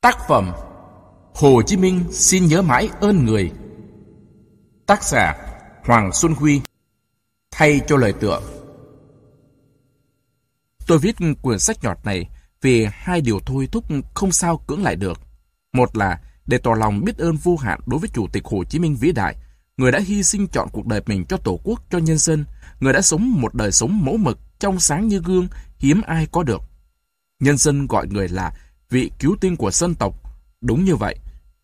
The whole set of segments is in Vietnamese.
Tác phẩm Hồ Chí Minh xin nhớ mãi ơn người Tác giả Hoàng Xuân Huy Thay cho lời tựa Tôi viết quyển sách nhọt này vì hai điều thôi thúc không sao cưỡng lại được. Một là để tỏ lòng biết ơn vô hạn đối với Chủ tịch Hồ Chí Minh vĩ đại, người đã hy sinh chọn cuộc đời mình cho Tổ quốc, cho nhân dân, người đã sống một đời sống mẫu mực, trong sáng như gương, hiếm ai có được. Nhân dân gọi người là vị cứu tinh của dân tộc. Đúng như vậy,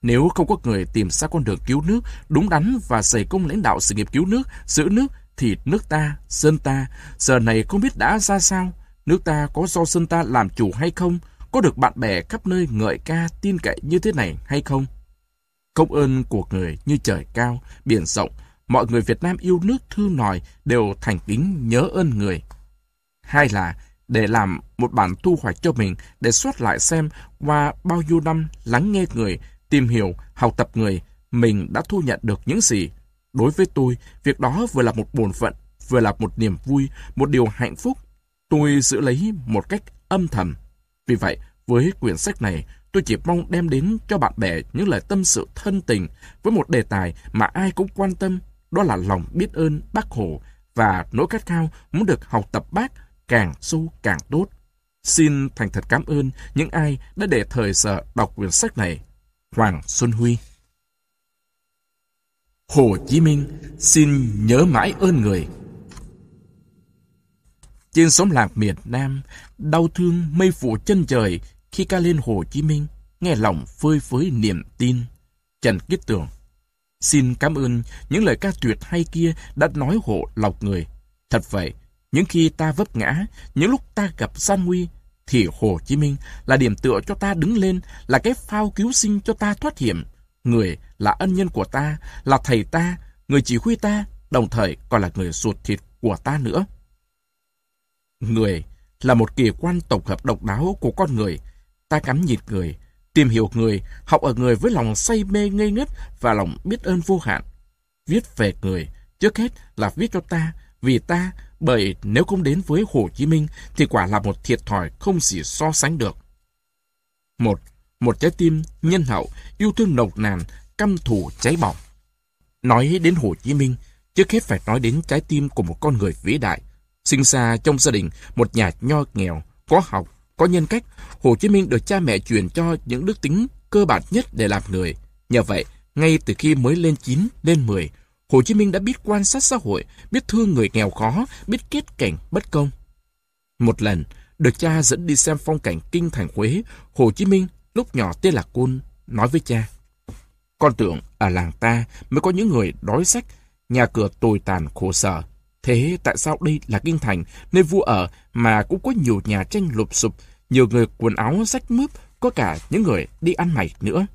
nếu không có người tìm ra con đường cứu nước, đúng đắn và dày công lãnh đạo sự nghiệp cứu nước, giữ nước, thì nước ta, dân ta, giờ này không biết đã ra sao, nước ta có do dân ta làm chủ hay không, có được bạn bè khắp nơi ngợi ca tin cậy như thế này hay không? Công ơn của người như trời cao, biển rộng, mọi người Việt Nam yêu nước thương nòi đều thành kính nhớ ơn người. Hai là để làm một bản thu hoạch cho mình để soát lại xem qua bao nhiêu năm lắng nghe người, tìm hiểu, học tập người, mình đã thu nhận được những gì. Đối với tôi, việc đó vừa là một bổn phận, vừa là một niềm vui, một điều hạnh phúc. Tôi giữ lấy một cách âm thầm. Vì vậy, với quyển sách này, tôi chỉ mong đem đến cho bạn bè những lời tâm sự thân tình với một đề tài mà ai cũng quan tâm, đó là lòng biết ơn bác Hồ và nỗi khát khao muốn được học tập bác càng sâu càng tốt. Xin thành thật cảm ơn những ai đã để thời giờ đọc quyển sách này. Hoàng Xuân Huy Hồ Chí Minh xin nhớ mãi ơn người. Trên xóm làng miền Nam, đau thương mây phủ chân trời khi ca lên Hồ Chí Minh, nghe lòng phơi phới niềm tin. Trần Kiết Tường Xin cảm ơn những lời ca tuyệt hay kia đã nói hộ lọc người. Thật vậy, những khi ta vấp ngã, những lúc ta gặp gian nguy, thì Hồ Chí Minh là điểm tựa cho ta đứng lên, là cái phao cứu sinh cho ta thoát hiểm. Người là ân nhân của ta, là thầy ta, người chỉ huy ta, đồng thời còn là người ruột thịt của ta nữa. Người là một kỳ quan tổng hợp độc đáo của con người. Ta cắm nhìn người, tìm hiểu người, học ở người với lòng say mê ngây ngất và lòng biết ơn vô hạn. Viết về người, trước hết là viết cho ta, vì ta, bởi nếu không đến với Hồ Chí Minh thì quả là một thiệt thòi không gì so sánh được. Một, một trái tim nhân hậu, yêu thương nồng nàn, căm thù cháy bỏng. Nói đến Hồ Chí Minh, trước hết phải nói đến trái tim của một con người vĩ đại. Sinh ra trong gia đình một nhà nho nghèo, có học, có nhân cách, Hồ Chí Minh được cha mẹ truyền cho những đức tính cơ bản nhất để làm người. Nhờ vậy, ngay từ khi mới lên 9, lên 10, Hồ Chí Minh đã biết quan sát xã hội, biết thương người nghèo khó, biết kết cảnh bất công. Một lần, được cha dẫn đi xem phong cảnh kinh thành Huế, Hồ Chí Minh lúc nhỏ tên là Côn, nói với cha. Con tưởng ở làng ta mới có những người đói sách, nhà cửa tồi tàn khổ sở. Thế tại sao đây là kinh thành, nơi vua ở mà cũng có nhiều nhà tranh lụp sụp, nhiều người quần áo rách mướp, có cả những người đi ăn mày nữa.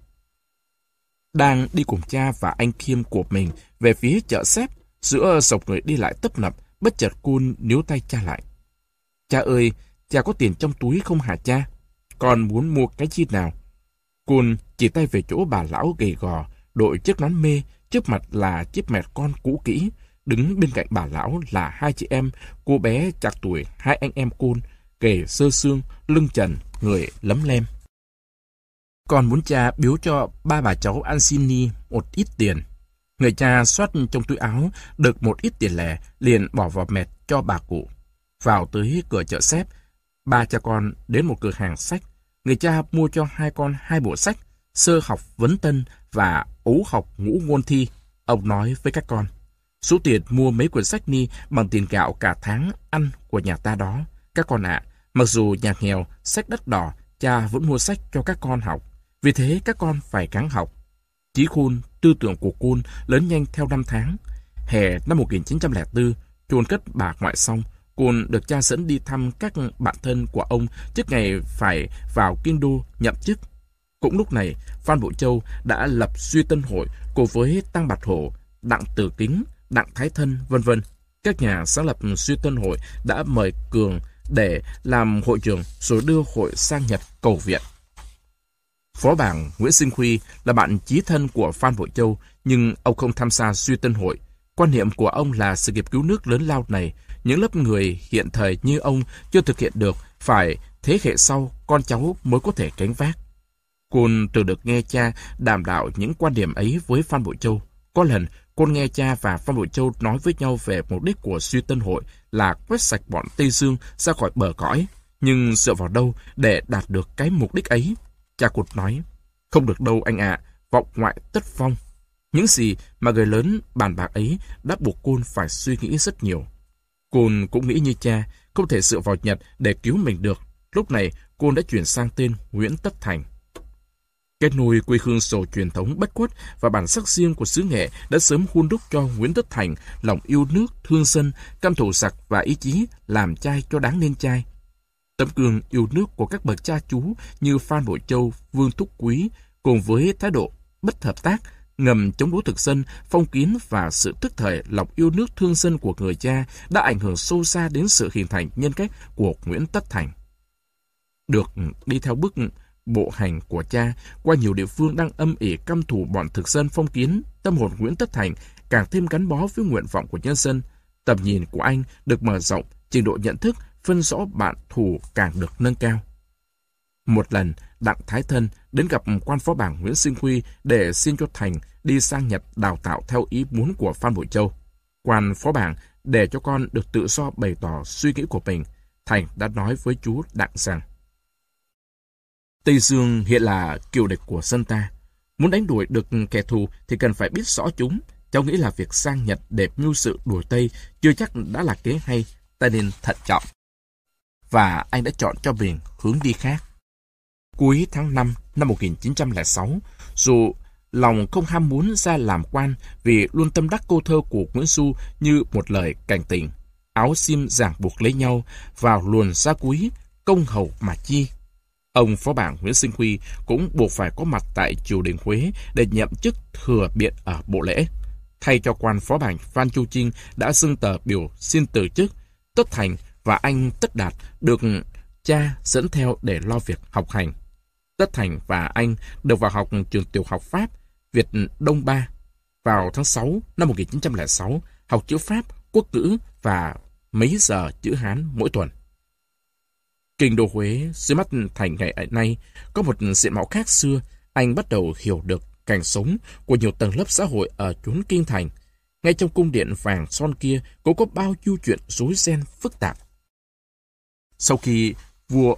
Đang đi cùng cha và anh Khiêm của mình về phía chợ xếp, giữa sọc người đi lại tấp nập, bất chợt cun níu tay cha lại. Cha ơi, cha có tiền trong túi không hả cha? Con muốn mua cái chi nào? Cun chỉ tay về chỗ bà lão gầy gò, đội chiếc nón mê, trước mặt là chiếc mẹt con cũ kỹ. Đứng bên cạnh bà lão là hai chị em, cô bé chạc tuổi, hai anh em cun, kề sơ xương, lưng trần, người lấm lem. Con muốn cha biếu cho ba bà cháu Ancini một ít tiền. Người cha xoát trong túi áo, được một ít tiền lẻ, liền bỏ vào mẹt cho bà cụ. Vào tới cửa chợ xếp, ba cha con đến một cửa hàng sách. Người cha mua cho hai con hai bộ sách, sơ học vấn tân và ấu học ngũ ngôn thi. Ông nói với các con, số tiền mua mấy quyển sách ni bằng tiền gạo cả tháng ăn của nhà ta đó. Các con ạ, mặc dù nhà nghèo, sách đắt đỏ, cha vẫn mua sách cho các con học. Vì thế các con phải gắng học. Chí khôn, tư tưởng của Côn lớn nhanh theo năm tháng. Hè năm 1904, chôn cất bà ngoại xong, Côn được cha dẫn đi thăm các bạn thân của ông trước ngày phải vào kinh đô nhậm chức. Cũng lúc này, Phan Bộ Châu đã lập Duy Tân Hội cùng với Tăng Bạch Hổ, Đặng Tử Kính, Đặng Thái Thân, vân vân. Các nhà sáng lập Duy Tân Hội đã mời Cường để làm hội trưởng rồi đưa hội sang Nhật cầu viện. Phó bảng Nguyễn Sinh Huy là bạn chí thân của Phan Bội Châu, nhưng ông không tham gia suy tân hội. Quan niệm của ông là sự nghiệp cứu nước lớn lao này, những lớp người hiện thời như ông chưa thực hiện được, phải thế hệ sau con cháu mới có thể cánh vác. Côn từ được nghe cha đàm đạo những quan điểm ấy với Phan Bội Châu. Có lần, Côn nghe cha và Phan Bội Châu nói với nhau về mục đích của suy tân hội là quét sạch bọn Tây Dương ra khỏi bờ cõi. Nhưng dựa vào đâu để đạt được cái mục đích ấy? Cha cụt nói, không được đâu anh ạ, vọng ngoại tất phong. Những gì mà người lớn bàn bạc ấy đã buộc Côn phải suy nghĩ rất nhiều. Côn cũng nghĩ như cha, không thể dựa vào Nhật để cứu mình được. Lúc này, Côn đã chuyển sang tên Nguyễn Tất Thành. Cái nôi quê hương sổ truyền thống bất khuất và bản sắc riêng của xứ nghệ đã sớm hun đúc cho Nguyễn Tất Thành lòng yêu nước, thương dân, cam thủ sặc và ý chí làm trai cho đáng nên trai. Tấm gương yêu nước của các bậc cha chú như Phan Bội Châu, Vương Thúc Quý cùng với thái độ bất hợp tác, ngầm chống đối thực dân, phong kiến và sự thức thời lòng yêu nước thương dân của người cha đã ảnh hưởng sâu xa đến sự hình thành nhân cách của Nguyễn Tất Thành. Được đi theo bước bộ hành của cha qua nhiều địa phương đang âm ỉ căm thù bọn thực dân phong kiến, tâm hồn Nguyễn Tất Thành càng thêm gắn bó với nguyện vọng của nhân dân. Tầm nhìn của anh được mở rộng, trình độ nhận thức, phân rõ bạn thù càng được nâng cao. Một lần, Đặng Thái Thân đến gặp quan phó bảng Nguyễn Sinh Huy để xin cho Thành đi sang Nhật đào tạo theo ý muốn của Phan Bội Châu. Quan phó bảng để cho con được tự do bày tỏ suy nghĩ của mình, Thành đã nói với chú Đặng rằng Tây Dương hiện là kiều địch của dân ta. Muốn đánh đuổi được kẻ thù thì cần phải biết rõ chúng. Cháu nghĩ là việc sang Nhật để mưu sự đuổi Tây chưa chắc đã là kế hay, ta nên thận trọng. Và anh đã chọn cho mình hướng đi khác. Cuối tháng 5 năm 1906, dù lòng không ham muốn ra làm quan vì luôn tâm đắc cô thơ của Nguyễn Du như một lời cảnh tỉnh. Áo xiêm giảng buộc lấy nhau, vào luồn ra quý công hầu mà chi. Ông phó bảng Nguyễn Sinh Huy cũng buộc phải có mặt tại triều đình Huế để nhậm chức thừa biện ở bộ lễ. Thay cho quan phó bảng Phan Chu Trinh đã xưng tờ biểu xin từ chức, Tất Thành và anh Tất Đạt được cha dẫn theo để lo việc học hành. Tất Thành và anh được vào học trường tiểu học Pháp Việt Đông Ba vào tháng 6 năm 1906, học chữ Pháp, quốc ngữ và mấy giờ chữ Hán mỗi tuần. Kinh đô Huế dưới mắt Thành ngày nay có một diện mạo khác xưa, anh bắt đầu hiểu được cảnh sống của nhiều tầng lớp xã hội ở chốn kinh thành. Ngay trong cung điện vàng son kia cũng có bao nhiêu chuyện rối ren phức tạp. Sau khi vua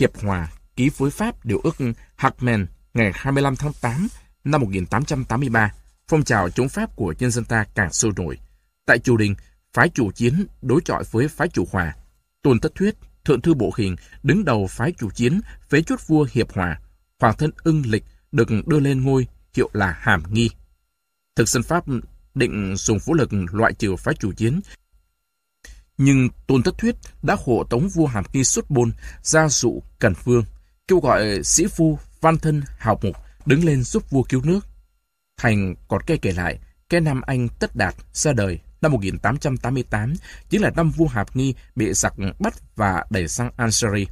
Hiệp Hòa ký với Pháp điều ước Hartmann ngày 25 tháng 8 năm 1883, phong trào chống Pháp của nhân dân ta càng sôi nổi. Tại triều đình, phái chủ chiến đối chọi với phái chủ hòa. Tôn Tất Thuyết, thượng thư bộ hình, đứng đầu phái chủ chiến, phế chốt vua Hiệp Hòa. Hoàng thân ưng lịch được đưa lên ngôi, hiệu là Hàm Nghi. Thực dân Pháp định dùng vũ lực loại trừ phái chủ chiến, nhưng Tôn thất Thuyết đã hộ tống vua Hàm Nghi xuất bôn, ra dụ Cần Vương, kêu gọi sĩ phu, văn thân, hào mục đứng lên giúp vua cứu nước. Thành còn kể kể lại, cái năm anh Tất Đạt ra đời năm 1888 chính là năm vua Hạp Nghi bị giặc bắt và đẩy sang Algeria.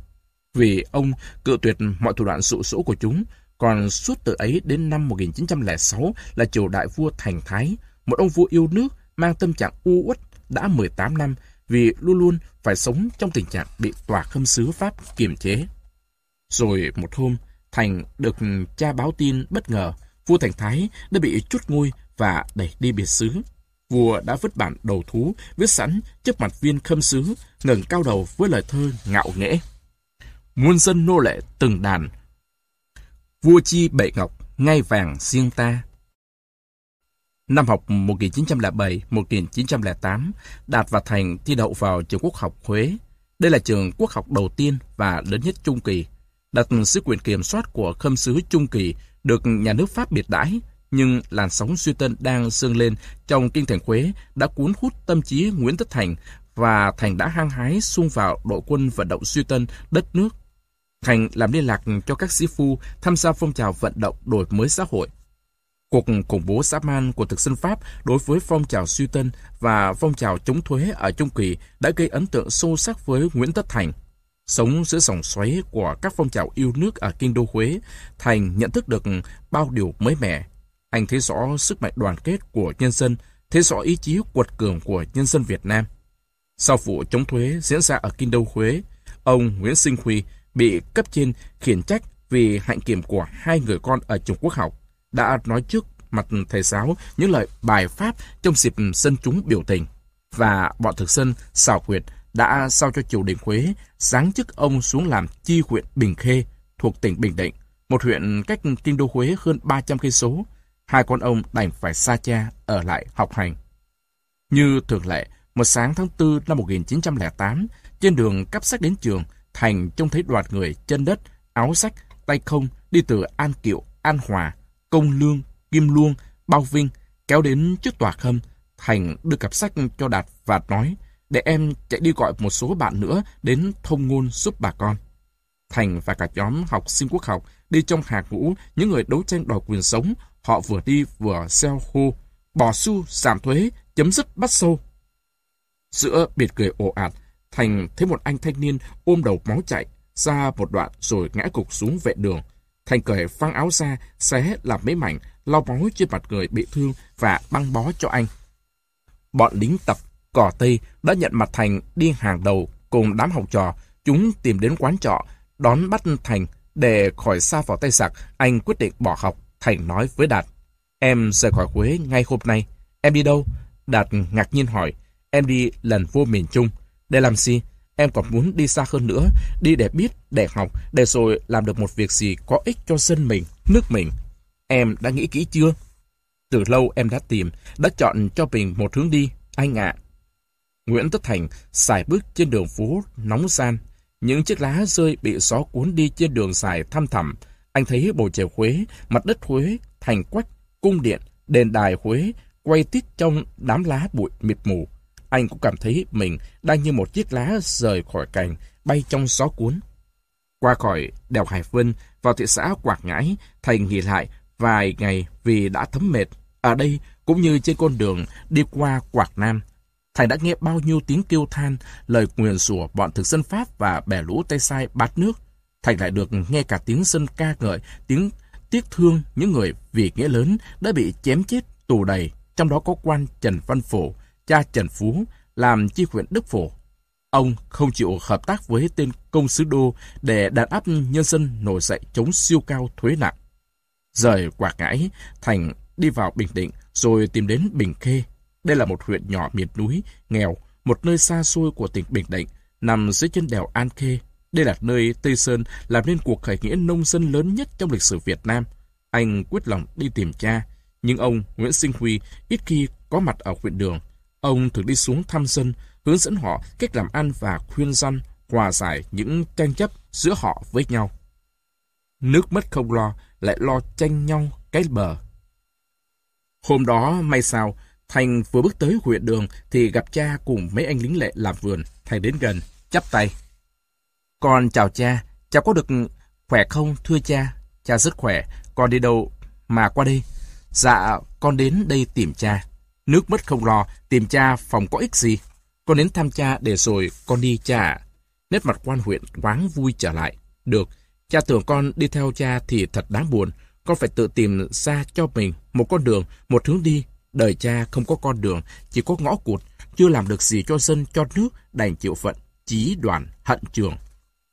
Vì ông cự tuyệt mọi thủ đoạn dụ dỗ của chúng, còn suốt từ ấy đến năm 1906 là triều đại vua Thành Thái, một ông vua yêu nước mang tâm trạng u uất đã 18 năm vì luôn luôn phải sống trong tình trạng bị tòa khâm sứ Pháp kiềm chế. Rồi một hôm, Thành được cha báo tin bất ngờ, vua Thành Thái đã bị chút ngôi và đẩy đi biệt xứ. Vua đã vứt bản đầu thú viết sẵn trước mặt viên khâm sứ, ngẩng cao đầu với lời thơ ngạo nghễ. Muôn dân nô lệ từng đàn, vua chi bệ ngọc, ngay vàng riêng ta. Năm học 1907-1908, Đạt và Thành thi đậu vào trường quốc học Huế. Đây là trường quốc học đầu tiên và lớn nhất Trung Kỳ đặt sứ quyền kiểm soát của khâm sứ Trung Kỳ được nhà nước Pháp biệt đãi, nhưng làn sóng suy tân đang sương lên trong kinh thành Huế đã cuốn hút tâm trí Nguyễn Tất Thành và Thành đã hăng hái xung vào đội quân vận động suy tân đất nước. Thành làm liên lạc cho các sĩ phu tham gia phong trào vận động đổi mới xã hội. Cuộc khủng bố dã man của thực dân Pháp đối với phong trào suy tân và phong trào chống thuế ở Trung Kỳ đã gây ấn tượng sâu sắc với Nguyễn Tất Thành. Sống giữa dòng xoáy của các phong trào yêu nước ở kinh đô Huế, Thành nhận thức được bao điều mới mẻ. Anh thấy rõ sức mạnh đoàn kết của nhân dân, thấy rõ ý chí quật cường của nhân dân Việt Nam. Sau vụ chống thuế diễn ra ở kinh đô Huế, ông Nguyễn Sinh Huy bị cấp trên khiển trách vì hạnh kiểm của hai người con ở Trung Quốc học, đã nói trước mặt thầy giáo những lời bài pháp trong dịp dân chúng biểu tình. Và bọn thực dân xào quyệt đã sao cho triều đình Huế giáng chức ông xuống làm chi huyện Bình Khê thuộc tỉnh Bình Định, một huyện cách kinh đô Huế hơn 300 cây số. Hai con ông đành phải xa cha ở lại học hành. Như thường lệ, một sáng tháng 4 năm 1908, trên đường cắp sách đến trường, Thành trông thấy đoạt người chân đất, áo sách, tay không đi từ An Kiệu, An Hòa, Công Lương, Kim Luông, Bao Vinh, kéo đến trước tòa khâm. Thành đưa cặp sách cho Đạt và nói, để em chạy đi gọi một số bạn nữa đến thông ngôn giúp bà con. Thành và cả nhóm học sinh quốc học đi trong hàng ngũ những người đấu tranh đòi quyền sống. Họ vừa đi vừa xeo hô, bỏ xu, giảm thuế, chấm dứt bắt sâu. Giữa biệt cười ồ ạt, Thành thấy một anh thanh niên ôm đầu máu chạy ra một đoạn rồi ngã cục xuống vệ đường. Thành cởi phăng áo ra, xé làm mấy mảnh, lau máu trên mặt người bị thương và băng bó cho anh. Bọn lính tập cỏ Tây đã nhận mặt Thành đi hàng đầu cùng đám học trò. Chúng tìm đến quán trọ, đón bắt Thành để khỏi xa vào tay sặc. Anh quyết định bỏ học. Thành nói với Đạt, em rời khỏi Huế ngay hôm nay. Em đi đâu? Đạt ngạc nhiên hỏi, em đi lần vô miền Trung. Để làm gì? Em còn muốn đi xa hơn nữa, đi để biết, để học, để rồi làm được một việc gì có ích cho dân mình, nước mình. Em đã nghĩ kỹ chưa? Từ lâu em đã tìm, đã chọn cho mình một hướng đi, anh ạ. Nguyễn Tất Thành xài bước trên đường phố nóng gian. Những chiếc lá rơi bị gió cuốn đi trên đường dài thăm thẳm. Anh thấy bầu trời Huế, mặt đất Huế, thành quách, cung điện, đền đài Huế quay tít trong đám lá bụi mịt mù. Anh cũng cảm thấy mình đang như một chiếc lá rời khỏi cành, bay trong gió cuốn. Qua khỏi đèo Hải Vân vào thị xã Quảng Ngãi, Thành nghỉ lại vài ngày vì đã thấm mệt. Ở đây, cũng như trên con đường đi qua Quảng Nam, Thành đã nghe bao nhiêu tiếng kêu than, lời nguyền rủa bọn thực dân Pháp và bè lũ Tây Sai bát nước. Thành lại được nghe cả tiếng dân ca ngợi, tiếng tiếc thương những người vì nghĩa lớn đã bị chém chết tù đầy, trong đó có quan Trần Văn Phổ, cha Trần Phú, làm chi huyện Đức Phổ. Ông không chịu hợp tác với tên công sứ đô để đàn áp nhân dân nổi dậy chống siêu cao thuế nặng. Rời Quảng Ngãi, Thành đi vào Bình Định rồi tìm đến Bình Khê. Đây là một huyện nhỏ miền núi, nghèo, một nơi xa xôi của tỉnh Bình Định, nằm dưới chân đèo An Khê. Đây là nơi Tây Sơn làm nên cuộc khởi nghĩa nông dân lớn nhất trong lịch sử Việt Nam. Anh quyết lòng đi tìm cha, nhưng ông Nguyễn Sinh Huy ít khi có mặt ở huyện đường. Ông thường đi xuống thăm dân, hướng dẫn họ cách làm ăn và khuyên dân hòa giải những tranh chấp giữa họ với nhau. Nước mất không lo, lại lo tranh nhau cái bờ. Hôm đó, may sao, Thành vừa bước tới huyện đường thì gặp cha cùng mấy anh lính lệ làm vườn. Thành đến gần, chắp tay. Con chào cha, cha có được khỏe không thưa cha? Cha rất khỏe, con đi đâu mà qua đây? Dạ, con đến đây tìm cha. Nước mất không lo, tìm cha phòng có ích gì. Con đến thăm cha để rồi con đi cha Nét mặt quan huyện quáng vui trở lại. Được, cha tưởng con đi theo cha thì thật đáng buồn. Con phải tự tìm ra cho mình một con đường, một hướng đi. Đời cha không có con đường, chỉ có ngõ cụt, chưa làm được gì cho dân, cho nước, đành chịu phận, chí đoàn, hận trường.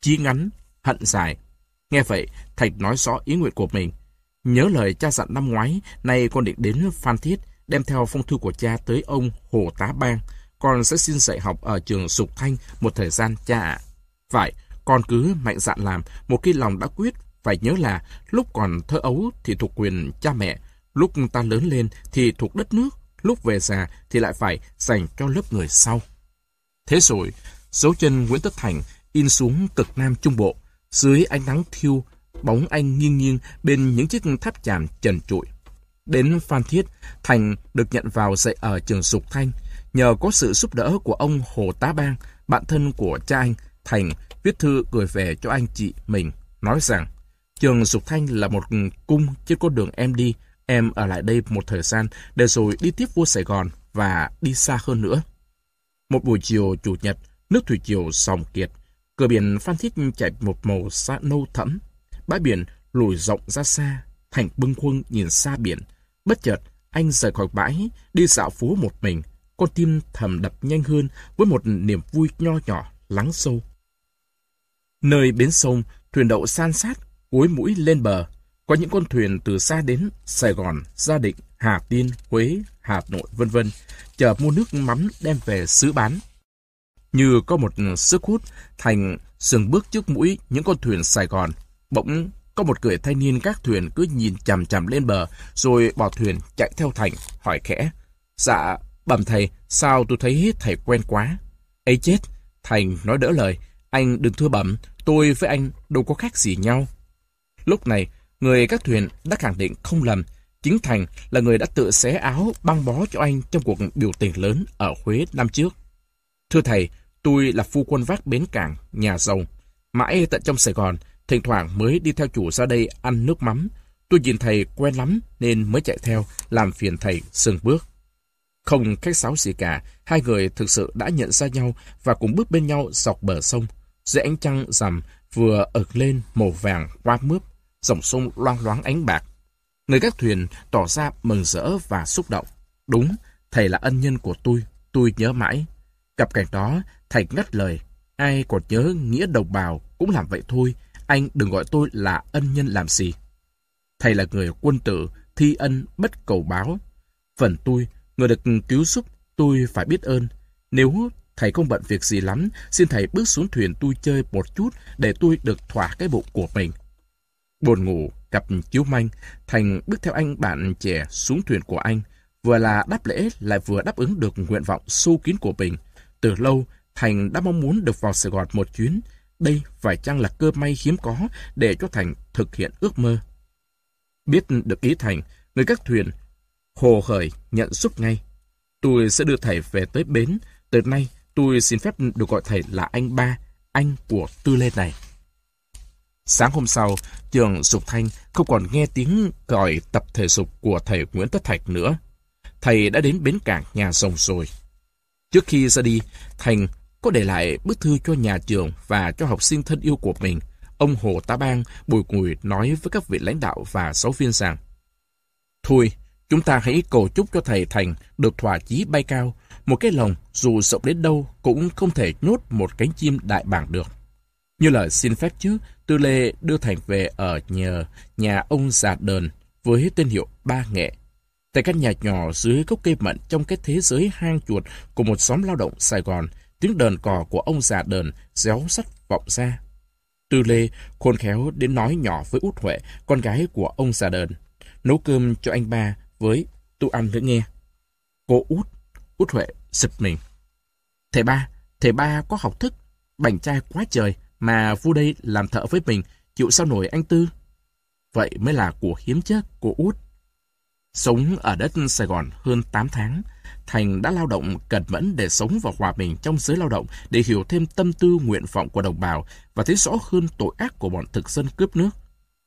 Chí ngắn, hận dài. Nghe vậy, Thạch nói rõ ý nguyện của mình. Nhớ lời cha dặn năm ngoái, nay con định đến Phan Thiết, đem theo phong thư của cha tới ông Hồ Tá Bang. Con sẽ xin dạy học ở trường Sục Thanh một thời gian cha ạ. Phải, con cứ mạnh dạn làm, một khi lòng đã quyết, phải nhớ là lúc còn thơ ấu thì thuộc quyền cha mẹ, lúc ta lớn lên thì thuộc đất nước, lúc về già thì lại phải dành cho lớp người sau. Thế rồi, dấu chân Nguyễn Tất Thành in xuống cực Nam Trung Bộ, dưới ánh nắng thiêu, bóng anh nghiêng nghiêng bên những chiếc tháp chàm trần trụi. Đến Phan Thiết, Thành được nhận vào dạy ở trường Dục Thanh. Nhờ có sự giúp đỡ của ông Hồ Tá Bang, bạn thân của cha anh, Thành viết thư gửi về cho anh chị mình, nói rằng trường Dục Thanh là một cung trên con đường em đi, em ở lại đây một thời gian để rồi đi tiếp vua Sài Gòn và đi xa hơn nữa. Một buổi chiều chủ nhật, nước thủy triều sòng kiệt, cửa biển Phan Thiết chạy một màu xa nâu thẫm, bãi biển lùi rộng ra xa, Thành bưng khuâng nhìn xa biển. Bất chợt, anh rời khỏi bãi, đi dạo phố một mình. Con tim thầm đập nhanh hơn với một niềm vui nho nhỏ, lắng sâu. Nơi bến sông, thuyền đậu san sát, cuối mũi lên bờ. Có những con thuyền từ xa đến Sài Gòn, Gia Định, Hà Tiên, Huế, Hà Nội, vân vân, chờ mua nước mắm đem về xứ bán. Như có một sức hút thành sừng bước trước mũi những con thuyền Sài Gòn. Bỗng có một người thanh niên các thuyền cứ nhìn chằm chằm lên bờ, rồi bỏ thuyền chạy theo Thành, hỏi khẽ. Dạ, bẩm thầy, sao tôi thấy thầy quen quá? ấy chết, Thành nói đỡ lời. Anh đừng thưa bẩm, tôi với anh đâu có khác gì nhau. Lúc này, người các thuyền đã khẳng định không lầm. Chính Thành là người đã tự xé áo băng bó cho anh trong cuộc biểu tình lớn ở Huế năm trước. Thưa thầy, tôi là phu quân vác bến cảng, nhà giàu. Mãi tận trong Sài Gòn, thỉnh thoảng mới đi theo chủ ra đây ăn nước mắm. Tôi nhìn thầy quen lắm nên mới chạy theo, làm phiền thầy sừng bước. Không khách sáo gì cả, hai người thực sự đã nhận ra nhau và cùng bước bên nhau dọc bờ sông. Dưới ánh trăng rằm vừa ợt lên màu vàng qua mướp, dòng sông loang loáng ánh bạc. Người các thuyền tỏ ra mừng rỡ và xúc động. Đúng, thầy là ân nhân của tôi, tôi nhớ mãi. Gặp cảnh đó, thầy ngắt lời. Ai còn nhớ nghĩa đồng bào cũng làm vậy thôi, anh đừng gọi tôi là ân nhân làm gì. Thầy là người quân tử, thi ân bất cầu báo. Phần tôi, người được cứu giúp, tôi phải biết ơn. Nếu thầy không bận việc gì lắm, xin thầy bước xuống thuyền tôi chơi một chút để tôi được thỏa cái bụng của mình. Buồn ngủ, gặp chiếu manh, Thành bước theo anh bạn trẻ xuống thuyền của anh, vừa là đáp lễ lại vừa đáp ứng được nguyện vọng sâu kín của mình. Từ lâu, Thành đã mong muốn được vào Sài Gòn một chuyến. Đây phải chăng là cơ may hiếm có để cho Thành thực hiện ước mơ. Biết được ý Thành, người các thuyền hồ hởi nhận giúp ngay. Tôi sẽ đưa thầy về tới bến. Từ nay, tôi xin phép được gọi thầy là anh ba, anh của Tư Lê này. Sáng hôm sau, trường Dục Thanh không còn nghe tiếng gọi tập thể dục của thầy Nguyễn Tất Thạch nữa. Thầy đã đến bến cảng nhà rồng rồi. Trước khi ra đi, Thành có để lại bức thư cho nhà trường và cho học sinh thân yêu của mình. Ông Hồ Tá Bang bùi ngùi nói với các vị lãnh đạo và giáo viên rằng Thôi, chúng ta hãy cầu chúc cho thầy Thành được thỏa chí bay cao. Một cái lồng dù rộng đến đâu cũng không thể nhốt một cánh chim đại bàng được. Như lời xin phép chứ, Tư Lê đưa Thành về ở nhờ nhà ông già đờn với tên hiệu Ba Nghệ. Tại căn nhà nhỏ dưới gốc cây mận trong cái thế giới hang chuột của một xóm lao động Sài Gòn, tiếng đờn cò của ông già đờn réo sắt vọng ra. Tư Lê khôn khéo đến nói nhỏ với Út Huệ, con gái của ông già đờn. Nấu cơm cho anh ba với tu ăn nữa nghe. Cô Út, Út Huệ giật mình. Thầy ba, thầy ba có học thức, bảnh trai quá trời, mà vu đây làm thợ với mình, chịu sao nổi anh Tư? Vậy mới là của hiếm chất của Út. Sống ở đất Sài Gòn hơn 8 tháng, Thành đã lao động cẩn mẫn để sống và hòa bình trong giới lao động để hiểu thêm tâm tư nguyện vọng của đồng bào và thấy rõ hơn tội ác của bọn thực dân cướp nước.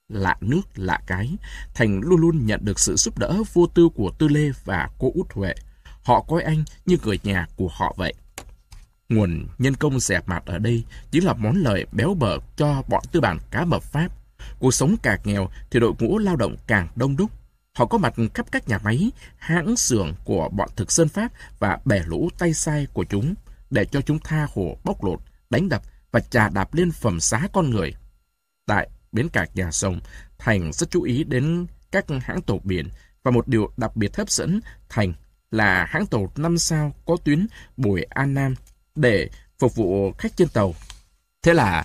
Lạ nước, lạ cái, Thành luôn luôn nhận được sự giúp đỡ vô tư của Tư Lê và cô Út Huệ. Họ coi anh như người nhà của họ vậy. Nguồn nhân công rẻ mạt ở đây chính là món lợi béo bở cho bọn tư bản cá mập Pháp. Cuộc sống càng nghèo thì đội ngũ lao động càng đông đúc. Họ có mặt khắp các nhà máy, hãng xưởng của bọn thực dân Pháp và bè lũ tay sai của chúng để cho chúng tha hồ bóc lột, đánh đập và trà đạp lên phẩm giá con người. Tại bến cảng nhà sông, Thành rất chú ý đến các hãng tàu biển và một điều đặc biệt hấp dẫn Thành là hãng tàu 5 sao có tuyến Bùi An Nam để phục vụ khách trên tàu. Thế là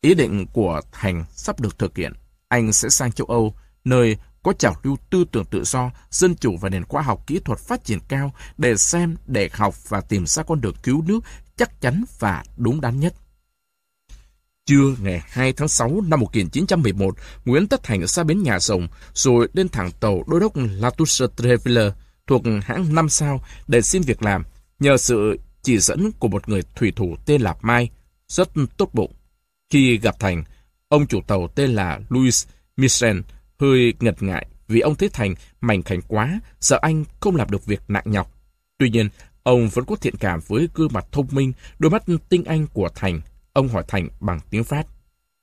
ý định của Thành sắp được thực hiện. Anh sẽ sang châu Âu, nơi có trào lưu tư tưởng tự do, dân chủ và nền khoa học kỹ thuật phát triển cao để xem, để học và tìm ra con đường cứu nước chắc chắn và đúng đắn nhất. Trưa ngày 2 tháng 6 năm 1911, Nguyễn Tất Thành ra bến nhà rồng, rồi lên thẳng tàu đô đốc Latouche Treville thuộc hãng 5 sao để xin việc làm. Nhờ sự chỉ dẫn của một người thủy thủ tên là Mai, rất tốt bụng. Khi gặp Thành, ông chủ tàu tên là Louis Michel hơi ngật ngại vì ông thấy Thành mảnh khảnh quá, sợ anh không làm được việc nặng nhọc. Tuy nhiên, ông vẫn có thiện cảm với gương mặt thông minh, đôi mắt tinh anh của Thành. Ông hỏi Thành bằng tiếng Pháp.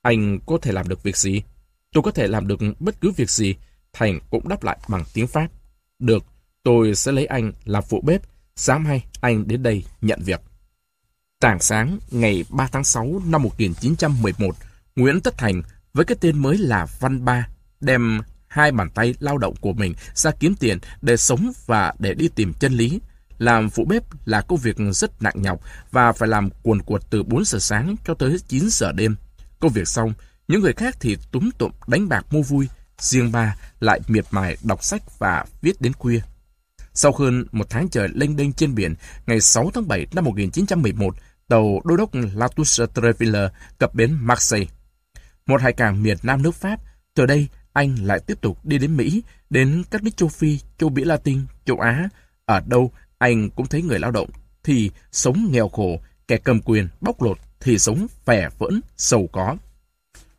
Anh có thể làm được việc gì? Tôi có thể làm được bất cứ việc gì. Thành cũng đáp lại bằng tiếng Pháp. Được, tôi sẽ lấy anh làm phụ bếp Sáng mai, anh đến đây nhận việc. Tảng sáng ngày 3 tháng 6 năm 1911, Nguyễn Tất Thành với cái tên mới là Văn Ba, đem hai bàn tay lao động của mình ra kiếm tiền để sống và để đi tìm chân lý. Làm phụ bếp là công việc rất nặng nhọc và phải làm cuồn cuột từ 4 giờ sáng cho tới 9 giờ đêm. Công việc xong, những người khác thì túm tụm đánh bạc mua vui, riêng bà lại miệt mài đọc sách và viết đến khuya. Sau hơn một tháng trời lênh đênh trên biển, ngày 6 tháng 7 năm 1911, tàu đô đốc Latouche Treville cập bến Marseille. Một hải cảng miền Nam nước Pháp, từ đây anh lại tiếp tục đi đến Mỹ, đến các nước châu Phi, châu Mỹ Latin, châu Á. Ở đâu anh cũng thấy người lao động thì sống nghèo khổ, kẻ cầm quyền, bóc lột thì sống vẻ vỡn, sầu có.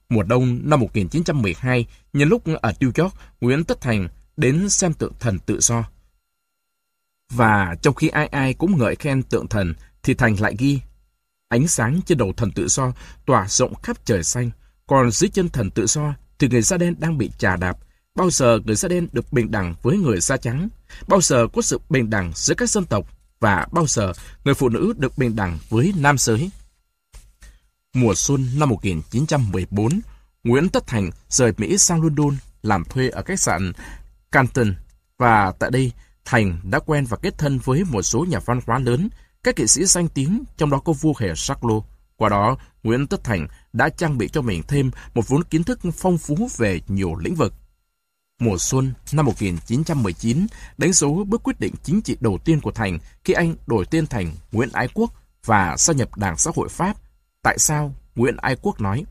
Mùa đông năm 1912, nhân lúc ở New York, Nguyễn Tất Thành đến xem tượng thần tự do. Và trong khi ai ai cũng ngợi khen tượng thần, thì Thành lại ghi Ánh sáng trên đầu thần tự do tỏa rộng khắp trời xanh, còn dưới chân thần tự do thì người da đen đang bị chà đạp. Bao giờ người da đen được bình đẳng với người da trắng? Bao giờ có sự bình đẳng giữa các dân tộc? Và bao giờ người phụ nữ được bình đẳng với nam giới? Mùa xuân năm 1914, Nguyễn Tất Thành rời Mỹ sang London làm thuê ở khách sạn Canton và tại đây Thành đã quen và kết thân với một số nhà văn hóa lớn, các nghệ sĩ danh tiếng, trong đó có vua hề Charles. Qua đó, Nguyễn Tất Thành đã trang bị cho mình thêm một vốn kiến thức phong phú về nhiều lĩnh vực. Mùa xuân năm 1919 đánh dấu bước quyết định chính trị đầu tiên của Thành khi anh đổi tên thành Nguyễn Ái Quốc và gia nhập Đảng Xã hội Pháp. Tại sao Nguyễn Ái Quốc nói?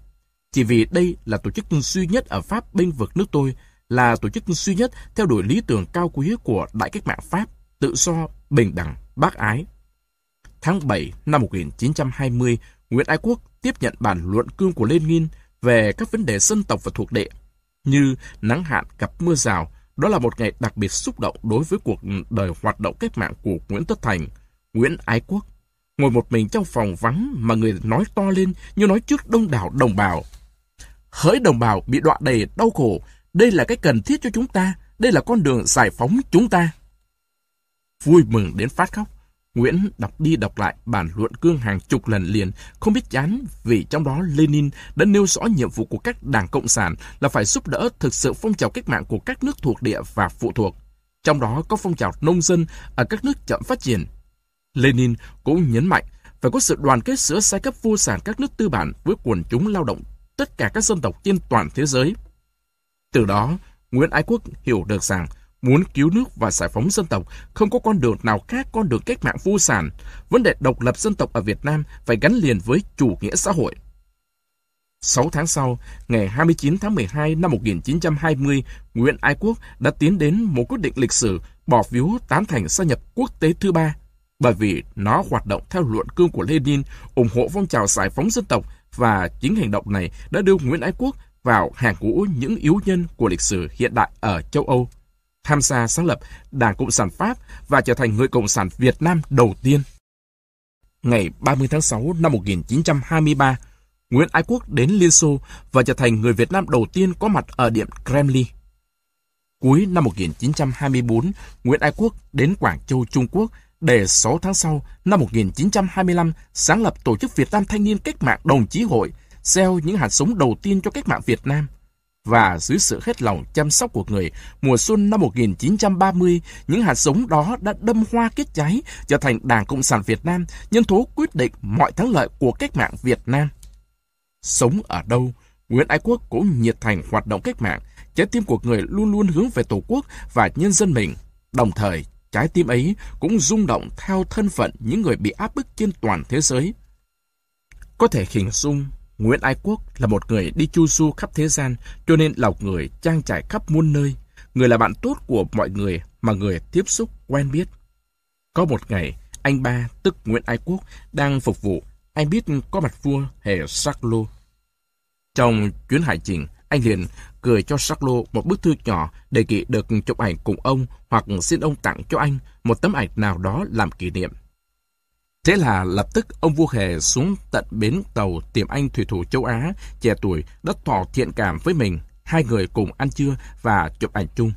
Chỉ vì đây là tổ chức duy nhất ở Pháp bênh vực nước tôi, là tổ chức duy nhất theo đuổi lý tưởng cao quý của Đại cách mạng Pháp, tự do, bình đẳng, bác ái. Tháng 7 năm 1920, Nguyễn Ái Quốc tiếp nhận bản luận cương của Lenin về các vấn đề dân tộc và thuộc địa, như nắng hạn gặp mưa rào. Đó là một ngày đặc biệt xúc động đối với cuộc đời hoạt động cách mạng của Nguyễn Tất Thành, Nguyễn Ái Quốc. Ngồi một mình trong phòng vắng mà người nói to lên như nói trước đông đảo đồng bào. Hỡi đồng bào bị đọa đầy đau khổ, đây là cái cần thiết cho chúng ta, đây là con đường giải phóng chúng ta. Vui mừng đến phát khóc, Nguyễn đọc đi đọc lại bản luận cương hàng chục lần liền, không biết chán vì trong đó Lenin đã nêu rõ nhiệm vụ của các đảng Cộng sản là phải giúp đỡ thực sự phong trào cách mạng của các nước thuộc địa và phụ thuộc. Trong đó có phong trào nông dân ở các nước chậm phát triển. Lenin cũng nhấn mạnh phải có sự đoàn kết giữa giai cấp vô sản các nước tư bản với quần chúng lao động tất cả các dân tộc trên toàn thế giới. Từ đó, Nguyễn Ái Quốc hiểu được rằng Muốn cứu nước và giải phóng dân tộc, không có con đường nào khác con đường cách mạng vô sản. Vấn đề độc lập dân tộc ở Việt Nam phải gắn liền với chủ nghĩa xã hội. 6 tháng sau, ngày 29 tháng 12 năm 1920, Nguyễn Ái Quốc đã tiến đến một quyết định lịch sử bỏ phiếu tán thành gia nhập quốc tế thứ ba, bởi vì nó hoạt động theo luận cương của Lenin, ủng hộ phong trào giải phóng dân tộc và chính hành động này đã đưa Nguyễn Ái Quốc vào hàng ngũ những yếu nhân của lịch sử hiện đại ở châu Âu tham gia sáng lập Đảng Cộng sản Pháp và trở thành người Cộng sản Việt Nam đầu tiên. Ngày 30 tháng 6 năm 1923, Nguyễn Ái Quốc đến Liên Xô và trở thành người Việt Nam đầu tiên có mặt ở Điện Kremlin. Cuối năm 1924, Nguyễn Ái Quốc đến Quảng Châu, Trung Quốc để 6 tháng sau, năm 1925, sáng lập Tổ chức Việt Nam Thanh niên Cách mạng Đồng chí Hội, gieo những hạt giống đầu tiên cho cách mạng Việt Nam – và dưới sự hết lòng chăm sóc của người, mùa xuân năm 1930, những hạt giống đó đã đâm hoa kết trái, trở thành Đảng Cộng sản Việt Nam, nhân tố quyết định mọi thắng lợi của cách mạng Việt Nam. Sống ở đâu, Nguyễn Ái Quốc cũng nhiệt thành hoạt động cách mạng, trái tim của người luôn luôn hướng về Tổ quốc và nhân dân mình. Đồng thời, trái tim ấy cũng rung động theo thân phận những người bị áp bức trên toàn thế giới. Có thể hình dung Nguyễn Ái Quốc là một người đi chu du khắp thế gian, cho nên lọc người trang trải khắp muôn nơi. Người là bạn tốt của mọi người mà người tiếp xúc quen biết. Có một ngày, anh ba, tức Nguyễn Ái Quốc, đang phục vụ. Anh biết có mặt vua hề Sắc Lô. Trong chuyến hải trình, anh liền gửi cho Sắc Lô một bức thư nhỏ đề nghị được chụp ảnh cùng ông hoặc xin ông tặng cho anh một tấm ảnh nào đó làm kỷ niệm. Thế là lập tức ông vua Hề xuống tận bến tàu tìm anh thủy thủ châu Á, trẻ tuổi, đã tỏ thiện cảm với mình. Hai người cùng ăn trưa và chụp ảnh chung.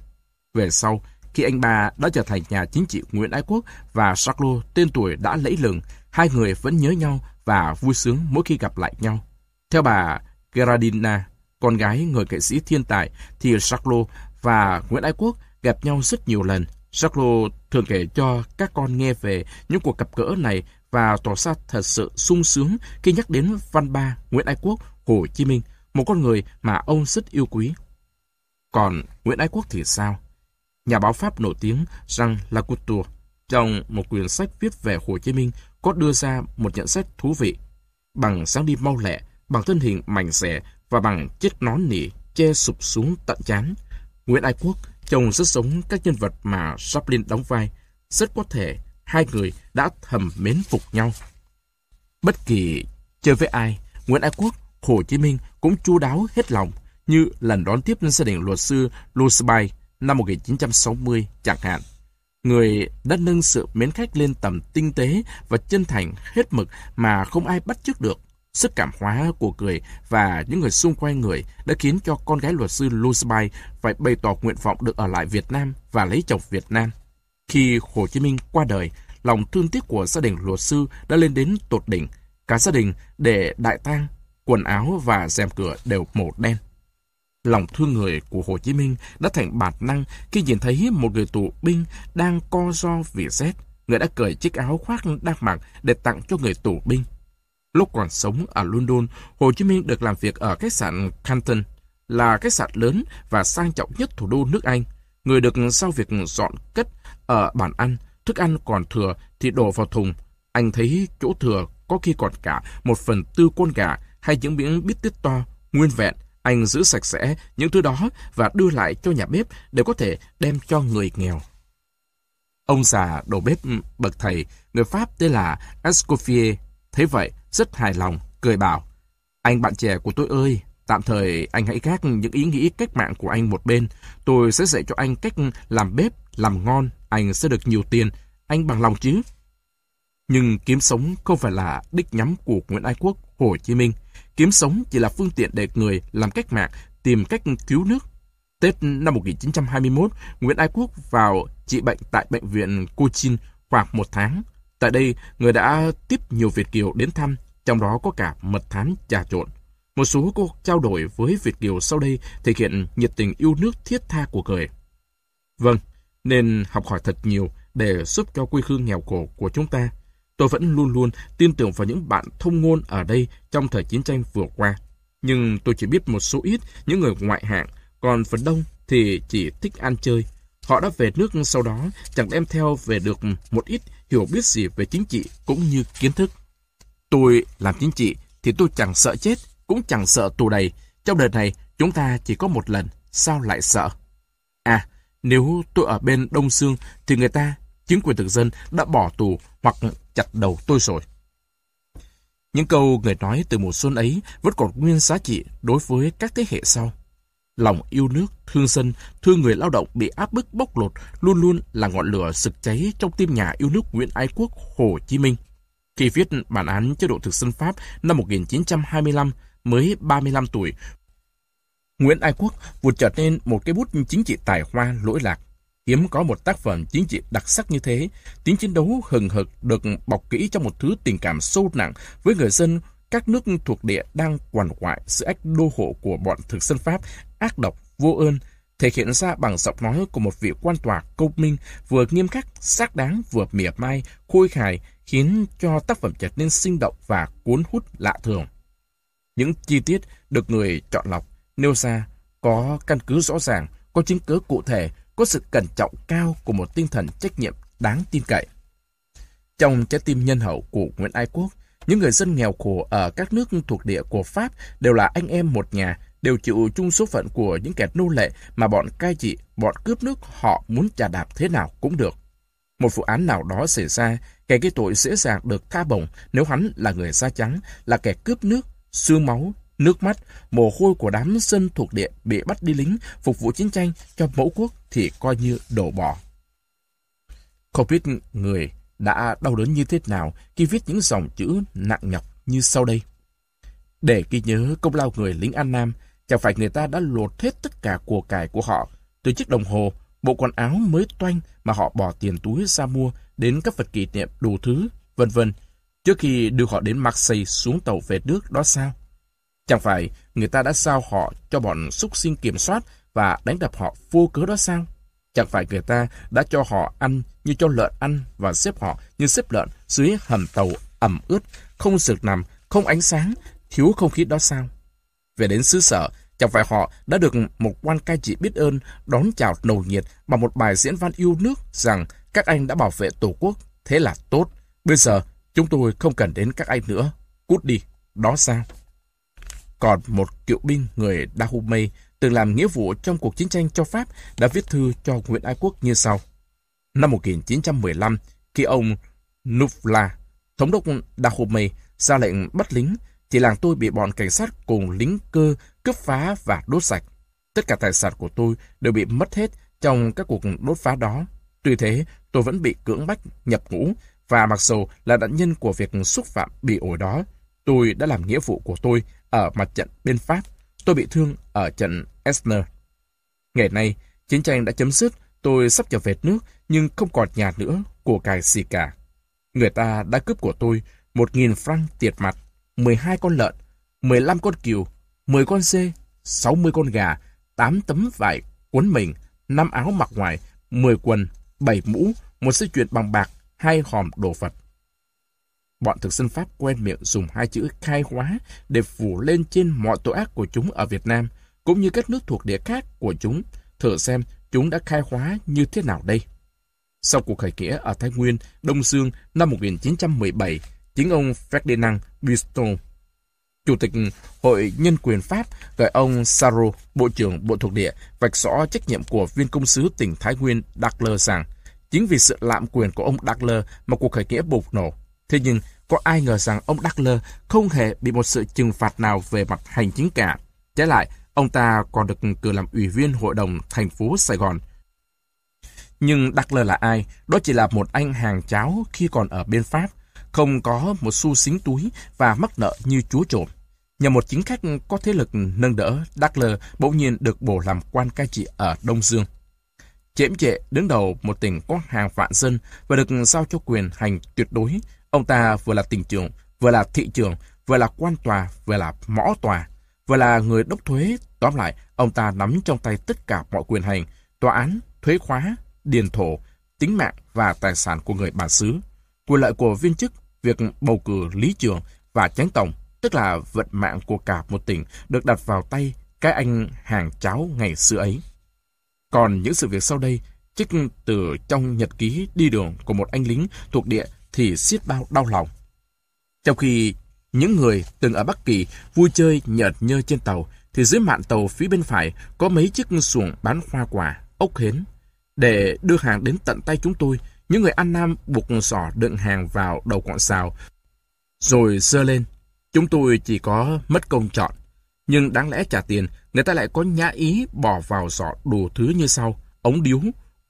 Về sau, khi anh ba đã trở thành nhà chính trị Nguyễn Ái Quốc và Charles tên tuổi đã lẫy lừng, hai người vẫn nhớ nhau và vui sướng mỗi khi gặp lại nhau. Theo bà Gerardina, con gái người nghệ sĩ thiên tài thì Charlot và Nguyễn Ái Quốc gặp nhau rất nhiều lần. Charlot thường kể cho các con nghe về những cuộc gặp gỡ này và tỏ ra thật sự sung sướng khi nhắc đến văn ba Nguyễn Ái Quốc, Hồ Chí Minh, một con người mà ông rất yêu quý. Còn Nguyễn Ái Quốc thì sao? Nhà báo Pháp nổi tiếng Jean Lacouture trong một quyển sách viết về Hồ Chí Minh có đưa ra một nhận xét thú vị. Bằng sáng đi mau lẹ, bằng thân hình mảnh rẻ và bằng chiếc nón nỉ che sụp xuống tận chán, Nguyễn Ái Quốc trông rất giống các nhân vật mà Chaplin đóng vai. Rất có thể hai người đã thầm mến phục nhau. Bất kỳ chơi với ai, Nguyễn Ái Quốc, Hồ Chí Minh cũng chu đáo hết lòng, như lần đón tiếp gia đình luật sư Lusby năm 1960 chẳng hạn. Người đã nâng sự mến khách lên tầm tinh tế và chân thành hết mực mà không ai bắt chước được. Sức cảm hóa của người và những người xung quanh người đã khiến cho con gái luật sư Lusby phải bày tỏ nguyện vọng được ở lại Việt Nam và lấy chồng Việt Nam. Khi Hồ Chí Minh qua đời, lòng thương tiếc của gia đình luật sư đã lên đến tột đỉnh. Cả gia đình để đại tang, quần áo và rèm cửa đều màu đen. Lòng thương người của Hồ Chí Minh đã thành bản năng khi nhìn thấy một người tù binh đang co ro vì rét. Người đã cởi chiếc áo khoác đang mặc để tặng cho người tù binh. Lúc còn sống ở London, Hồ Chí Minh được làm việc ở khách sạn Canton, là khách sạn lớn và sang trọng nhất thủ đô nước Anh. Người được sau việc dọn cất ở bàn ăn, thức ăn còn thừa thì đổ vào thùng. Anh thấy chỗ thừa có khi còn cả một phần tư con gà hay những miếng bít tết to, nguyên vẹn. Anh giữ sạch sẽ những thứ đó và đưa lại cho nhà bếp để có thể đem cho người nghèo. Ông già đầu bếp bậc thầy, người Pháp tên là Escoffier, thấy vậy rất hài lòng, cười bảo, anh bạn trẻ của tôi ơi, tạm thời anh hãy gác những ý nghĩ cách mạng của anh một bên. Tôi sẽ dạy cho anh cách làm bếp, làm ngon, anh sẽ được nhiều tiền. Anh bằng lòng chứ? Nhưng kiếm sống không phải là đích nhắm của Nguyễn Ái Quốc, Hồ Chí Minh. Kiếm sống chỉ là phương tiện để người làm cách mạng tìm cách cứu nước. Tết năm 1921, Nguyễn Ái Quốc vào trị bệnh tại bệnh viện Cochin khoảng một tháng. Tại đây, người đã tiếp nhiều Việt Kiều đến thăm, trong đó có cả mật thám trà trộn. Một số cuộc trao đổi với Việt Kiều sau đây thể hiện nhiệt tình yêu nước thiết tha của người. Vâng, nên học hỏi thật nhiều để giúp cho quê hương nghèo khổ của chúng ta. Tôi vẫn luôn luôn tin tưởng vào những bạn thông ngôn ở đây trong thời chiến tranh vừa qua. Nhưng tôi chỉ biết một số ít những người ngoại hạng, còn phần đông thì chỉ thích ăn chơi. Họ đã về nước sau đó chẳng đem theo về được một ít hiểu biết gì về chính trị cũng như kiến thức. Tôi làm chính trị thì tôi chẳng sợ chết, cũng chẳng sợ tù đầy. Trong đời này chúng ta chỉ có một lần, sao lại sợ? À, nếu tôi ở bên Đông Sương thì người ta, chính quyền thực dân đã bỏ tù hoặc chặt đầu tôi rồi. Những câu người nói từ mùa xuân ấy vẫn còn nguyên giá trị đối với các thế hệ sau. Lòng yêu nước, thương dân, thương người lao động bị áp bức bóc lột luôn luôn là ngọn lửa sực cháy trong tim nhà yêu nước Nguyễn Ái Quốc Hồ Chí Minh. Khi viết bản án chế độ thực dân Pháp năm 1925, mới 35 tuổi, Nguyễn Ái Quốc vụt trở nên một cái bút chính trị tài hoa lỗi lạc. Hiếm có một tác phẩm chính trị đặc sắc như thế, tiếng chiến đấu hừng hực được bọc kỹ trong một thứ tình cảm sâu nặng với người dân các nước thuộc địa đang quằn quại sự ách đô hộ của bọn thực dân Pháp ác độc, vô ơn, thể hiện ra bằng giọng nói của một vị quan tòa công minh vừa nghiêm khắc, xác đáng vừa mỉa mai, khôi hài, khiến cho tác phẩm trở nên sinh động và cuốn hút lạ thường. Những chi tiết được người chọn lọc, nêu ra, có căn cứ rõ ràng, có chứng cứ cụ thể, có sự cẩn trọng cao của một tinh thần trách nhiệm đáng tin cậy. Trong trái tim nhân hậu của Nguyễn Ái Quốc, những người dân nghèo khổ ở các nước thuộc địa của Pháp đều là anh em một nhà, đều chịu chung số phận của những kẻ nô lệ mà bọn cai trị, bọn cướp nước họ muốn trả đạp thế nào cũng được. Một vụ án nào đó xảy ra, kẻ gây tội dễ dàng được tha bổng nếu hắn là người da trắng, là kẻ cướp nước, xương máu, nước mắt, mồ hôi của đám dân thuộc địa bị bắt đi lính phục vụ chiến tranh cho mẫu quốc thì coi như đổ bỏ. Không biết người đã đau đớn như thế nào khi viết những dòng chữ nặng nhọc như sau đây. Để ghi nhớ công lao người lính An Nam, chẳng phải người ta đã lột hết tất cả của cải của họ, từ chiếc đồng hồ, bộ quần áo mới toanh mà họ bỏ tiền túi ra mua, đến các vật kỷ niệm đủ thứ, vân vân, trước khi đưa họ đến Marseille xuống tàu về nước đó sao? Chẳng phải người ta đã sao họ cho bọn súc sinh kiểm soát và đánh đập họ vô cớ đó sao? Chẳng phải người ta đã cho họ ăn như cho lợn ăn và xếp họ như xếp lợn dưới hầm tàu ẩm ướt, không sực nằm, không ánh sáng, thiếu không khí đó sao? Về đến xứ sở, chẳng phải họ đã được một quan cai trị biết ơn đón chào nồng nhiệt bằng một bài diễn văn yêu nước rằng các anh đã bảo vệ Tổ quốc, thế là tốt. Bây giờ, chúng tôi không cần đến các anh nữa. Cút đi, đó sao? Còn một cựu binh người Dahomey từng làm nghĩa vụ trong cuộc chiến tranh cho Pháp đã viết thư cho Nguyễn Ái Quốc như sau. Năm 1915, khi ông Nufla, thống đốc Dahomey, ra lệnh bắt lính, thì làng tôi bị bọn cảnh sát cùng lính cơ cướp phá và đốt sạch. Tất cả tài sản của tôi đều bị mất hết trong các cuộc đốt phá đó. Tuy thế, tôi vẫn bị cưỡng bách nhập ngũ, và mặc dù là nạn nhân của việc xúc phạm bị ổi đó, tôi đã làm nghĩa vụ của tôi ở mặt trận bên Pháp. Tôi bị thương ở trận Esner. Ngày nay, chiến tranh đã chấm dứt, tôi sắp trở về nước nhưng không còn nhà nữa, của cải gì cả. Người ta đã cướp của tôi 1.000 franc tiền mặt, 12 con lợn, 15 con cừu, 10 con dê, 60 con gà, 8 tấm vải cuốn mình, 5 áo mặc ngoài, 10 quần, 7 mũ, một dây chuyền bằng bạc, hai hòm đồ vật. Bọn thực dân Pháp quen miệng dùng hai chữ khai hóa để phủ lên trên mọi tội ác của chúng ở Việt Nam, cũng như các nước thuộc địa khác của chúng. Thử xem chúng đã khai hóa như thế nào đây. Sau cuộc khởi nghĩa ở Thái Nguyên, Đông Dương năm 1917, chính ông Ferdinand Biston, Chủ tịch Hội Nhân quyền Pháp, gọi ông Saro, Bộ trưởng Bộ thuộc địa, vạch rõ trách nhiệm của viên công sứ tỉnh Thái Nguyên Dackler rằng chính vì sự lạm quyền của ông Dackler mà cuộc khởi nghĩa bùng nổ. Thế nhưng, có ai ngờ rằng ông Dackler không hề bị một sự trừng phạt nào về mặt hành chính cả. Trái lại, ông ta còn được cử làm ủy viên hội đồng thành phố Sài Gòn. Nhưng Dackler là ai? Đó chỉ là một anh hàng cháo khi còn ở bên Pháp, không có một xu xính túi và mắc nợ như chúa trộm. Nhờ một chính khách có thế lực nâng đỡ, Dackler bỗng nhiên được bổ làm quan cai trị ở Đông Dương. Chễm trệ đứng đầu một tỉnh có hàng vạn dân và được giao cho quyền hành tuyệt đối. Ông ta vừa là tỉnh trưởng, vừa là thị trưởng, vừa là quan tòa, vừa là mõ tòa, vừa là người đốc thuế. Tóm lại, ông ta nắm trong tay tất cả mọi quyền hành, tòa án, thuế khóa, điền thổ, tính mạng và tài sản của người bản xứ. Quyền lợi của viên chức, việc bầu cử lý trưởng và chánh tổng, tức là vận mạng của cả một tỉnh, được đặt vào tay cái anh hàng cháo ngày xưa ấy. Còn những sự việc sau đây, trích từ trong nhật ký đi đường của một anh lính thuộc địa thì xiết bao đau lòng. Trong khi những người từng ở Bắc Kỳ vui chơi nhợt nhơ trên tàu, thì dưới mạn tàu phía bên phải có mấy chiếc xuồng bán hoa quả, ốc hến. Để đưa hàng đến tận tay chúng tôi, những người An Nam buộc sỏ đựng hàng vào đầu quọn xào, rồi sơ lên. Chúng tôi chỉ có mất công chọn. Nhưng đáng lẽ trả tiền, người ta lại có nhã ý bỏ vào giỏ đủ thứ như sau. Ống điếu,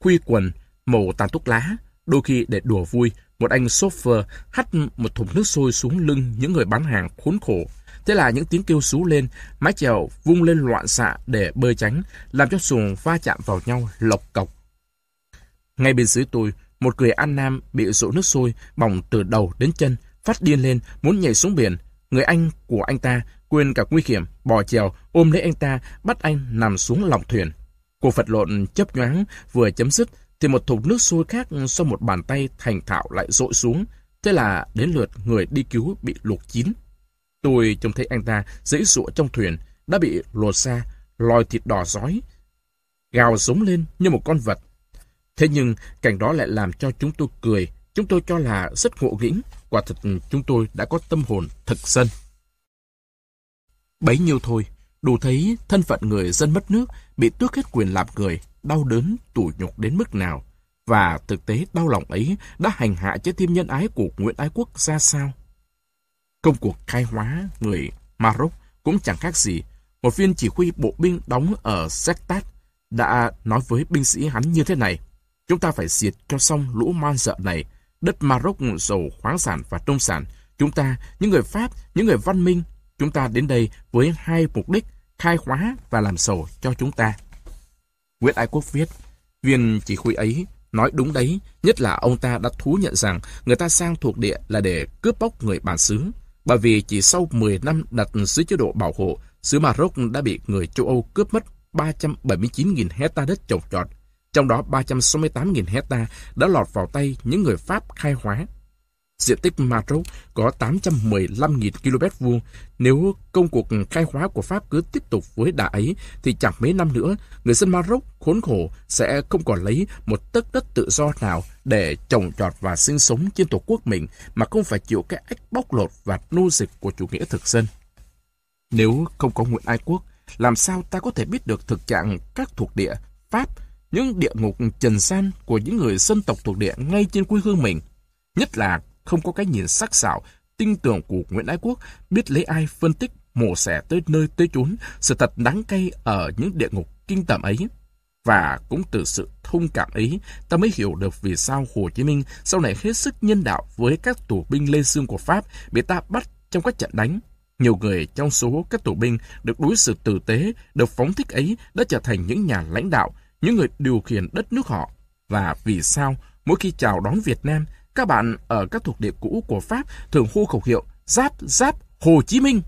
khuy quần, màu tàn thuốc lá. Đôi khi để đùa vui, một anh chauffeur hắt một thùng nước sôi xuống lưng những người bán hàng khốn khổ. Thế là những tiếng kêu sú lên, mái chèo vung lên loạn xạ để bơi tránh, làm cho xuồng va chạm vào nhau lộc cọc. Ngay bên dưới tôi, một người An Nam bị rộ nước sôi bỏng từ đầu đến chân, phát điên lên, muốn nhảy xuống biển. Người anh của anh ta quên cả nguy hiểm, bò chèo, ôm lấy anh ta, bắt anh nằm xuống lòng thuyền. Cuộc vật lộn chấp nhoáng vừa chấm dứt, thì một thùng nước sôi khác do một bàn tay thành thạo lại rội xuống. Thế là đến lượt người đi cứu bị luộc chín. Tôi trông thấy anh ta dễ dụa trong thuyền, đã bị lột xa, lòi thịt đỏ giói, gào giống lên như một con vật. Thế nhưng cảnh đó lại làm cho chúng tôi cười, chúng tôi cho là rất ngộ nghĩnh, quả thật chúng tôi đã có tâm hồn thực dân. Bấy nhiêu thôi, đủ thấy thân phận người dân mất nước bị tước hết quyền làm người, đau đớn, tủi nhục đến mức nào. Và thực tế đau lòng ấy đã hành hạ trái tim nhân ái của Nguyễn Ái Quốc ra sao? Công cuộc khai hóa người Maroc cũng chẳng khác gì. Một viên chỉ huy bộ binh đóng ở Sektat đã nói với binh sĩ hắn như thế này. Chúng ta phải diệt cho xong lũ man dợ này. Đất Maroc giàu khoáng sản và nông sản. Chúng ta, những người Pháp, những người văn minh, Chúng ta đến đây với hai mục đích khai khóa và làm sầu cho chúng ta. Nguyễn Ái Quốc viết, viên chỉ huy ấy nói đúng đấy, nhất là ông ta đã thú nhận rằng người ta sang thuộc địa là để cướp bóc người bản xứ. Bởi vì chỉ sau 10 năm đặt dưới chế độ bảo hộ, xứ Maroc đã bị người châu Âu cướp mất 379.000 hecta đất trồng trọt, trong đó 368.000 hecta đã lọt vào tay những người Pháp khai hóa. Diện tích Maroc có 815.000 km vuông. Nếu công cuộc khai hóa của Pháp cứ tiếp tục với đà ấy, thì chẳng mấy năm nữa, người dân Maroc khốn khổ sẽ không còn lấy một tấc đất tự do nào để trồng trọt và sinh sống trên tổ quốc mình mà không phải chịu cái ách bóc lột và nô dịch của chủ nghĩa thực dân. Nếu không có nguyện ai Quốc, làm sao ta có thể biết được thực trạng các thuộc địa Pháp, những địa ngục trần gian của những người dân tộc thuộc địa ngay trên quê hương mình? Nhất là không có cái nhìn sắc sảo, tinh tưởng của Nguyễn Ái Quốc biết lấy ai phân tích mổ xẻ tới nơi tới chốn sự thật đắng cay ở những địa ngục kinh tởm ấy. Và cũng từ sự thông cảm ấy, ta mới hiểu được vì sao Hồ Chí Minh sau này hết sức nhân đạo với các tù binh Lê xương của Pháp bị ta bắt trong các trận đánh. Nhiều người trong số các tù binh được đối xử tử tế, được phóng thích ấy đã trở thành những nhà lãnh đạo, những người điều khiển đất nước họ. Và vì sao mỗi khi chào đón Việt Nam, các bạn ở các thuộc địa cũ của Pháp thường hô khẩu hiệu Giáp Giáp Hồ Chí Minh.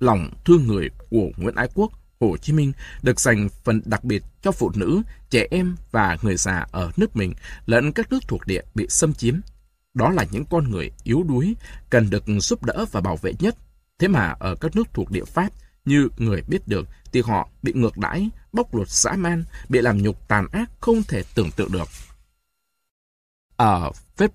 Lòng thương người của Nguyễn Ái Quốc, Hồ Chí Minh được dành phần đặc biệt cho phụ nữ, trẻ em và người già ở nước mình lẫn các nước thuộc địa bị xâm chiếm. Đó là những con người yếu đuối, cần được giúp đỡ và bảo vệ nhất. Thế mà ở các nước thuộc địa Pháp, như người biết được, thì họ bị ngược đãi, bóc lột dã man, bị làm nhục tàn ác không thể tưởng tượng được. Ở Phép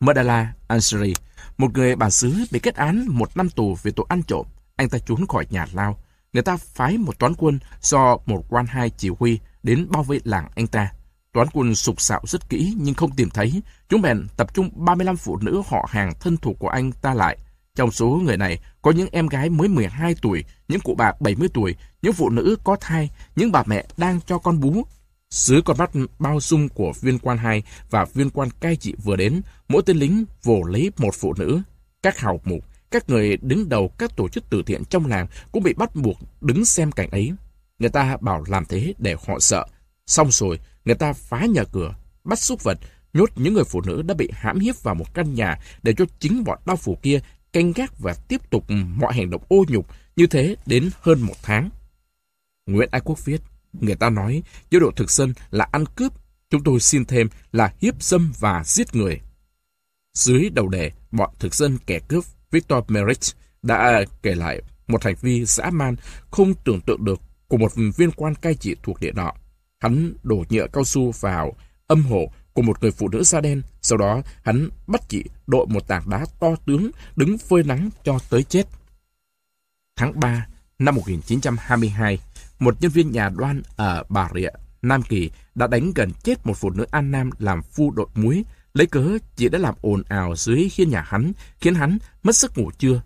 Merdala, Algeria, một người bản xứ bị kết án một năm tù vì tội ăn trộm. Anh ta trốn khỏi nhà lao. Người ta phái một toán quân do một quan hai chỉ huy đến bao vây làng anh ta. Toán quân sục sạo rất kỹ nhưng không tìm thấy. Chúng bèn tập trung 35 phụ nữ họ hàng thân thuộc của anh ta lại. Trong số người này có những em gái mới 12 tuổi, những cụ bà 70 tuổi, những phụ nữ có thai, những bà mẹ đang cho con bú, dưới con mắt bao dung của viên quan hai và viên quan cai trị vừa đến, mỗi tên lính vồ lấy một phụ nữ. Các hào mục, các người đứng đầu các tổ chức từ thiện trong làng cũng bị bắt buộc đứng xem cảnh ấy. Người ta bảo làm thế để họ sợ. Xong rồi, người ta phá nhà cửa, bắt súc vật, nhốt những người phụ nữ đã bị hãm hiếp vào một căn nhà để cho chính bọn đau phủ kia canh gác và tiếp tục mọi hành động ô nhục như thế đến hơn một tháng. Nguyễn Ái Quốc viết, Người ta nói chế độ thực dân là ăn cướp, chúng tôi xin thêm là hiếp dâm và giết người. Dưới đầu đề, bọn thực dân kẻ cướp Victor Merritt đã kể lại một hành vi dã man không tưởng tượng được của một viên quan cai trị thuộc địa nọ. Hắn đổ nhựa cao su vào âm hộ của một người phụ nữ da đen, sau đó hắn bắt chị đội một tảng đá to tướng đứng phơi nắng cho tới chết. Tháng 3 năm 1922, một nhân viên nhà đoan ở Bà Rịa, Nam Kỳ đã đánh gần chết một phụ nữ An Nam làm phu đội muối, lấy cớ chị đã làm ồn ào dưới hiên nhà hắn, khiến hắn mất sức ngủ trưa.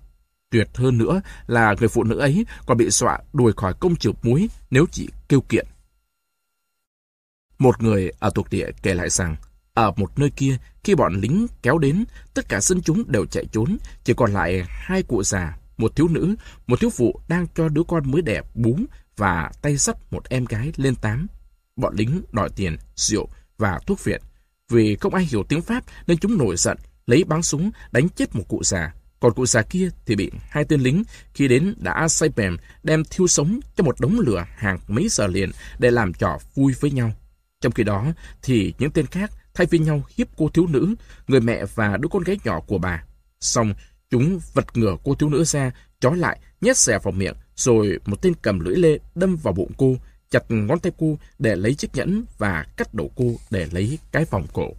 Tuyệt hơn nữa là người phụ nữ ấy còn bị dọa đuổi khỏi công trường muối nếu chị kêu kiện. Một người ở thuộc địa kể lại rằng, ở một nơi kia, khi bọn lính kéo đến, tất cả dân chúng đều chạy trốn, chỉ còn lại hai cụ già, một thiếu nữ, một thiếu phụ đang cho đứa con mới đẻ bú và tay sắt một em gái lên tám. Bọn lính đòi tiền, rượu và thuốc viện. Vì không ai hiểu tiếng Pháp nên chúng nổi giận, lấy bắn súng đánh chết một cụ già. Còn cụ già kia thì bị hai tên lính khi đến đã say bèm đem thiêu sống cho một đống lửa hàng mấy giờ liền để làm trò vui với nhau. Trong khi đó thì những tên khác thay phiên nhau hiếp cô thiếu nữ, người mẹ và đứa con gái nhỏ của bà. Xong, chúng vật ngửa cô thiếu nữ ra, trói lại, nhét xẻ vào miệng, rồi một tên cầm lưỡi lê đâm vào bụng cô, chặt ngón tay cô để lấy chiếc nhẫn và cắt đầu cô để lấy cái vòng cổ.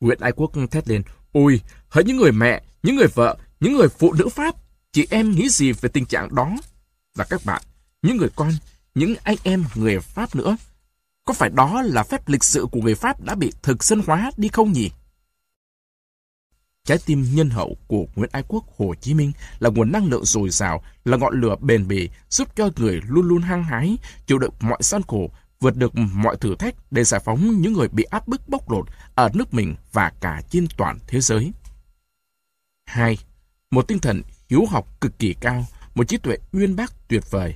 Nguyễn Ái Quốc thét lên, Ôi, hỡi những người mẹ, những người vợ, những người phụ nữ Pháp, chị em nghĩ gì về tình trạng đó? Và các bạn, những người con, những anh em người Pháp nữa, có phải đó là phép lịch sự của người Pháp đã bị thực dân hóa đi không nhỉ? Trái tim nhân hậu của Nguyễn Ái Quốc Hồ Chí Minh là nguồn năng lượng dồi dào, là ngọn lửa bền bỉ, giúp cho người luôn luôn hăng hái, chịu đựng mọi gian khổ, vượt được mọi thử thách để giải phóng những người bị áp bức bóc lột ở nước mình và cả trên toàn thế giới. 2. Một tinh thần hiếu học cực kỳ cao, một trí tuệ uyên bác tuyệt vời.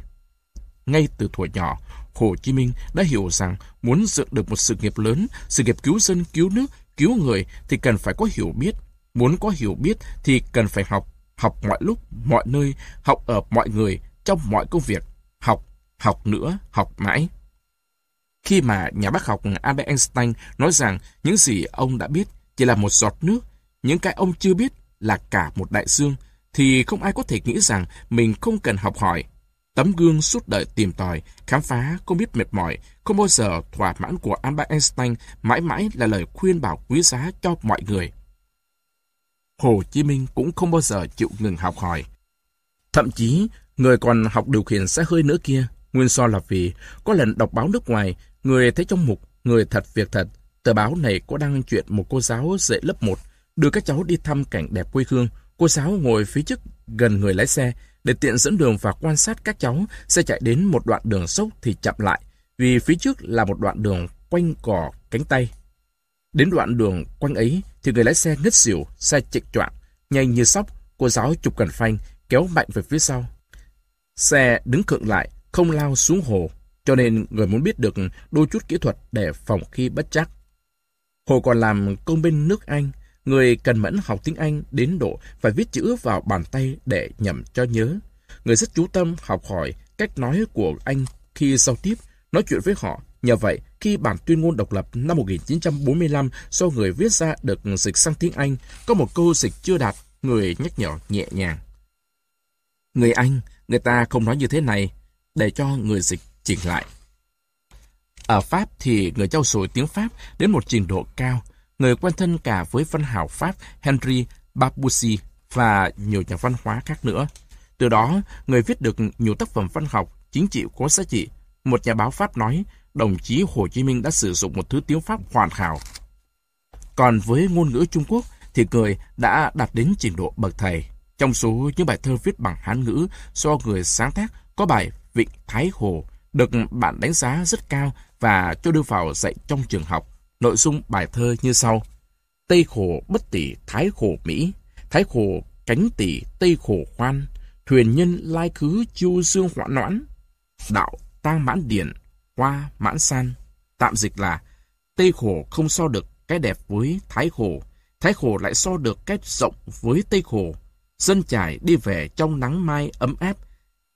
Ngay từ thuở nhỏ, Hồ Chí Minh đã hiểu rằng muốn dựng được một sự nghiệp lớn, sự nghiệp cứu dân, cứu nước, cứu người thì cần phải có hiểu biết, Muốn có hiểu biết thì cần phải học, học mọi lúc, mọi nơi, học ở mọi người, trong mọi công việc. Học, học nữa, học mãi. Khi mà nhà bác học Albert Einstein nói rằng những gì ông đã biết chỉ là một giọt nước, những cái ông chưa biết là cả một đại dương, thì không ai có thể nghĩ rằng mình không cần học hỏi. Tấm gương suốt đời tìm tòi, khám phá, không biết mệt mỏi, không bao giờ thỏa mãn của Albert Einstein mãi mãi là lời khuyên bảo quý giá cho mọi người. Hồ Chí Minh cũng không bao giờ chịu ngừng học hỏi. Thậm chí, người còn học điều khiển xe hơi nữa kia. Nguyên do là vì có lần đọc báo nước ngoài, người thấy trong mục Người thật việc thật, tờ báo này có đăng chuyện một cô giáo dạy lớp 1 đưa các cháu đi thăm cảnh đẹp quê hương. Cô giáo ngồi phía trước gần người lái xe để tiện dẫn đường và quan sát các cháu xe chạy đến một đoạn đường sốc thì chậm lại vì phía trước là một đoạn đường quanh cỏ cánh tay. Đến đoạn đường quanh ấy thì người lái xe ngất xỉu, xe chạy choạng, nhanh như sóc, cô giáo chụp cần phanh, kéo mạnh về phía sau. Xe đứng khựng lại, không lao xuống hồ, cho nên người muốn biết được đôi chút kỹ thuật để phòng khi bất chắc. Hồ còn làm công bên nước Anh, người cần mẫn học tiếng Anh đến độ phải viết chữ vào bàn tay để nhầm cho nhớ. Người rất chú tâm học hỏi cách nói của anh khi giao tiếp, nói chuyện với họ. Nhờ vậy, khi bản tuyên ngôn độc lập năm 1945 do người viết ra được dịch sang tiếng Anh, có một câu dịch chưa đạt, người nhắc nhở nhẹ nhàng. Người Anh, người ta không nói như thế này, để cho người dịch chỉnh lại. Ở Pháp thì người trao dồi tiếng Pháp đến một trình độ cao, người quen thân cả với văn hào Pháp Henry Barbussy và nhiều nhà văn hóa khác nữa. Từ đó, người viết được nhiều tác phẩm văn học, chính trị có giá trị. Một nhà báo Pháp nói, đồng chí Hồ Chí Minh đã sử dụng một thứ tiếng Pháp hoàn hảo. Còn với ngôn ngữ Trung Quốc thì người đã đạt đến trình độ bậc thầy. Trong số những bài thơ viết bằng Hán ngữ do người sáng tác có bài Vịnh Thái Hồ được bạn đánh giá rất cao và cho đưa vào dạy trong trường học. Nội dung bài thơ như sau. Tây khổ bất tỷ Thái khổ Mỹ, Thái khổ cánh tỷ Tây khổ khoan, thuyền nhân lai khứ chu dương hoạn noãn, đạo tang mãn điển, hoa mãn san. Tạm dịch là Tây khổ không so được cái đẹp với Thái khổ, Thái khổ lại so được cái rộng với Tây khổ. Dân trải đi về trong nắng mai ấm áp,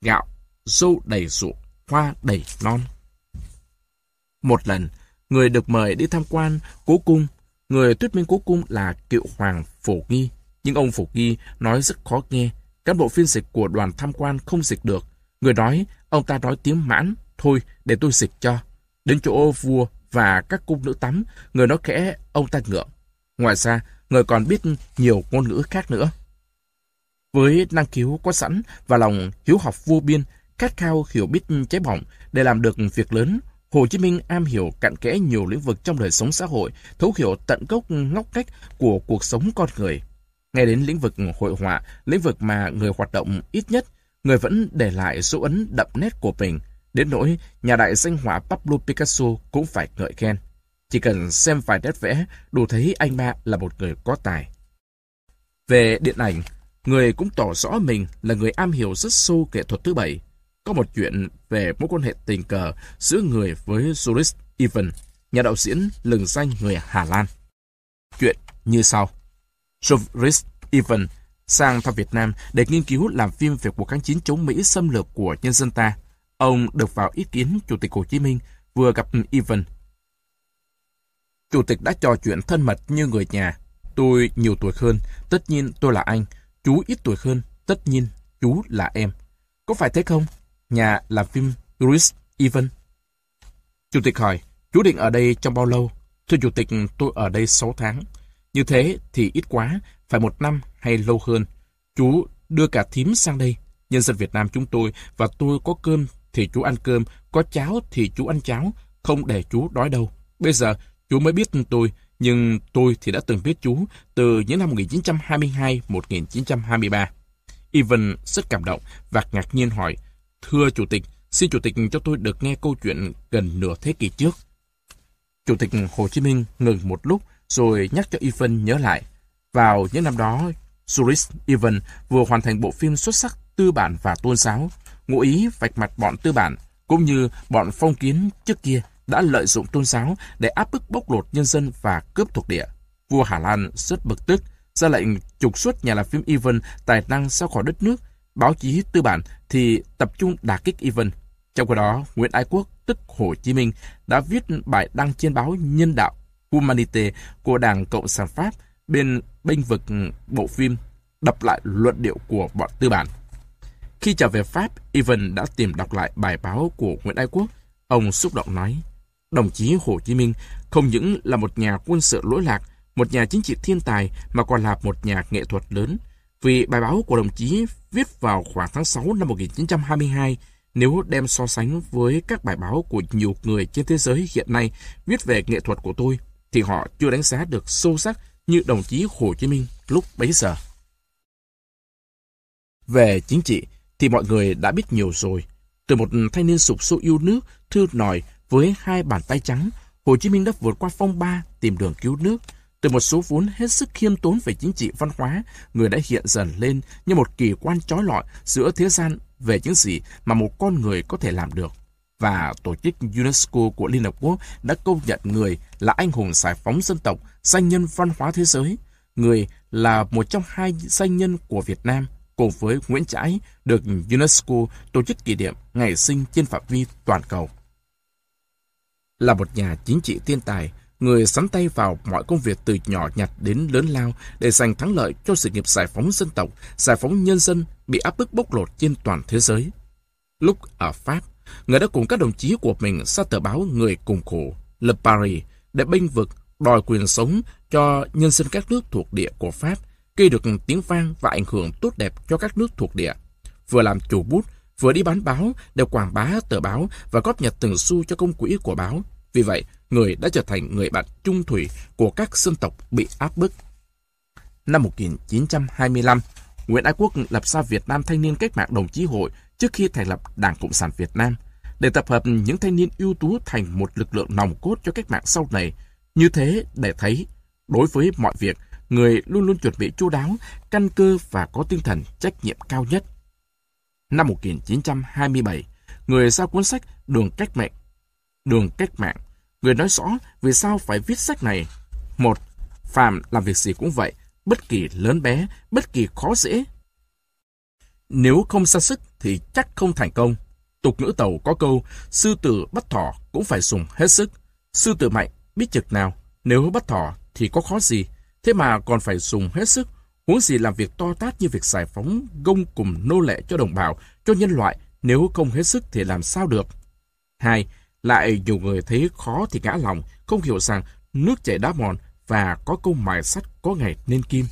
gạo, dâu đầy ruộng hoa đầy non. Một lần, người được mời đi tham quan cố cung. Người thuyết minh cố cung là cựu hoàng Phổ Nghi. Nhưng ông Phổ Nghi nói rất khó nghe. Cán bộ phiên dịch của đoàn tham quan không dịch được. Người nói, ông ta nói tiếng mãn. Thôi, để tôi dịch cho. Đến chỗ vua và các cung nữ tắm, người nói khẽ, ông ta ngượng. Ngoài ra, người còn biết nhiều ngôn ngữ khác nữa. Với năng khiếu có sẵn và lòng hiếu học vô biên, khát khao hiểu biết cháy bỏng để làm được việc lớn. Hồ Chí Minh am hiểu cặn kẽ nhiều lĩnh vực trong đời sống xã hội, thấu hiểu tận gốc ngóc cách của cuộc sống con người. Ngay đến lĩnh vực hội họa, lĩnh vực mà người hoạt động ít nhất, người vẫn để lại dấu ấn đậm nét của mình. Đến nỗi, nhà đại danh họa Pablo Picasso cũng phải ngợi khen. Chỉ cần xem vài nét vẽ, đủ thấy anh ba là một người có tài. Về điện ảnh, người cũng tỏ rõ mình là người am hiểu rất sâu nghệ thuật thứ bảy. Có một chuyện về mối quan hệ tình cờ giữa người với Joris Ivan, nhà đạo diễn lừng danh người Hà Lan. Chuyện như sau. Joris Ivan sang thăm Việt Nam để nghiên cứu làm phim về cuộc kháng chiến chống Mỹ xâm lược của nhân dân ta. Ông được vào ý kiến Chủ tịch Hồ Chí Minh vừa gặp Ivan. Chủ tịch đã trò chuyện thân mật như người nhà. Tôi nhiều tuổi hơn, tất nhiên tôi là anh. Chú ít tuổi hơn, tất nhiên chú là em. Có phải thế không? nhà làm phim Chris Evan. Chủ tịch hỏi, chú định ở đây trong bao lâu? Thưa Chủ tịch, tôi ở đây 6 tháng. Như thế thì ít quá, phải một năm hay lâu hơn. Chú đưa cả thím sang đây. Nhân dân Việt Nam chúng tôi và tôi có cơm thì chú ăn cơm, có cháo thì chú ăn cháo, không để chú đói đâu. Bây giờ chú mới biết tôi, nhưng tôi thì đã từng biết chú từ những năm 1922-1923. Ivan rất cảm động và ngạc nhiên hỏi, Thưa Chủ tịch, xin Chủ tịch cho tôi được nghe câu chuyện gần nửa thế kỷ trước. Chủ tịch Hồ Chí Minh ngừng một lúc rồi nhắc cho Ivan nhớ lại. Vào những năm đó, Juris Ivan vừa hoàn thành bộ phim xuất sắc tư bản và tôn giáo, ngụ ý vạch mặt bọn tư bản, cũng như bọn phong kiến trước kia đã lợi dụng tôn giáo để áp bức bóc lột nhân dân và cướp thuộc địa. Vua Hà Lan rất bực tức, ra lệnh trục xuất nhà làm phim Ivan tài năng ra khỏi đất nước, báo chí tư bản thì tập trung đả kích Ivan. Trong khi đó, Nguyễn Ái Quốc, tức Hồ Chí Minh, đã viết bài đăng trên báo Nhân đạo Humanité của Đảng Cộng sản Pháp bên bênh vực bộ phim đập lại luận điệu của bọn tư bản. Khi trở về Pháp, Ivan đã tìm đọc lại bài báo của Nguyễn Ái Quốc. Ông xúc động nói, đồng chí Hồ Chí Minh không những là một nhà quân sự lỗi lạc, một nhà chính trị thiên tài mà còn là một nhà nghệ thuật lớn. Vì bài báo của đồng chí viết vào khoảng tháng 6 năm 1922, nếu đem so sánh với các bài báo của nhiều người trên thế giới hiện nay viết về nghệ thuật của tôi, thì họ chưa đánh giá được sâu sắc như đồng chí Hồ Chí Minh lúc bấy giờ. Về chính trị thì mọi người đã biết nhiều rồi. Từ một thanh niên sụp sôi yêu nước, thư nòi với hai bàn tay trắng, Hồ Chí Minh đã vượt qua phong ba tìm đường cứu nước. Từ một số vốn hết sức khiêm tốn về chính trị văn hóa, người đã hiện dần lên như một kỳ quan trói lọi giữa thế gian về những gì mà một con người có thể làm được. Và tổ chức UNESCO của Liên Hợp Quốc đã công nhận người là anh hùng giải phóng dân tộc, danh nhân văn hóa thế giới. Người là một trong hai danh nhân của Việt Nam, cùng với Nguyễn Trãi, được UNESCO tổ chức kỷ niệm ngày sinh trên phạm vi toàn cầu. Là một nhà chính trị thiên tài, người sắn tay vào mọi công việc từ nhỏ nhặt đến lớn lao để giành thắng lợi cho sự nghiệp giải phóng dân tộc, giải phóng nhân dân bị áp bức bóc lột trên toàn thế giới. Lúc ở Pháp, người đã cùng các đồng chí của mình ra tờ báo Người Cùng Khổ, Le Paris, để bênh vực, đòi quyền sống cho nhân dân các nước thuộc địa của Pháp, gây được tiếng vang và ảnh hưởng tốt đẹp cho các nước thuộc địa. Vừa làm chủ bút, vừa đi bán báo để quảng bá tờ báo và góp nhặt từng xu cho công quỹ của báo. Vì vậy, người đã trở thành người bạn trung thủy của các dân tộc bị áp bức. Năm 1925, Nguyễn Ái Quốc lập ra Việt Nam Thanh niên Cách mạng Đồng chí Hội trước khi thành lập Đảng Cộng sản Việt Nam, để tập hợp những thanh niên ưu tú thành một lực lượng nòng cốt cho cách mạng sau này. Như thế để thấy, đối với mọi việc, người luôn luôn chuẩn bị chu đáo, căn cơ và có tinh thần trách nhiệm cao nhất. Năm 1927, người ra cuốn sách Đường Cách Mạng. Đường Cách Mạng, người nói rõ vì sao phải viết sách này. Một, Phạm làm việc gì cũng vậy, bất kỳ lớn bé, bất kỳ khó dễ. Nếu không ra sức thì chắc không thành công. Tục ngữ tàu có câu, sư tử bắt thỏ cũng phải dùng hết sức. Sư tử mạnh, biết chực nào, nếu bắt thỏ thì có khó gì, thế mà còn phải dùng hết sức. Huống gì làm việc to tát như việc giải phóng gông cùng nô lệ cho đồng bào, cho nhân loại, nếu không hết sức thì làm sao được. Hai, lại nhiều người thấy khó thì ngã lòng, không hiểu rằng nước chảy đá mòn và có câu mài sắt có ngày nên kim.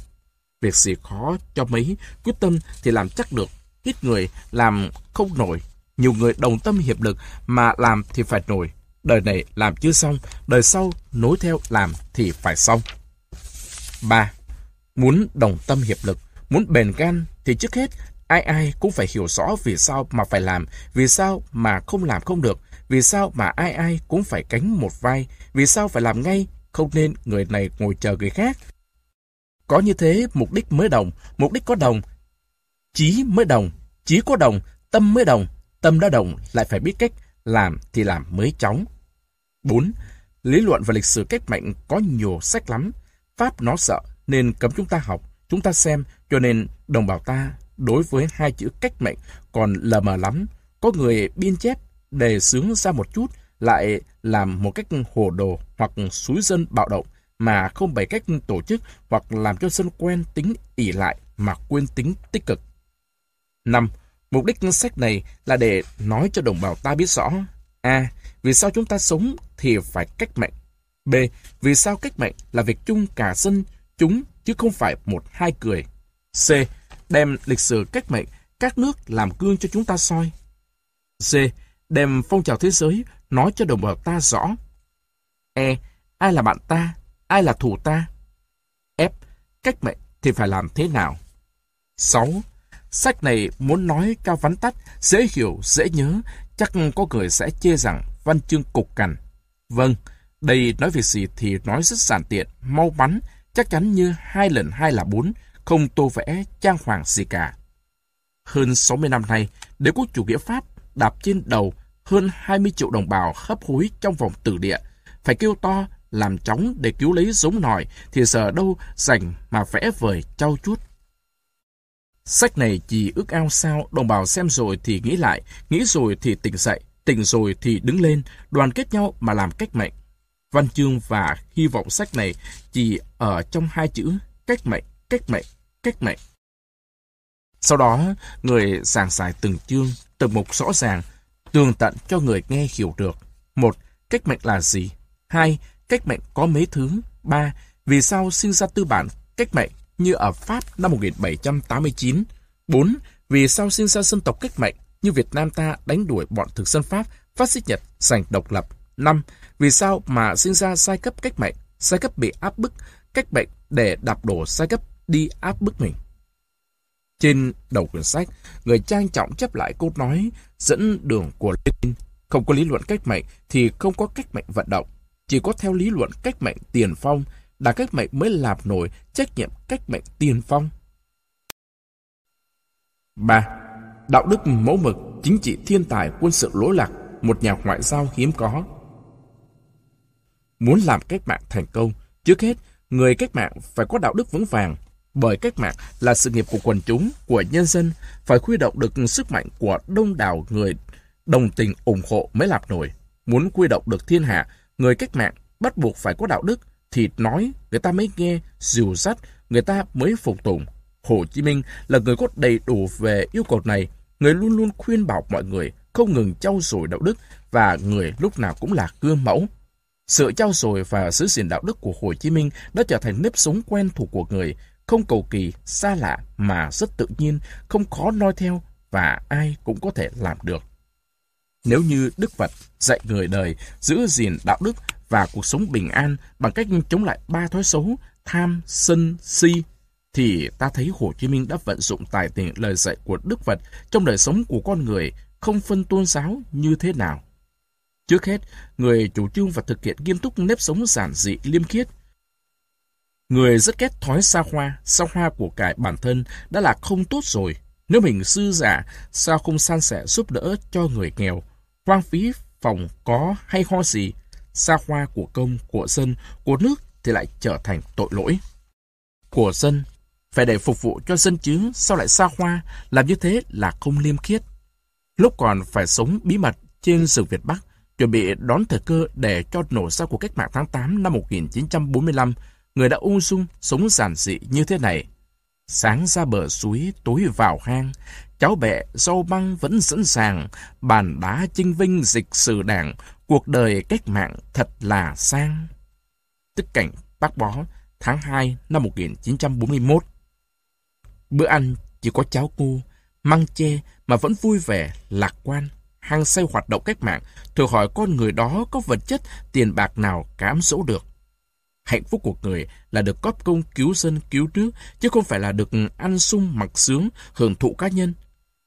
Việc gì khó cho mấy, quyết tâm thì làm chắc được, ít người làm không nổi. Nhiều người đồng tâm hiệp lực mà làm thì phải nổi. Đời này làm chưa xong, đời sau nối theo làm thì phải xong. 3. Muốn đồng tâm hiệp lực, muốn bền gan thì trước hết ai ai cũng phải hiểu rõ vì sao mà phải làm, vì sao mà không làm không được, vì sao mà ai ai cũng phải cánh một vai, vì sao phải làm ngay, không nên người này ngồi chờ người khác. Có như thế, mục đích mới đồng, mục đích có đồng, chí mới đồng, chí có đồng, tâm mới đồng, tâm đã đồng lại phải biết cách làm thì làm mới chóng. 4. Lý luận và lịch sử cách mạng có nhiều sách lắm. Pháp nó sợ nên cấm chúng ta học, chúng ta xem, cho nên đồng bào ta đối với hai chữ cách mệnh còn lờ mờ lắm. Có người biên chép đề xướng ra một chút lại làm một cách hồ đồ hoặc suối dân bạo động mà không bày cách tổ chức hoặc làm cho dân quen tính ỉ lại mà quên tính tích cực. 5. Mục đích sách này là để nói cho đồng bào ta biết rõ A. Vì sao chúng ta sống thì phải cách mệnh. B. Vì sao cách mệnh là việc chung cả dân chúng chứ không phải một hai cười. C. Đem lịch sử cách mệnh các nước làm gương cho chúng ta soi. D. Đem phong trào thế giới nói cho đồng bào ta rõ. E. Ai là bạn ta? Ai là thù ta? F. Cách mệnh thì phải làm thế nào? 6. Sách này muốn nói cao vắn tắt, dễ hiểu, dễ nhớ, chắc có người sẽ chê rằng văn chương cục cằn. Vâng, đây nói việc gì thì nói rất giản tiện, mau bắn, chắc chắn như hai lần hai là bốn, không tô vẽ, trang hoàng gì cả. Hơn 60 năm nay, đế quốc chủ nghĩa Pháp đạp trên đầu hơn 20 triệu đồng bào hấp hối trong vòng tử địa, phải kêu to làm chóng để cứu lấy giống nòi thì giờ đâu rảnh mà vẽ vời trau chuốt. Sách này chỉ ước ao sao đồng bào xem rồi thì nghĩ lại, nghĩ rồi thì tỉnh dậy, tỉnh rồi thì đứng lên, đoàn kết nhau mà làm cách mệnh. Văn chương và hy vọng sách này chỉ ở trong hai chữ cách mệnh, cách mệnh, cách mệnh. Sau đó, người giảng giải từng chương, từng mục rõ ràng, tường tận cho người nghe hiểu được. Một, cách mệnh là gì? Hai, cách mệnh có mấy thứ? Ba, vì sao sinh ra tư bản cách mệnh như ở Pháp năm 1789? Bốn, vì sao sinh ra dân tộc cách mệnh như Việt Nam ta đánh đuổi bọn thực dân Pháp, phát xít Nhật giành độc lập? Năm, vì sao mà sinh ra sai cấp cách mệnh, sai cấp bị áp bức, cách mệnh để đạp đổ sai cấp đi áp bức mình? Trên đầu quyển sách, người trang trọng chấp lại câu nói dẫn đường của Lenin. Không có lý luận cách mệnh thì không có cách mệnh vận động. Chỉ có theo lý luận cách mệnh tiền phong, đã cách mệnh mới làm nổi trách nhiệm cách mệnh tiền phong. 3. Đạo đức mẫu mực, chính trị thiên tài, quân sự lỗi lạc, một nhà ngoại giao hiếm có. Muốn làm cách mạng thành công, trước hết, người cách mạng phải có đạo đức vững vàng, bởi cách mạng là sự nghiệp của quần chúng, của nhân dân, phải huy động được sức mạnh của đông đảo người đồng tình ủng hộ mới làm nổi. Muốn quy động được thiên hạ, người cách mạng bắt buộc phải có đạo đức, thì nói người ta mới nghe, dìu dắt, người ta mới phục tùng. Hồ Chí Minh là người có đầy đủ về yêu cầu này, người luôn luôn khuyên bảo mọi người không ngừng trau dồi đạo đức và người lúc nào cũng là gương mẫu. Sự trao dồi và giữ gìn đạo đức của Hồ Chí Minh đã trở thành nếp sống quen thuộc của người, không cầu kỳ, xa lạ mà rất tự nhiên, không khó noi theo và ai cũng có thể làm được. Nếu như Đức Phật dạy người đời giữ gìn đạo đức và cuộc sống bình an bằng cách chống lại ba thói xấu tham, sân, si, thì ta thấy Hồ Chí Minh đã vận dụng tài tình lời dạy của Đức Phật trong đời sống của con người không phân tôn giáo như thế nào. Trước hết, người chủ trương và thực hiện nghiêm túc nếp sống giản dị liêm khiết, Người rất ghét thói xa hoa, xa hoa của cải bản thân đã là không tốt rồi. Nếu mình sư giả, sao không san sẻ giúp đỡ cho người nghèo? Hoang phí phòng có hay ho gì? Xa hoa của công, của dân, của nước thì lại trở thành tội lỗi. Của dân, phải để phục vụ cho dân chứ, sao lại xa hoa? Làm như thế là không liêm khiết. Lúc còn phải sống bí mật trên rừng Việt Bắc, chuẩn bị đón thời cơ để cho nổ ra cuộc cách mạng tháng 8 năm 1945, người đã ung dung sống giản dị như thế này. Sáng ra bờ suối, tối vào hang, cháu bẹ, rau băng vẫn sẵn sàng, bàn đá chinh vinh dịch sử đảng, cuộc đời cách mạng thật là sang. Tức cảnh bác bó, tháng 2 năm 1941. Bữa ăn chỉ có cháo cu, măng chê mà vẫn vui vẻ, lạc quan. Hang say hoạt động cách mạng, thử hỏi con người đó có vật chất, tiền bạc nào cám dỗ được. Hạnh phúc của người là được góp công cứu dân cứu nước, chứ không phải là được ăn sung mặc sướng, hưởng thụ cá nhân.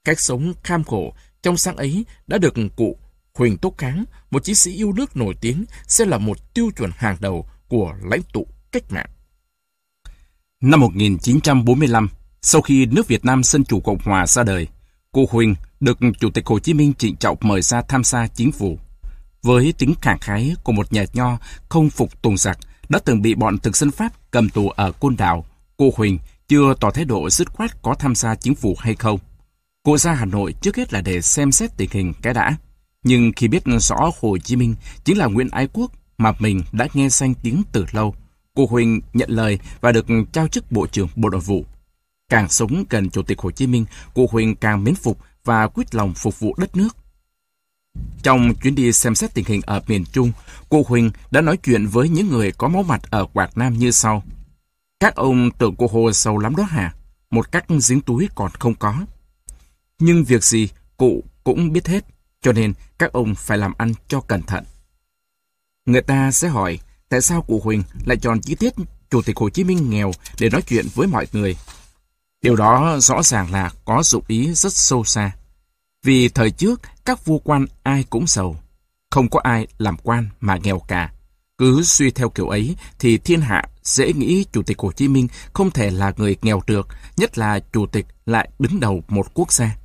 Cách sống kham khổ trong sáng ấy đã được cụ Huỳnh Túc Kháng, một chiến sĩ yêu nước nổi tiếng, sẽ là một tiêu chuẩn hàng đầu của lãnh tụ cách mạng. Năm 1945, sau khi nước Việt Nam Dân Chủ Cộng Hòa ra đời, cụ Huỳnh được Chủ tịch Hồ Chí Minh trịnh trọng mời ra tham gia chính phủ. Với tính khẳng khái của một nhà nho không phục tùng giặc, đã từng bị bọn thực dân Pháp cầm tù ở Côn Đảo, cô Huỳnh chưa tỏ thái độ dứt khoát có tham gia chính phủ hay không. Cô ra Hà Nội trước hết là để xem xét tình hình cái đã. Nhưng khi biết rõ Hồ Chí Minh chính là Nguyễn Ái Quốc mà mình đã nghe danh tiếng từ lâu, cô Huỳnh nhận lời và được trao chức Bộ trưởng Bộ Nội vụ. Càng sống gần Chủ tịch Hồ Chí Minh, cô Huỳnh càng mến phục và quyết lòng phục vụ đất nước. Trong chuyến đi xem xét tình hình ở miền Trung, cô Huỳnh đã nói chuyện với những người có máu mặt ở Quảng Nam như sau. Các ông tưởng cô Hồ sâu lắm đó hả? Một cách giếng túi còn không có. Nhưng việc gì cụ cũng biết hết, cho nên các ông phải làm ăn cho cẩn thận. Người ta sẽ hỏi tại sao cụ Huỳnh lại chọn chi tiết Chủ tịch Hồ Chí Minh nghèo để nói chuyện với mọi người. Điều đó rõ ràng là có dụng ý rất sâu xa. Vì thời trước, các vua quan ai cũng giàu. Không có ai làm quan mà nghèo cả. Cứ suy theo kiểu ấy thì thiên hạ dễ nghĩ Chủ tịch Hồ Chí Minh không thể là người nghèo được, nhất là Chủ tịch lại đứng đầu một quốc gia.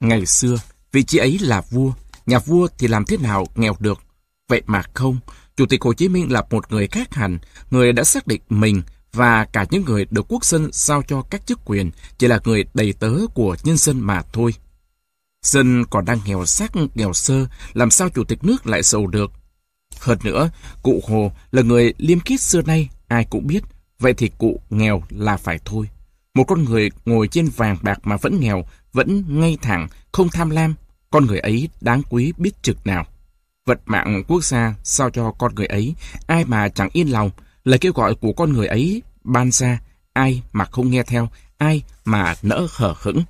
Ngày xưa, vị trí ấy là vua, nhà vua thì làm thế nào nghèo được. Vậy mà không, Chủ tịch Hồ Chí Minh là một người khác hẳn, người đã xác định mình và cả những người được quốc dân giao cho các chức quyền chỉ là người đầy tớ của nhân dân mà thôi. Dân còn đang nghèo xác nghèo sơ, làm sao chủ tịch nước lại giàu được? Hơn nữa, cụ Hồ là người liêm khiết xưa nay, ai cũng biết, vậy thì cụ nghèo là phải thôi. Một con người ngồi trên vàng bạc mà vẫn nghèo, vẫn ngay thẳng, không tham lam, con người ấy đáng quý biết trực nào. Vật mạng quốc gia sao cho con người ấy, ai mà chẳng yên lòng, lời kêu gọi của con người ấy ban ra, ai mà không nghe theo, ai mà nỡ hở hững.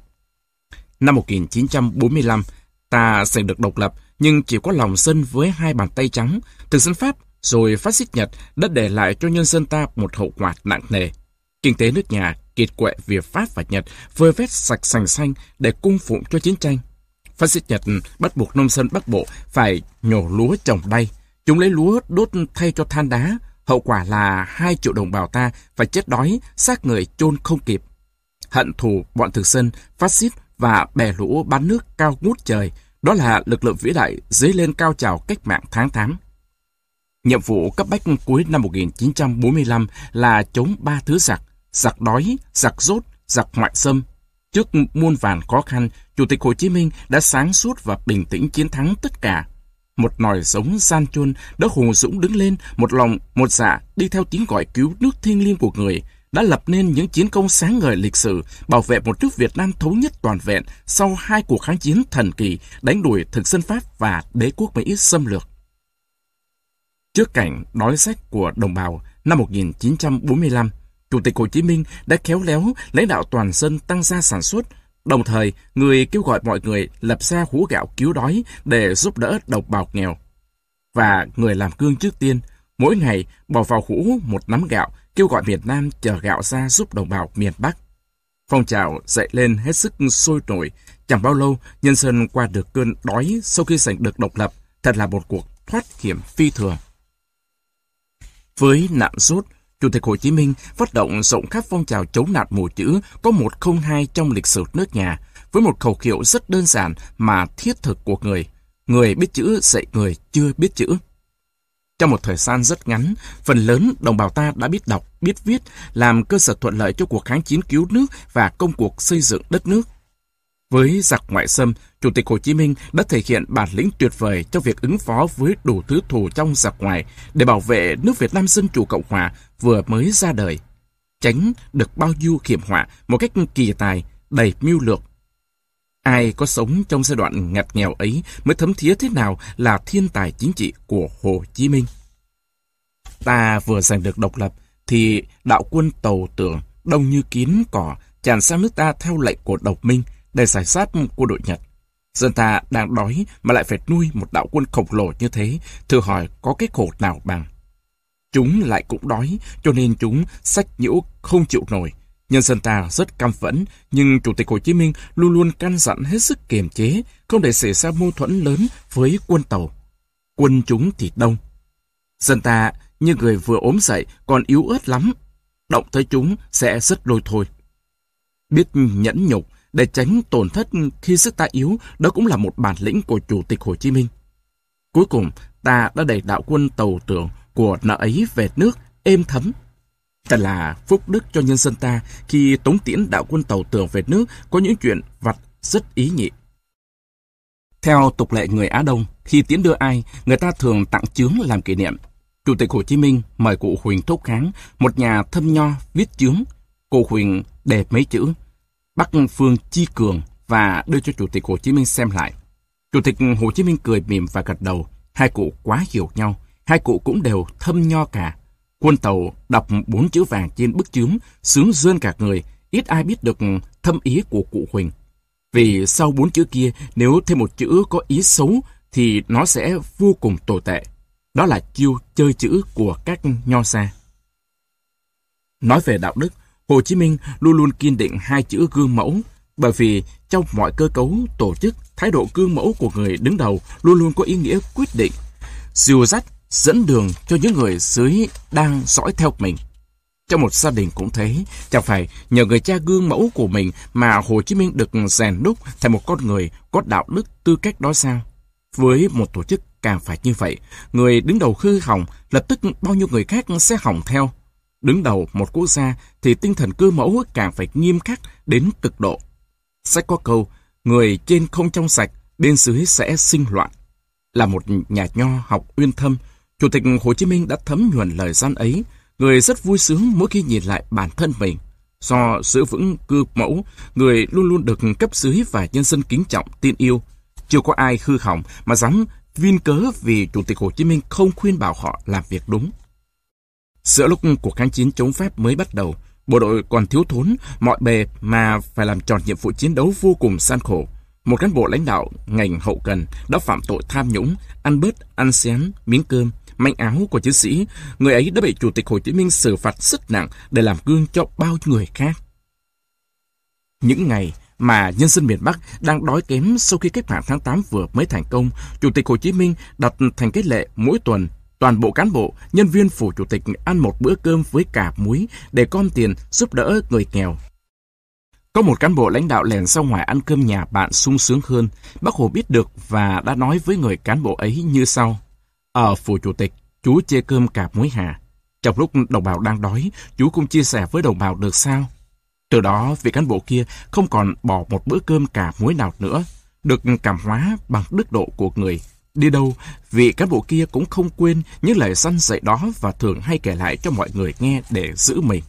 Năm 1945, ta giành được độc lập, nhưng chỉ có lòng dân với hai bàn tay trắng, thực dân Pháp rồi phát xít Nhật đã để lại cho nhân dân ta một hậu quả nặng nề. Kinh tế nước nhà kiệt quệ vì Pháp và Nhật vơi vét sạch sành xanh để cung phụng cho chiến tranh. Phát xít Nhật bắt buộc nông dân Bắc Bộ phải nhổ lúa trồng đay. Chúng lấy lúa đốt thay cho than đá. Hậu quả là hai triệu đồng bào ta phải chết đói, xác người chôn không kịp. Hận thù bọn thực dân, phát xít và bè lũ bán nước cao ngút trời, đó là lực lượng vĩ đại dấy lên cao trào cách mạng tháng 8. Nhiệm vụ cấp bách cuối năm 1945 là chống ba thứ giặc, giặc đói, giặc rốt, giặc ngoại xâm. Trước muôn vàn khó khăn, Chủ tịch Hồ Chí Minh đã sáng suốt và bình tĩnh chiến thắng tất cả. Một nòi giống gian chôn đã hùng dũng đứng lên, một lòng, một dạ đi theo tiếng gọi cứu nước thiêng liêng của người, đã lập nên những chiến công sáng ngời lịch sử, bảo vệ một nước Việt Nam thống nhất toàn vẹn sau hai cuộc kháng chiến thần kỳ đánh đuổi thực dân Pháp và đế quốc Mỹ xâm lược. Trước cảnh đói rách của đồng bào năm 1945, Chủ tịch Hồ Chí Minh đã khéo léo lãnh đạo toàn dân tăng gia sản xuất, đồng thời người kêu gọi mọi người lập ra hũ gạo cứu đói để giúp đỡ đồng bào nghèo. Và người làm gương trước tiên, mỗi ngày bỏ vào hũ một nắm gạo, kêu gọi miền Nam chờ gạo ra giúp đồng bào miền Bắc. Phong trào dậy lên hết sức sôi nổi, chẳng bao lâu nhân dân qua được cơn đói sau khi giành được độc lập, thật là một cuộc thoát hiểm phi thường. Với nạn rốt, Chủ tịch Hồ Chí Minh phát động rộng khắp phong trào chống nạn mù chữ có 102 trong lịch sử nước nhà, với một khẩu hiệu rất đơn giản mà thiết thực của người. Người biết chữ dạy người chưa biết chữ. Trong một thời gian rất ngắn, phần lớn đồng bào ta đã biết đọc, biết viết, làm cơ sở thuận lợi cho cuộc kháng chiến cứu nước và công cuộc xây dựng đất nước. Với giặc ngoại xâm, Chủ tịch Hồ Chí Minh đã thể hiện bản lĩnh tuyệt vời trong việc ứng phó với đủ thứ thù trong giặc ngoài để bảo vệ nước Việt Nam Dân Chủ Cộng Hòa vừa mới ra đời. Tránh được bao nhiêu hiểm họa một cách kỳ tài, đầy mưu lược. Ai có sống trong giai đoạn ngặt nghèo ấy mới thấm thía thế nào là thiên tài chính trị của Hồ Chí Minh. Ta vừa giành được độc lập thì đạo quân tàu tưởng đông như kiến cỏ tràn sang nước ta theo lệnh của độc minh để giải sát quân đội Nhật. Dân ta đang đói mà lại phải nuôi một đạo quân khổng lồ như thế, thử hỏi có cái khổ nào bằng. Chúng lại cũng đói, cho nên chúng sách nhiễu không chịu nổi. Nhân dân ta rất căm phẫn, nhưng Chủ tịch Hồ Chí Minh luôn luôn căn dặn hết sức kiềm chế, không để xảy ra mâu thuẫn lớn với quân tàu. Quân chúng thì đông. Dân ta như người vừa ốm dậy còn yếu ớt lắm. Động tới chúng sẽ rất lôi thôi. Biết nhẫn nhục, để tránh tổn thất khi sức ta yếu, đó cũng là một bản lĩnh của Chủ tịch Hồ Chí Minh. Cuối cùng, ta đã đẩy đạo quân tàu tưởng của nợ ấy về nước êm thấm. Thật là phúc đức cho nhân dân ta khi tống tiễn đạo quân tàu tưởng về nước có những chuyện vặt rất ý nhị. Theo tục lệ người Á Đông, khi tiến đưa ai, người ta thường tặng chướng làm kỷ niệm. Chủ tịch Hồ Chí Minh mời cụ Huỳnh Thúc Kháng, một nhà thâm nho, viết chướng. Cụ Huỳnh đề mấy chữ Bắc Phương Chi Cường và đưa cho Chủ tịch Hồ Chí Minh xem lại. Chủ tịch Hồ Chí Minh cười mỉm và gật đầu. Hai cụ quá hiểu nhau. Hai cụ cũng đều thâm nho cả. Quân tàu đọc bốn chữ vàng trên bức chướng, sướng rơn cả người, ít ai biết được thâm ý của cụ Huỳnh. Vì sau bốn chữ kia, nếu thêm một chữ có ý xấu, thì nó sẽ vô cùng tồi tệ. Đó là chiêu chơi chữ của các nho xa. Nói về đạo đức, Hồ Chí Minh luôn luôn kiên định hai chữ gương mẫu, bởi vì trong mọi cơ cấu, tổ chức, thái độ gương mẫu của người đứng đầu luôn luôn có ý nghĩa quyết định, dìu dắt, dẫn đường cho những người dưới đang dõi theo mình. Trong một gia đình cũng thế, chẳng phải nhờ người cha gương mẫu của mình mà Hồ Chí Minh được rèn đúc thành một con người có đạo đức tư cách đó sao? Với một tổ chức càng phải như vậy. Người đứng đầu hư hỏng, lập tức bao nhiêu người khác sẽ hỏng theo. Đứng đầu một quốc gia thì tinh thần cư mẫu càng phải nghiêm khắc đến cực độ. Sách có câu, người trên không trong sạch, bên dưới sẽ sinh loạn. Là một nhà nho học uyên thâm, Chủ tịch Hồ Chí Minh đã thấm nhuần lời gian ấy, người rất vui sướng mỗi khi nhìn lại bản thân mình. Do giữ vững cư mẫu, người luôn luôn được cấp dưới và nhân dân kính trọng, tin yêu. Chưa có ai hư hỏng mà dám viên cớ vì Chủ tịch Hồ Chí Minh không khuyên bảo họ làm việc đúng. Giữa lúc cuộc kháng chiến chống Pháp mới bắt đầu, bộ đội còn thiếu thốn mọi bề mà phải làm tròn nhiệm vụ chiến đấu vô cùng gian khổ. Một cán bộ lãnh đạo ngành hậu cần đã phạm tội tham nhũng, ăn bớt, ăn xén, miếng cơm, manh áo của chiến sĩ. Người ấy đã bị Chủ tịch Hồ Chí Minh xử phạt rất nặng để làm gương cho bao người khác. Những ngày mà nhân dân miền Bắc đang đói kém sau khi cách mạng tháng 8 vừa mới thành công, Chủ tịch Hồ Chí Minh đặt thành cái lệ mỗi tuần toàn bộ cán bộ, nhân viên phủ chủ tịch ăn một bữa cơm với cả muối để con tiền giúp đỡ người nghèo. Có một cán bộ lãnh đạo lèn ra ngoài ăn cơm nhà bạn sung sướng hơn, bác Hồ biết được và đã nói với người cán bộ ấy như sau. Ở phủ chủ tịch, chú chê cơm cả muối hà. Trong lúc đồng bào đang đói, chú cũng chia sẻ với đồng bào được sao? Từ đó, vị cán bộ kia không còn bỏ một bữa cơm cả muối nào nữa, được cảm hóa bằng đức độ của người. Đi đâu, vị cán bộ kia cũng không quên những lời săn dạy đó và thường hay kể lại cho mọi người nghe để giữ mình.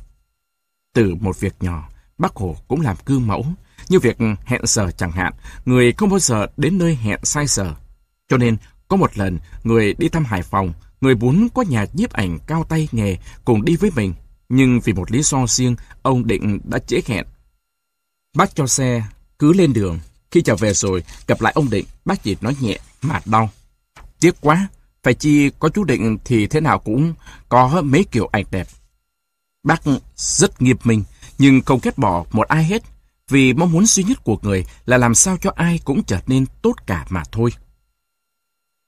Từ một việc nhỏ, bác Hồ cũng làm cư mẫu, như việc hẹn giờ chẳng hạn, người không bao giờ đến nơi hẹn sai giờ. Cho nên, có một lần, người đi thăm Hải Phòng, người muốn có nhà nhiếp ảnh cao tay nghề cùng đi với mình. Nhưng vì một lý do riêng, ông Định đã trễ hẹn. Bác cho xe, cứ lên đường. Khi trở về rồi, gặp lại ông Định, bác chỉ nói nhẹ, mà đau. Tiếc quá, phải chi có chú Định thì thế nào cũng có mấy kiểu ảnh đẹp. Bác rất nghiệp mình, nhưng không ghét bỏ một ai hết, vì mong muốn duy nhất của người là làm sao cho ai cũng trở nên tốt cả mà thôi.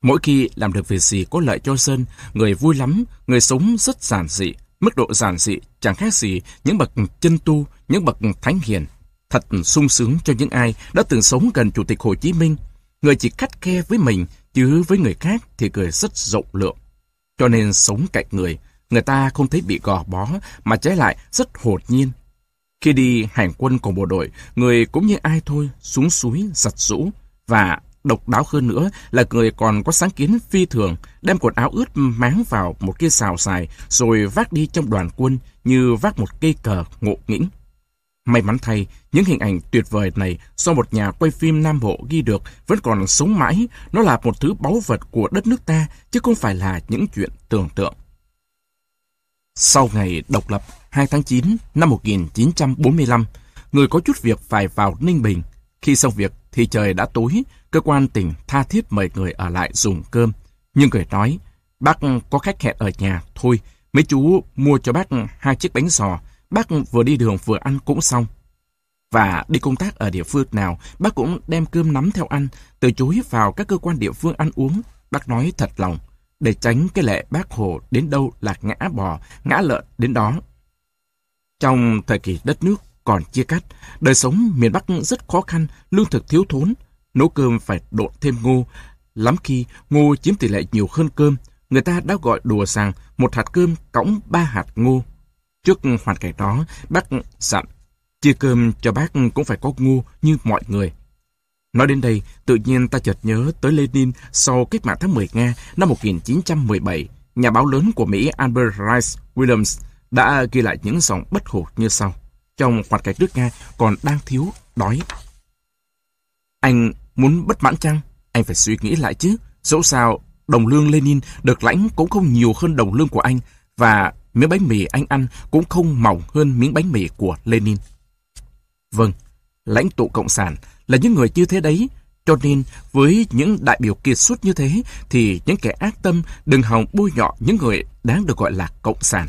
Mỗi khi làm được việc gì có lợi cho dân, người vui lắm, người sống rất giản dị, mức độ giản dị chẳng khác gì những bậc chân tu, những bậc thánh hiền. Thật sung sướng cho những ai đã từng sống gần Chủ tịch Hồ Chí Minh. Người chỉ khách khe với mình, chứ với người khác thì người rất rộng lượng. Cho nên sống cạnh người, người ta không thấy bị gò bó, mà trái lại rất hột nhiên. Khi đi hành quân cùng bộ đội, người cũng như ai thôi, xuống suối, giặt rũ, và Độc đáo hơn nữa là người còn có sáng kiến phi thường, đem quần áo ướt máng vào một cái xào xài, rồi vác đi trong đoàn quân như vác một cây cờ ngộ nghĩnh. May mắn thay, những hình ảnh tuyệt vời này do một nhà quay phim Nam Bộ ghi được vẫn còn sống mãi. Nó là một thứ báu vật của đất nước ta, chứ không phải là những chuyện tưởng tượng. Sau ngày độc lập 2 tháng 9 năm 1945, người có chút việc phải vào Ninh Bình. Khi xong việc thì trời đã tối, cơ quan tỉnh tha thiết mời người ở lại dùng cơm. Nhưng người nói, bác có khách hẹn ở nhà, thôi, mấy chú mua cho bác hai chiếc bánh giò, bác vừa đi đường vừa ăn cũng xong. Và đi công tác ở địa phương nào, bác cũng đem cơm nắm theo ăn, từ chối vào các cơ quan địa phương ăn uống. Bác nói thật lòng, để tránh cái lệ bác Hồ đến đâu là ngã bò, ngã lợn đến đó. Trong thời kỳ đất nước còn chia cắt, đời sống miền Bắc rất khó khăn, lương thực thiếu thốn, nấu cơm phải độn thêm ngô. Lắm khi ngô chiếm tỷ lệ nhiều hơn cơm, người ta đã gọi đùa rằng một hạt cơm cõng ba hạt ngô. Trước hoàn cảnh đó, bác dặn, chia cơm cho bác cũng phải có ngu như mọi người. Nói đến đây, tự nhiên ta chợt nhớ tới Lenin sau cách mạng tháng 10 Nga năm 1917, nhà báo lớn của Mỹ Albert Rice Williams đã ghi lại những dòng bất hủ như sau trong hoàn cảnh nước Nga còn đang thiếu, đói. Anh muốn bất mãn chăng? Anh phải suy nghĩ lại chứ. Dẫu sao, đồng lương Lenin được lãnh cũng không nhiều hơn đồng lương của anh và miếng bánh mì anh ăn cũng không mỏng hơn miếng bánh mì của Lenin. Vâng, lãnh tụ Cộng sản là những người như thế đấy, cho nên với những đại biểu kiệt xuất như thế thì những kẻ ác tâm đừng hòng bôi nhọ những người đáng được gọi là Cộng sản.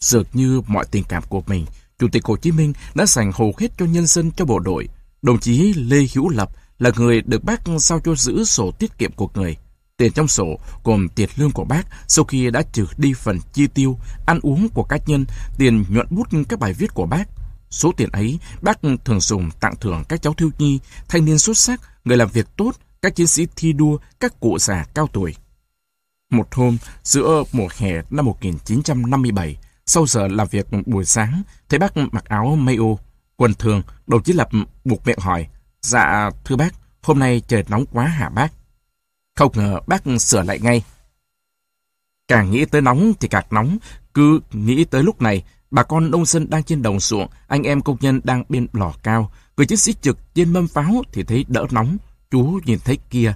Dường như mọi tình cảm của mình, Chủ tịch Hồ Chí Minh đã dành hầu hết cho nhân dân cho bộ đội. Đồng chí Lê Hữu Lập là người được bác sao cho giữ sổ tiết kiệm của người. Tiền trong sổ gồm tiền lương của bác sau khi đã trừ đi phần chi tiêu, ăn uống của cá nhân, tiền nhuận bút các bài viết của bác. Số tiền ấy bác thường dùng tặng thưởng các cháu thiếu nhi, thanh niên xuất sắc, người làm việc tốt các chiến sĩ thi đua, các cụ già cao tuổi. Một hôm, giữa mùa hè năm 1957, sau giờ làm việc buổi sáng, thấy bác mặc áo mayo, quần thường, đồng chí Lập buộc miệng hỏi, Dạ, thưa bác, hôm nay trời nóng quá hả bác? Không ngờ bác sửa lại ngay. Càng nghĩ tới nóng thì càng nóng, cứ nghĩ tới lúc này, bà con nông dân đang trên đồng ruộng, anh em công nhân đang bên lò cao, người chiến sĩ trực trên mâm pháo thì thấy đỡ nóng, chú nhìn thấy kia.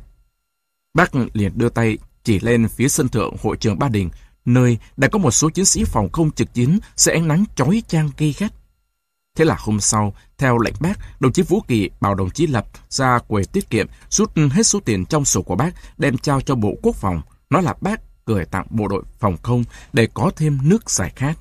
Bác liền đưa tay chỉ lên phía sân thượng hội trường Ba Đình, nơi đã có một số chiến sĩ phòng không trực chiến sẽ ánh nắng chói chang gây gắt. Thế là hôm sau, theo lệnh bác, đồng chí Vũ Kỳ bảo đồng chí Lập ra quầy tiết kiệm, rút hết số tiền trong sổ của bác, đem trao cho Bộ Quốc phòng, nói là bác gửi tặng bộ đội phòng không để có thêm nước giải khát.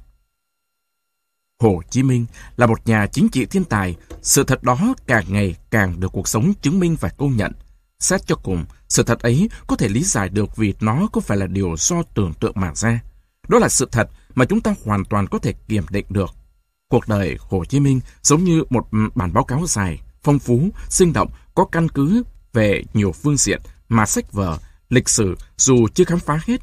Hồ Chí Minh là một nhà chính trị thiên tài, sự thật đó càng ngày càng được cuộc sống chứng minh và công nhận. Xét cho cùng, sự thật ấy có thể lý giải được vì nó không phải là điều do tưởng tượng mà ra. Đó là sự thật mà chúng ta hoàn toàn có thể kiểm định được. Cuộc đời Hồ Chí Minh giống như một ừ, bản báo cáo dài, phong phú, sinh động, có căn cứ về nhiều phương diện mà sách vở, lịch sử dù chưa khám phá hết,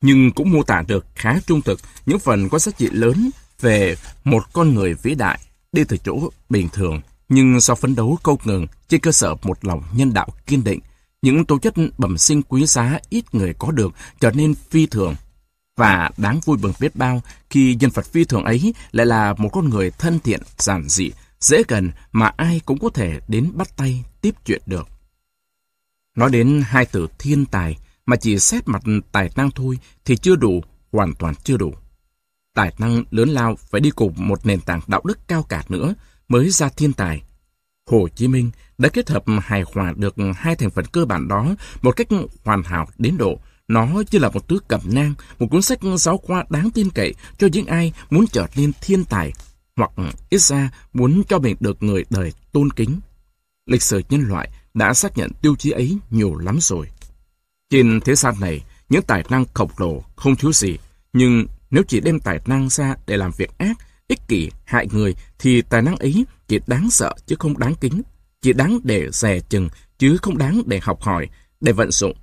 nhưng cũng mô tả được khá trung thực những phần có giá trị lớn về một con người vĩ đại đi từ chỗ bình thường nhưng do phấn đấu câu ngừng trên cơ sở một lòng nhân đạo kiên định, những tố chất bẩm sinh quý giá ít người có được trở nên phi thường. Và đáng vui mừng biết bao khi nhân vật phi thường ấy lại là một con người thân thiện, giản dị, dễ gần mà ai cũng có thể đến bắt tay tiếp chuyện được. Nói đến hai từ thiên tài mà chỉ xét mặt tài năng thôi thì chưa đủ, hoàn toàn chưa đủ. Tài năng lớn lao phải đi cùng một nền tảng đạo đức cao cả nữa mới ra thiên tài. Hồ Chí Minh đã kết hợp hài hòa được hai thành phần cơ bản đó một cách hoàn hảo đến độ nó chỉ là một thứ cẩm nang, một cuốn sách giáo khoa đáng tin cậy cho những ai muốn trở nên thiên tài, hoặc ít ra muốn cho mình được người đời tôn kính. Lịch sử nhân loại đã xác nhận tiêu chí ấy nhiều lắm rồi. Trên thế gian này, những tài năng khổng lồ không thiếu gì, nhưng nếu chỉ đem tài năng ra để làm việc ác, ích kỷ, hại người, thì tài năng ấy chỉ đáng sợ chứ không đáng kính, chỉ đáng để dè chừng chứ không đáng để học hỏi, để vận dụng.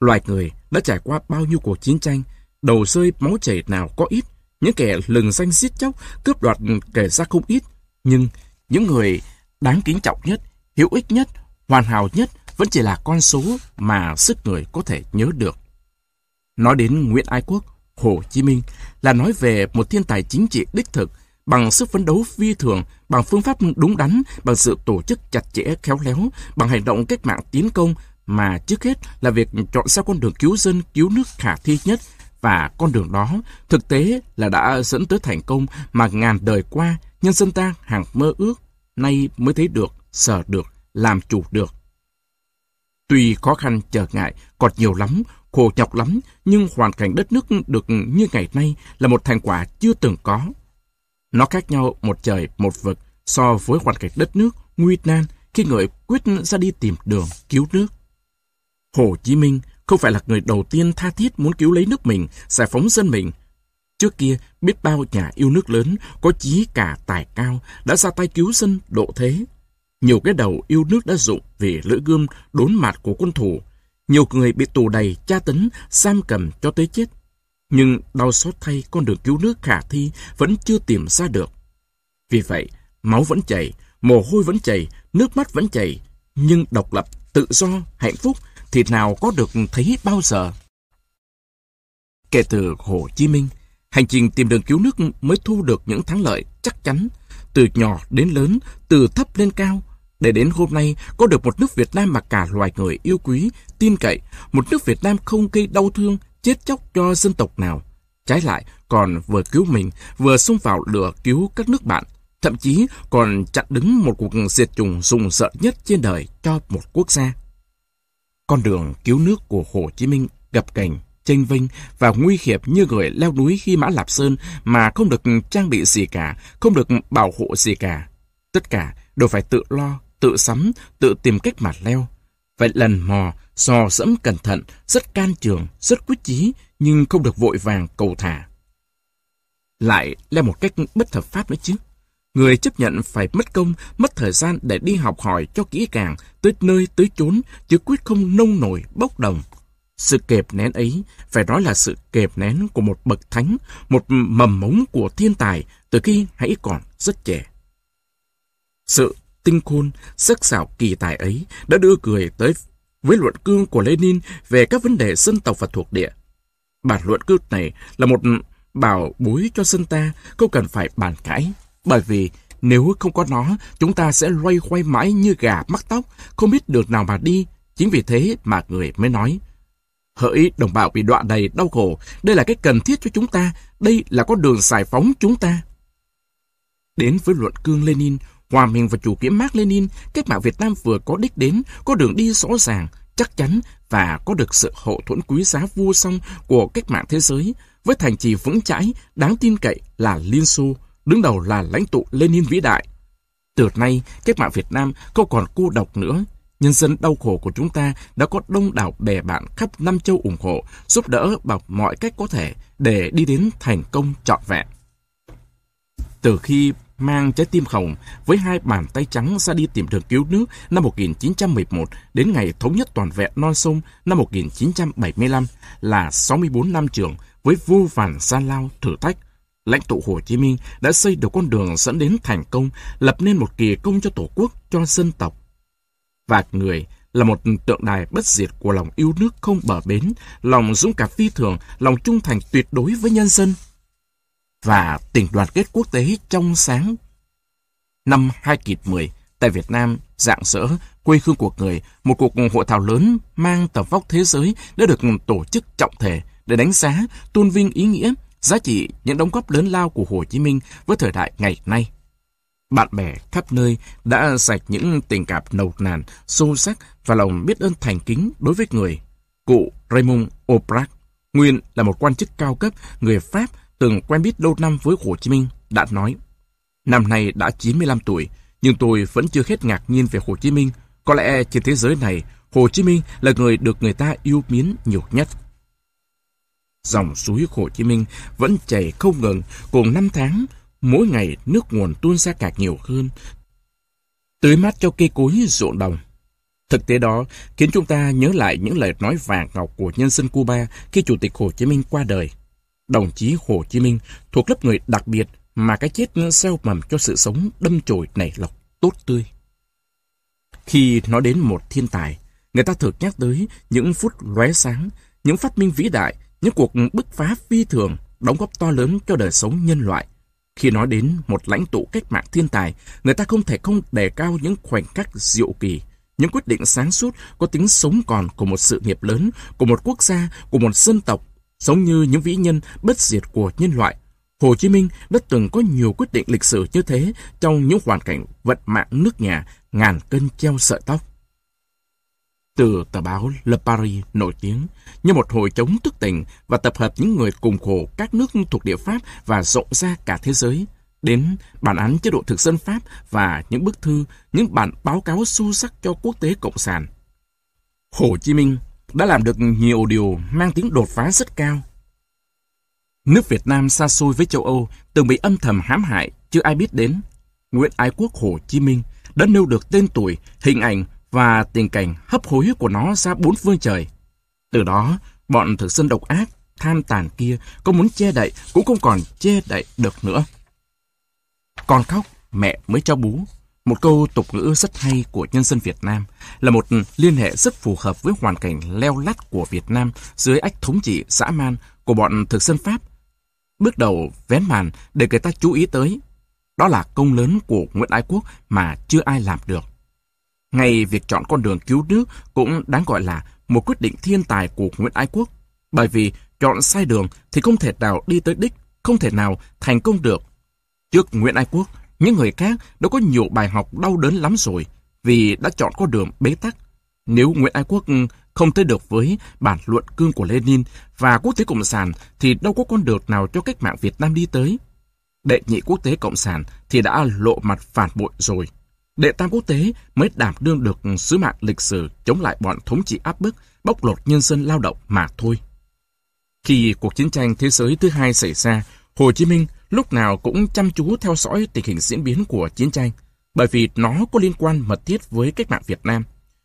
Loài người đã trải qua bao nhiêu cuộc chiến tranh, đầu rơi máu chảy nào có ít, những kẻ lừng danh giết chóc, cướp đoạt kể ra không ít, nhưng những người đáng kính trọng nhất, hữu ích nhất, hoàn hảo nhất vẫn chỉ là con số mà sức người có thể nhớ được. Nói đến Nguyễn Ái Quốc, Hồ Chí Minh là nói về một thiên tài chính trị đích thực, bằng sức phấn đấu phi thường, bằng phương pháp đúng đắn, bằng sự tổ chức chặt chẽ khéo léo, bằng hành động cách mạng tiến công, mà trước hết là việc chọn ra con đường cứu dân, cứu nước khả thi nhất, và con đường đó thực tế là đã dẫn tới thành công mà ngàn đời qua nhân dân ta hàng mơ ước, nay mới thấy được, sở được, làm chủ được. Tuy khó khăn trở ngại còn nhiều lắm, khổ nhọc lắm, nhưng hoàn cảnh đất nước được như ngày nay là một thành quả chưa từng có. Nó khác nhau một trời một vực so với hoàn cảnh đất nước nguy nan khi người quyết ra đi tìm đường cứu nước. Hồ Chí Minh không phải là người đầu tiên tha thiết muốn cứu lấy nước mình, giải phóng dân mình. Trước kia, biết bao nhà yêu nước lớn, có chí cả tài cao, đã ra tay cứu dân độ thế. Nhiều cái đầu yêu nước đã dụng vì lưỡi gươm đốn mặt của quân thủ. Nhiều người bị tù đầy, tra tấn, giam cầm cho tới chết. Nhưng đau xót thay con đường cứu nước khả thi vẫn chưa tìm ra được. Vì vậy, máu vẫn chảy, mồ hôi vẫn chảy, nước mắt vẫn chảy. Nhưng độc lập, tự do, hạnh phúc thì nào có được thấy bao giờ. Kể từ Hồ Chí Minh, hành trình tìm đường cứu nước mới thu được những thắng lợi chắc chắn, từ nhỏ đến lớn, từ thấp lên cao, để đến hôm nay có được một nước Việt Nam mà cả loài người yêu quý, tin cậy, một nước Việt Nam không gây đau thương, chết chóc cho dân tộc nào. Trái lại, còn vừa cứu mình, vừa xông vào lửa cứu các nước bạn, thậm chí còn chặn đứng một cuộc diệt chủng rùng rợn nhất trên đời cho một quốc gia. Con đường cứu nước của Hồ Chí Minh gập cành, chênh vênh và nguy hiểm như người leo núi khi mã Lạp Sơn mà không được trang bị gì cả, không được bảo hộ gì cả. Tất cả đều phải tự lo, tự sắm, tự tìm cách mà leo. Vậy lần mò, sò dẫm cẩn thận, rất can trường, rất quyết chí, nhưng không được vội vàng cầu thả. Lại leo một cách bất hợp pháp nữa chứ người chấp nhận phải mất công, mất thời gian để đi học hỏi cho kỹ càng, tới nơi tới chốn, chứ quyết không nông nổi, bốc đồng. Sự kẹp nén ấy phải nói là sự kẹp nén của một bậc thánh, một mầm mống của thiên tài từ khi hãy còn rất trẻ. Sự tinh khôn, sắc sảo kỳ tài ấy đã đưa người tới với luận cương của Lenin về các vấn đề dân tộc và thuộc địa. Bản luận cương này là một bảo bối cho dân ta, không cần phải bàn cãi. Bởi vì nếu không có nó, chúng ta sẽ loay hoay mãi như gà mắc tóc, không biết được nào mà đi. Chính vì thế mà người mới nói, Hỡi đồng bào bị đoạn đầy đau khổ, đây là cái cần thiết cho chúng ta, đây là con đường giải phóng chúng ta. Đến với luận cương Lenin, hòa mình và chủ nghĩa Mark Lenin, cách mạng Việt Nam vừa có đích đến, có đường đi rõ ràng, chắc chắn và có được sự hậu thuẫn quý giá vô song của cách mạng thế giới, với thành trì vững chãi, đáng tin cậy là Liên Xô, đứng đầu là lãnh tụ Lenin vĩ đại. Từ nay, cách mạng Việt Nam không còn cô độc nữa. Nhân dân đau khổ của chúng ta đã có đông đảo bè bạn khắp năm châu ủng hộ, giúp đỡ bằng mọi cách có thể để đi đến thành công trọn vẹn. Từ khi mang trái tim hồng với hai bàn tay trắng ra đi tìm đường cứu nước năm 1911 đến ngày thống nhất toàn vẹn non sông năm 1975 là 64 năm trường với vô vàn gian lao thử thách. Lãnh tụ Hồ Chí Minh đã xây được con đường dẫn đến thành công, lập nên một kỳ công cho Tổ quốc, cho dân tộc. Và người là một tượng đài bất diệt của lòng yêu nước không bờ bến, lòng dũng cảm phi thường, lòng trung thành tuyệt đối với nhân dân và tình đoàn kết quốc tế trong sáng. Năm 2010, tại Việt Nam, dạng dỡ, quê hương của người, một cuộc hội thảo lớn mang tầm vóc thế giới đã được tổ chức trọng thể để đánh giá, tôn vinh ý nghĩa, giá trị những đóng góp lớn lao của Hồ Chí Minh với thời đại ngày nay. Bạn bè khắp nơi đã sạch những tình cảm nồng nàn, sâu sắc và lòng biết ơn thành kính đối với người. Cụ Raymond Aubrac, nguyên là một quan chức cao cấp người Pháp từng quen biết lâu năm với Hồ Chí Minh, đã nói Năm nay đã 95 tuổi, nhưng tôi vẫn chưa hết ngạc nhiên về Hồ Chí Minh. Có lẽ trên thế giới này, Hồ Chí Minh là người được người ta yêu mến nhiều nhất. Dòng suối Hồ Chí Minh vẫn chảy không ngừng, cùng năm tháng, mỗi ngày nước nguồn tuôn ra càng nhiều hơn. Tưới mát cho cây cối ruộng đồng. Thực tế đó khiến chúng ta nhớ lại những lời nói vàng ngọc của nhân dân Cuba khi Chủ tịch Hồ Chí Minh qua đời. Đồng chí Hồ Chí Minh thuộc lớp người đặc biệt mà cái chết gieo mầm cho sự sống đâm chồi nảy lộc tốt tươi. Khi nói đến một thiên tài, người ta thường nhắc tới những phút lóe sáng, những phát minh vĩ đại, những cuộc bứt phá phi thường, đóng góp to lớn cho đời sống nhân loại. Khi nói đến một lãnh tụ cách mạng thiên tài, người ta không thể không đề cao những khoảnh khắc diệu kỳ, những quyết định sáng suốt có tính sống còn của một sự nghiệp lớn, của một quốc gia, của một dân tộc, giống như những vĩ nhân bất diệt của nhân loại. Hồ Chí Minh đã từng có nhiều quyết định lịch sử như thế trong những hoàn cảnh vận mạng nước nhà ngàn cân treo sợi tóc. Từ tờ báo Le Paris nổi tiếng như một hội chống thức tình và tập hợp những người cùng khổ các nước thuộc địa Pháp và rộng ra cả thế giới, đến bản án chế độ thực dân Pháp và những bức thư, những bản báo cáo sâu sắc cho quốc tế cộng sản. Hồ Chí Minh đã làm được nhiều điều mang tiếng đột phá rất cao. Nước Việt Nam xa xôi với châu Âu từng bị âm thầm hãm hại, chưa ai biết đến. Nguyễn Ái Quốc Hồ Chí Minh đã nêu được tên tuổi, hình ảnh và tình cảnh hấp hối của nó ra bốn phương trời. Từ đó, bọn thực dân độc ác, tham tàn kia có muốn che đậy cũng không còn che đậy được nữa. Con khóc, mẹ mới cho bú. Một câu tục ngữ rất hay của nhân dân Việt Nam là một liên hệ rất phù hợp với hoàn cảnh leo lắt của Việt Nam dưới ách thống trị dã man của bọn thực dân Pháp. Bước đầu vén màn để người ta chú ý tới. Đó là công lớn của Nguyễn Ái Quốc mà chưa ai làm được. Ngay việc chọn con đường cứu nước cũng đáng gọi là một quyết định thiên tài của Nguyễn Ái Quốc. Bởi vì chọn sai đường thì không thể nào đi tới đích, không thể nào thành công được. Trước Nguyễn Ái Quốc, những người khác đã có nhiều bài học đau đớn lắm rồi vì đã chọn con đường bế tắc. Nếu Nguyễn Ái Quốc không tới được với bản luận cương của Lenin và quốc tế Cộng sản thì đâu có con đường nào cho cách mạng Việt Nam đi tới. Đệ nhị quốc tế Cộng sản thì đã lộ mặt phản bội rồi. Đệ tam quốc tế mới đảm đương được sứ mạng lịch sử chống lại bọn thống trị áp bức, bóc lột nhân dân lao động mà thôi. Khi cuộc chiến tranh thế giới thứ hai xảy ra, Hồ Chí Minh lúc nào cũng chăm chú theo dõi tình hình diễn biến của chiến tranh, bởi vì nó có liên quan mật thiết với cách mạng Việt Nam.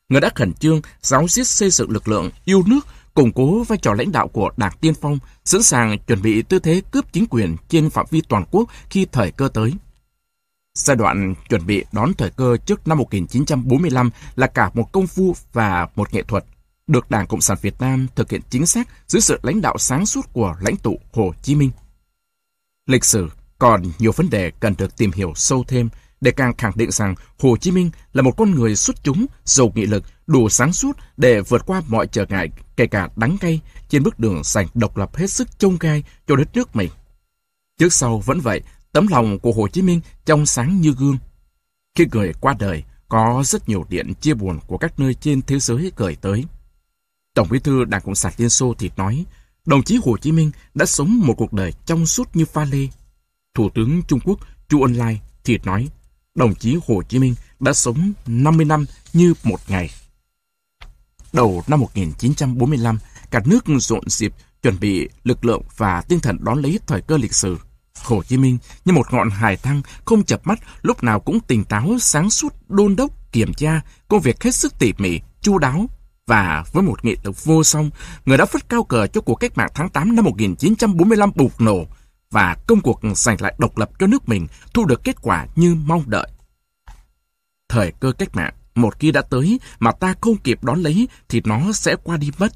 Người đã khẩn trương giáo diết xây dựng lực lượng yêu nước, củng cố vai trò lãnh đạo của Đảng Tiên Phong, sẵn sàng chuẩn bị tư thế cướp chính quyền trên phạm vi toàn quốc khi thời cơ tới. Giai đoạn chuẩn bị đón thời cơ trước năm 1945 là cả một công phu và một nghệ thuật, được Đảng Cộng sản Việt Nam thực hiện chính xác dưới sự lãnh đạo sáng suốt của lãnh tụ Hồ Chí Minh. Lịch sử còn nhiều vấn đề cần được tìm hiểu sâu thêm để càng khẳng định rằng Hồ Chí Minh là một con người xuất chúng, giàu nghị lực, đủ sáng suốt để vượt qua mọi trở ngại, kể cả đắng cay, trên bước đường giành độc lập hết sức trông gai cho đất nước mình. Trước sau vẫn vậy, tấm lòng của Hồ Chí Minh trong sáng như gương. Khi người qua đời, có rất nhiều điện chia buồn của các nơi trên thế giới gửi tới. Tổng bí thư Đảng Cộng sản Liên Xô thì nói, đồng chí Hồ Chí Minh đã sống một cuộc đời trong suốt như pha lê. Thủ tướng Trung Quốc Chu Ân Lai thì nói, đồng chí Hồ Chí Minh đã sống 50 năm như một ngày. Đầu năm 1945, cả nước rộn dịp chuẩn bị lực lượng và tinh thần đón lấy thời cơ lịch sử. Hồ Chí Minh như một ngọn hải thăng không chập mắt, lúc nào cũng tỉnh táo, sáng suốt, đôn đốc, kiểm tra, công việc hết sức tỉ mỉ, chu đáo. Và với một nghị lực vô song, người đã phất cao cờ cho cuộc cách mạng tháng 8 năm 1945 bùng nổ và công cuộc giành lại độc lập cho nước mình thu được kết quả như mong đợi. Thời cơ cách mạng, một khi đã tới mà ta không kịp đón lấy thì nó sẽ qua đi mất.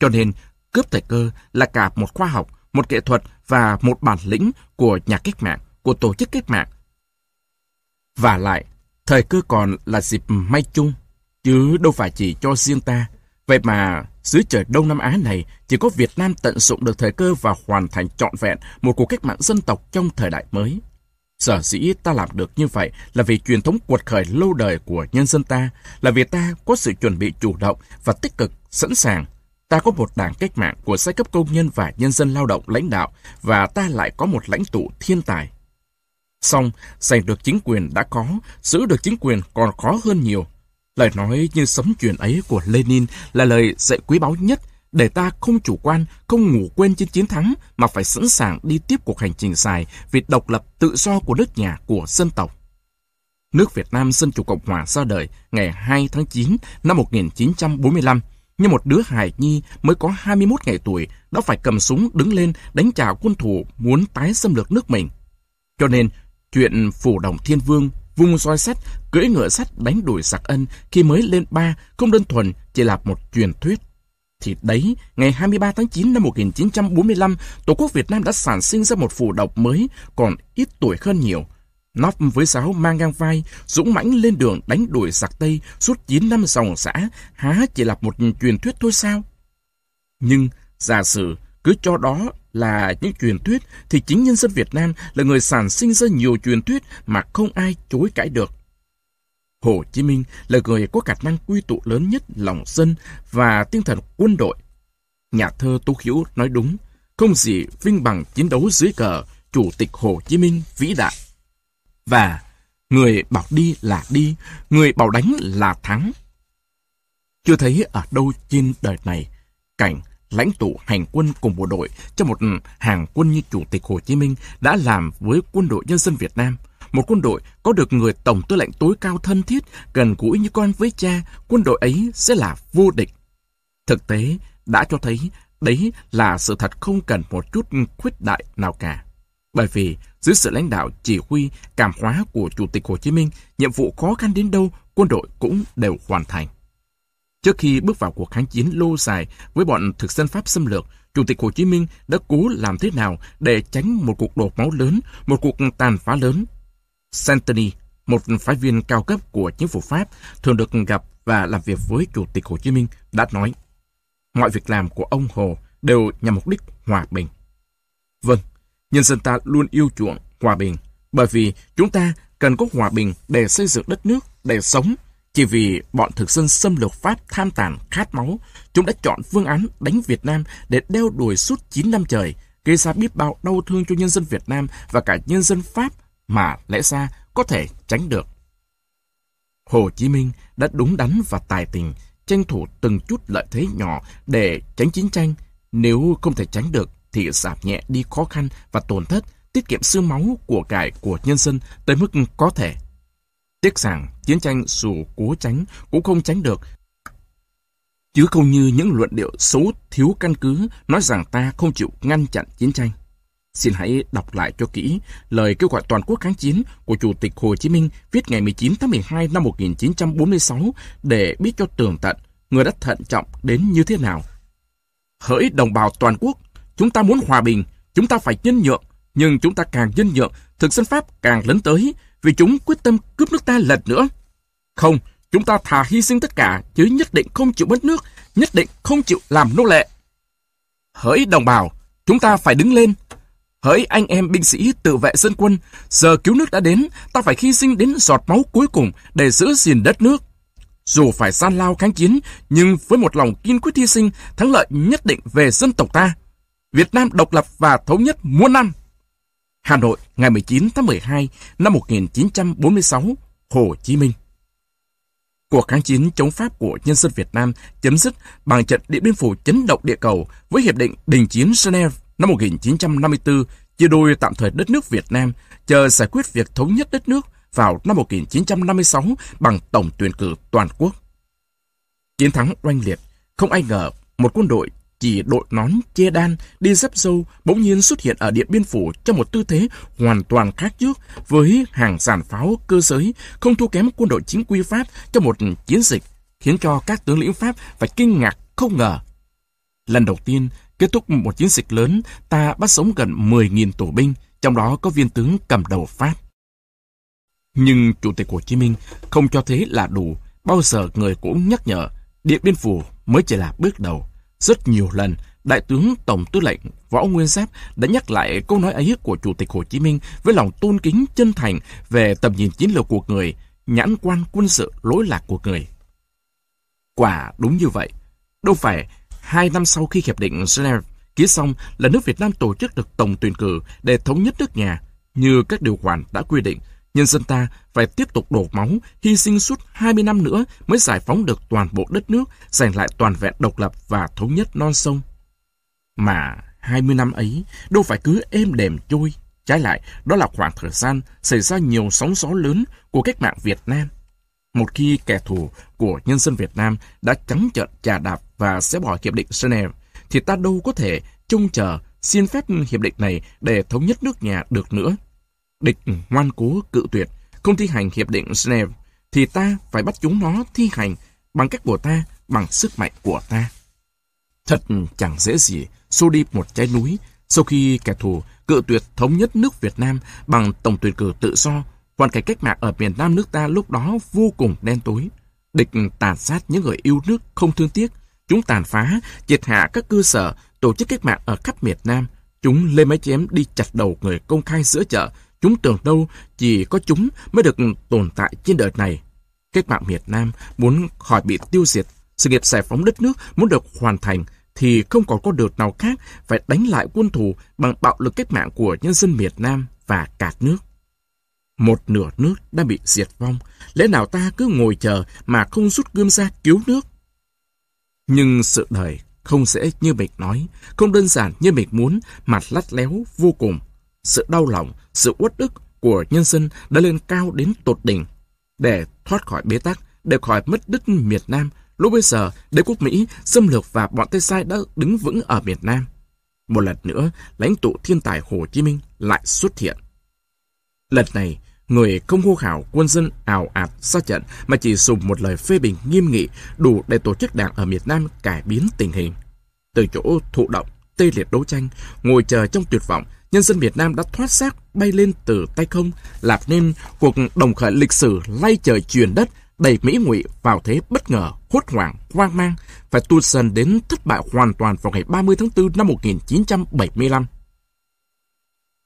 Cho nên, cướp thời cơ là cả một khoa học, một nghệ thuật và một bản lĩnh của nhà cách mạng, của tổ chức cách mạng. Và lại, thời cơ còn là dịp may chung, chứ đâu phải chỉ cho riêng ta. Vậy mà, dưới trời Đông Nam Á này, chỉ có Việt Nam tận dụng được thời cơ và hoàn thành trọn vẹn một cuộc cách mạng dân tộc trong thời đại mới. Sở dĩ ta làm được như vậy là vì truyền thống cuột khởi lâu đời của nhân dân ta, là vì ta có sự chuẩn bị chủ động và tích cực, sẵn sàng Ta có một đảng cách mạng của giai cấp công nhân và nhân dân lao động lãnh đạo và ta lại có một lãnh tụ thiên tài. Xong, giành được chính quyền đã có, giữ được chính quyền còn khó hơn nhiều. Lời nói như sấm truyền ấy của Lenin là lời dạy quý báu nhất để ta không chủ quan, không ngủ quên trên chiến thắng mà phải sẵn sàng đi tiếp cuộc hành trình dài vì độc lập tự do của nước nhà, của dân tộc. Nước Việt Nam Dân Chủ Cộng Hòa ra đời ngày 2 tháng 9 năm 1945 như một đứa hài nhi mới có 21 ngày tuổi đã phải cầm súng đứng lên đánh trả quân thù muốn tái xâm lược nước mình. Cho nên, chuyện phủ đồng thiên vương vùng roi sắt, cưỡi ngựa sắt đánh đuổi giặc ân khi mới lên ba không đơn thuần chỉ là một truyền thuyết. Thì đấy, ngày 23 tháng 9 năm 1945, Tổ quốc Việt Nam đã sản sinh ra một phủ độc mới, còn ít tuổi hơn nhiều, Nóc với giáo mang ngang vai, dũng mãnh lên đường đánh đuổi giặc Tây suốt 9 năm dòng xã, há chỉ là một truyền thuyết thôi sao? Nhưng, giả sử cứ cho đó là những truyền thuyết, thì chính nhân dân Việt Nam là người sản sinh ra nhiều truyền thuyết mà không ai chối cãi được. Hồ Chí Minh là người có khả năng quy tụ lớn nhất lòng dân và tinh thần quân đội. Nhà thơ Tô Hiếu nói đúng, không gì vinh bằng chiến đấu dưới cờ Chủ tịch Hồ Chí Minh vĩ đại. Và người bảo đi là đi, người bảo đánh là thắng. Chưa thấy ở đâu trên đời này cảnh lãnh tụ hành quân cùng bộ đội cho một hàng quân như Chủ tịch Hồ Chí Minh đã làm với quân đội nhân dân Việt Nam. Một quân đội có được người tổng tư lệnh tối cao thân thiết, gần gũi như con với cha, quân đội ấy sẽ là vô địch. Thực tế đã cho thấy đấy là sự thật không cần một chút khuyết đại nào cả. Bởi vì dưới sự lãnh đạo chỉ huy cảm hóa của Chủ tịch Hồ Chí Minh, nhiệm vụ khó khăn đến đâu, quân đội cũng đều hoàn thành. Trước khi bước vào cuộc kháng chiến lâu dài với bọn thực dân Pháp xâm lược, Chủ tịch Hồ Chí Minh đã cố làm thế nào để tránh một cuộc đổ máu lớn, một cuộc tàn phá lớn. Santini, một phái viên cao cấp của chính phủ Pháp, thường được gặp và làm việc với Chủ tịch Hồ Chí Minh, đã nói mọi việc làm của ông Hồ đều nhằm mục đích hòa bình. Vâng, nhân dân ta luôn yêu chuộng hòa bình, bởi vì chúng ta cần có hòa bình để xây dựng đất nước, để sống. Chỉ vì bọn thực dân xâm lược Pháp tham tàn, khát máu, chúng đã chọn phương án đánh Việt Nam để đeo đuổi suốt 9 năm trời, gây ra biết bao đau thương cho nhân dân Việt Nam và cả nhân dân Pháp mà lẽ ra có thể tránh được. Hồ Chí Minh đã đúng đắn và tài tình, tranh thủ từng chút lợi thế nhỏ để tránh chiến tranh. Nếu không thể tránh được, thì giảm nhẹ đi khó khăn và tổn thất tiết kiệm xương máu của cải của nhân dân tới mức có thể. Tiếc rằng chiến tranh dù cố tránh cũng không tránh được, chứ không như những luận điệu xấu thiếu căn cứ nói rằng ta không chịu ngăn chặn chiến tranh. Xin hãy đọc lại cho kỹ lời kêu gọi toàn quốc kháng chiến của Chủ tịch Hồ Chí Minh viết ngày 19 tháng 12 năm 1946 để biết cho tường tận người đã thận trọng đến như thế nào. Hỡi đồng bào toàn quốc, chúng ta muốn hòa bình, chúng ta phải nhân nhượng, nhưng chúng ta càng nhân nhượng, thực dân Pháp càng lớn tới, vì chúng quyết tâm cướp nước ta lần nữa. Không, chúng ta thà hy sinh tất cả, chứ nhất định không chịu mất nước, nhất định không chịu làm nô lệ. Hỡi đồng bào, chúng ta phải đứng lên. Hỡi anh em binh sĩ tự vệ dân quân, giờ cứu nước đã đến, ta phải hy sinh đến giọt máu cuối cùng để giữ gìn đất nước. Dù phải gian lao kháng chiến, nhưng với một lòng kiên quyết hy sinh, thắng lợi nhất định về dân tộc ta. Việt Nam độc lập và thống nhất muôn năm. Hà Nội, ngày 19 tháng 12 năm 1946, Hồ Chí Minh. Cuộc kháng chiến chống Pháp của nhân dân Việt Nam chấm dứt bằng trận Điện Biên Phủ chấn động địa cầu với Hiệp định Đình chiến Geneva năm 1954 chia đôi tạm thời đất nước Việt Nam chờ giải quyết việc thống nhất đất nước vào năm 1956 bằng tổng tuyển cử toàn quốc. Chiến thắng oanh liệt, không ai ngờ một quân đội chỉ đội nón che đan đi dép dâu bỗng nhiên xuất hiện ở Điện Biên Phủ trong một tư thế hoàn toàn khác trước với hàng giàn pháo cơ giới không thua kém quân đội chính quy Pháp trong một chiến dịch khiến cho các tướng lĩnh Pháp phải kinh ngạc không ngờ. Lần đầu tiên kết thúc một chiến dịch lớn ta bắt sống gần 10.000 tù binh trong đó có viên tướng cầm đầu Pháp. Nhưng Chủ tịch Hồ Chí Minh không cho thế là đủ, bao giờ người cũng nhắc nhở, Điện Biên Phủ mới chỉ là bước đầu. Rất nhiều lần, Đại tướng Tổng tư lệnh Võ Nguyên Giáp đã nhắc lại câu nói ấy của Chủ tịch Hồ Chí Minh với lòng tôn kính chân thành về tầm nhìn chiến lược của người, nhãn quan quân sự lối lạc của người. Quả đúng như vậy. Đâu phải hai năm sau khi Hiệp định Geneva ký xong là nước Việt Nam tổ chức được tổng tuyển cử để thống nhất nước nhà, như các điều khoản đã quy định, nhân dân ta phải tiếp tục đổ máu, hy sinh suốt 20 năm nữa mới giải phóng được toàn bộ đất nước, giành lại toàn vẹn độc lập và thống nhất non sông. Mà 20 năm ấy đâu phải cứ êm đềm trôi. Trái lại, đó là khoảng thời gian xảy ra nhiều sóng gió lớn của cách mạng Việt Nam. Một khi kẻ thù của nhân dân Việt Nam đã trắng trợn trà đạp và sẽ bỏ hiệp định Geneva, thì ta đâu có thể trông chờ xin phép hiệp định này để thống nhất nước nhà được nữa. Địch ngoan cố cự tuyệt, không thi hành hiệp định Geneva, thì ta phải bắt chúng nó thi hành bằng cách của ta, bằng sức mạnh của ta. Thật chẳng dễ gì xô đi một trái núi sau khi kẻ thù cự tuyệt thống nhất nước Việt Nam bằng tổng tuyển cử tự do, hoàn cảnh cách mạng ở miền Nam nước ta lúc đó vô cùng đen tối. Địch tàn sát những người yêu nước không thương tiếc, chúng tàn phá, triệt hạ các cơ sở, tổ chức cách mạng ở khắp miền Nam. Chúng lên máy chém đi chặt đầu người công khai giữa chợ, Chúng tưởng đâu chỉ có chúng mới được tồn tại trên đời này. Cách mạng Việt Nam muốn khỏi bị tiêu diệt, sự nghiệp giải phóng đất nước muốn được hoàn thành thì không còn có đường nào khác phải đánh lại quân thù bằng bạo lực cách mạng của nhân dân Việt Nam và cả nước. Một nửa nước đã bị diệt vong, lẽ nào ta cứ ngồi chờ mà không rút gươm ra cứu nước? Nhưng sự đời không dễ như mình nói, không đơn giản như mình muốn, mà lắt léo vô cùng sự đau lòng, sự uất ức của nhân dân đã lên cao đến tột đỉnh. Để thoát khỏi bế tắc, để khỏi mất đất miền Nam, lúc bây giờ đế quốc Mỹ xâm lược và bọn Tây Sai đã đứng vững ở miền Nam. Một lần nữa, lãnh tụ thiên tài Hồ Chí Minh lại xuất hiện. Lần này, người không hô hào quân dân ảo ạt ra trận mà chỉ dùng một lời phê bình nghiêm nghị đủ để tổ chức đảng ở miền Nam cải biến tình hình. Từ chỗ thụ động, tê liệt đấu tranh, ngồi chờ trong tuyệt vọng, nhân dân Việt Nam đã thoát xác bay lên từ tay không, làm nên cuộc đồng khởi lịch sử lay trời chuyển đất, đẩy Mỹ ngụy vào thế bất ngờ, hốt hoảng, hoang mang, phải tụt dần đến thất bại hoàn toàn vào ngày 30 tháng 4 năm 1975.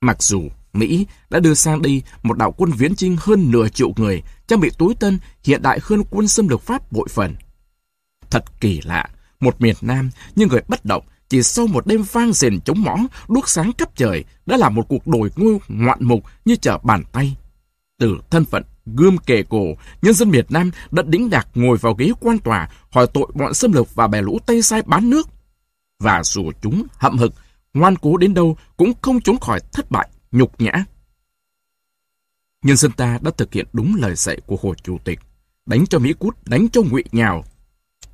Mặc dù Mỹ đã đưa sang đây một đạo quân viễn chinh hơn nửa triệu người, trang bị tối tân, hiện đại hơn quân xâm lược Pháp bội phần. Thật kỳ lạ, một miền Nam nhưng người bất động chỉ sau một đêm vang rền chống mõ, đuốc sáng khắp trời, đã là một cuộc đổi ngôi ngoạn mục như trở bàn tay. Từ thân phận gươm kề cổ, nhân dân Việt Nam đã đĩnh đạc ngồi vào ghế quan tòa hỏi tội bọn xâm lược và bè lũ Tây Sai bán nước. Và dù chúng hậm hực, ngoan cố đến đâu cũng không trốn khỏi thất bại nhục nhã. Nhân dân ta đã thực hiện đúng lời dạy của Hồ Chủ tịch. Đánh cho Mỹ cút, đánh cho ngụy nhào.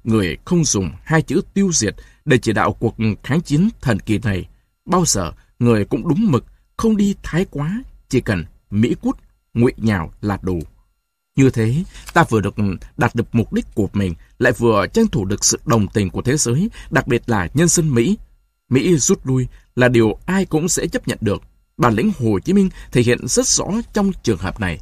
Người không dùng hai chữ tiêu diệt để chỉ đạo cuộc kháng chiến thần kỳ này. Bao giờ người cũng đúng mực, không đi thái quá, chỉ cần Mỹ cút, ngụy nhào là đủ. Như thế, ta vừa được đạt được mục đích của mình, lại vừa tranh thủ được sự đồng tình của thế giới, đặc biệt là nhân dân Mỹ. Mỹ rút lui là điều ai cũng sẽ chấp nhận được. Bản lĩnh Hồ Chí Minh thể hiện rất rõ trong trường hợp này.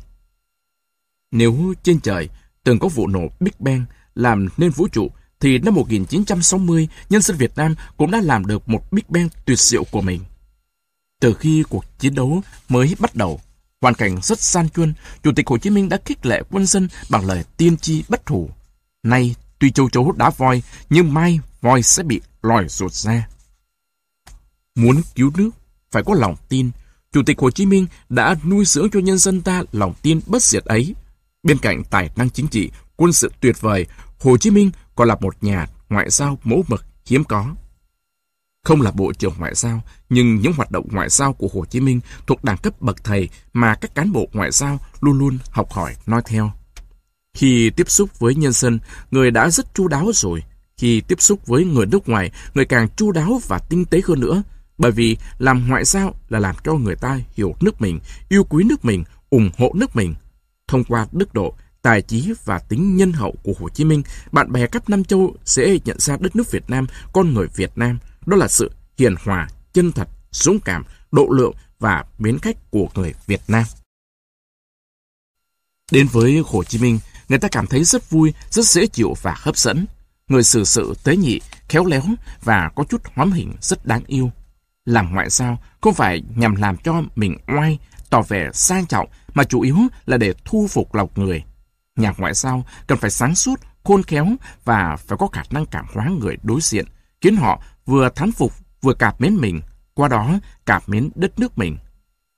Nếu trên trời từng có vụ nổ Big Bang làm nên vũ trụ, thì năm 1960, nhân dân Việt Nam cũng đã làm được một Big Bang tuyệt diệu của mình. Từ khi cuộc chiến đấu mới bắt đầu, hoàn cảnh rất gian truân, Chủ tịch Hồ Chí Minh đã khích lệ quân dân bằng lời tiên tri bất thủ. Nay, tuy châu chấu đã voi, nhưng mai voi sẽ bị lòi ruột ra. Muốn cứu nước, phải có lòng tin. Chủ tịch Hồ Chí Minh đã nuôi dưỡng cho nhân dân ta lòng tin bất diệt ấy. Bên cạnh tài năng chính trị, quân sự tuyệt vời, Hồ Chí Minh còn là một nhà ngoại giao mẫu mực hiếm có. Không là bộ trưởng ngoại giao, nhưng những hoạt động ngoại giao của Hồ Chí Minh thuộc đẳng cấp bậc thầy mà các cán bộ ngoại giao luôn luôn học hỏi nói theo. Khi tiếp xúc với nhân dân, người đã rất chu đáo rồi. Khi tiếp xúc với người nước ngoài, người càng chu đáo và tinh tế hơn nữa. Bởi vì làm ngoại giao là làm cho người ta hiểu nước mình, yêu quý nước mình, ủng hộ nước mình. Thông qua đức độ, tài trí và tính nhân hậu của Hồ Chí Minh, bạn bè khắp Nam Châu sẽ nhận ra đất nước Việt Nam, con người Việt Nam. Đó là sự hiền hòa, chân thật, dũng cảm, độ lượng và mến khách của người Việt Nam. Đến với Hồ Chí Minh, người ta cảm thấy rất vui, rất dễ chịu và hấp dẫn. Người xử sự tế nhị, khéo léo và có chút hoám hình rất đáng yêu. Làm ngoại giao không phải nhằm làm cho mình oai, tỏ vẻ sang trọng, mà chủ yếu là để thu phục lòng người. Nhà ngoại giao cần phải sáng suốt, khôn khéo và phải có khả năng cảm hóa người đối diện, khiến họ vừa thán phục vừa cảm mến mình, qua đó cảm mến đất nước mình.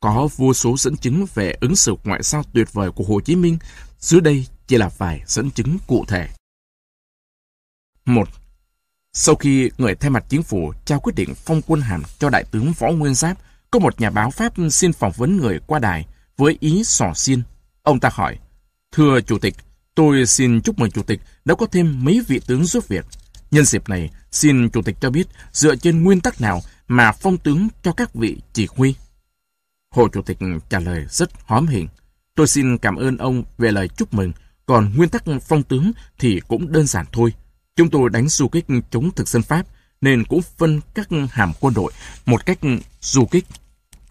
Có vô số dẫn chứng về ứng xử ngoại giao tuyệt vời của Hồ Chí Minh, dưới đây chỉ là vài dẫn chứng cụ thể. một Sau khi người thay mặt chính phủ trao quyết định phong quân hàm cho Đại tướng Võ Nguyên Giáp, có một nhà báo Pháp xin phỏng vấn người qua đài với ý sò xiên. Ông ta hỏi, Thưa Chủ tịch, tôi xin chúc mừng Chủ tịch đã có thêm mấy vị tướng giúp việc. Nhân dịp này, xin Chủ tịch cho biết dựa trên nguyên tắc nào mà phong tướng cho các vị chỉ huy. Hồ Chủ tịch trả lời rất hóm hình. Tôi xin cảm ơn ông về lời chúc mừng, còn nguyên tắc phong tướng thì cũng đơn giản thôi. Chúng tôi đánh du kích chống thực dân Pháp, nên cũng phân các hàm quân đội một cách du kích.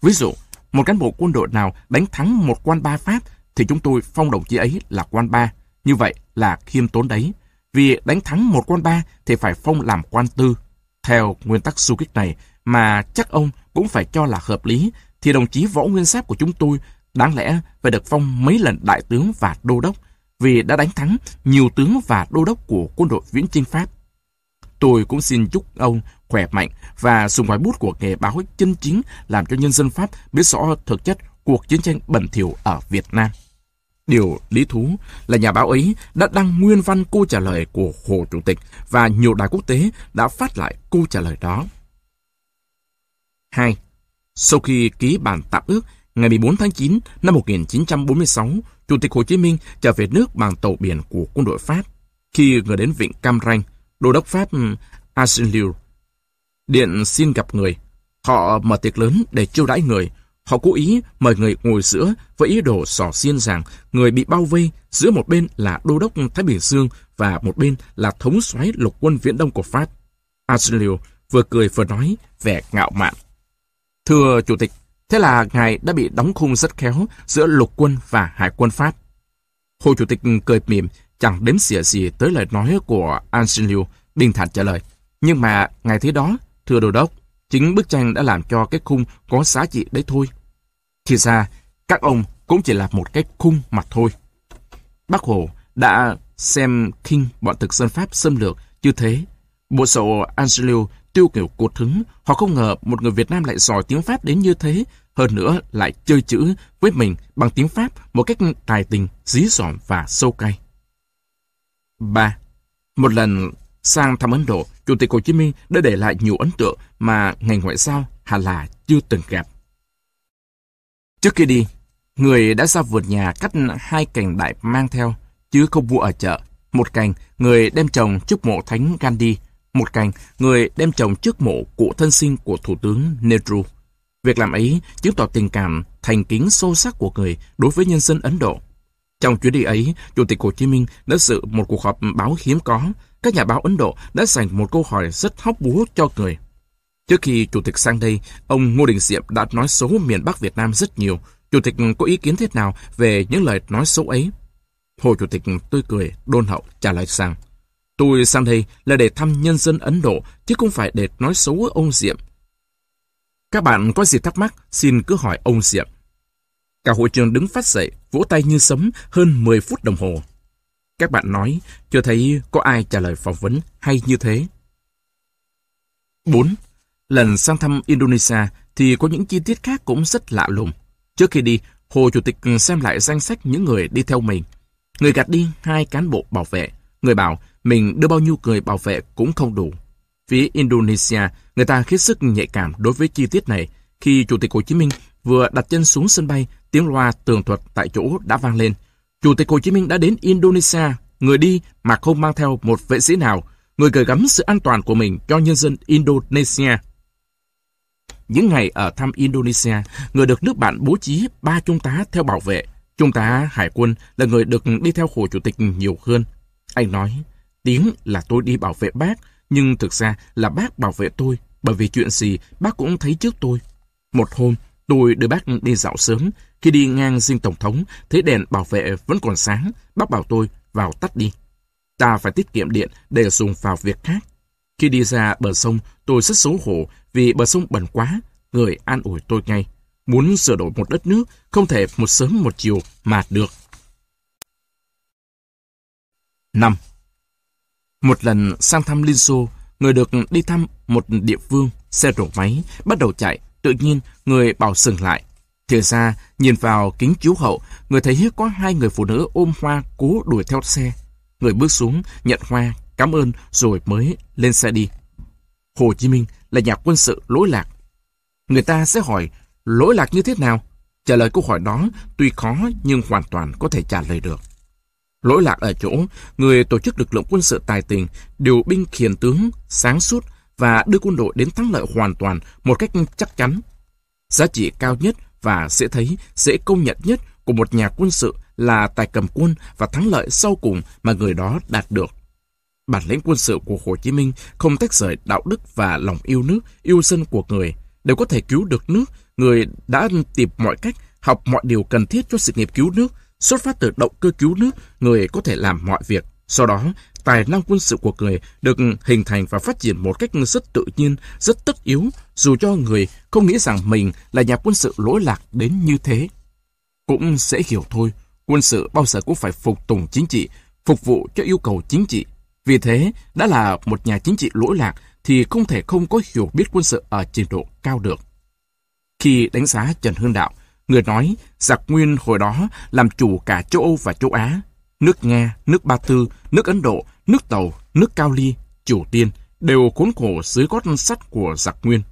Ví dụ, một cán bộ quân đội nào đánh thắng một quan ba Pháp thì chúng tôi phong đồng chí ấy là quan ba. Như vậy là khiêm tốn đấy. Vì đánh thắng một quan ba thì phải phong làm quan tư. Theo nguyên tắc su kích này, mà chắc ông cũng phải cho là hợp lý, thì đồng chí võ nguyên giáp của chúng tôi đáng lẽ phải được phong mấy lần đại tướng và đô đốc, vì đã đánh thắng nhiều tướng và đô đốc của quân đội viễn chinh Pháp. Tôi cũng xin chúc ông khỏe mạnh và dùng ngoài bút của nghề báo chân chính, làm cho nhân dân Pháp biết rõ thực chất cuộc chiến tranh bẩn thỉu ở Việt Nam. Điều lý thú là nhà báo ấy đã đăng nguyên văn câu trả lời của Hồ Chủ tịch và nhiều đài quốc tế đã phát lại câu trả lời đó. 2. Sau khi ký bản tạm ước ngày 14 tháng 9 năm 1946, Chủ tịch Hồ Chí Minh trở về nước bằng tàu biển của quân đội Pháp. Khi người đến vịnh Cam Ranh, đô đốc Pháp ừ, Arsenliu điện xin gặp người. Họ mở tiệc lớn để chiêu đãi người, Họ cố ý mời người ngồi giữa với ý đồ sò xiên rằng người bị bao vây giữa một bên là đô đốc Thái Bình Dương và một bên là thống soái lục quân viễn đông của Pháp. Arsenio vừa cười vừa nói vẻ ngạo mạn. Thưa Chủ tịch, thế là ngài đã bị đóng khung rất khéo giữa lục quân và hải quân Pháp. Hồ Chủ tịch cười mỉm, chẳng đếm xỉa gì tới lời nói của Arsenio, bình thản trả lời. Nhưng mà ngài thế đó, thưa đô đốc, chính bức tranh đã làm cho cái khung có giá trị đấy thôi. Thì ra, các ông cũng chỉ là một cái khung mặt thôi. Bác Hồ đã xem kinh bọn thực dân Pháp xâm lược như thế. Bộ sậu Angelio tiêu kiểu cột hứng, họ không ngờ một người Việt Nam lại giỏi tiếng Pháp đến như thế, hơn nữa lại chơi chữ với mình bằng tiếng Pháp một cách tài tình, dí dỏm và sâu cay. 3. Một lần sang thăm Ấn Độ, Chủ tịch Hồ Chí Minh đã để lại nhiều ấn tượng mà ngành ngoại giao Hà là chưa từng gặp. Trước khi đi, người đã ra vườn nhà cắt hai cành đại mang theo, chứ không mua ở chợ. Một cành, người đem trồng trước mộ Thánh Gandhi. Một cành, người đem trồng trước mộ cụ thân sinh của Thủ tướng Nehru. Việc làm ấy chứng tỏ tình cảm thành kính sâu sắc của người đối với nhân dân Ấn Độ. Trong chuyến đi ấy, Chủ tịch Hồ Chí Minh đã dự một cuộc họp báo hiếm có. Các nhà báo Ấn Độ đã dành một câu hỏi rất hóc búa cho người. Trước khi Chủ tịch sang đây, ông Ngô Đình Diệm đã nói xấu miền Bắc Việt Nam rất nhiều. Chủ tịch có ý kiến thế nào về những lời nói xấu ấy? Hồ Chủ tịch tươi cười, đôn hậu trả lời rằng, Tôi sang đây là để thăm nhân dân Ấn Độ, chứ không phải để nói xấu ông Diệm. Các bạn có gì thắc mắc, xin cứ hỏi ông Diệm. Cả hội trường đứng phát dậy, vỗ tay như sấm hơn 10 phút đồng hồ. Các bạn nói, chưa thấy có ai trả lời phỏng vấn hay như thế. 4. Lần sang thăm Indonesia thì có những chi tiết khác cũng rất lạ lùng. Trước khi đi, Hồ Chủ tịch xem lại danh sách những người đi theo mình. Người gạt đi hai cán bộ bảo vệ. Người bảo mình đưa bao nhiêu người bảo vệ cũng không đủ. Phía Indonesia, người ta hết sức nhạy cảm đối với chi tiết này. Khi Chủ tịch Hồ Chí Minh vừa đặt chân xuống sân bay, tiếng loa tường thuật tại chỗ đã vang lên. Chủ tịch Hồ Chí Minh đã đến Indonesia, người đi mà không mang theo một vệ sĩ nào, người gửi gắm sự an toàn của mình cho nhân dân Indonesia. Những ngày ở thăm Indonesia, người được nước bạn bố trí ba trung tá theo bảo vệ. Trung tá Hải quân là người được đi theo Hồ Chủ tịch nhiều hơn. Anh nói, tiếng là tôi đi bảo vệ bác, nhưng thực ra là bác bảo vệ tôi, bởi vì chuyện gì bác cũng thấy trước tôi. Một hôm, tôi đưa bác đi dạo sớm, khi đi ngang dinh Tổng thống, thấy đèn bảo vệ vẫn còn sáng, bác bảo tôi vào tắt đi. Ta phải tiết kiệm điện để dùng vào việc khác. Khi đi ra bờ sông, tôi rất xấu hổ vì bờ sông bẩn quá, người an ủi tôi ngay. Muốn sửa đổi một đất nước, không thể một sớm một chiều mà được. 5. Một lần sang thăm Liên Xô, người được đi thăm một địa phương, xe rổ máy, bắt đầu chạy, tự nhiên người bảo dừng lại. Thì ra, nhìn vào kính chiếu hậu, người thấy có hai người phụ nữ ôm hoa cố đuổi theo xe. Người bước xuống, nhận hoa, cảm ơn rồi mới lên xe đi. Hồ Chí Minh là nhà quân sự lỗi lạc. Người ta sẽ hỏi lỗi lạc như thế nào? Trả lời câu hỏi đó tuy khó nhưng hoàn toàn có thể trả lời được. Lỗi lạc ở chỗ, người tổ chức lực lượng quân sự tài tình, điều binh khiển tướng, sáng suốt và đưa quân đội đến thắng lợi hoàn toàn một cách chắc chắn. Giá trị cao nhất và sẽ thấy, dễ công nhận nhất của một nhà quân sự là tài cầm quân và thắng lợi sau cùng mà người đó đạt được. Bản lĩnh quân sự của Hồ Chí Minh không tách rời đạo đức và lòng yêu nước, yêu dân của người, đều có thể cứu được nước. Người đã tìm mọi cách, học mọi điều cần thiết cho sự nghiệp cứu nước, xuất phát từ động cơ cứu nước, người có thể làm mọi việc. Sau đó, tài năng quân sự của người được hình thành và phát triển một cách rất tự nhiên, rất tất yếu, dù cho người không nghĩ rằng mình là nhà quân sự lỗi lạc đến như thế. Cũng sẽ hiểu thôi, quân sự bao giờ cũng phải phục tùng chính trị, phục vụ cho yêu cầu chính trị. Vì thế, đã là một nhà chính trị lỗi lạc thì không thể không có hiểu biết quân sự ở trình độ cao được. Khi đánh giá Trần Hưng Đạo, người nói giặc nguyên hồi đó làm chủ cả châu Âu và châu Á, nước Nga, nước Ba Tư, nước Ấn Độ, nước Tàu, nước Cao Ly, Triều Tiên đều cuốn khổ dưới gót sắt của giặc nguyên.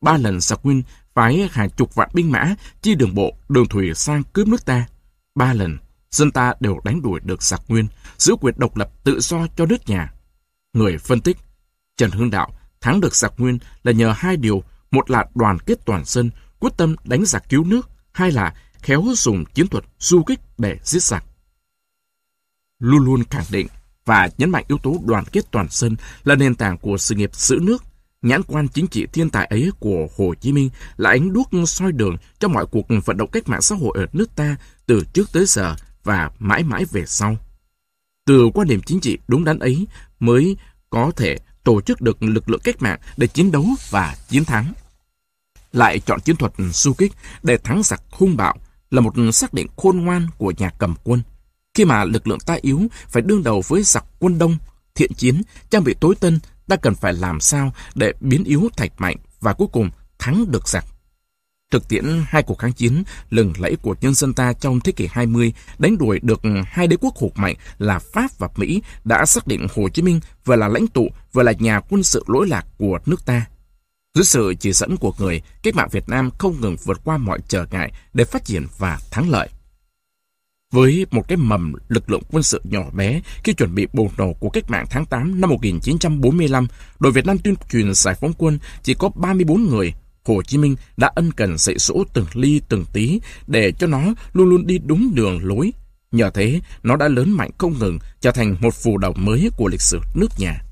Ba lần giặc nguyên phái hàng chục vạn binh mã chi đường bộ, đường thủy sang cướp nước ta. Ba lần, dân ta đều đánh đuổi được giặc nguyên, giữ quyền độc lập tự do cho nước nhà. Người phân tích, Trần Hưng Đạo thắng được giặc nguyên là nhờ hai điều, một là đoàn kết toàn dân, quyết tâm đánh giặc cứu nước, hai là khéo dùng chiến thuật du kích để giết giặc. Luôn luôn khẳng định và nhấn mạnh yếu tố đoàn kết toàn dân là nền tảng của sự nghiệp giữ nước. Nhãn quan chính trị thiên tài ấy của Hồ Chí Minh là ánh đuốc soi đường cho mọi cuộc vận động cách mạng xã hội ở nước ta từ trước tới giờ và mãi mãi về sau. Từ quan điểm chính trị đúng đắn ấy mới có thể tổ chức được lực lượng cách mạng để chiến đấu và chiến thắng. Lại chọn chiến thuật su kích để thắng giặc hung bạo là một xác định khôn ngoan của nhà cầm quân. Khi mà lực lượng ta yếu phải đương đầu với giặc quân đông, thiện chiến, trang bị tối tân, ta cần phải làm sao để biến yếu thành mạnh và cuối cùng thắng được giặc. Thực tiễn hai cuộc kháng chiến lừng lẫy của nhân dân ta trong thế kỷ 20 đánh đuổi được hai đế quốc hụt mạnh là Pháp và Mỹ đã xác định Hồ Chí Minh vừa là lãnh tụ vừa là nhà quân sự lỗi lạc của nước ta. Dưới sự chỉ dẫn của người, cách mạng Việt Nam không ngừng vượt qua mọi trở ngại để phát triển và thắng lợi. Với một cái mầm lực lượng quân sự nhỏ bé khi chuẩn bị bùng nổ của cách mạng tháng 8 năm 1945, đội Việt Nam tuyên truyền giải phóng quân chỉ có 34 người. Hồ Chí Minh đã ân cần dạy dỗ từng ly từng tí để cho nó luôn luôn đi đúng đường lối. Nhờ thế, nó đã lớn mạnh không ngừng, trở thành một phù đồng mới của lịch sử nước nhà.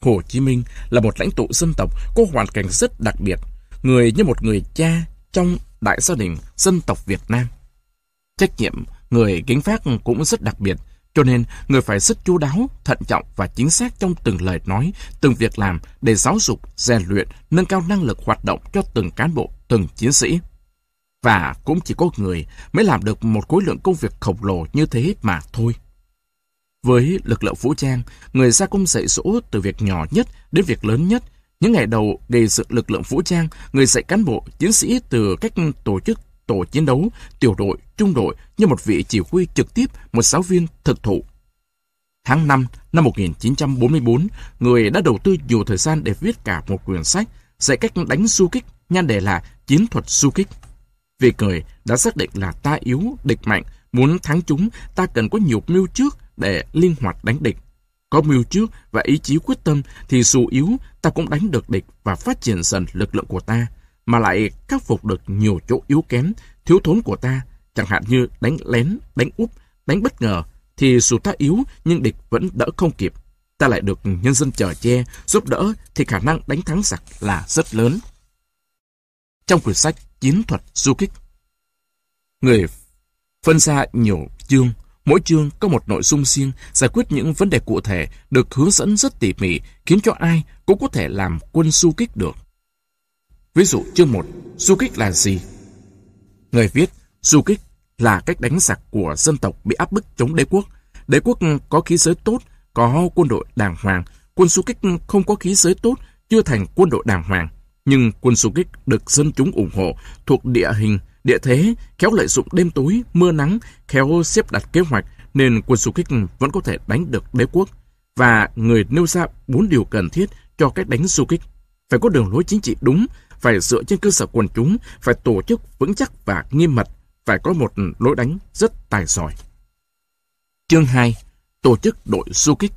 Hồ Chí Minh là một lãnh tụ dân tộc có hoàn cảnh rất đặc biệt, người như một người cha trong đại gia đình dân tộc Việt Nam. Trách nhiệm người gánh phát cũng rất đặc biệt, cho nên người phải rất chú đáo, thận trọng và chính xác trong từng lời nói, từng việc làm để giáo dục, rèn luyện, nâng cao năng lực hoạt động cho từng cán bộ, từng chiến sĩ. Và cũng chỉ có người mới làm được một khối lượng công việc khổng lồ như thế mà thôi. Với lực lượng vũ trang, người gia công dạy dỗ từ việc nhỏ nhất đến việc lớn nhất. Những ngày đầu gây dựng lực lượng vũ trang, người dạy cán bộ, chiến sĩ từ cách tổ chức tổ chiến đấu, tiểu đội, trung đội như một vị chỉ huy trực tiếp, một giáo viên thực thụ. Tháng 5 năm 1944, người đã đầu tư nhiều thời gian để viết cả một quyển sách dạy cách đánh du kích, nhan đề là Chiến thuật du kích. Vì người đã xác định là ta yếu, địch mạnh, muốn thắng chúng, ta cần có nhiều mưu trước để linh hoạt đánh địch. Có mưu trước và ý chí quyết tâm thì dù yếu, ta cũng đánh được địch và phát triển dần lực lượng của ta mà lại khắc phục được nhiều chỗ yếu kém, thiếu thốn của ta, chẳng hạn như đánh lén, đánh úp, đánh bất ngờ, thì dù ta yếu nhưng địch vẫn đỡ không kịp. Ta lại được nhân dân chờ che, giúp đỡ thì khả năng đánh thắng giặc là rất lớn. Trong quyển sách Chiến thuật du kích, người phân ra nhiều chương, mỗi chương có một nội dung riêng giải quyết những vấn đề cụ thể được hướng dẫn rất tỉ mỉ khiến cho ai cũng có thể làm quân du kích được. Ví dụ chương 1, du kích là gì? Người viết, du kích là cách đánh giặc của dân tộc bị áp bức chống đế quốc. Đế quốc có khí giới tốt, có quân đội đàng hoàng. Quân du kích không có khí giới tốt, chưa thành quân đội đàng hoàng. Nhưng quân du kích được dân chúng ủng hộ, thuộc địa hình, địa thế, khéo lợi dụng đêm tối, mưa nắng, khéo xếp đặt kế hoạch, nên quân du kích vẫn có thể đánh được đế quốc. Và người nêu ra bốn điều cần thiết cho cách đánh du kích. Phải có đường lối chính trị đúng, phải dựa trên cơ sở quần chúng, phải tổ chức vững chắc và nghiêm mật, phải có một lối đánh rất tài giỏi. Chương 2. Tổ chức đội du kích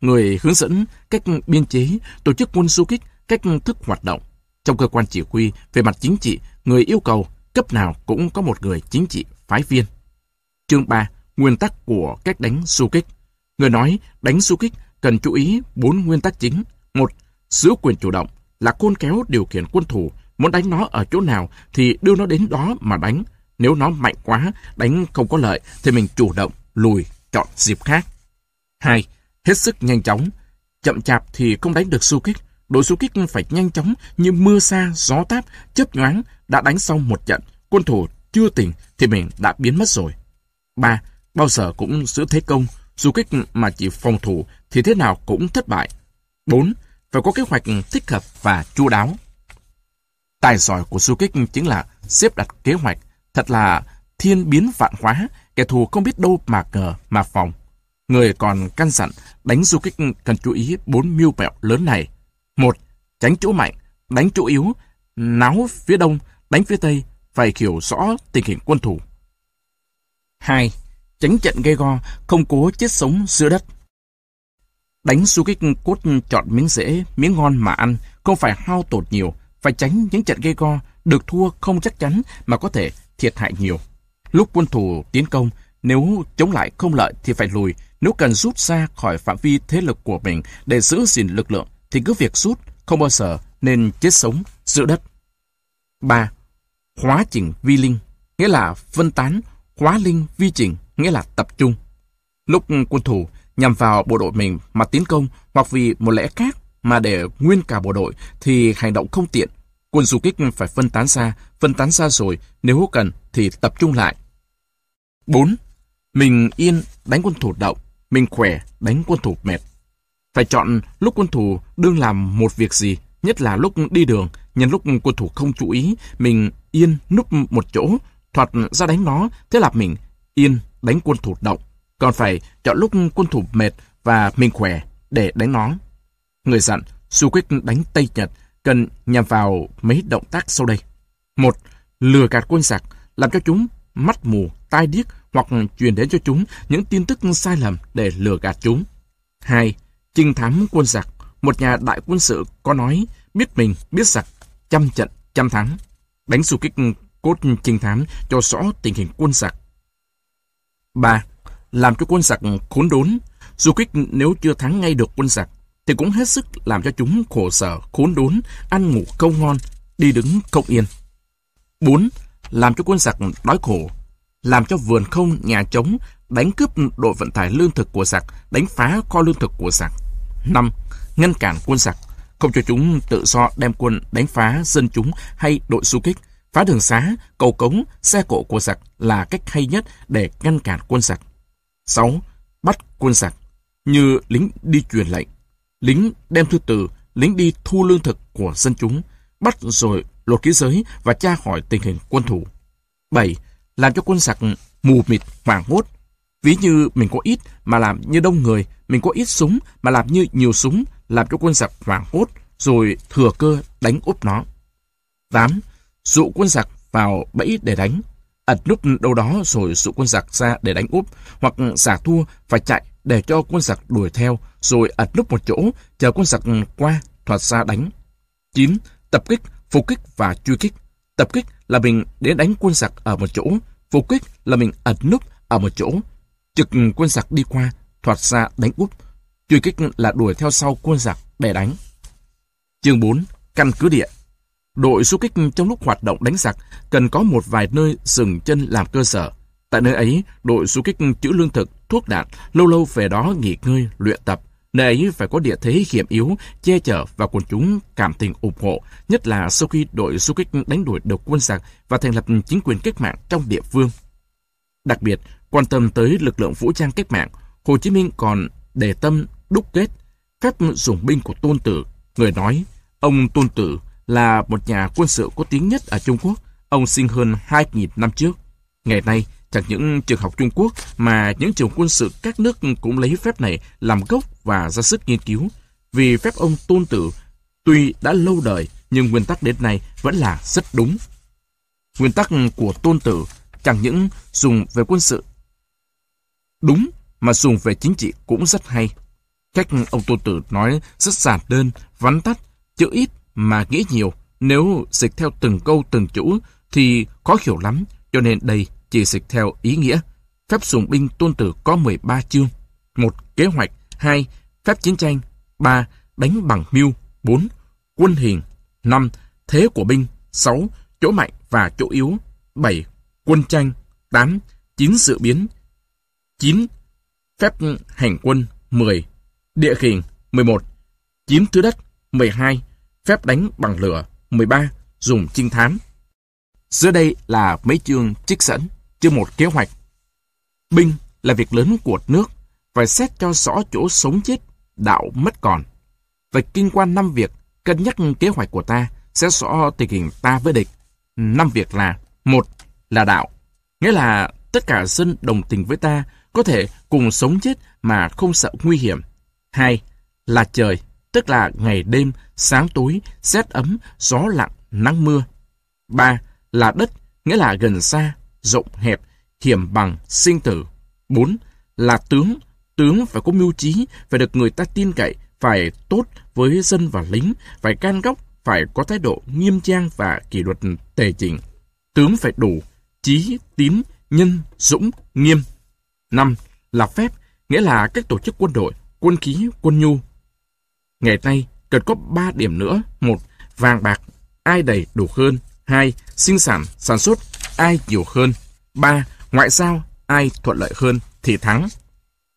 Người hướng dẫn cách biên chế, tổ chức quân du kích, cách thức hoạt động. Trong cơ quan chỉ huy, về mặt chính trị, người yêu cầu cấp nào cũng có một người chính trị phái viên. Chương 3. Nguyên tắc của cách đánh du kích Người nói đánh du kích cần chú ý bốn nguyên tắc chính. một Giữ quyền chủ động là côn kéo điều khiển quân thủ, muốn đánh nó ở chỗ nào thì đưa nó đến đó mà đánh. Nếu nó mạnh quá, đánh không có lợi thì mình chủ động, lùi, chọn dịp khác. 2. Hết sức nhanh chóng. Chậm chạp thì không đánh được du kích. Đội du kích phải nhanh chóng như mưa xa, gió táp, chớp nhoáng đã đánh xong một trận. Quân thủ chưa tỉnh thì mình đã biến mất rồi. 3. Bao giờ cũng giữ thế công. Du kích mà chỉ phòng thủ thì thế nào cũng thất bại. 4 phải có kế hoạch thích hợp và chu đáo. Tài giỏi của du kích chính là xếp đặt kế hoạch, thật là thiên biến vạn hóa, kẻ thù không biết đâu mà cờ mà phòng. Người còn căn dặn đánh du kích cần chú ý bốn mưu mẹo lớn này. Một, tránh chỗ mạnh, đánh chỗ yếu, náo phía đông, đánh phía tây, phải hiểu rõ tình hình quân thủ. Hai, tránh trận gây go, không cố chết sống giữa đất. Đánh du kích cốt chọn miếng dễ, miếng ngon mà ăn, không phải hao tổn nhiều, phải tránh những trận gây go, được thua không chắc chắn mà có thể thiệt hại nhiều. Lúc quân thủ tiến công, nếu chống lại không lợi thì phải lùi, nếu cần rút ra khỏi phạm vi thế lực của mình để giữ gìn lực lượng thì cứ việc rút, không bao giờ nên chết sống giữa đất. 3. Hóa chỉnh vi linh, nghĩa là phân tán, hóa linh vi chỉnh, nghĩa là tập trung. Lúc quân thủ nhằm vào bộ đội mình mà tiến công hoặc vì một lẽ khác mà để nguyên cả bộ đội thì hành động không tiện. Quân du kích phải phân tán ra, phân tán ra rồi, nếu cần thì tập trung lại. 4. Mình yên đánh quân thủ động, mình khỏe đánh quân thủ mệt. Phải chọn lúc quân thủ đương làm một việc gì, nhất là lúc đi đường, nhân lúc quân thủ không chú ý, mình yên núp một chỗ, thoạt ra đánh nó, thế là mình yên đánh quân thủ động còn phải chọn lúc quân thủ mệt và mình khỏe để đánh nó. Người dặn, du kích đánh Tây Nhật, cần nhằm vào mấy động tác sau đây. Một, lừa gạt quân giặc, làm cho chúng mắt mù, tai điếc hoặc truyền đến cho chúng những tin tức sai lầm để lừa gạt chúng. Hai, trinh thám quân giặc. Một nhà đại quân sự có nói biết mình, biết giặc, trăm trận, trăm thắng. Đánh xu kích cốt trinh thám cho rõ tình hình quân giặc. Ba, làm cho quân giặc khốn đốn. Du kích nếu chưa thắng ngay được quân giặc, thì cũng hết sức làm cho chúng khổ sở, khốn đốn, ăn ngủ câu ngon, đi đứng không yên. 4. Làm cho quân giặc đói khổ, làm cho vườn không nhà trống, đánh cướp đội vận tải lương thực của giặc, đánh phá kho lương thực của giặc. 5. Ngăn cản quân giặc, không cho chúng tự do đem quân đánh phá dân chúng hay đội du kích, phá đường xá, cầu cống, xe cộ của giặc là cách hay nhất để ngăn cản quân giặc. 6. Bắt quân giặc, như lính đi truyền lệnh, lính đem thư từ, lính đi thu lương thực của dân chúng, bắt rồi lột ký giới và tra hỏi tình hình quân thủ. 7. Làm cho quân giặc mù mịt, hoảng hốt. Ví như mình có ít mà làm như đông người, mình có ít súng mà làm như nhiều súng, làm cho quân giặc hoảng hốt, rồi thừa cơ đánh úp nó. 8. Dụ quân giặc vào bẫy để đánh, ẩn núp đâu đó rồi dụ quân giặc ra để đánh úp, hoặc giả thua phải chạy để cho quân giặc đuổi theo, rồi ẩn núp một chỗ, chờ quân giặc qua, thoát ra đánh. 9. Tập kích, phục kích và truy kích. Tập kích là mình đến đánh quân giặc ở một chỗ, phục kích là mình ẩn núp ở một chỗ. Trực quân giặc đi qua, thoát ra đánh úp. Truy kích là đuổi theo sau quân giặc để đánh. Chương 4. Căn cứ địa Đội du kích trong lúc hoạt động đánh giặc cần có một vài nơi dừng chân làm cơ sở. Tại nơi ấy, đội du kích chữ lương thực, thuốc đạn, lâu lâu về đó nghỉ ngơi, luyện tập. Nơi ấy phải có địa thế hiểm yếu, che chở và quần chúng cảm tình ủng hộ, nhất là sau khi đội du kích đánh đuổi được quân giặc và thành lập chính quyền cách mạng trong địa phương. Đặc biệt, quan tâm tới lực lượng vũ trang cách mạng, Hồ Chí Minh còn đề tâm đúc kết các dùng binh của Tôn Tử. Người nói, ông Tôn Tử là một nhà quân sự có tiếng nhất ở Trung Quốc. Ông sinh hơn 2.000 năm trước. Ngày nay, chẳng những trường học Trung Quốc mà những trường quân sự các nước cũng lấy phép này làm gốc và ra sức nghiên cứu. Vì phép ông tôn tử tuy đã lâu đời nhưng nguyên tắc đến nay vẫn là rất đúng. Nguyên tắc của tôn tử chẳng những dùng về quân sự đúng mà dùng về chính trị cũng rất hay. Cách ông tôn tử nói rất giản đơn, vắn tắt, chữ ít mà nghĩ nhiều. Nếu dịch theo từng câu từng chữ thì khó hiểu lắm, cho nên đây chỉ dịch theo ý nghĩa. Phép dùng binh tôn tử có 13 chương. một Kế hoạch. 2. Phép chiến tranh. 3. Đánh bằng mưu. 4. Quân hình. 5. Thế của binh. 6. Chỗ mạnh và chỗ yếu. 7. Quân tranh. 8. Chín sự biến. 9. Phép hành quân. 10. Địa hình. 11. Chiếm thứ đất. 12. Phép đánh bằng lửa. 13. Dùng trinh thám. Dưới đây là mấy chương trích dẫn chưa một kế hoạch. Binh là việc lớn của nước, phải xét cho rõ chỗ sống chết, đạo mất còn. Phải kinh quan năm việc, cân nhắc kế hoạch của ta, sẽ rõ tình hình ta với địch. Năm việc là, một là đạo, nghĩa là tất cả dân đồng tình với ta, có thể cùng sống chết mà không sợ nguy hiểm. Hai là trời, tức là ngày đêm, sáng tối, rét ấm, gió lặng, nắng mưa. Ba là đất, nghĩa là gần xa, rộng hẹp, hiểm bằng, sinh tử. 4. Là tướng. Tướng phải có mưu trí, phải được người ta tin cậy, phải tốt với dân và lính, phải can góc, phải có thái độ nghiêm trang và kỷ luật tề chỉnh. Tướng phải đủ, trí, tín, nhân, dũng, nghiêm. 5. Là phép, nghĩa là các tổ chức quân đội, quân khí, quân nhu. Ngày nay, cần có 3 điểm nữa. một Vàng bạc, ai đầy đủ hơn. 2. Sinh sản, sản xuất, ai nhiều hơn. 3. Ngoại giao, ai thuận lợi hơn thì thắng.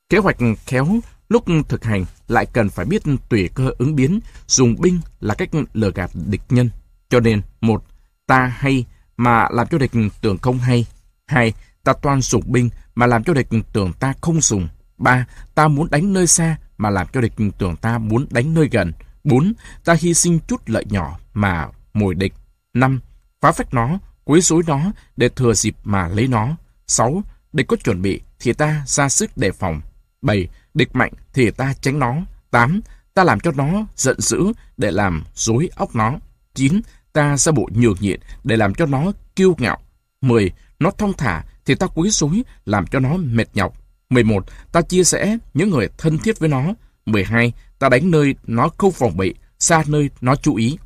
Kế hoạch khéo lúc thực hành lại cần phải biết tùy cơ ứng biến, dùng binh là cách lừa gạt địch nhân. Cho nên, một, ta hay mà làm cho địch tưởng không hay. Hai, ta toan dùng binh mà làm cho địch tưởng ta không dùng. Ba, ta muốn đánh nơi xa mà làm cho địch tưởng ta muốn đánh nơi gần. 4. ta hy sinh chút lợi nhỏ mà mồi địch. 5. phá phách nó, quấy rối nó để thừa dịp mà lấy nó. 6. Địch có chuẩn bị thì ta ra sức đề phòng. 7. Địch mạnh thì ta tránh nó. 8. ta làm cho nó giận dữ để làm rối óc nó. 9. Ta ra bộ nhường nhịn để làm cho nó kiêu ngạo. 10. Nó thông thả thì ta quấy rối làm cho nó mệt nhọc. 11. Ta chia sẻ những người thân thiết với nó. 12. Ta đánh nơi nó không phòng bị, xa nơi nó chú ý.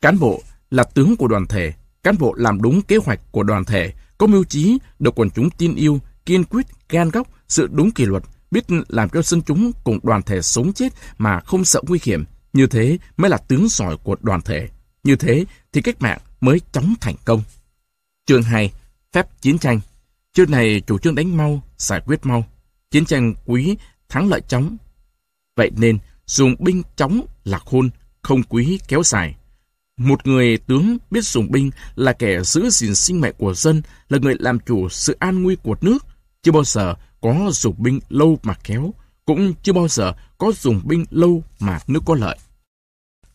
Cán bộ là tướng của đoàn thể. Cán bộ làm đúng kế hoạch của đoàn thể, có mưu trí, được quần chúng tin yêu, kiên quyết, gan góc, sự đúng kỷ luật, biết làm cho dân chúng cùng đoàn thể sống chết mà không sợ nguy hiểm. Như thế mới là tướng giỏi của đoàn thể. Như thế thì cách mạng mới chóng thành công. Chương 2. Phép chiến tranh trước này chủ trương đánh mau, giải quyết mau. Chiến tranh quý, thắng lợi chóng. Vậy nên, dùng binh chóng là khôn, không quý kéo dài. Một người tướng biết dùng binh là kẻ giữ gìn sinh mệnh của dân, là người làm chủ sự an nguy của nước. Chưa bao giờ có dùng binh lâu mà kéo, cũng chưa bao giờ có dùng binh lâu mà nước có lợi.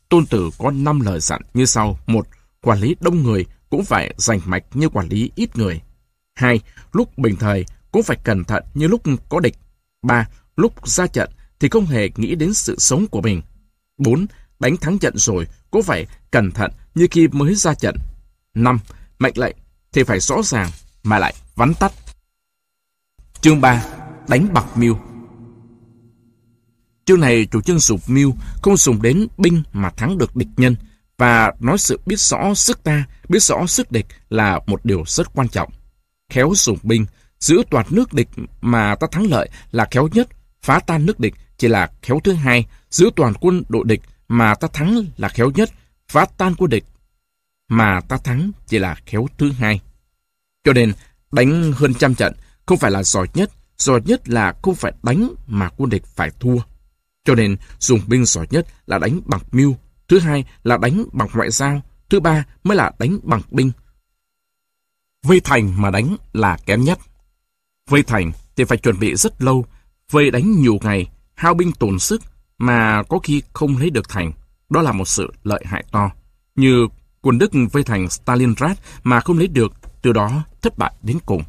Tôn Tử có 5 lời dặn như sau. một Quản lý đông người cũng phải rành mạch như quản lý ít người. 2. Lúc bình thời cũng phải cẩn thận như lúc có địch. 3. Lúc ra trận thì không hề nghĩ đến sự sống của mình. 4. Đánh thắng trận rồi cũng phải cẩn thận như khi mới ra trận. 5. Mệnh lệnh thì phải rõ ràng mà lại vắn tắt. Chương 3. Đánh bạc miêu Chương này chủ trương dùng mưu không dùng đến binh mà thắng được địch nhân và nói sự biết rõ sức ta, biết rõ sức địch là một điều rất quan trọng. Khéo dùng binh, giữ toàn nước địch mà ta thắng lợi là khéo nhất, phá tan nước địch chỉ là khéo thứ hai, giữ toàn quân đội địch mà ta thắng là khéo nhất, phá tan quân địch mà ta thắng chỉ là khéo thứ hai. Cho nên, đánh hơn trăm trận không phải là giỏi nhất, giỏi nhất là không phải đánh mà quân địch phải thua. Cho nên, dùng binh giỏi nhất là đánh bằng mưu, thứ hai là đánh bằng ngoại giao, thứ ba mới là đánh bằng binh. Vây thành mà đánh là kém nhất. Vây thành thì phải chuẩn bị rất lâu, vây đánh nhiều ngày, hao binh tổn sức, mà có khi không lấy được thành. Đó là một sự lợi hại to. Như quân Đức vây thành Stalingrad mà không lấy được, từ đó thất bại đến cùng.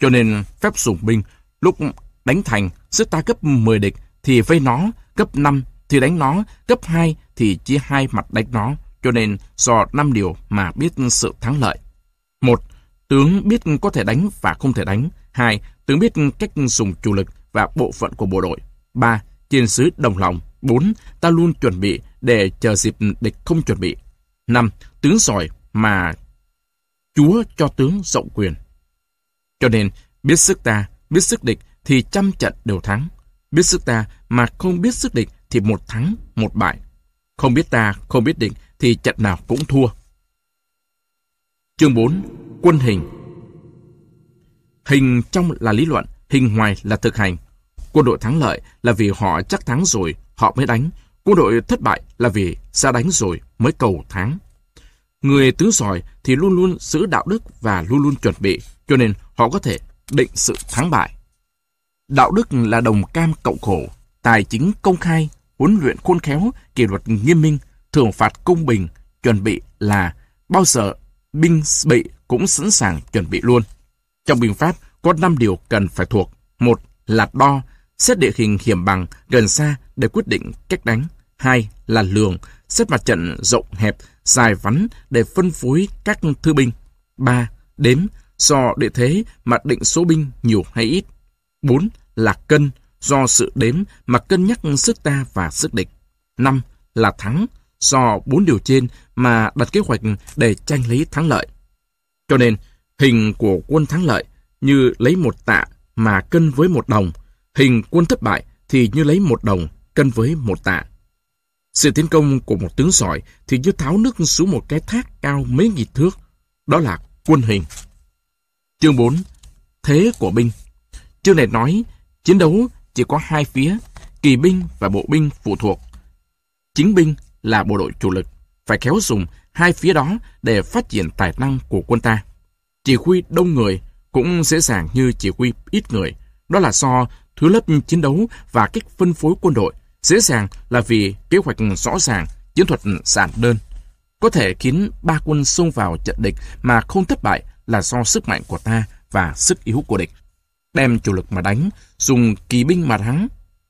Cho nên phép dùng binh, lúc đánh thành, sức ta cấp 10 địch, thì vây nó, cấp 5 thì đánh nó, cấp 2 thì chia hai mặt đánh nó, cho nên do năm điều mà biết sự thắng lợi. Một, tướng biết có thể đánh và không thể đánh. Hai, tướng biết cách dùng chủ lực và bộ phận của bộ đội. Ba, chiến sứ đồng lòng. Bốn, ta luôn chuẩn bị để chờ dịp địch không chuẩn bị. Năm, tướng giỏi mà Chúa cho tướng rộng quyền. Cho nên, biết sức ta, biết sức địch thì trăm trận đều thắng. Biết sức ta mà không biết sức địch thì một thắng, một bại. Không biết ta, không biết địch thì trận nào cũng thua. Chương 4. Quân hình Hình trong là lý luận, hình ngoài là thực hành. Quân đội thắng lợi là vì họ chắc thắng rồi, họ mới đánh. Quân đội thất bại là vì ra đánh rồi mới cầu thắng. Người tướng giỏi thì luôn luôn giữ đạo đức và luôn luôn chuẩn bị, cho nên họ có thể định sự thắng bại. Đạo đức là đồng cam cộng khổ, tài chính công khai, huấn luyện khôn khéo, kỷ luật nghiêm minh, thưởng phạt công bình, chuẩn bị là bao giờ binh bị cũng sẵn sàng chuẩn bị luôn. Trong binh pháp có 5 điều cần phải thuộc. Một là đo, xét địa hình hiểm bằng gần xa để quyết định cách đánh. Hai là lường, xét mặt trận rộng hẹp, dài vắn để phân phối các thư binh. Ba đếm, do địa thế mà định số binh nhiều hay ít. Bốn là cân, do sự đếm mà cân nhắc sức ta và sức địch. Năm là thắng, do bốn điều trên mà đặt kế hoạch để tranh lấy thắng lợi. Cho nên, hình của quân thắng lợi như lấy một tạ mà cân với một đồng, hình quân thất bại thì như lấy một đồng cân với một tạ. Sự tiến công của một tướng giỏi thì như tháo nước xuống một cái thác cao mấy nghìn thước. Đó là quân hình. Chương 4. Thế của binh Chương này nói, chiến đấu chỉ có hai phía, kỳ binh và bộ binh phụ thuộc. Chính binh là bộ đội chủ lực, phải khéo dùng hai phía đó để phát triển tài năng của quân ta. Chỉ huy đông người cũng dễ dàng như chỉ huy ít người. Đó là do thứ lớp chiến đấu và cách phân phối quân đội dễ dàng là vì kế hoạch rõ ràng, chiến thuật giản đơn. Có thể khiến ba quân xông vào trận địch mà không thất bại là do sức mạnh của ta và sức yếu của địch. Đem chủ lực mà đánh, dùng kỳ binh mà thắng.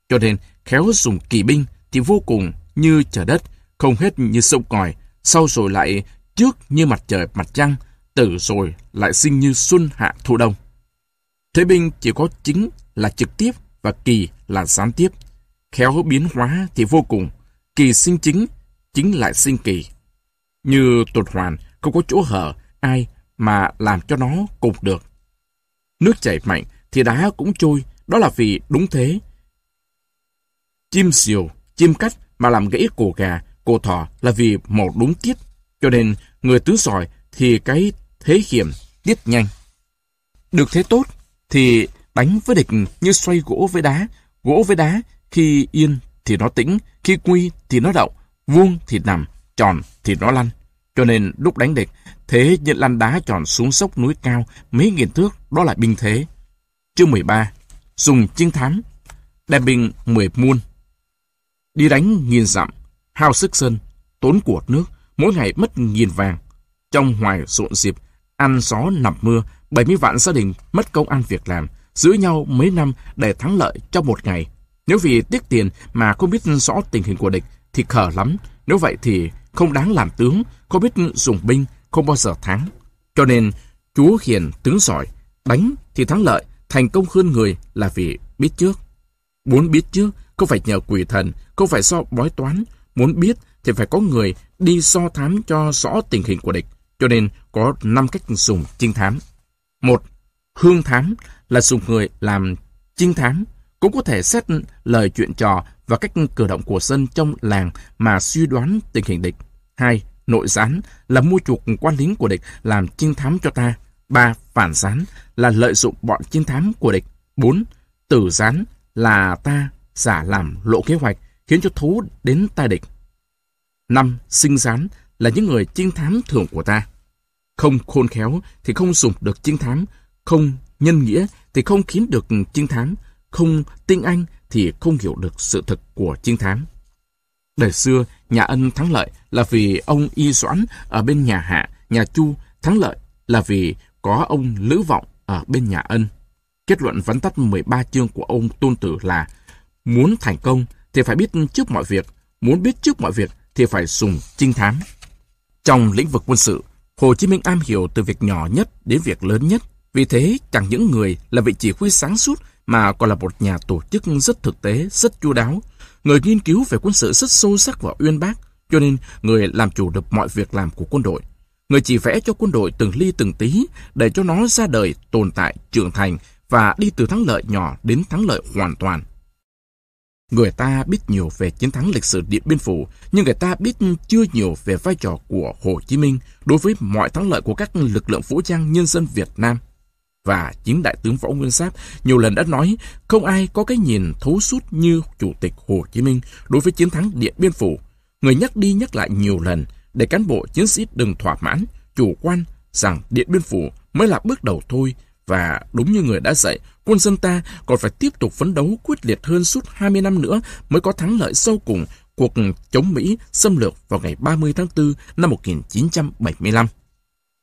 Cho nên, khéo dùng kỳ binh thì vô cùng như trời đất, không hết như sông còi, sau rồi lại trước như mặt trời mặt trăng, tử rồi lại sinh như xuân hạ thu đông. Thế binh chỉ có chính là trực tiếp và kỳ là gián tiếp. Khéo biến hóa thì vô cùng, kỳ sinh chính, chính lại sinh kỳ. Như tuột hoàn, không có chỗ hở, ai mà làm cho nó cùng được. Nước chảy mạnh thì đá cũng trôi, đó là vì đúng thế. Chim diều, chim cắt mà làm gãy cổ gà, cô thỏ là vì màu đúng tiết. Cho nên người tứ sỏi thì cái thế hiểm tiết nhanh. Được thế tốt thì đánh với địch như xoay gỗ với đá. Gỗ với đá khi yên thì nó tĩnh, khi quy thì nó động, vuông thì nằm, tròn thì nó lăn. Cho nên lúc đánh địch, thế như lăn đá tròn xuống sốc núi cao mấy nghìn thước, đó là binh thế. Chương 13 Dùng chiến thám Đem binh 10 muôn Đi đánh nghìn dặm, hao sức sân, tốn của nước, mỗi ngày mất nghìn vàng. Trong hoài rộn dịp, ăn gió nằm mưa, 70 vạn gia đình mất công ăn việc làm, giữ nhau mấy năm để thắng lợi trong một ngày. Nếu vì tiếc tiền mà không biết rõ tình hình của địch thì khờ lắm. Nếu vậy thì không đáng làm tướng, không biết dùng binh, không bao giờ thắng. Cho nên, chúa hiền tướng giỏi, đánh thì thắng lợi, thành công hơn người là vì biết trước. Muốn biết trước, không phải nhờ quỷ thần, không phải do bói toán. Muốn biết thì phải có người đi so thám cho rõ tình hình của địch. Cho nên có 5 cách dùng trinh thám. Một, hương thám là dùng người làm trinh thám. Cũng có thể xét lời chuyện trò và cách cử động của dân trong làng mà suy đoán tình hình địch. Hai, nội gián là mua chuộc quan lính của địch làm trinh thám cho ta. Ba, phản gián là lợi dụng bọn trinh thám của địch. Bốn, tử gián là ta giả làm lộ kế hoạch khiến cho thú đến tai địch. Năm, sinh gián là những người trinh thám thường của ta. Không khôn khéo thì không dùng được trinh thám, không nhân nghĩa thì không khiến được trinh thám, không tinh anh thì không hiểu được sự thật của trinh thám. Đời xưa, nhà ân thắng lợi là vì ông Y Doãn ở bên nhà Hạ, nhà Chu thắng lợi là vì có ông Lữ Vọng ở bên nhà ân. Kết luận vắn tắt 13 chương của ông Tôn Tử là muốn thành công thì phải biết trước mọi việc, muốn biết trước mọi việc thì phải dùng trinh thám. Trong lĩnh vực quân sự, Hồ Chí Minh am hiểu từ việc nhỏ nhất đến việc lớn nhất. Vì thế, chẳng những người là vị chỉ huy sáng suốt mà còn là một nhà tổ chức rất thực tế, rất chu đáo. Người nghiên cứu về quân sự rất sâu sắc và uyên bác, cho nên người làm chủ được mọi việc làm của quân đội. Người chỉ vẽ cho quân đội từng ly từng tí để cho nó ra đời, tồn tại, trưởng thành và đi từ thắng lợi nhỏ đến thắng lợi hoàn toàn. Người ta biết nhiều về chiến thắng lịch sử Điện Biên Phủ, nhưng người ta biết chưa nhiều về vai trò của Hồ Chí Minh đối với mọi thắng lợi của các lực lượng vũ trang nhân dân Việt Nam. Và chính đại tướng Võ Nguyên Giáp nhiều lần đã nói không ai có cái nhìn thấu suốt như Chủ tịch Hồ Chí Minh đối với chiến thắng Điện Biên Phủ. Người nhắc đi nhắc lại nhiều lần để cán bộ chiến sĩ đừng thỏa mãn, chủ quan rằng Điện Biên Phủ mới là bước đầu thôi và đúng như người đã dạy, quân dân ta còn phải tiếp tục phấn đấu quyết liệt hơn suốt 20 năm nữa mới có thắng lợi sâu cùng cuộc chống Mỹ xâm lược vào ngày 30 tháng 4 năm 1975.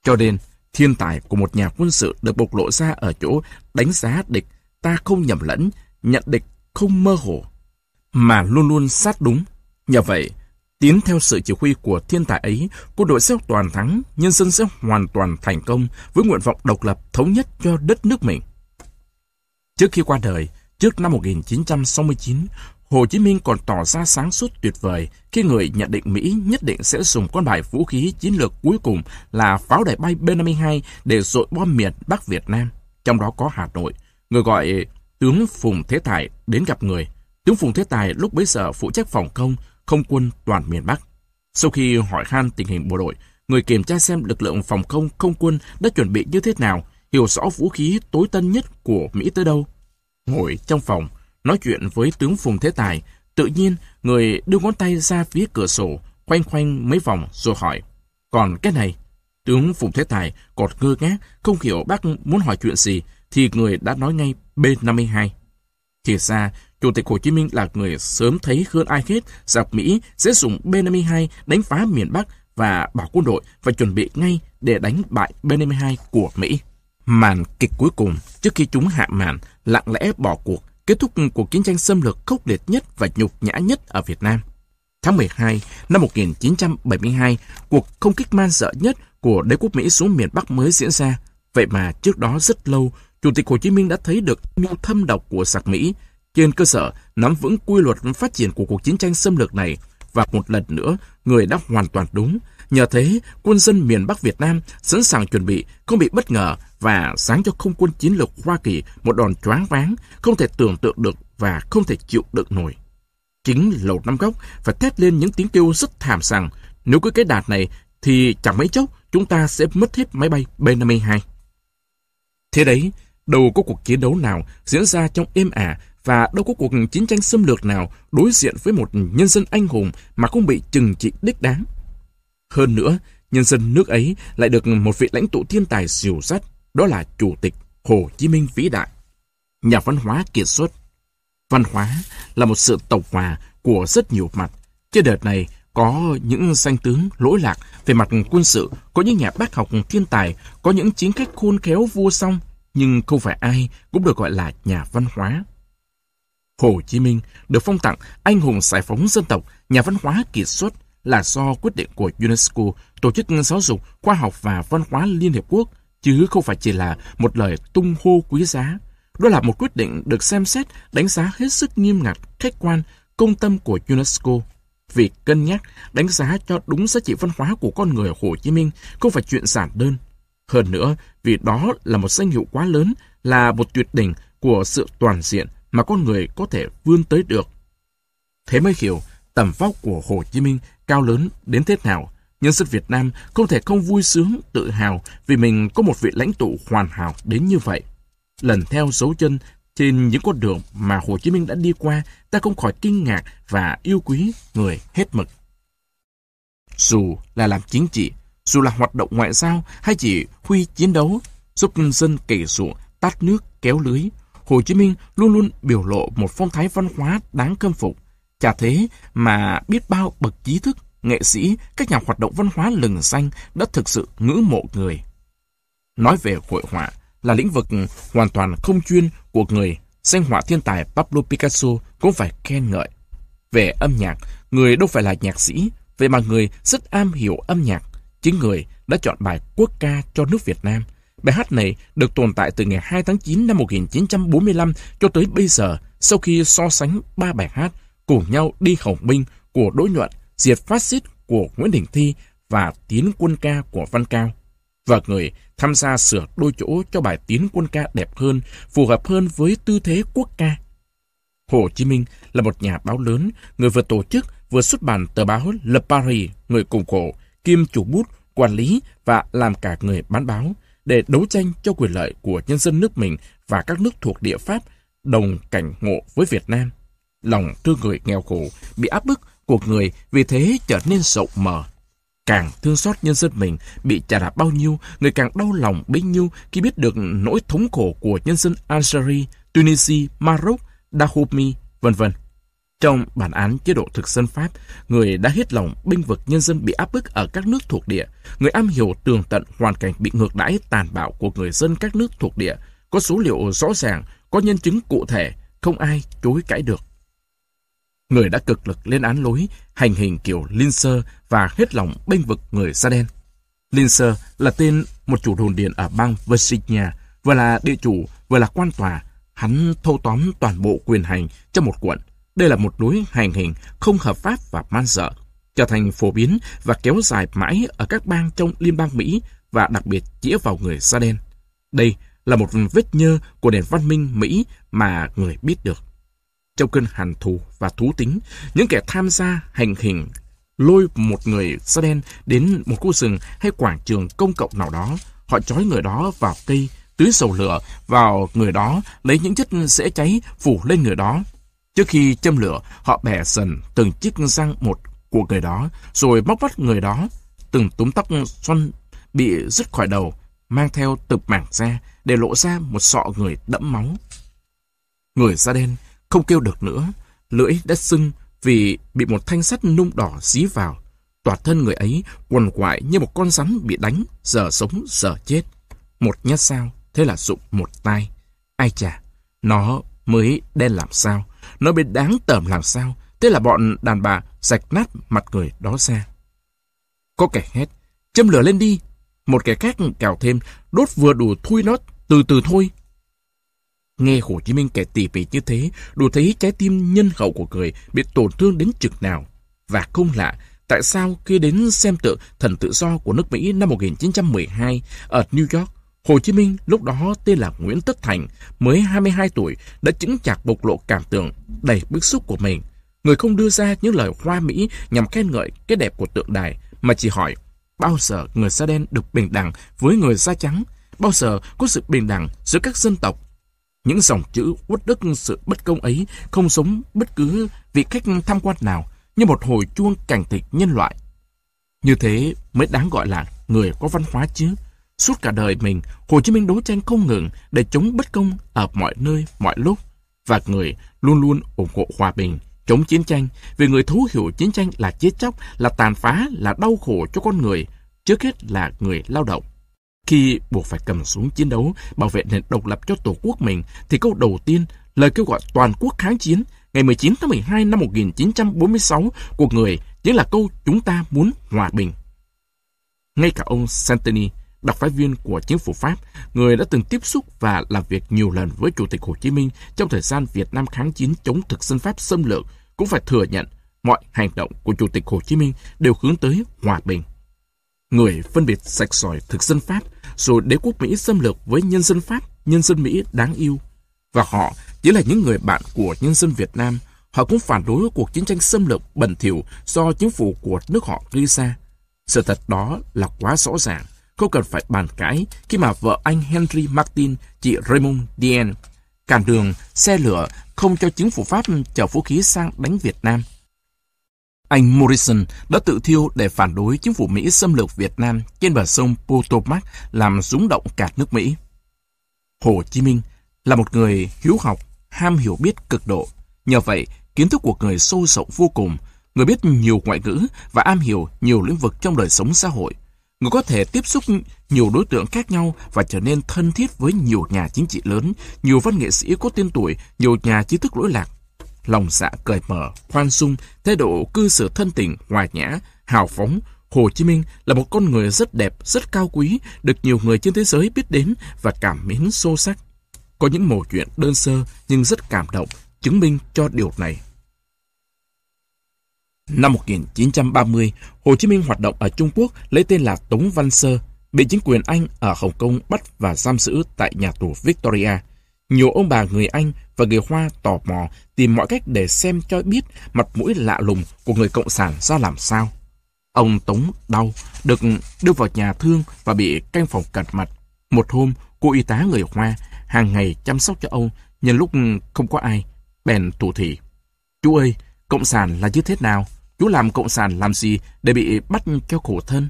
Cho nên, thiên tài của một nhà quân sự được bộc lộ ra ở chỗ đánh giá địch ta không nhầm lẫn, nhận địch không mơ hồ, mà luôn luôn sát đúng. Nhờ vậy, Tiến theo sự chỉ huy của thiên tài ấy, quân đội sẽ toàn thắng, nhân dân sẽ hoàn toàn thành công với nguyện vọng độc lập thống nhất cho đất nước mình. Trước khi qua đời, trước năm 1969, Hồ Chí Minh còn tỏ ra sáng suốt tuyệt vời khi người nhận định Mỹ nhất định sẽ dùng con bài vũ khí chiến lược cuối cùng là pháo đài bay B-52 để dội bom miền Bắc Việt Nam, trong đó có Hà Nội. Người gọi tướng Phùng Thế Tài đến gặp người. Tướng Phùng Thế Tài lúc bấy giờ phụ trách phòng công, không quân toàn miền Bắc. Sau khi hỏi han tình hình bộ đội, người kiểm tra xem lực lượng phòng không không quân đã chuẩn bị như thế nào, hiểu rõ vũ khí tối tân nhất của Mỹ tới đâu. Ngồi trong phòng, nói chuyện với tướng Phùng Thế Tài, tự nhiên người đưa ngón tay ra phía cửa sổ, khoanh khoanh mấy vòng rồi hỏi. Còn cái này, tướng Phùng Thế Tài còn ngơ ngác, không hiểu bác muốn hỏi chuyện gì, thì người đã nói ngay B-52. Thì ra, Chủ tịch Hồ Chí Minh là người sớm thấy hơn ai hết giặc Mỹ sẽ dùng B-52 đánh phá miền Bắc và bảo quân đội và chuẩn bị ngay để đánh bại B-52 của Mỹ. Màn kịch cuối cùng, trước khi chúng hạ màn, lặng lẽ bỏ cuộc, kết kết thúc cuộc chiến tranh xâm lược khốc liệt nhất và nhục nhã nhất ở Việt Nam. Tháng 12 năm 1972, cuộc không kích man sợ nhất của đế quốc Mỹ xuống miền Bắc mới diễn ra. Vậy mà trước đó rất lâu, Chủ tịch Hồ Chí Minh đã thấy được mưu thâm độc của giặc Mỹ trên cơ sở nắm vững quy luật phát triển của cuộc chiến tranh xâm lược này và một lần nữa người đã hoàn toàn đúng. Nhờ thế, quân dân miền Bắc Việt Nam sẵn sàng chuẩn bị, không bị bất ngờ và sáng cho không quân chiến lược Hoa Kỳ một đòn choáng váng, không thể tưởng tượng được và không thể chịu đựng nổi. Chính lầu năm góc phải thét lên những tiếng kêu rất thảm rằng nếu cứ cái đạt này thì chẳng mấy chốc chúng ta sẽ mất hết máy bay B-52. Thế đấy, đâu có cuộc chiến đấu nào diễn ra trong êm ả và đâu có cuộc chiến tranh xâm lược nào đối diện với một nhân dân anh hùng mà không bị trừng trị đích đáng. Hơn nữa, nhân dân nước ấy lại được một vị lãnh tụ thiên tài siêu sắt, đó là Chủ tịch Hồ Chí Minh vĩ đại. Nhà văn hóa kiệt xuất. Văn hóa là một sự tổng hòa của rất nhiều mặt. Trên đợt này, có những danh tướng lỗi lạc về mặt quân sự, có những nhà bác học thiên tài, có những chính khách khôn khéo vua song, nhưng không phải ai cũng được gọi là nhà văn hóa. Hồ Chí Minh được phong tặng anh hùng giải phóng dân tộc, nhà văn hóa kiệt xuất là do quyết định của UNESCO, Tổ chức Giáo dục, Khoa học và Văn hóa Liên Hiệp Quốc, chứ không phải chỉ là một lời tung hô quý giá. Đó là một quyết định được xem xét, đánh giá hết sức nghiêm ngặt, khách quan, công tâm của UNESCO. Việc cân nhắc, đánh giá cho đúng giá trị văn hóa của con người Hồ Chí Minh không phải chuyện giản đơn. Hơn nữa, vì đó là một danh hiệu quá lớn, là một tuyệt đỉnh của sự toàn diện mà con người có thể vươn tới được. Thế mới hiểu tầm vóc của Hồ Chí Minh cao lớn đến thế nào. Nhân dân Việt Nam không thể không vui sướng, tự hào vì mình có một vị lãnh tụ hoàn hảo đến như vậy. Lần theo dấu chân trên những con đường mà Hồ Chí Minh đã đi qua, ta không khỏi kinh ngạc và yêu quý người hết mực. Dù là làm chính trị, dù là hoạt động ngoại giao hay chỉ huy chiến đấu, giúp nhân dân kể ruộng, tát nước, kéo lưới, Hồ Chí Minh luôn luôn biểu lộ một phong thái văn hóa đáng khâm phục. Chả thế mà biết bao bậc trí thức, nghệ sĩ, các nhà hoạt động văn hóa lừng danh đã thực sự ngưỡng mộ người. Nói về hội họa là lĩnh vực hoàn toàn không chuyên của người, danh họa thiên tài Pablo Picasso cũng phải khen ngợi. Về âm nhạc, người đâu phải là nhạc sĩ, vậy mà người rất am hiểu âm nhạc. Chính người đã chọn bài quốc ca cho nước Việt Nam. Bài hát này được tồn tại từ ngày 2 tháng 9 năm 1945 cho tới bây giờ sau khi so sánh ba bài hát cùng nhau đi hồng binh của Đỗ Nhuận, diệt phát xít của Nguyễn Đình Thi và tiến quân ca của Văn Cao. Và người tham gia sửa đôi chỗ cho bài tiến quân ca đẹp hơn, phù hợp hơn với tư thế quốc ca. Hồ Chí Minh là một nhà báo lớn, người vừa tổ chức vừa xuất bản tờ báo Le Paris, người cùng cổ, kiêm chủ bút, quản lý và làm cả người bán báo để đấu tranh cho quyền lợi của nhân dân nước mình và các nước thuộc địa Pháp đồng cảnh ngộ với Việt Nam. Lòng thương người nghèo khổ, bị áp bức của người vì thế trở nên rộng mở. Càng thương xót nhân dân mình bị trả đạp bao nhiêu, người càng đau lòng bấy nhiêu khi biết được nỗi thống khổ của nhân dân Algeria, Tunisia, Maroc, Dahomey, vân vân. Trong bản án chế độ thực dân Pháp, người đã hết lòng binh vực nhân dân bị áp bức ở các nước thuộc địa. Người am hiểu tường tận hoàn cảnh bị ngược đãi tàn bạo của người dân các nước thuộc địa. Có số liệu rõ ràng, có nhân chứng cụ thể, không ai chối cãi được. Người đã cực lực lên án lối, hành hình kiểu Linser và hết lòng bênh vực người da đen. Linser là tên một chủ đồn điện ở bang Virginia, vừa là địa chủ, vừa là quan tòa. Hắn thâu tóm toàn bộ quyền hành trong một quận đây là một lối hành hình không hợp pháp và man dợ, trở thành phổ biến và kéo dài mãi ở các bang trong Liên bang Mỹ và đặc biệt chĩa vào người da đen. Đây là một vết nhơ của nền văn minh Mỹ mà người biết được. Trong cơn hàn thù và thú tính, những kẻ tham gia hành hình lôi một người da đen đến một khu rừng hay quảng trường công cộng nào đó, họ trói người đó vào cây, tưới dầu lửa vào người đó, lấy những chất dễ cháy phủ lên người đó, Trước khi châm lửa, họ bẻ dần từng chiếc răng một của người đó, rồi bóc vắt người đó. Từng túm tóc xoăn bị rứt khỏi đầu, mang theo từng mảng da để lộ ra một sọ người đẫm máu. Người da đen không kêu được nữa, lưỡi đã sưng vì bị một thanh sắt nung đỏ dí vào. Toàn thân người ấy quằn quại như một con rắn bị đánh, giờ sống giờ chết. Một nhát sao, thế là dụng một tay. Ai chà, nó mới đen làm sao, nó mới đáng tởm làm sao. Thế là bọn đàn bà sạch nát mặt người đó ra. Có kẻ hét, châm lửa lên đi. Một kẻ khác cào thêm, đốt vừa đủ thui nó, từ từ thôi. Nghe Hồ Chí Minh kể tỉ mỉ như thế, đủ thấy trái tim nhân hậu của người bị tổn thương đến chực nào. Và không lạ, tại sao khi đến xem tượng thần tự do của nước Mỹ năm 1912 ở New York, Hồ Chí Minh lúc đó tên là Nguyễn Tất Thành, mới 22 tuổi, đã chứng chạc bộc lộ cảm tưởng đầy bức xúc của mình. Người không đưa ra những lời hoa mỹ nhằm khen ngợi cái đẹp của tượng đài, mà chỉ hỏi bao giờ người da đen được bình đẳng với người da trắng, bao giờ có sự bình đẳng giữa các dân tộc. Những dòng chữ uất đức sự bất công ấy không sống bất cứ vị khách tham quan nào như một hồi chuông cảnh tịch nhân loại. Như thế mới đáng gọi là người có văn hóa chứ. Suốt cả đời mình, Hồ Chí Minh đấu tranh không ngừng để chống bất công ở mọi nơi, mọi lúc. Và người luôn luôn ủng hộ hòa bình, chống chiến tranh, vì người thấu hiểu chiến tranh là chết chóc, là tàn phá, là đau khổ cho con người, trước hết là người lao động. Khi buộc phải cầm súng chiến đấu, bảo vệ nền độc lập cho tổ quốc mình, thì câu đầu tiên, lời kêu gọi toàn quốc kháng chiến, ngày 19 tháng 12 năm 1946 của người chính là câu chúng ta muốn hòa bình. Ngay cả ông Santini, đặc phái viên của chính phủ Pháp, người đã từng tiếp xúc và làm việc nhiều lần với Chủ tịch Hồ Chí Minh trong thời gian Việt Nam kháng chiến chống thực dân Pháp xâm lược, cũng phải thừa nhận mọi hành động của Chủ tịch Hồ Chí Minh đều hướng tới hòa bình. Người phân biệt sạch sỏi thực dân Pháp, rồi đế quốc Mỹ xâm lược với nhân dân Pháp, nhân dân Mỹ đáng yêu. Và họ chỉ là những người bạn của nhân dân Việt Nam. Họ cũng phản đối cuộc chiến tranh xâm lược bẩn thỉu do chính phủ của nước họ gây ra. Sự thật đó là quá rõ ràng không cần phải bàn cãi khi mà vợ anh Henry Martin, chị Raymond Dien, cản đường xe lửa không cho chính phủ Pháp chở vũ khí sang đánh Việt Nam. Anh Morrison đã tự thiêu để phản đối chính phủ Mỹ xâm lược Việt Nam trên bờ sông Potomac làm rúng động cả nước Mỹ. Hồ Chí Minh là một người hiếu học, ham hiểu biết cực độ. Nhờ vậy, kiến thức của người sâu rộng vô cùng, người biết nhiều ngoại ngữ và am hiểu nhiều lĩnh vực trong đời sống xã hội. Người có thể tiếp xúc nhiều đối tượng khác nhau và trở nên thân thiết với nhiều nhà chính trị lớn, nhiều văn nghệ sĩ có tên tuổi, nhiều nhà trí thức lỗi lạc. Lòng dạ cởi mở, khoan dung, thái độ cư xử thân tình, hòa nhã, hào phóng, Hồ Chí Minh là một con người rất đẹp, rất cao quý, được nhiều người trên thế giới biết đến và cảm mến sâu sắc. Có những mẩu chuyện đơn sơ nhưng rất cảm động, chứng minh cho điều này. Năm 1930, Hồ Chí Minh hoạt động ở Trung Quốc lấy tên là Tống Văn Sơ, bị chính quyền Anh ở Hồng Kông bắt và giam giữ tại nhà tù Victoria. Nhiều ông bà người Anh và người Hoa tò mò tìm mọi cách để xem cho biết mặt mũi lạ lùng của người Cộng sản ra làm sao. Ông Tống đau, được đưa vào nhà thương và bị canh phòng cẩn mặt. Một hôm, cô y tá người Hoa hàng ngày chăm sóc cho ông, nhân lúc không có ai, bèn thủ thị. Chú ơi, Cộng sản là như thế nào? Chú làm cộng sản làm gì để bị bắt cho khổ thân?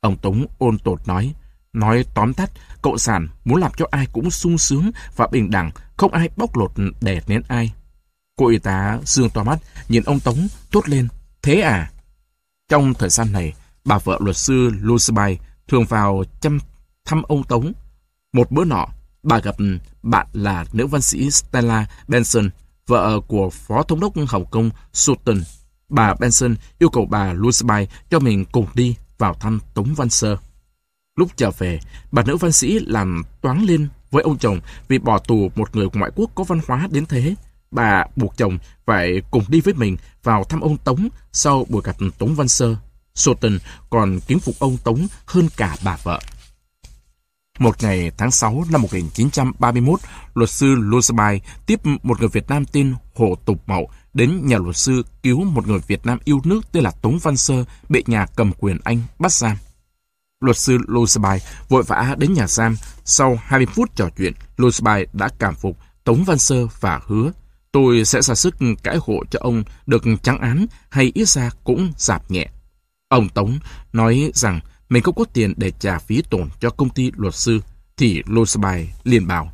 Ông Tống ôn tột nói. Nói tóm tắt, cộng sản muốn làm cho ai cũng sung sướng và bình đẳng, không ai bóc lột đè nén ai. Cô y tá dương to mắt, nhìn ông Tống, thốt lên. Thế à? Trong thời gian này, bà vợ luật sư Lucibay thường vào chăm thăm ông Tống. Một bữa nọ, bà gặp bạn là nữ văn sĩ Stella Benson, vợ của Phó Thống đốc Hồng Kông Sultan. Bà Benson yêu cầu bà Lucibay cho mình cùng đi vào thăm Tống Văn Sơ. Lúc trở về, bà nữ văn sĩ làm toán lên với ông chồng vì bỏ tù một người ngoại quốc có văn hóa đến thế. Bà buộc chồng phải cùng đi với mình vào thăm ông Tống sau buổi gặp Tống Văn Sơ. Sultan còn kính phục ông Tống hơn cả bà vợ. Một ngày tháng 6 năm 1931, luật sư Lucibay tiếp một người Việt Nam tên Hồ Tục Mậu đến nhà luật sư cứu một người Việt Nam yêu nước tên là Tống Văn Sơ bị nhà cầm quyền Anh bắt giam. Luật sư Lucibay vội vã đến nhà giam. Sau 20 phút trò chuyện, Lucibay đã cảm phục Tống Văn Sơ và hứa tôi sẽ ra sức cãi hộ cho ông được trắng án hay ít ra cũng giảm nhẹ. Ông Tống nói rằng mình không có tiền để trả phí tổn cho công ty luật sư, thì Losby liền bảo.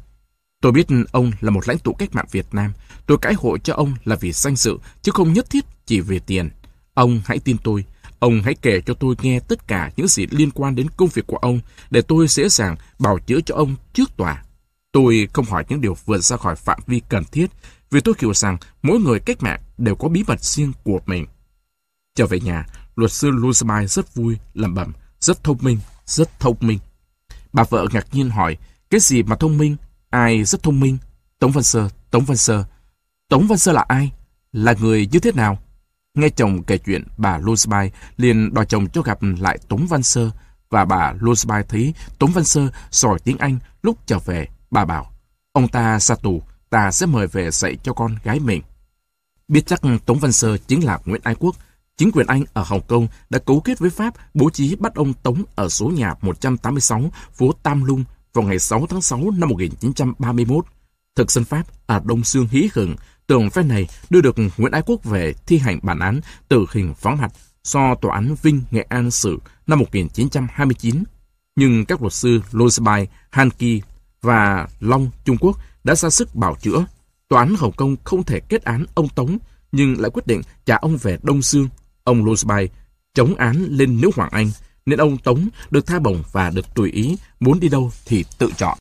Tôi biết ông là một lãnh tụ cách mạng Việt Nam. Tôi cãi hộ cho ông là vì danh dự, chứ không nhất thiết chỉ vì tiền. Ông hãy tin tôi. Ông hãy kể cho tôi nghe tất cả những gì liên quan đến công việc của ông, để tôi dễ dàng bảo chữa cho ông trước tòa. Tôi không hỏi những điều vượt ra khỏi phạm vi cần thiết, vì tôi hiểu rằng mỗi người cách mạng đều có bí mật riêng của mình. Trở về nhà, luật sư Lucibai rất vui, lẩm bẩm, rất thông minh, rất thông minh. Bà vợ ngạc nhiên hỏi, cái gì mà thông minh? Ai rất thông minh? Tống Văn Sơ, Tống Văn Sơ. Tống Văn Sơ là ai? Là người như thế nào? Nghe chồng kể chuyện, bà Lucibai liền đòi chồng cho gặp lại Tống Văn Sơ, và bà Lucibai thấy Tống Văn Sơ giỏi tiếng Anh lúc trở về. Bà bảo, ông ta ra tù, ta sẽ mời về dạy cho con gái mình. Biết chắc Tống Văn Sơ chính là Nguyễn Ái Quốc, chính quyền Anh ở Hồng Kông đã cấu kết với Pháp bố trí bắt ông Tống ở số nhà 186 phố Tam Lung vào ngày 6 tháng 6 năm 1931. Thực dân Pháp ở Đông Dương hí hửng, tưởng phe này đưa được Nguyễn Ái Quốc về thi hành bản án tử hình phóng hạch do Tòa án Vinh Nghệ An xử năm 1929. Nhưng các luật sư Losbai, Hanki và Long Trung Quốc đã ra sức bảo chữa. Tòa án Hồng Kông không thể kết án ông Tống, nhưng lại quyết định trả ông về Đông Dương. Ông Losbai chống án lên nước Hoàng Anh, nên ông Tống được tha bổng và được tùy ý, muốn đi đâu thì tự chọn.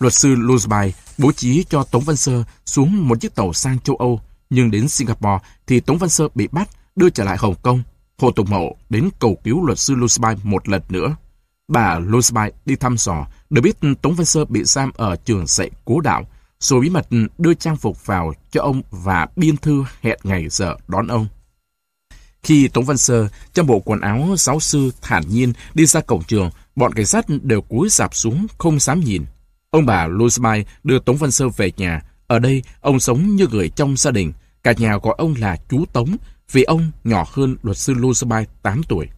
Luật sư Losbai bố trí cho Tống Văn Sơ xuống một chiếc tàu sang châu Âu, nhưng đến Singapore thì Tống Văn Sơ bị bắt, đưa trở lại Hồng Kông. Hồ Tùng Mậu đến cầu cứu luật sư Losbai một lần nữa. Bà Losbai đi thăm dò, được biết Tống Văn Sơ bị giam ở trường dạy cố đạo, rồi bí mật đưa trang phục vào cho ông và biên thư hẹn ngày giờ đón ông. Khi Tống Văn Sơ trong bộ quần áo giáo sư thản nhiên đi ra cổng trường, bọn cảnh sát đều cúi sạp xuống, không dám nhìn. Ông bà Louisby đưa Tống Văn Sơ về nhà. Ở đây, ông sống như người trong gia đình. Cả nhà gọi ông là chú Tống, vì ông nhỏ hơn luật sư Louisby 8 tuổi.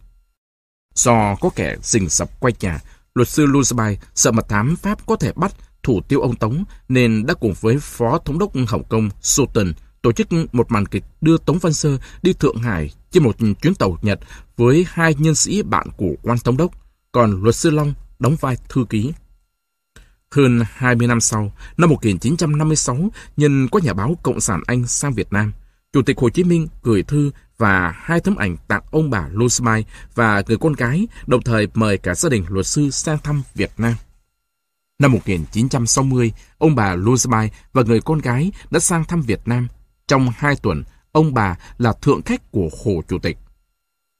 Do có kẻ rình sập quay nhà, luật sư Louisby sợ mật thám Pháp có thể bắt thủ tiêu ông Tống, nên đã cùng với Phó Thống đốc Hồng Kông Sultan tổ chức một màn kịch đưa Tống Văn Sơ đi Thượng Hải trên một chuyến tàu Nhật với hai nhân sĩ bạn của quan thống đốc, còn luật sư Long đóng vai thư ký. Hơn 20 năm sau, năm 1956, nhân có nhà báo Cộng sản Anh sang Việt Nam, Chủ tịch Hồ Chí Minh gửi thư và hai tấm ảnh tặng ông bà Losmai và người con gái, đồng thời mời cả gia đình luật sư sang thăm Việt Nam. Năm 1960, ông bà Losmai và người con gái đã sang thăm Việt Nam. Trong hai tuần, ông bà là thượng khách của Hồ Chủ tịch.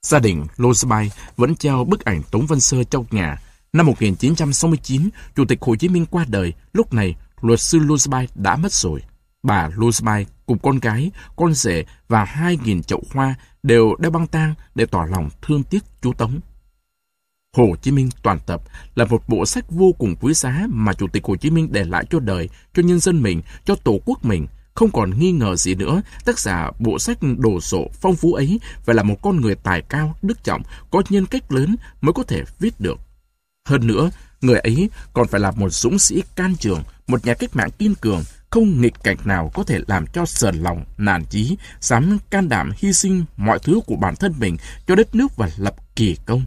Gia đình Losby vẫn treo bức ảnh Tống Văn Sơ trong nhà. Năm 1969, Chủ tịch Hồ Chí Minh qua đời, lúc này luật sư Losby đã mất rồi. Bà Losby cùng con gái, con rể và hai nghìn chậu hoa đều đeo băng tang để tỏ lòng thương tiếc chú Tống. Hồ Chí Minh toàn tập là một bộ sách vô cùng quý giá mà Chủ tịch Hồ Chí Minh để lại cho đời, cho nhân dân mình, cho tổ quốc mình. Không còn nghi ngờ gì nữa, tác giả bộ sách đồ sộ phong phú ấy phải là một con người tài cao, đức trọng, có nhân cách lớn mới có thể viết được. Hơn nữa, người ấy còn phải là một dũng sĩ can trường, một nhà cách mạng kiên cường, không nghịch cảnh nào có thể làm cho sờn lòng, nản chí, dám can đảm hy sinh mọi thứ của bản thân mình cho đất nước và lập kỳ công.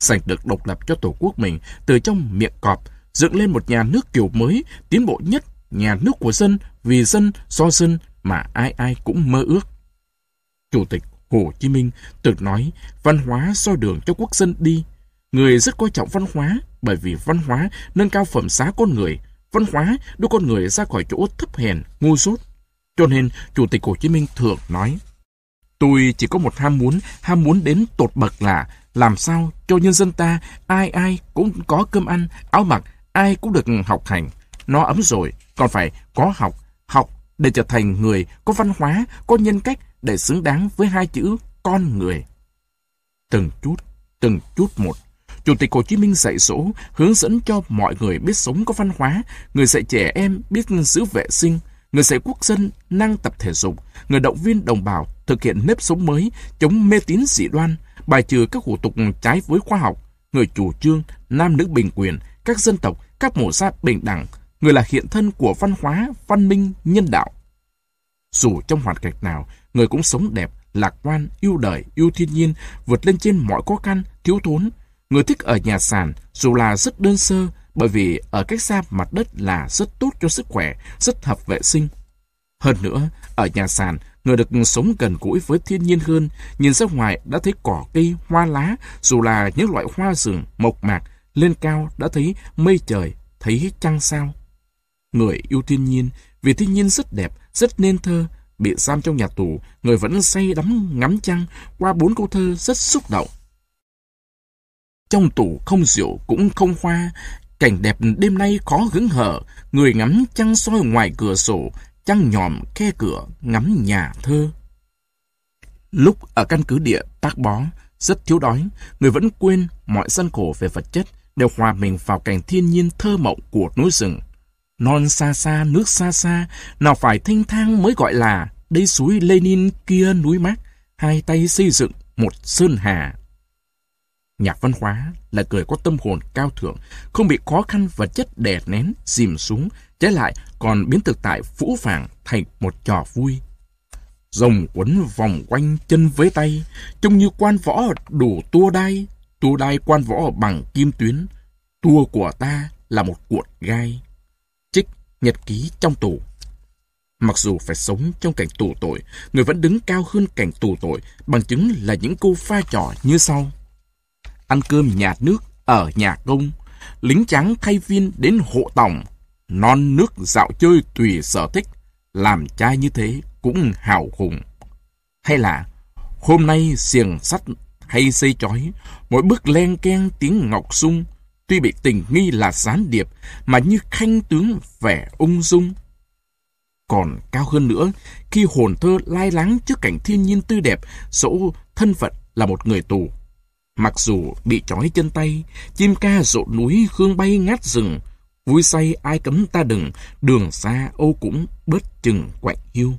Giành được độc lập cho tổ quốc mình từ trong miệng cọp, dựng lên một nhà nước kiểu mới, tiến bộ nhất, nhà nước của dân, vì dân, do dân mà ai ai cũng mơ ước. Chủ tịch Hồ Chí Minh từng nói văn hóa soi đường cho quốc dân đi. Người rất coi trọng văn hóa bởi vì văn hóa nâng cao phẩm giá con người, văn hóa đưa con người ra khỏi chỗ thấp hèn, ngu dốt. Cho nên, Chủ tịch Hồ Chí Minh thường nói, Tôi chỉ có một ham muốn, ham muốn đến tột bậc là làm sao cho nhân dân ta ai ai cũng có cơm ăn, áo mặc, ai cũng được học hành. Nó ấm rồi, còn phải có học, học để trở thành người có văn hóa, có nhân cách để xứng đáng với hai chữ con người. Từng chút, từng chút một, Chủ tịch Hồ Chí Minh dạy dỗ, hướng dẫn cho mọi người biết sống có văn hóa, người dạy trẻ em biết giữ vệ sinh, người dạy quốc dân năng tập thể dục, người động viên đồng bào thực hiện nếp sống mới, chống mê tín dị đoan, bài trừ các hủ tục trái với khoa học, người chủ trương nam nữ bình quyền, các dân tộc, các mổ gia bình đẳng, người là hiện thân của văn hóa, văn minh, nhân đạo. Dù trong hoàn cảnh nào, người cũng sống đẹp, lạc quan, yêu đời, yêu thiên nhiên, vượt lên trên mọi khó khăn, thiếu thốn, Người thích ở nhà sàn dù là rất đơn sơ bởi vì ở cách xa mặt đất là rất tốt cho sức khỏe, rất hợp vệ sinh. Hơn nữa, ở nhà sàn, người được sống gần gũi với thiên nhiên hơn, nhìn ra ngoài đã thấy cỏ cây, hoa lá, dù là những loại hoa rừng, mộc mạc, lên cao đã thấy mây trời, thấy trăng sao người yêu thiên nhiên, vì thiên nhiên rất đẹp, rất nên thơ. Bị giam trong nhà tù, người vẫn say đắm ngắm trăng qua bốn câu thơ rất xúc động. Trong tù không rượu cũng không hoa, cảnh đẹp đêm nay khó hứng hở, người ngắm trăng soi ngoài cửa sổ, trăng nhòm khe cửa ngắm nhà thơ. Lúc ở căn cứ địa tác bó, rất thiếu đói, người vẫn quên mọi gian khổ về vật chất, đều hòa mình vào cảnh thiên nhiên thơ mộng của núi rừng. Non xa xa, nước xa xa, nào phải thanh thang mới gọi là đây suối Lenin kia núi mát, hai tay xây dựng một sơn hà. Nhạc văn hóa là người có tâm hồn cao thượng, không bị khó khăn vật chất đè nén, dìm xuống, trái lại còn biến thực tại phũ phàng thành một trò vui. Rồng quấn vòng quanh chân với tay, trông như quan võ đủ tua đai, tua đai quan võ bằng kim tuyến. Tua của ta là một cuộn gai. Nhật ký trong tù. Mặc dù phải sống trong cảnh tù tội, người vẫn đứng cao hơn cảnh tù tội, bằng chứng là những câu pha trò như sau. Ăn cơm nhà nước ở nhà công, lính trắng thay viên đến hộ tổng, non nước dạo chơi tùy sở thích, làm trai như thế cũng hào hùng. Hay là, hôm nay xiềng sắt hay xây chói, mỗi bước len ken tiếng ngọc sung, tuy bị tình nghi là gián điệp, mà như khanh tướng vẻ ung dung. Còn cao hơn nữa, khi hồn thơ lai láng trước cảnh thiên nhiên tươi đẹp, dẫu thân phận là một người tù. Mặc dù bị trói chân tay, chim ca rộn núi hương bay ngát rừng, vui say ai cấm ta đừng, đường xa ô cũng bớt chừng quạnh hiu.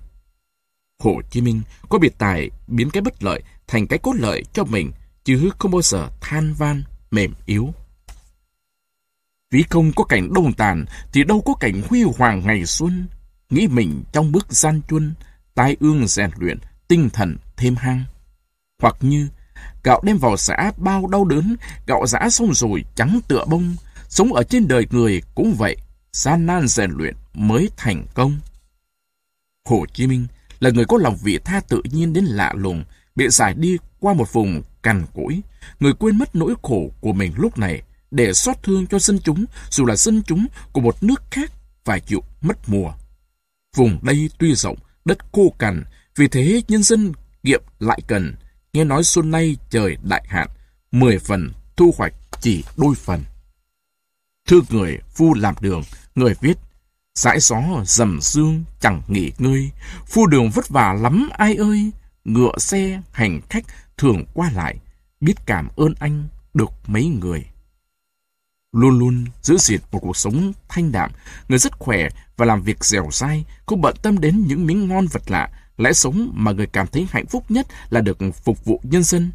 Hồ Chí Minh có biệt tài biến cái bất lợi thành cái cốt lợi cho mình, chứ không bao giờ than van, mềm yếu. Ví không có cảnh đông tàn, thì đâu có cảnh huy hoàng ngày xuân. Nghĩ mình trong bước gian chuân, tai ương rèn luyện, tinh thần thêm hăng. Hoặc như, gạo đem vào xã bao đau đớn, gạo giã xong rồi trắng tựa bông, sống ở trên đời người cũng vậy, gian nan rèn luyện mới thành công. Hồ Chí Minh là người có lòng vị tha tự nhiên đến lạ lùng, bị giải đi qua một vùng cằn cỗi, người quên mất nỗi khổ của mình lúc này để xót thương cho dân chúng, dù là dân chúng của một nước khác phải chịu mất mùa. Vùng đây tuy rộng, đất khô cằn, vì thế nhân dân kiệm lại cần. Nghe nói xuân nay trời đại hạn, mười phần thu hoạch chỉ đôi phần. Thư người phu làm đường, người viết Dãi gió dầm dương chẳng nghỉ ngơi, phu đường vất vả lắm ai ơi, ngựa xe hành khách thường qua lại, biết cảm ơn anh được mấy người. Luôn luôn giữ gìn một cuộc sống thanh đạm, người rất khỏe và làm việc dẻo dai, không bận tâm đến những miếng ngon vật lạ, lẽ sống mà người cảm thấy hạnh phúc nhất là được phục vụ nhân dân.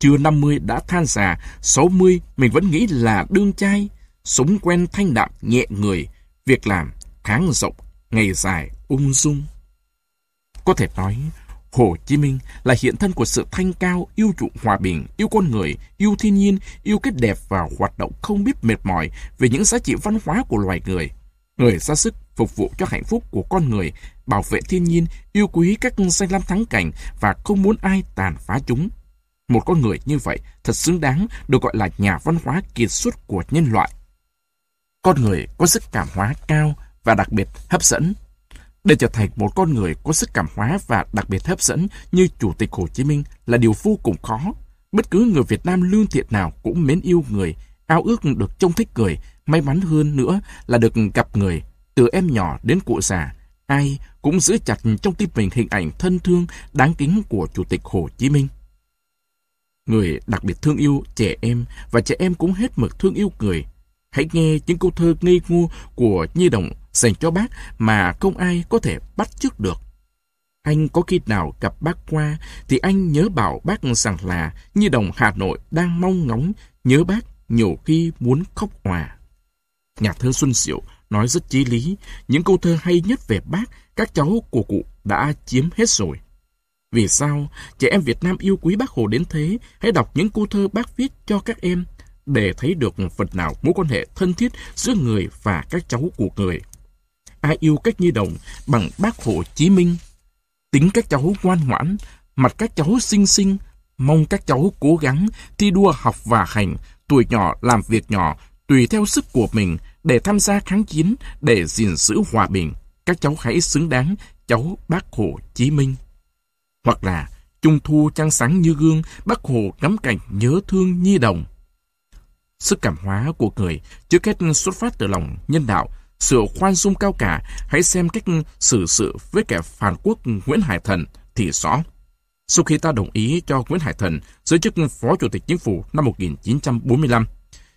Chưa 50 đã than già, 60 mình vẫn nghĩ là đương trai, sống quen thanh đạm nhẹ người, việc làm tháng rộng, ngày dài, ung dung. Có thể nói, Hồ Chí Minh là hiện thân của sự thanh cao, yêu chuộng hòa bình, yêu con người, yêu thiên nhiên, yêu cái đẹp và hoạt động không biết mệt mỏi về những giá trị văn hóa của loài người. Người ra sức phục vụ cho hạnh phúc của con người, bảo vệ thiên nhiên, yêu quý các danh lam thắng cảnh và không muốn ai tàn phá chúng. Một con người như vậy thật xứng đáng được gọi là nhà văn hóa kiệt xuất của nhân loại. Con người có sức cảm hóa cao và đặc biệt hấp dẫn. Để trở thành một con người có sức cảm hóa và đặc biệt hấp dẫn như Chủ tịch Hồ Chí Minh là điều vô cùng khó. Bất cứ người Việt Nam lương thiện nào cũng mến yêu người, ao ước được trông thích người, may mắn hơn nữa là được gặp người, từ em nhỏ đến cụ già. Ai cũng giữ chặt trong tim mình hình ảnh thân thương, đáng kính của Chủ tịch Hồ Chí Minh. Người đặc biệt thương yêu trẻ em và trẻ em cũng hết mực thương yêu người. Hãy nghe những câu thơ ngây ngô của Nhi Đồng dành cho bác mà không ai có thể bắt chước được. Anh có khi nào gặp bác qua thì anh nhớ bảo bác rằng là Nhi Đồng Hà Nội đang mong ngóng nhớ bác nhiều khi muốn khóc hòa. Nhà thơ Xuân Diệu nói rất chí lý, những câu thơ hay nhất về bác, các cháu của cụ đã chiếm hết rồi. Vì sao trẻ em Việt Nam yêu quý bác Hồ đến thế? Hãy đọc những câu thơ bác viết cho các em để thấy được phần nào mối quan hệ thân thiết giữa người và các cháu của người. Ai yêu cách nhi đồng bằng bác Hồ Chí Minh? Tính các cháu ngoan ngoãn, mặt các cháu xinh xinh, mong các cháu cố gắng thi đua học và hành, tuổi nhỏ làm việc nhỏ, tùy theo sức của mình để tham gia kháng chiến, để gìn giữ hòa bình. Các cháu hãy xứng đáng cháu bác Hồ Chí Minh. Hoặc là Trung thu trăng sáng như gương, bác Hồ ngắm cảnh nhớ thương nhi đồng. Sức cảm hóa của người trước hết xuất phát từ lòng nhân đạo, sự khoan dung cao cả, hãy xem cách xử sự với kẻ phản quốc Nguyễn Hải Thần thì rõ. Sau khi ta đồng ý cho Nguyễn Hải Thần giữ chức Phó Chủ tịch Chính phủ năm 1945,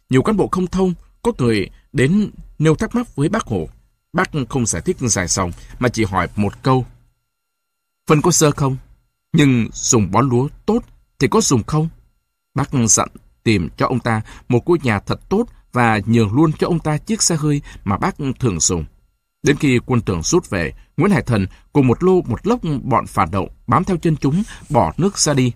nhiều cán bộ không thông có người đến nêu thắc mắc với bác Hồ. Bác không giải thích dài dòng mà chỉ hỏi một câu. Phân có sơ không? Nhưng dùng bón lúa tốt thì có dùng không? Bác dặn tìm cho ông ta một ngôi nhà thật tốt và nhường luôn cho ông ta chiếc xe hơi mà bác thường dùng. Đến khi quân tưởng rút về, Nguyễn Hải Thần cùng một lô một lốc bọn phản động bám theo chân chúng bỏ nước ra đi.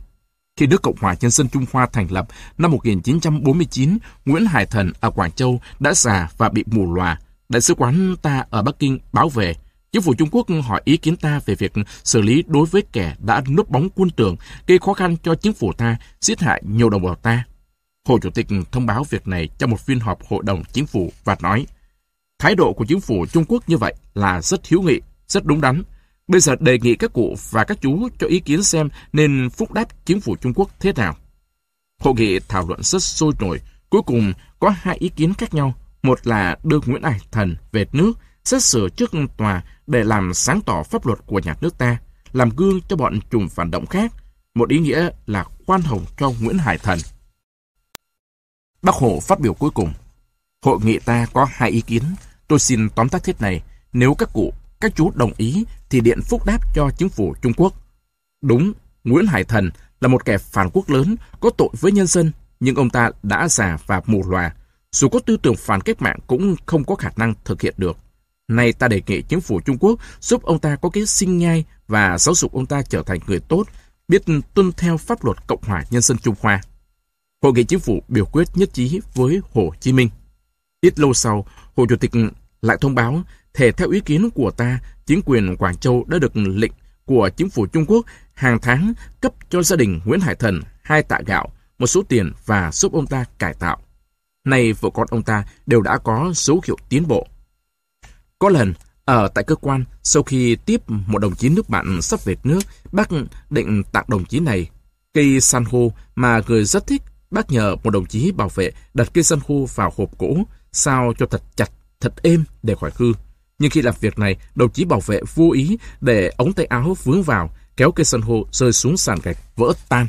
Khi nước Cộng hòa Nhân dân Trung Hoa thành lập năm 1949, Nguyễn Hải Thần ở Quảng Châu đã già và bị mù lòa. Đại sứ quán ta ở Bắc Kinh báo về, Chính phủ Trung Quốc hỏi ý kiến ta về việc xử lý đối với kẻ đã núp bóng quân tưởng, gây khó khăn cho chính phủ ta, giết hại nhiều đồng bào ta. Hồ Chủ tịch thông báo việc này trong một phiên họp hội đồng chính phủ và nói, thái độ của chính phủ Trung Quốc như vậy là rất hiếu nghị, rất đúng đắn. Bây giờ đề nghị các cụ và các chú cho ý kiến xem nên phúc đáp chính phủ Trung Quốc thế nào. Hội nghị thảo luận rất sôi nổi, cuối cùng có hai ý kiến khác nhau. Một là đưa Nguyễn Ải Thần về nước, xét xử trước tòa để làm sáng tỏ pháp luật của nhà nước ta, làm gương cho bọn trùm phản động khác. Một ý nghĩa là khoan hồng cho Nguyễn Hải Thần. Bác Hồ phát biểu cuối cùng. Hội nghị ta có hai ý kiến. Tôi xin tóm tắt thiết này. Nếu các cụ, các chú đồng ý thì điện phúc đáp cho chính phủ Trung Quốc. Đúng, Nguyễn Hải Thần là một kẻ phản quốc lớn, có tội với nhân dân, nhưng ông ta đã già và mù lòa. Dù có tư tưởng phản cách mạng cũng không có khả năng thực hiện được. Nay ta đề nghị chính phủ Trung Quốc giúp ông ta có cái sinh nhai và giáo dục ông ta trở thành người tốt, biết tuân theo pháp luật Cộng hòa Nhân dân Trung Hoa. Hội nghị chính phủ biểu quyết nhất trí với Hồ Chí Minh. Ít lâu sau, Hồ Chủ tịch lại thông báo, thể theo ý kiến của ta, chính quyền Quảng Châu đã được lệnh của chính phủ Trung Quốc hàng tháng cấp cho gia đình Nguyễn Hải Thần hai tạ gạo, một số tiền và giúp ông ta cải tạo. Nay vợ con ông ta đều đã có dấu hiệu tiến bộ. Có lần, ở tại cơ quan, sau khi tiếp một đồng chí nước bạn sắp về nước, bác định tặng đồng chí này cây san hô mà người rất thích. Bác nhờ một đồng chí bảo vệ đặt cây san khô vào hộp gỗ, sao cho thật chặt, thật êm để khỏi hư. Nhưng khi làm việc này, đồng chí bảo vệ vô ý để ống tay áo vướng vào, kéo cây sân hô rơi xuống sàn gạch vỡ tan.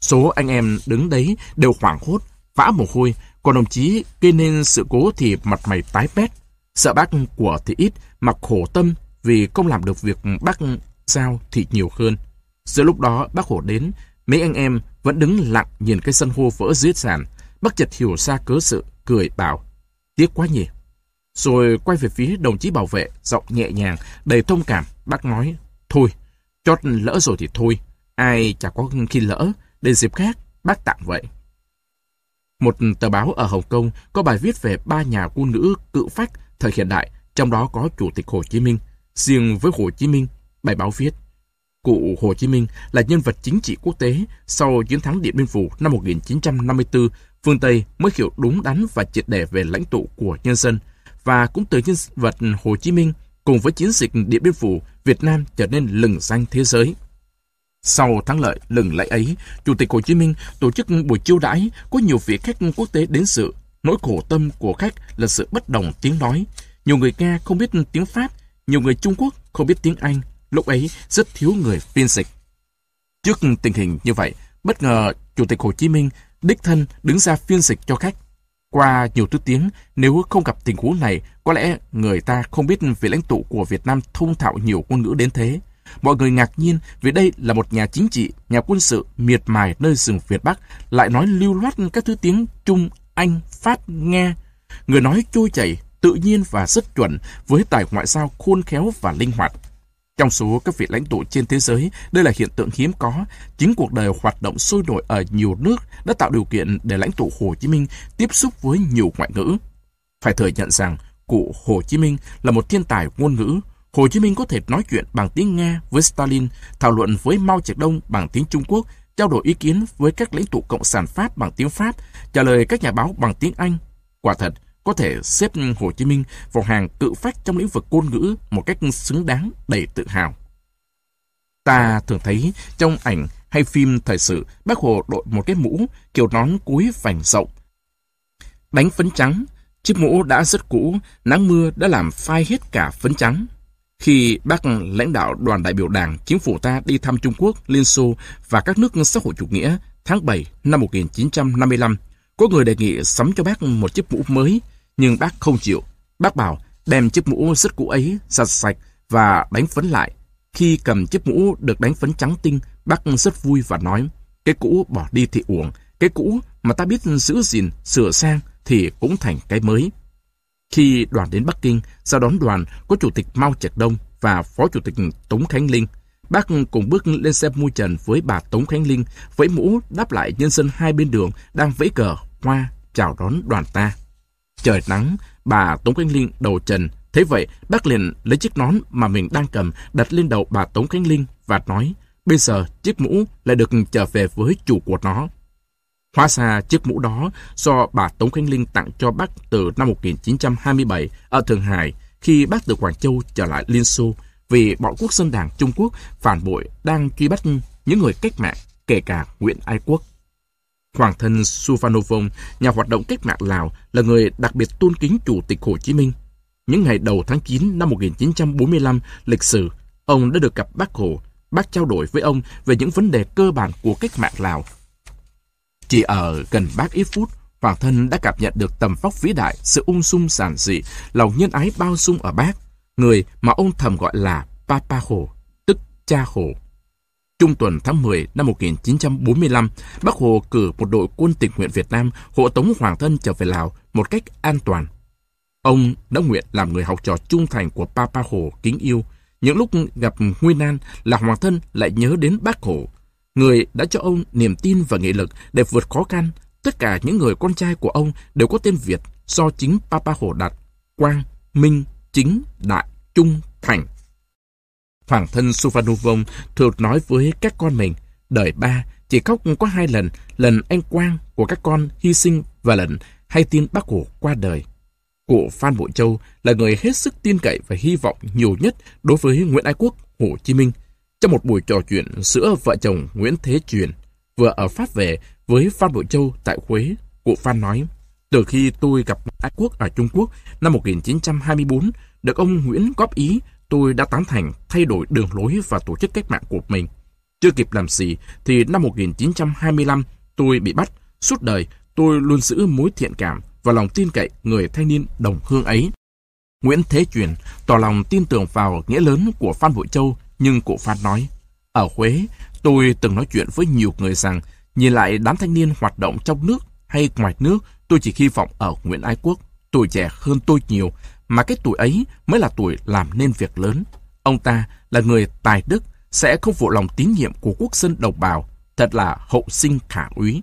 Số anh em đứng đấy đều hoảng hốt, vã mồ hôi, còn đồng chí gây nên sự cố thì mặt mày tái pét, Sợ bác của thì ít, mặc khổ tâm vì không làm được việc bác giao thì nhiều hơn. Giữa lúc đó bác hổ đến, mấy anh em vẫn đứng lặng nhìn cái sân hô vỡ dưới sàn. Bác chợt hiểu ra cớ sự, cười bảo, tiếc quá nhỉ. Rồi quay về phía đồng chí bảo vệ, giọng nhẹ nhàng, đầy thông cảm, bác nói, thôi, chót lỡ rồi thì thôi, ai chả có khi lỡ, đến dịp khác, bác tặng vậy. Một tờ báo ở Hồng Kông có bài viết về ba nhà quân nữ cự phách thời hiện đại, trong đó có Chủ tịch Hồ Chí Minh. Riêng với Hồ Chí Minh, bài báo viết, Cụ Hồ Chí Minh là nhân vật chính trị quốc tế sau chiến thắng Điện Biên Phủ năm 1954, phương Tây mới hiểu đúng đắn và triệt để về lãnh tụ của nhân dân. Và cũng từ nhân vật Hồ Chí Minh cùng với chiến dịch Điện Biên Phủ, Việt Nam trở nên lừng danh thế giới. Sau thắng lợi lừng lẫy ấy, Chủ tịch Hồ Chí Minh tổ chức buổi chiêu đãi có nhiều vị khách quốc tế đến sự. Nỗi khổ tâm của khách là sự bất đồng tiếng nói. Nhiều người Nga không biết tiếng Pháp, nhiều người Trung Quốc không biết tiếng Anh. Lúc ấy rất thiếu người phiên dịch. Trước tình hình như vậy, bất ngờ Chủ tịch Hồ Chí Minh đích thân đứng ra phiên dịch cho khách. Qua nhiều thứ tiếng, nếu không gặp tình huống này, có lẽ người ta không biết vị lãnh tụ của Việt Nam thông thạo nhiều ngôn ngữ đến thế. Mọi người ngạc nhiên vì đây là một nhà chính trị, nhà quân sự miệt mài nơi rừng Việt Bắc, lại nói lưu loát các thứ tiếng Trung, Anh, Pháp, Nga. Người nói trôi chảy, tự nhiên và rất chuẩn với tài ngoại giao khôn khéo và linh hoạt. Trong số các vị lãnh tụ trên thế giới, đây là hiện tượng hiếm có. Chính cuộc đời hoạt động sôi nổi ở nhiều nước đã tạo điều kiện để lãnh tụ Hồ Chí Minh tiếp xúc với nhiều ngoại ngữ. Phải thừa nhận rằng, cụ Hồ Chí Minh là một thiên tài ngôn ngữ. Hồ Chí Minh có thể nói chuyện bằng tiếng Nga với Stalin, thảo luận với Mao Trạch Đông bằng tiếng Trung Quốc, trao đổi ý kiến với các lãnh tụ Cộng sản Pháp bằng tiếng Pháp, trả lời các nhà báo bằng tiếng Anh. Quả thật, có thể xếp Hồ Chí Minh vào hàng cự phách trong lĩnh vực ngôn ngữ một cách xứng đáng đầy tự hào. Ta thường thấy trong ảnh hay phim thời sự, bác Hồ đội một cái mũ, kiểu nón cúi vành rộng. Đánh phấn trắng, chiếc mũ đã rất cũ, nắng mưa đã làm phai hết cả phấn trắng. Khi bác lãnh đạo đoàn đại biểu đảng chính phủ ta đi thăm Trung Quốc, Liên Xô và các nước xã hội chủ nghĩa tháng 7 năm 1955, có người đề nghị sắm cho bác một chiếc mũ mới, nhưng bác không chịu. Bác bảo đem chiếc mũ rất cũ ấy giặt sạch và đánh phấn lại. Khi cầm chiếc mũ được đánh phấn trắng tinh, bác rất vui và nói, cái cũ bỏ đi thì uổng, cái cũ mà ta biết giữ gìn, sửa sang thì cũng thành cái mới. Khi đoàn đến Bắc Kinh, ra đón đoàn có Chủ tịch Mao Trạch Đông và Phó Chủ tịch Tống Khánh Linh. Bác cùng bước lên xe mui trần với bà Tống Khánh Linh, vẫy mũ đáp lại nhân dân hai bên đường đang vẫy cờ, hoa, chào đón đoàn ta. Trời nắng, bà Tống Khánh Linh đầu trần. Thế vậy, bác liền lấy chiếc nón mà mình đang cầm đặt lên đầu bà Tống Khánh Linh và nói, bây giờ chiếc mũ lại được trở về với chủ của nó. Hóa ra chiếc mũ đó do bà Tống Khánh Linh tặng cho bác từ năm 1927 ở Thượng Hải khi bác từ Quảng Châu trở lại Liên Xô vì bọn quốc dân đảng Trung Quốc phản bội đang truy bắt những người cách mạng, kể cả Nguyễn Ái Quốc. Hoàng thân Suphanovong, nhà hoạt động cách mạng Lào, là người đặc biệt tôn kính Chủ tịch Hồ Chí Minh. Những ngày đầu tháng 9 năm 1945, lịch sử, ông đã được gặp bác Hồ. Bác trao đổi với ông về những vấn đề cơ bản của cách mạng Lào chỉ ở gần bác ít phút, Hoàng thân đã cảm nhận được tầm vóc vĩ đại, sự ung dung giản dị, lòng nhân ái bao dung ở bác, người mà ông thầm gọi là Papa Hồ, tức cha Hồ. Trung tuần tháng 10 năm 1945, Bác Hồ cử một đội quân tình nguyện Việt Nam hộ tống Hoàng thân trở về Lào một cách an toàn. Ông đã nguyện làm người học trò trung thành của Papa Hồ kính yêu. Những lúc gặp nguy nan là Hoàng thân lại nhớ đến Bác Hồ, người đã cho ông niềm tin và nghị lực để vượt khó khăn. Tất cả những người con trai của ông đều có tên Việt do chính Papa Hồ đặt. Quang, Minh, Chính, Đại, Trung, Thành. Hoàng thân Suvanuvong thường nói với các con mình, đời ba chỉ khóc có hai lần, lần anh Quang của các con hy sinh và lần hay tin bác Hồ qua đời. Cụ Phan Bội Châu là người hết sức tin cậy và hy vọng nhiều nhất đối với Nguyễn Ái Quốc, Hồ Chí Minh. Trong một buổi trò chuyện giữa vợ chồng Nguyễn Thế Truyền, vừa ở Pháp về với Phan Bội Châu tại Huế, cụ Phan nói, từ khi tôi gặp Ái Quốc ở Trung Quốc năm 1924, được ông Nguyễn góp ý, tôi đã tán thành thay đổi đường lối và tổ chức cách mạng của mình. Chưa kịp làm gì, thì năm 1925 tôi bị bắt. Suốt đời, tôi luôn giữ mối thiện cảm và lòng tin cậy người thanh niên đồng hương ấy. Nguyễn Thế Truyền tỏ lòng tin tưởng vào nghĩa lớn của Phan Bội Châu nhưng cụ Phan nói, ở Huế, tôi từng nói chuyện với nhiều người rằng, nhìn lại đám thanh niên hoạt động trong nước hay ngoài nước, tôi chỉ hy vọng ở Nguyễn Ái Quốc. Tuổi trẻ hơn tôi nhiều, mà cái tuổi ấy mới là tuổi làm nên việc lớn. Ông ta là người tài đức, sẽ không phụ lòng tín nhiệm của quốc dân đồng bào, thật là hậu sinh khả úy.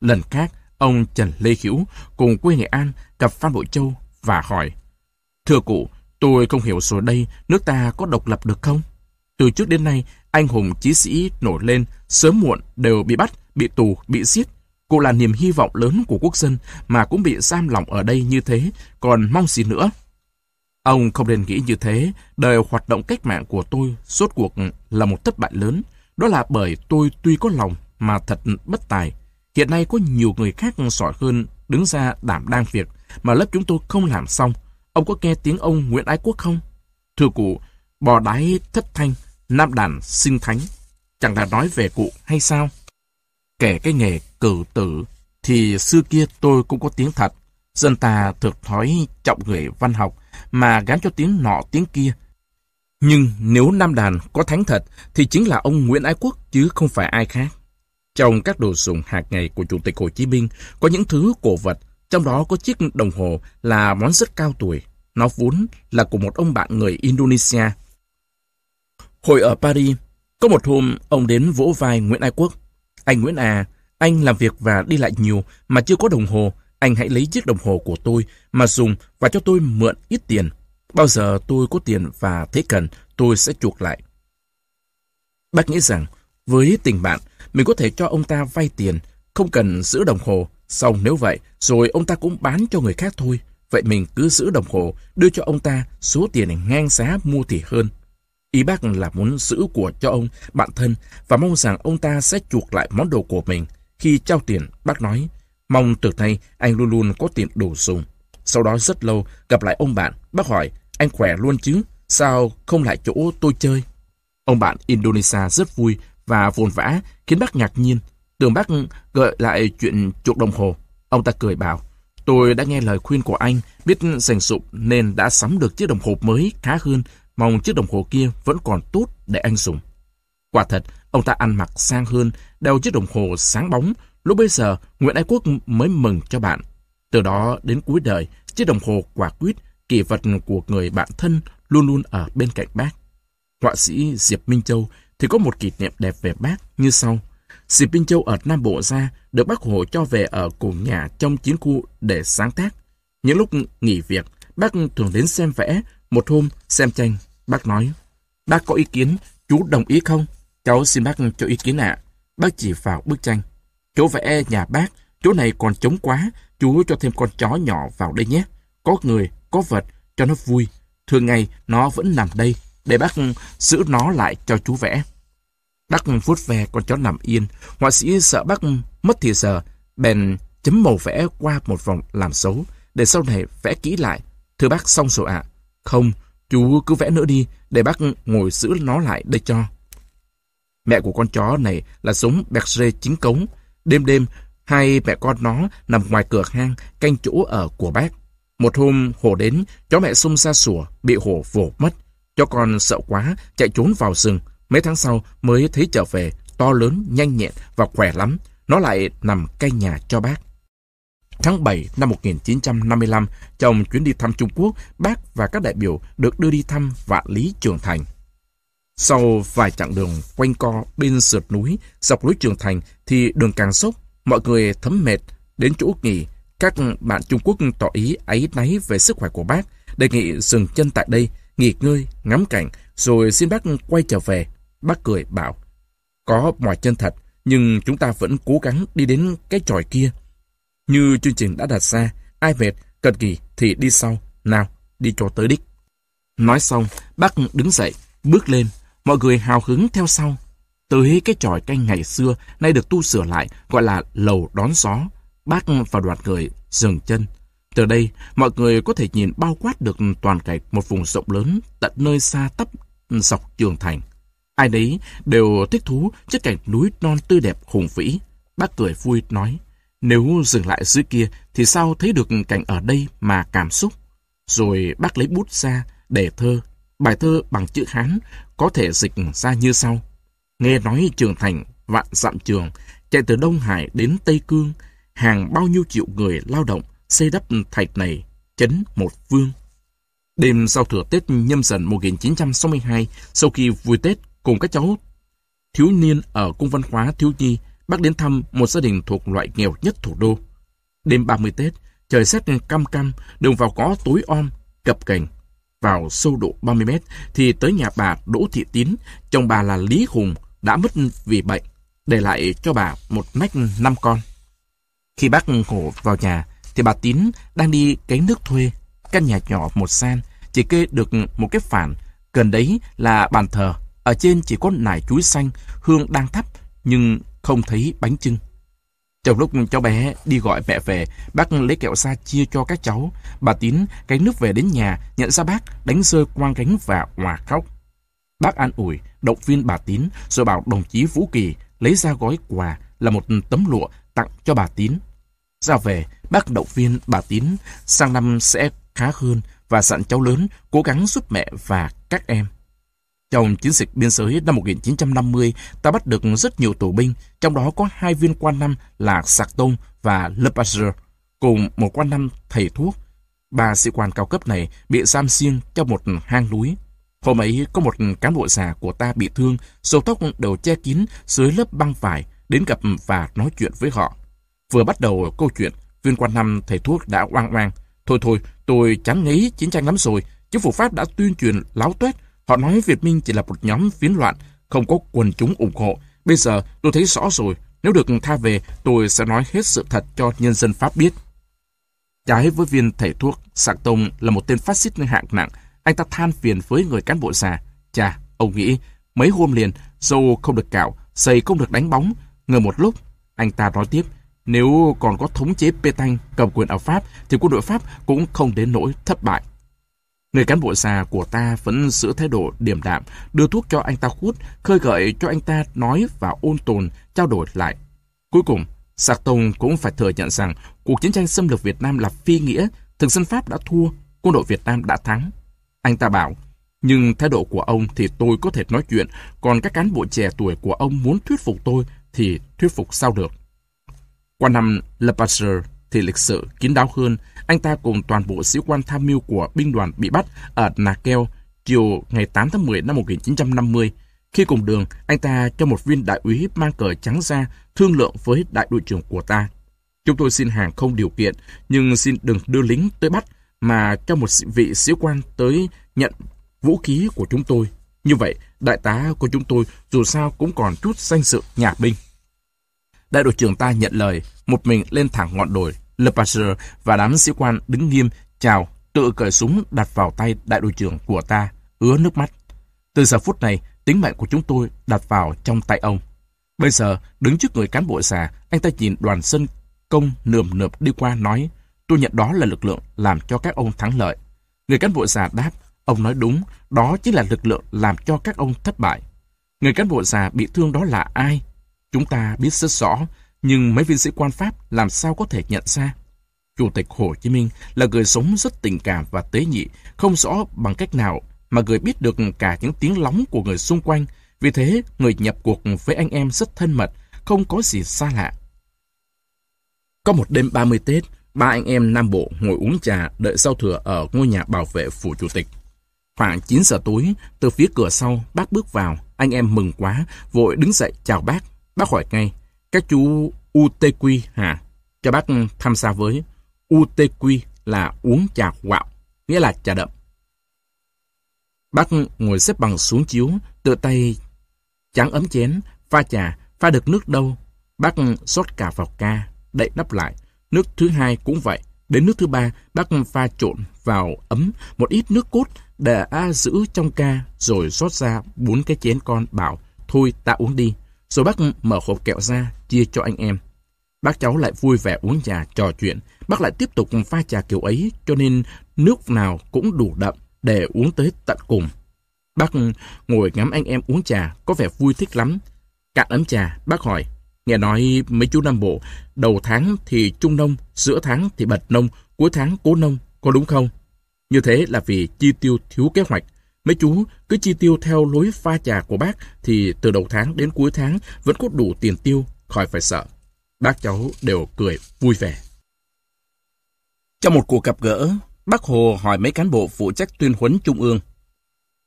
Lần khác, ông Trần Lê Hữu cùng quê Nghệ An gặp Phan Bội Châu và hỏi, Thưa cụ, tôi không hiểu rồi đây, nước ta có độc lập được không? Từ trước đến nay, anh hùng chí sĩ nổi lên, sớm muộn đều bị bắt, bị tù, bị giết. Cô là niềm hy vọng lớn của quốc dân mà cũng bị giam lỏng ở đây như thế, còn mong gì nữa? Ông không nên nghĩ như thế, đời hoạt động cách mạng của tôi suốt cuộc là một thất bại lớn. Đó là bởi tôi tuy có lòng mà thật bất tài. Hiện nay có nhiều người khác giỏi hơn đứng ra đảm đang việc mà lớp chúng tôi không làm xong. Ông có nghe tiếng ông Nguyễn Ái Quốc không? Thưa cụ, bò đáy thất thanh nam đàn sinh thánh, chẳng là nói về cụ hay sao? Kể cái nghề cử tử, thì xưa kia tôi cũng có tiếng thật. Dân ta thực thói trọng người văn học, mà gán cho tiếng nọ tiếng kia. Nhưng nếu Nam Đàn có thánh thật, thì chính là ông Nguyễn Ái Quốc, chứ không phải ai khác. Trong các đồ dùng hạt ngày của Chủ tịch Hồ Chí Minh, có những thứ cổ vật, trong đó có chiếc đồng hồ là món rất cao tuổi. Nó vốn là của một ông bạn người Indonesia, Hồi ở Paris, có một hôm ông đến vỗ vai Nguyễn Ái Quốc. Anh Nguyễn à, anh làm việc và đi lại nhiều mà chưa có đồng hồ. Anh hãy lấy chiếc đồng hồ của tôi mà dùng và cho tôi mượn ít tiền. Bao giờ tôi có tiền và thấy cần, tôi sẽ chuộc lại. Bác nghĩ rằng, với tình bạn, mình có thể cho ông ta vay tiền, không cần giữ đồng hồ. Xong nếu vậy, rồi ông ta cũng bán cho người khác thôi. Vậy mình cứ giữ đồng hồ, đưa cho ông ta số tiền ngang giá mua thì hơn. Ý bác là muốn giữ của cho ông, bạn thân, và mong rằng ông ta sẽ chuộc lại món đồ của mình. Khi trao tiền, bác nói, mong từ nay anh luôn luôn có tiền đủ dùng. Sau đó rất lâu, gặp lại ông bạn, bác hỏi, anh khỏe luôn chứ, sao không lại chỗ tôi chơi? Ông bạn Indonesia rất vui và vồn vã, khiến bác ngạc nhiên. Tưởng bác gợi lại chuyện chuộc đồng hồ. Ông ta cười bảo, tôi đã nghe lời khuyên của anh, biết sành sụp nên đã sắm được chiếc đồng hồ mới khá hơn, mong chiếc đồng hồ kia vẫn còn tốt để anh dùng. Quả thật, ông ta ăn mặc sang hơn, đeo chiếc đồng hồ sáng bóng. Lúc bấy giờ, Nguyễn Ái Quốc mới mừng cho bạn. Từ đó đến cuối đời, chiếc đồng hồ quả quyết, kỳ vật của người bạn thân luôn luôn ở bên cạnh bác. Họa sĩ Diệp Minh Châu thì có một kỷ niệm đẹp về bác như sau. Diệp Minh Châu ở Nam Bộ ra được bác Hồ cho về ở cùng nhà trong chiến khu để sáng tác. Những lúc nghỉ việc, bác thường đến xem vẽ, một hôm xem tranh. Bác nói, bác có ý kiến, chú đồng ý không? Cháu xin bác cho ý kiến ạ. Bác chỉ vào bức tranh. Chỗ vẽ nhà bác, chỗ này còn trống quá, chú cho thêm con chó nhỏ vào đây nhé. Có người, có vật, cho nó vui. Thường ngày nó vẫn nằm đây, để bác ừ, giữ nó lại cho chú vẽ. Bác ừ, vuốt ve con chó nằm yên, họa sĩ sợ bác ừ, mất thì giờ, bèn chấm màu vẽ qua một vòng làm xấu, để sau này vẽ kỹ lại. Thưa bác xong rồi ạ. Không, chú cứ vẽ nữa đi, để bác ngồi giữ nó lại đây cho. Mẹ của con chó này là giống Berger chính cống. Đêm đêm, hai mẹ con nó nằm ngoài cửa hang canh chỗ ở của bác. Một hôm hổ đến, chó mẹ xông ra sủa, bị hổ vồ mất. Chó con sợ quá, chạy trốn vào rừng. Mấy tháng sau mới thấy trở về, to lớn, nhanh nhẹn và khỏe lắm. Nó lại nằm canh nhà cho bác. Tháng 7 năm 1955, trong chuyến đi thăm Trung Quốc, bác và các đại biểu được đưa đi thăm Vạn Lý Trường Thành. Sau vài chặng đường quanh co bên sườn núi, dọc núi Trường Thành thì đường càng sốc, mọi người thấm mệt, đến chỗ nghỉ. Các bạn Trung Quốc tỏ ý áy náy về sức khỏe của bác, đề nghị dừng chân tại đây, nghỉ ngơi, ngắm cảnh, rồi xin bác quay trở về. Bác cười bảo, có mỏi chân thật, nhưng chúng ta vẫn cố gắng đi đến cái tròi kia. Như chương trình đã đặt ra, ai mệt, cần nghỉ thì đi sau. Nào, đi cho tới đích. Nói xong, bác đứng dậy, bước lên. Mọi người hào hứng theo sau. Tới cái tròi canh ngày xưa, nay được tu sửa lại, gọi là lầu đón gió. Bác và đoàn người dừng chân. Từ đây, mọi người có thể nhìn bao quát được toàn cảnh một vùng rộng lớn tận nơi xa tấp dọc trường thành. Ai đấy đều thích thú trước cảnh núi non tươi đẹp hùng vĩ. Bác cười vui nói, nếu dừng lại dưới kia thì sao thấy được cảnh ở đây mà cảm xúc. Rồi bác lấy bút ra để thơ. Bài thơ bằng chữ Hán có thể dịch ra như sau. Nghe nói trường thành vạn dặm trường, chạy từ Đông Hải đến Tây Cương, hàng bao nhiêu triệu người lao động xây đắp thạch này, chấn một vương. Đêm sau thừa Tết nhâm dần 1962, sau khi vui Tết cùng các cháu thiếu niên ở Cung văn hóa Thiếu Nhi, bác đến thăm một gia đình thuộc loại nghèo nhất thủ đô. Đêm 30 Tết, trời rét cam cam, đường vào có tối om, cập cảnh. Vào sâu độ 30 mét thì tới nhà bà Đỗ Thị Tín, chồng bà là Lý Hùng, đã mất vì bệnh, để lại cho bà một nách năm con. Khi bác Hổ vào nhà, thì bà Tín đang đi cánh nước thuê. Căn nhà nhỏ một san, chỉ kê được một cái phản. Gần đấy là bàn thờ. Ở trên chỉ có nải chuối xanh, hương đang thắp, nhưng không thấy bánh trưng. Trong lúc cháu bé đi gọi mẹ về, bác lấy kẹo xa chia cho các cháu. Bà Tín cánh nước về đến nhà, nhận ra bác, đánh rơi quang gánh và hòa khóc. Bác an ủi, động viên bà Tín, rồi bảo đồng chí Vũ Kỳ lấy ra gói quà là một tấm lụa tặng cho bà Tín. Ra về, bác động viên bà Tín sang năm sẽ khá hơn và dặn cháu lớn cố gắng giúp mẹ và các em. Trong chiến dịch biên giới năm 1950, ta bắt được rất nhiều tù binh, trong đó có hai viên quan năm là Sạc Tôn và Le Pasteur, cùng một quan năm thầy thuốc. Ba sĩ quan cao cấp này bị giam riêng trong một hang núi. Hôm ấy có một cán bộ già của ta bị thương, sầu tóc đầu che kín dưới lớp băng vải, đến gặp và nói chuyện với họ. Vừa bắt đầu câu chuyện, viên quan năm thầy thuốc đã oang oang. Thôi thôi, tôi chán ngấy chiến tranh lắm rồi. Chính phủ Pháp đã tuyên truyền láo tuét. Họ nói Việt Minh chỉ là một nhóm phiến loạn, không có quần chúng ủng hộ. Bây giờ tôi thấy rõ rồi, Nếu được tha về, tôi sẽ nói hết sự thật cho nhân dân Pháp biết. Trái với viên thầy thuốc, Sạc Tông là một tên phát xít hạng nặng. Anh ta than phiền với người cán bộ già. Chà, ông nghĩ, mấy hôm liền, dâu không được cạo, xây không được đánh bóng. Ngờ một lúc, anh ta nói tiếp, nếu còn có thống chế Pétain cầm quyền ở Pháp, thì quân đội Pháp cũng không đến nỗi thất bại. Người cán bộ già của ta vẫn giữ thái độ điềm đạm, đưa thuốc cho anh ta hút, khơi gợi cho anh ta nói và ôn tồn, trao đổi lại. Cuối cùng, Sạc Tông cũng phải thừa nhận rằng cuộc chiến tranh xâm lược Việt Nam là phi nghĩa, thực dân Pháp đã thua, quân đội Việt Nam đã thắng. Anh ta bảo, nhưng thái độ của ông thì tôi có thể nói chuyện, còn các cán bộ trẻ tuổi của ông muốn thuyết phục tôi thì thuyết phục sao được. Qua năm Le Pasteur thì lịch sự kín đáo hơn, anh ta cùng toàn bộ sĩ quan tham mưu của binh đoàn bị bắt ở Nakeo chiều ngày 8 tháng 10 năm 1950. Khi cùng đường, anh ta cho một viên đại úy mang cờ trắng ra thương lượng với đại đội trưởng của ta. Chúng tôi xin hàng không điều kiện, nhưng xin đừng đưa lính tới bắt, mà cho một vị sĩ quan tới nhận vũ khí của chúng tôi. Như vậy, đại tá của chúng tôi dù sao cũng còn chút danh dự nhà binh. Đại đội trưởng ta nhận lời, một mình lên thẳng ngọn đồi. Le Pasteur và đám sĩ quan đứng nghiêm, chào, tự cởi súng đặt vào tay đại đội trưởng của ta, ứa nước mắt. Từ giờ phút này, tính mạng của chúng tôi đặt vào trong tay ông. Bây giờ, đứng trước người cán bộ già, anh ta nhìn đoàn sân công nườm nượp đi qua nói, tôi nhận đó là lực lượng làm cho các ông thắng lợi. Người cán bộ già đáp, ông nói đúng, đó chính là lực lượng làm cho các ông thất bại. Người cán bộ già bị thương đó là ai? Chúng ta biết rất rõ, nhưng mấy viên sĩ quan Pháp làm sao có thể nhận ra? Chủ tịch Hồ Chí Minh là người sống rất tình cảm và tế nhị, không rõ bằng cách nào mà người biết được cả những tiếng lóng của người xung quanh. Vì thế, người nhập cuộc với anh em rất thân mật, không có gì xa lạ. Có một đêm 30 Tết, ba anh em Nam Bộ ngồi uống trà đợi sau thừa ở ngôi nhà bảo vệ phủ chủ tịch. Khoảng 9 giờ tối, từ phía cửa sau, bác bước vào. Anh em mừng quá, vội đứng dậy chào bác. Bác hỏi ngay, các chú UTQ hả? Cho bác tham gia với. UTQ là uống trà quạo, nghĩa là trà đậm. Bác ngồi xếp bằng xuống chiếu, tự tay trắng ấm chén, pha trà, pha được nước đâu. Bác xót cả vào ca, đậy nắp lại. Nước thứ hai cũng vậy. Đến nước thứ ba, bác pha trộn vào ấm một ít nước cốt để giữ trong ca, rồi rót ra bốn cái chén con bảo, thôi ta uống đi. Rồi bác mở hộp kẹo ra, chia cho anh em. Bác cháu lại vui vẻ uống trà, trò chuyện. Bác lại tiếp tục pha trà kiểu ấy, cho nên nước nào cũng đủ đậm để uống tới tận cùng. Bác ngồi ngắm anh em uống trà, có vẻ vui thích lắm. Cạn ấm trà, bác hỏi, nghe nói mấy chú Nam Bộ, đầu tháng thì trung nông, giữa tháng thì bật nông, cuối tháng cố nông, có đúng không? Như thế là vì chi tiêu thiếu kế hoạch. Mấy chú cứ chi tiêu theo lối pha trà của bác thì từ đầu tháng đến cuối tháng vẫn có đủ tiền tiêu, khỏi phải sợ. Bác cháu đều cười vui vẻ. Trong một cuộc gặp gỡ, bác Hồ hỏi mấy cán bộ phụ trách tuyên huấn trung ương.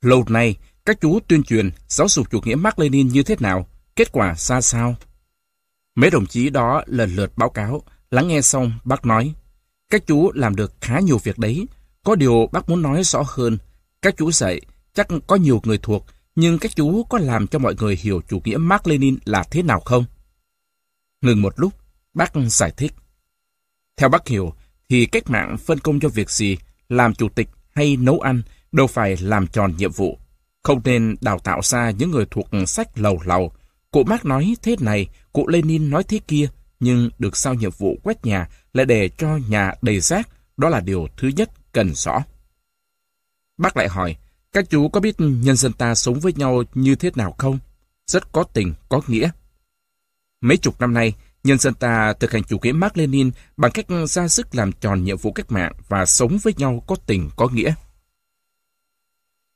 Lâu nay, các chú tuyên truyền giáo dục chủ nghĩa Mark Lenin như thế nào, kết quả ra sao? Mấy đồng chí đó lần lượt báo cáo, lắng nghe xong bác nói, các chú làm được khá nhiều việc đấy, có điều bác muốn nói rõ hơn, các chú dạy chắc có nhiều người thuộc, nhưng các chú có làm cho mọi người hiểu chủ nghĩa Mark Lenin là thế nào không? Ngừng một lúc, bác giải thích. Theo bác hiểu, thì cách mạng phân công cho việc gì, làm chủ tịch hay nấu ăn, đâu phải làm tròn nhiệm vụ. Không nên đào tạo ra những người thuộc sách lầu lầu. Cụ Mark nói thế này, cụ Lenin nói thế kia, nhưng được sao nhiệm vụ quét nhà lại để cho nhà đầy rác, đó là điều thứ nhất cần rõ. Bác lại hỏi, các chú có biết nhân dân ta sống với nhau như thế nào không? Rất có tình, có nghĩa. Mấy chục năm nay, nhân dân ta thực hành chủ nghĩa Mark Lenin bằng cách ra sức làm tròn nhiệm vụ cách mạng và sống với nhau có tình, có nghĩa.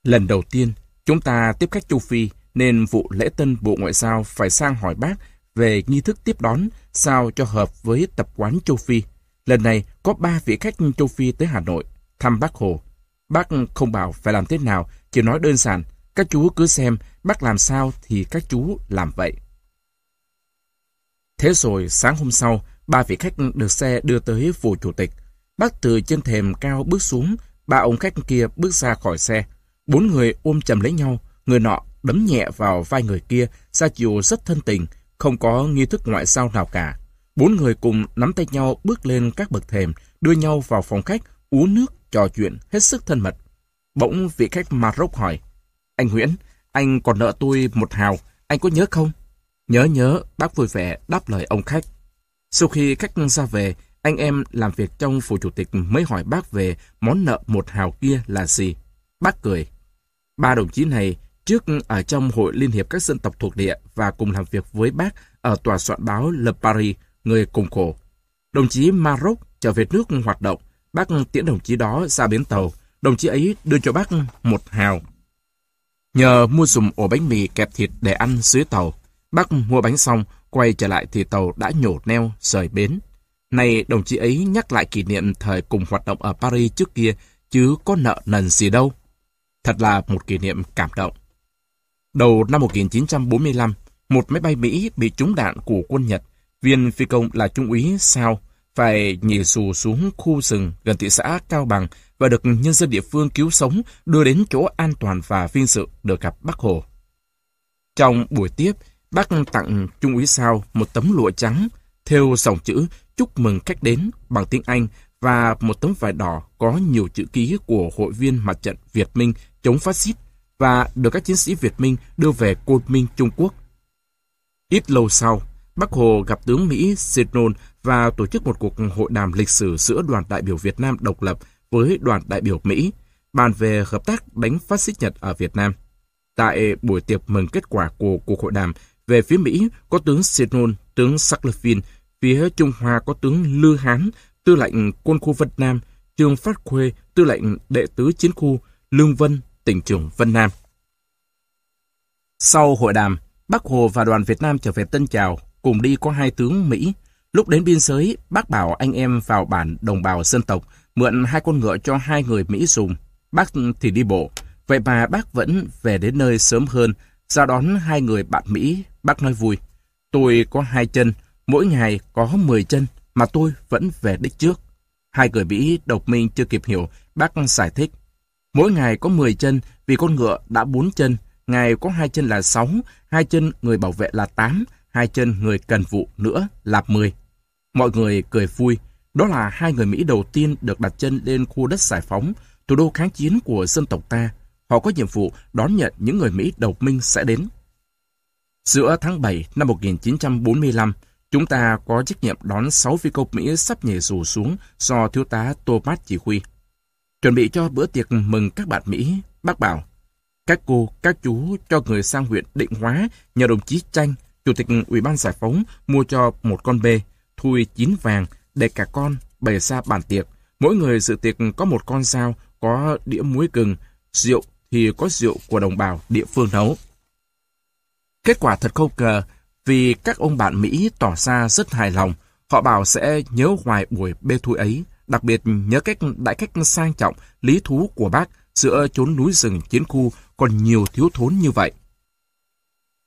Lần đầu tiên, chúng ta tiếp khách châu Phi, nên vụ lễ tân Bộ Ngoại giao phải sang hỏi bác về nghi thức tiếp đón sao cho hợp với tập quán châu Phi. Lần này có ba vị khách châu Phi tới Hà Nội thăm bác Hồ. Bác không bảo phải làm thế nào, chỉ nói đơn giản, các chú cứ xem bác làm sao thì các chú làm vậy. Thế rồi sáng hôm sau, ba vị khách được xe đưa tới phủ chủ tịch. Bác từ trên thềm cao bước xuống, ba ông khách kia bước ra khỏi xe. Bốn người ôm chầm lấy nhau, người nọ đấm nhẹ vào vai người kia, ra chiều rất thân tình, không có nghi thức ngoại giao nào cả. Bốn người cùng nắm tay nhau bước lên các bậc thềm, đưa nhau vào phòng khách, uống nước, trò chuyện, hết sức thân mật. Bỗng vị khách Maroc hỏi, Anh Nguyễn, anh còn nợ tôi một hào, anh có nhớ không? Nhớ nhớ, bác vui vẻ đáp lời ông khách. Sau khi khách ra về, anh em làm việc trong phủ chủ tịch mới hỏi bác về món nợ một hào kia là gì. Bác cười. Ba đồng chí này trước ở trong Hội Liên hiệp các dân tộc thuộc địa và cùng làm việc với bác ở tòa soạn báo Le Paris, người cùng khổ. Đồng chí Maroc trở về nước hoạt động, bác tiễn đồng chí đó ra bến tàu, đồng chí ấy đưa cho bác một hào. Nhờ mua dùng ổ bánh mì kẹp thịt để ăn dưới tàu, bác mua bánh xong, quay trở lại thì tàu đã nhổ neo, rời bến. Này đồng chí ấy nhắc lại kỷ niệm thời cùng hoạt động ở Paris trước kia, chứ có nợ nần gì đâu. Thật là một kỷ niệm cảm động. Đầu năm 1945, một máy bay Mỹ bị trúng đạn của quân Nhật. Viên phi công là Trung úy Sao phải nhảy dù xuống khu rừng gần thị xã Cao Bằng và được nhân dân địa phương cứu sống đưa đến chỗ an toàn và viên sự được gặp Bác Hồ. Trong buổi tiếp, bác tặng Trung úy Sao một tấm lụa trắng, theo dòng chữ chúc mừng khách đến bằng tiếng Anh và một tấm vải đỏ có nhiều chữ ký của hội viên mặt trận Việt Minh chống phát xít và được các chiến sĩ Việt Minh đưa về Côn Minh, Trung Quốc. Ít lâu sau, Bắc Hồ gặp tướng Mỹ Sidney và tổ chức một cuộc hội đàm lịch sử giữa đoàn đại biểu Việt Nam độc lập với đoàn đại biểu Mỹ, bàn về hợp tác đánh phát xít Nhật ở Việt Nam. Tại buổi tiệc mừng kết quả của cuộc hội đàm, về phía Mỹ có tướng Sinon, tướng Sacklerfield, phía Trung Hoa có tướng Lư Hán, tư lệnh quân khu Vân Nam, Trương Phát Khuê, tư lệnh đệ tứ chiến khu, Lương Vân, tỉnh trưởng Vân Nam. Sau hội đàm, Bắc Hồ và đoàn Việt Nam trở về Tân Trào, cùng đi có hai tướng Mỹ. Lúc đến biên giới, bác bảo anh em vào bản đồng bào dân tộc, mượn hai con ngựa cho hai người Mỹ dùng. Bác thì đi bộ. Vậy mà bác vẫn về đến nơi sớm hơn, ra đón hai người bạn Mỹ. Bác nói vui. Tôi có hai chân, mỗi ngày có mười chân, mà tôi vẫn về đích trước. Hai người Mỹ độc minh chưa kịp hiểu, bác giải thích. Mỗi ngày có 10 chân vì con ngựa đã bốn chân, ngày có hai chân là sáu hai chân người bảo vệ là tám hai chân người cần vụ nữa là 10. Mọi người cười vui, đó là hai người Mỹ đầu tiên được đặt chân lên khu đất giải phóng, thủ đô kháng chiến của dân tộc ta. Họ có nhiệm vụ đón nhận những người Mỹ đầu minh sẽ đến. Giữa tháng 7 năm 1945, chúng ta có trách nhiệm đón 6 phi công Mỹ sắp nhảy dù xuống do thiếu tá Thomas chỉ huy. Chuẩn bị cho bữa tiệc mừng các bạn Mỹ, bác bảo, các cô, các chú cho người sang huyện Định Hóa nhờ đồng chí Tranh, Chủ tịch Ủy ban Giải phóng mua cho một con bê, thui chín vàng để cả con bày ra bàn tiệc. Mỗi người dự tiệc có một con dao, có đĩa muối gừng, rượu thì có rượu của đồng bào địa phương nấu. Kết quả thật không ngờ, vì các ông bạn Mỹ tỏ ra rất hài lòng, họ bảo sẽ nhớ hoài buổi bê thui ấy, đặc biệt nhớ cách đại cách sang trọng, lý thú của bác giữa chốn núi rừng chiến khu còn nhiều thiếu thốn như vậy.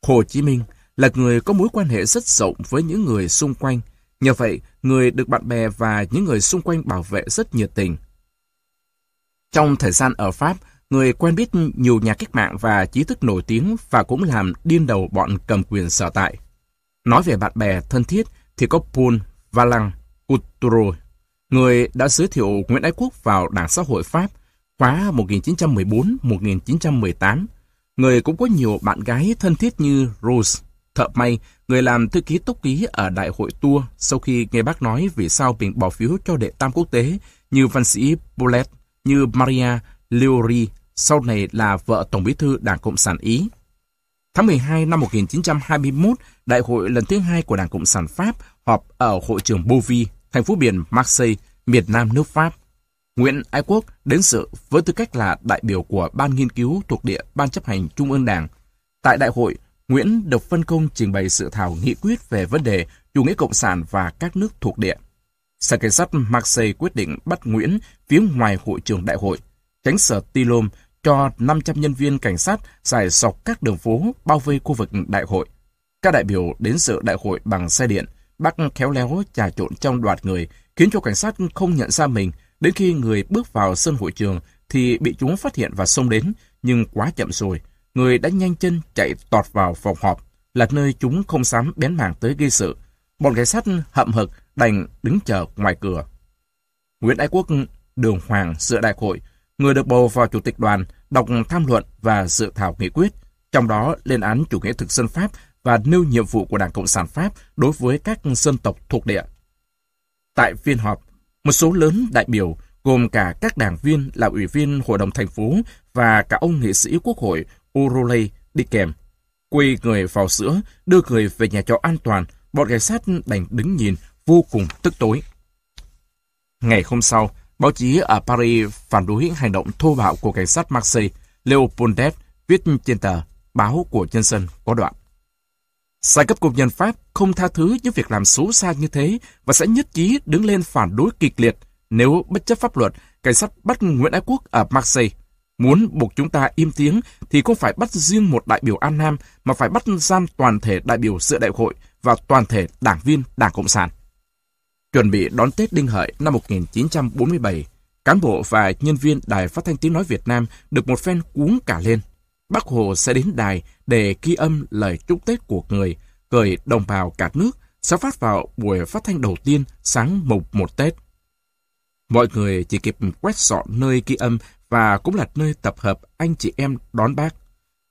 Hồ Chí Minh là người có mối quan hệ rất rộng với những người xung quanh, nhờ vậy người được bạn bè và những người xung quanh bảo vệ rất nhiệt tình. Trong thời gian ở Pháp, người quen biết nhiều nhà cách mạng và trí thức nổi tiếng và cũng làm điên đầu bọn cầm quyền sở tại. Nói về bạn bè thân thiết thì có Paul Valang Couturo, người đã giới thiệu Nguyễn Ái Quốc vào Đảng Xã hội Pháp khóa 1914-1918. Người cũng có nhiều bạn gái thân thiết như Rose, thợ may, người làm thư ký tốc ký ở Đại hội Tour sau khi nghe bác nói vì sao mình bỏ phiếu cho đệ tam quốc tế như văn sĩ Bolet, như Maria Leori, sau này là vợ Tổng bí thư Đảng Cộng sản Ý. Tháng 12 năm 1921, Đại hội lần thứ hai của Đảng Cộng sản Pháp họp ở hội trường bovi thành phố biển Marseille, miền Nam nước Pháp. Nguyễn Ái Quốc đến sự với tư cách là đại biểu của Ban Nghiên cứu thuộc địa Ban chấp hành Trung ương Đảng. Tại đại hội, Nguyễn được phân công trình bày sự thảo nghị quyết về vấn đề chủ nghĩa cộng sản và các nước thuộc địa. Sở cảnh sát Marseille quyết định bắt Nguyễn phía ngoài hội trường đại hội. Tránh sở Tilom cho 500 nhân viên cảnh sát giải dọc các đường phố bao vây khu vực đại hội. Các đại biểu đến dự đại hội bằng xe điện, bác khéo léo trà trộn trong đoạt người, khiến cho cảnh sát không nhận ra mình. Đến khi người bước vào sân hội trường thì bị chúng phát hiện và xông đến, nhưng quá chậm rồi. Người đã nhanh chân chạy tọt vào phòng họp. là nơi chúng không dám bén mảng tới gây sự. Bọn cảnh sát hậm hực đành đứng chờ ngoài cửa. Nguyễn Ái Quốc, Đường Hoàng dự đại hội, người được bầu vào chủ tịch đoàn, đọc tham luận và dự thảo nghị quyết, trong đó lên án chủ nghĩa thực dân Pháp và nêu nhiệm vụ của Đảng Cộng sản Pháp đối với các dân tộc thuộc địa. Tại phiên họp, một số lớn đại biểu gồm cả các đảng viên là ủy viên Hội đồng thành phố và cả ông nghị sĩ quốc hội O'Reilly đi kèm. Quỳ người vào sữa, đưa người về nhà cho an toàn, bọn cảnh sát đành đứng nhìn vô cùng tức tối. Ngày hôm sau, báo chí ở Paris phản đối hành động thô bạo của cảnh sát Marseille. Leopoldet viết trên tờ báo của nhân dân có đoạn. Giai cấp công nhân Pháp không tha thứ những việc làm xấu xa như thế và sẽ nhất trí đứng lên phản đối kịch liệt nếu bất chấp pháp luật, cảnh sát bắt Nguyễn Ái Quốc ở Marseille. Muốn buộc chúng ta im tiếng thì không phải bắt riêng một đại biểu An Nam mà phải bắt giam toàn thể đại biểu dự đại hội và toàn thể đảng viên Đảng Cộng sản. Chuẩn bị đón Tết Đinh Hợi năm 1947, cán bộ và nhân viên Đài Phát thanh Tiếng Nói Việt Nam được một phen cuốn cả lên. Bác Hồ sẽ đến đài để ghi âm lời chúc Tết của người, gửi đồng bào cả nước sẽ phát vào buổi phát thanh đầu tiên sáng mùng một Tết. Mọi người chỉ kịp quét dọn nơi ghi âm và cũng là nơi tập hợp anh chị em đón bác.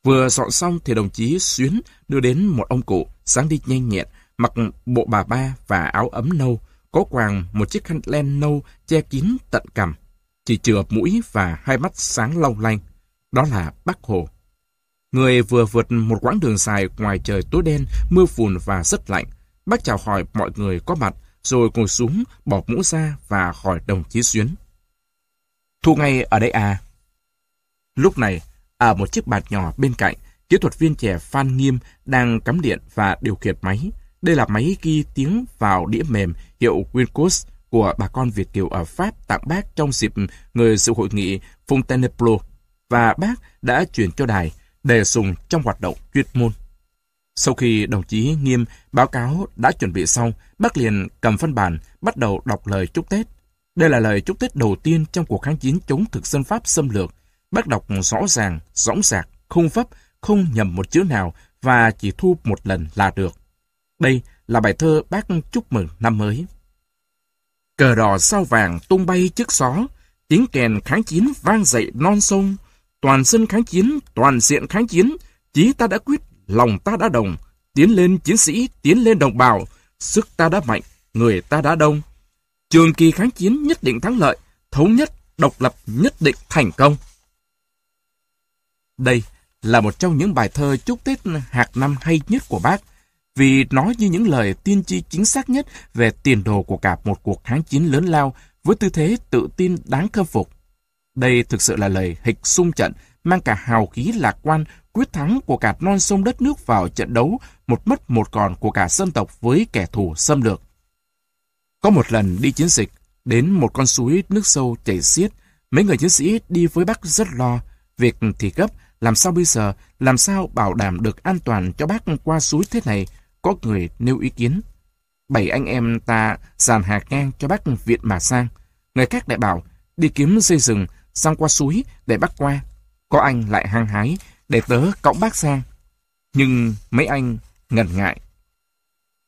Vừa dọn xong thì đồng chí Xuyến đưa đến một ông cụ sáng đi nhanh nhẹn, mặc bộ bà ba và áo ấm nâu, có quàng một chiếc khăn len nâu che kín tận cằm, chỉ chừa mũi và hai mắt sáng long lanh. Đó là bác Hồ. Người vừa vượt một quãng đường dài ngoài trời tối đen, mưa phùn và rất lạnh. Bác chào hỏi mọi người có mặt, rồi ngồi xuống, bỏ mũ ra và hỏi đồng chí Xuyến. Thu ngay ở đây à? Lúc này, ở một chiếc bàn nhỏ bên cạnh, kỹ thuật viên trẻ Phan Nghiêm đang cắm điện và điều khiển máy. Đây là máy ghi tiếng vào đĩa mềm hiệu Wincos của bà con Việt Kiều ở Pháp tặng bác trong dịp người dự hội nghị Fontainebleau và bác đã chuyển cho đài để dùng trong hoạt động chuyên môn. Sau khi đồng chí Nghiêm báo cáo đã chuẩn bị xong, bác liền cầm phân bản bắt đầu đọc lời chúc Tết. Đây là lời chúc Tết đầu tiên trong cuộc kháng chiến chống thực dân Pháp xâm lược. Bác đọc rõ ràng, rõng rạc, không vấp, không nhầm một chữ nào và chỉ thu một lần là được. Đây là bài thơ bác chúc mừng năm mới. Cờ đỏ sao vàng tung bay trước gió, tiếng kèn kháng chiến vang dậy non sông. Toàn dân kháng chiến, toàn diện kháng chiến, chí ta đã quyết, lòng ta đã đồng. Tiến lên chiến sĩ, tiến lên đồng bào, sức ta đã mạnh, người ta đã đông. Trường kỳ kháng chiến nhất định thắng lợi, thống nhất, độc lập nhất định thành công. Đây là một trong những bài thơ chúc Tết hạt năm hay nhất của bác, vì nó như những lời tiên tri chính xác nhất về tiền đồ của cả một cuộc kháng chiến lớn lao với tư thế tự tin đáng khâm phục. Đây thực sự là lời hịch sung trận, mang cả hào khí lạc quan, quyết thắng của cả non sông đất nước vào trận đấu, một mất một còn của cả dân tộc với kẻ thù xâm lược. Có một lần đi chiến dịch, đến một con suối nước sâu chảy xiết, mấy người chiến sĩ đi với bác rất lo. Việc thì gấp, làm sao bây giờ, làm sao bảo đảm được an toàn cho bác qua suối thế này, có người nêu ý kiến. Bảy anh em ta dàn hạt ngang cho bác viện mà sang. Người khác lại bảo, đi kiếm dây rừng, sang qua suối để bác qua. Có anh lại hăng hái để tớ cõng bác sang. Nhưng mấy anh ngần ngại.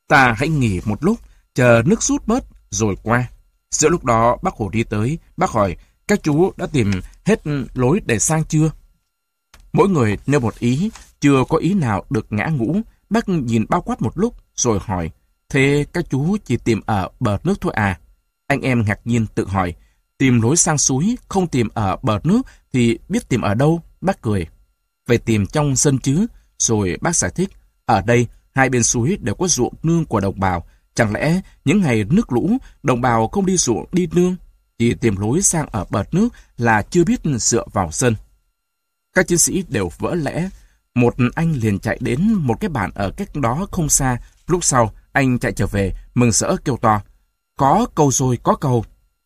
Ta hãy nghỉ một lúc, chờ nước rút bớt rồi qua. Giữa lúc đó bác Hồ đi tới, bác hỏi, các chú đã tìm hết lối để sang chưa? Mỗi người nêu một ý, chưa có ý nào được ngã ngũ. Bác nhìn bao quát một lúc, rồi hỏi, thế các chú chỉ tìm ở bờ nước thôi à? Anh em ngạc nhiên tự hỏi, Tìm lối sang suối, không tìm ở bờ nước thì biết tìm ở đâu, bác cười. Về tìm trong sân chứ, rồi bác giải thích. Ở đây, hai bên suối đều có ruộng nương của đồng bào. Chẳng lẽ những ngày nước lũ, đồng bào không đi ruộng đi nương, chỉ tìm lối sang ở bờ nước là chưa biết dựa vào sân. Các chiến sĩ đều vỡ lẽ. Một anh liền chạy đến một cái bản ở cách đó không xa. Lúc sau, anh chạy trở về, mừng rỡ kêu to. Có cầu rồi, có cầu.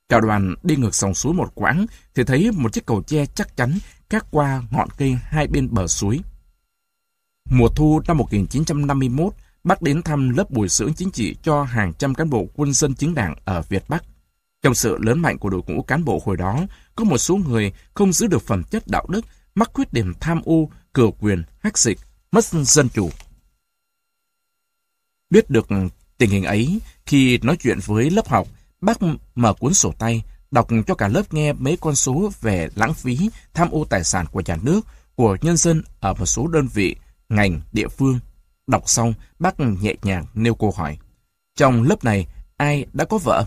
Cả đoàn đi ngược dòng suối một quãng thì thấy một chiếc cầu tre chắc chắn cắt qua ngọn cây hai bên bờ suối. Mùa thu năm 1951, Bác đến thăm lớp bồi dưỡng chính trị cho hàng trăm cán bộ quân dân chính đảng ở Việt Bắc. Trong sự lớn mạnh của đội ngũ cán bộ hồi đó, có một số người không giữ được phẩm chất đạo đức, mắc khuyết điểm tham ô, cửa quyền, hắc dịch, mất dân chủ. Biết được tình hình ấy, khi nói chuyện với lớp học, bác mở cuốn sổ tay, đọc cho cả lớp nghe mấy con số về lãng phí, tham ô tài sản của nhà nước, của nhân dân ở một số đơn vị, ngành, địa phương. Đọc xong, bác nhẹ nhàng nêu câu hỏi. Trong lớp này, ai đã có vợ?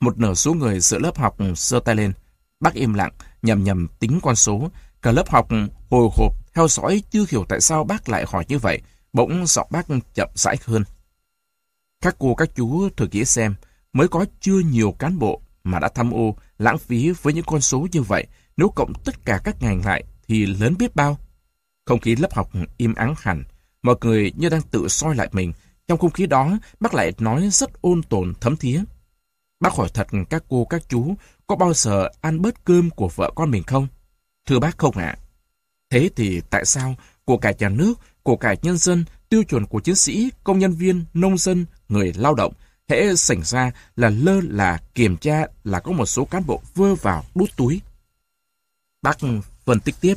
Một nửa số người giữa lớp học sơ tay lên. Bác im lặng, nhầm nhầm tính con số. Cả lớp học hồi hộp theo dõi chưa hiểu tại sao bác lại hỏi như vậy. Bỗng giọng bác chậm rãi hơn. Các cô các chú thử nghĩ xem, mới có chưa nhiều cán bộ mà đã tham ô, lãng phí với những con số như vậy, nếu cộng tất cả các ngành lại thì lớn biết bao. Không khí lớp học im ắng hẳn, mọi người như đang tự soi lại mình. Trong không khí đó, bác lại nói rất ôn tồn thấm thía. Bác hỏi thật các cô các chú có bao giờ ăn bớt cơm của vợ con mình không? Thưa bác không ạ. Thế thì tại sao của cả nhà nước, của cả nhân dân, tiêu chuẩn của chiến sĩ, công nhân viên, nông dân, người lao động, hễ xảy ra là lơ là kiểm tra là có một số cán bộ vơ vào đút túi. Bác phân tích tiếp,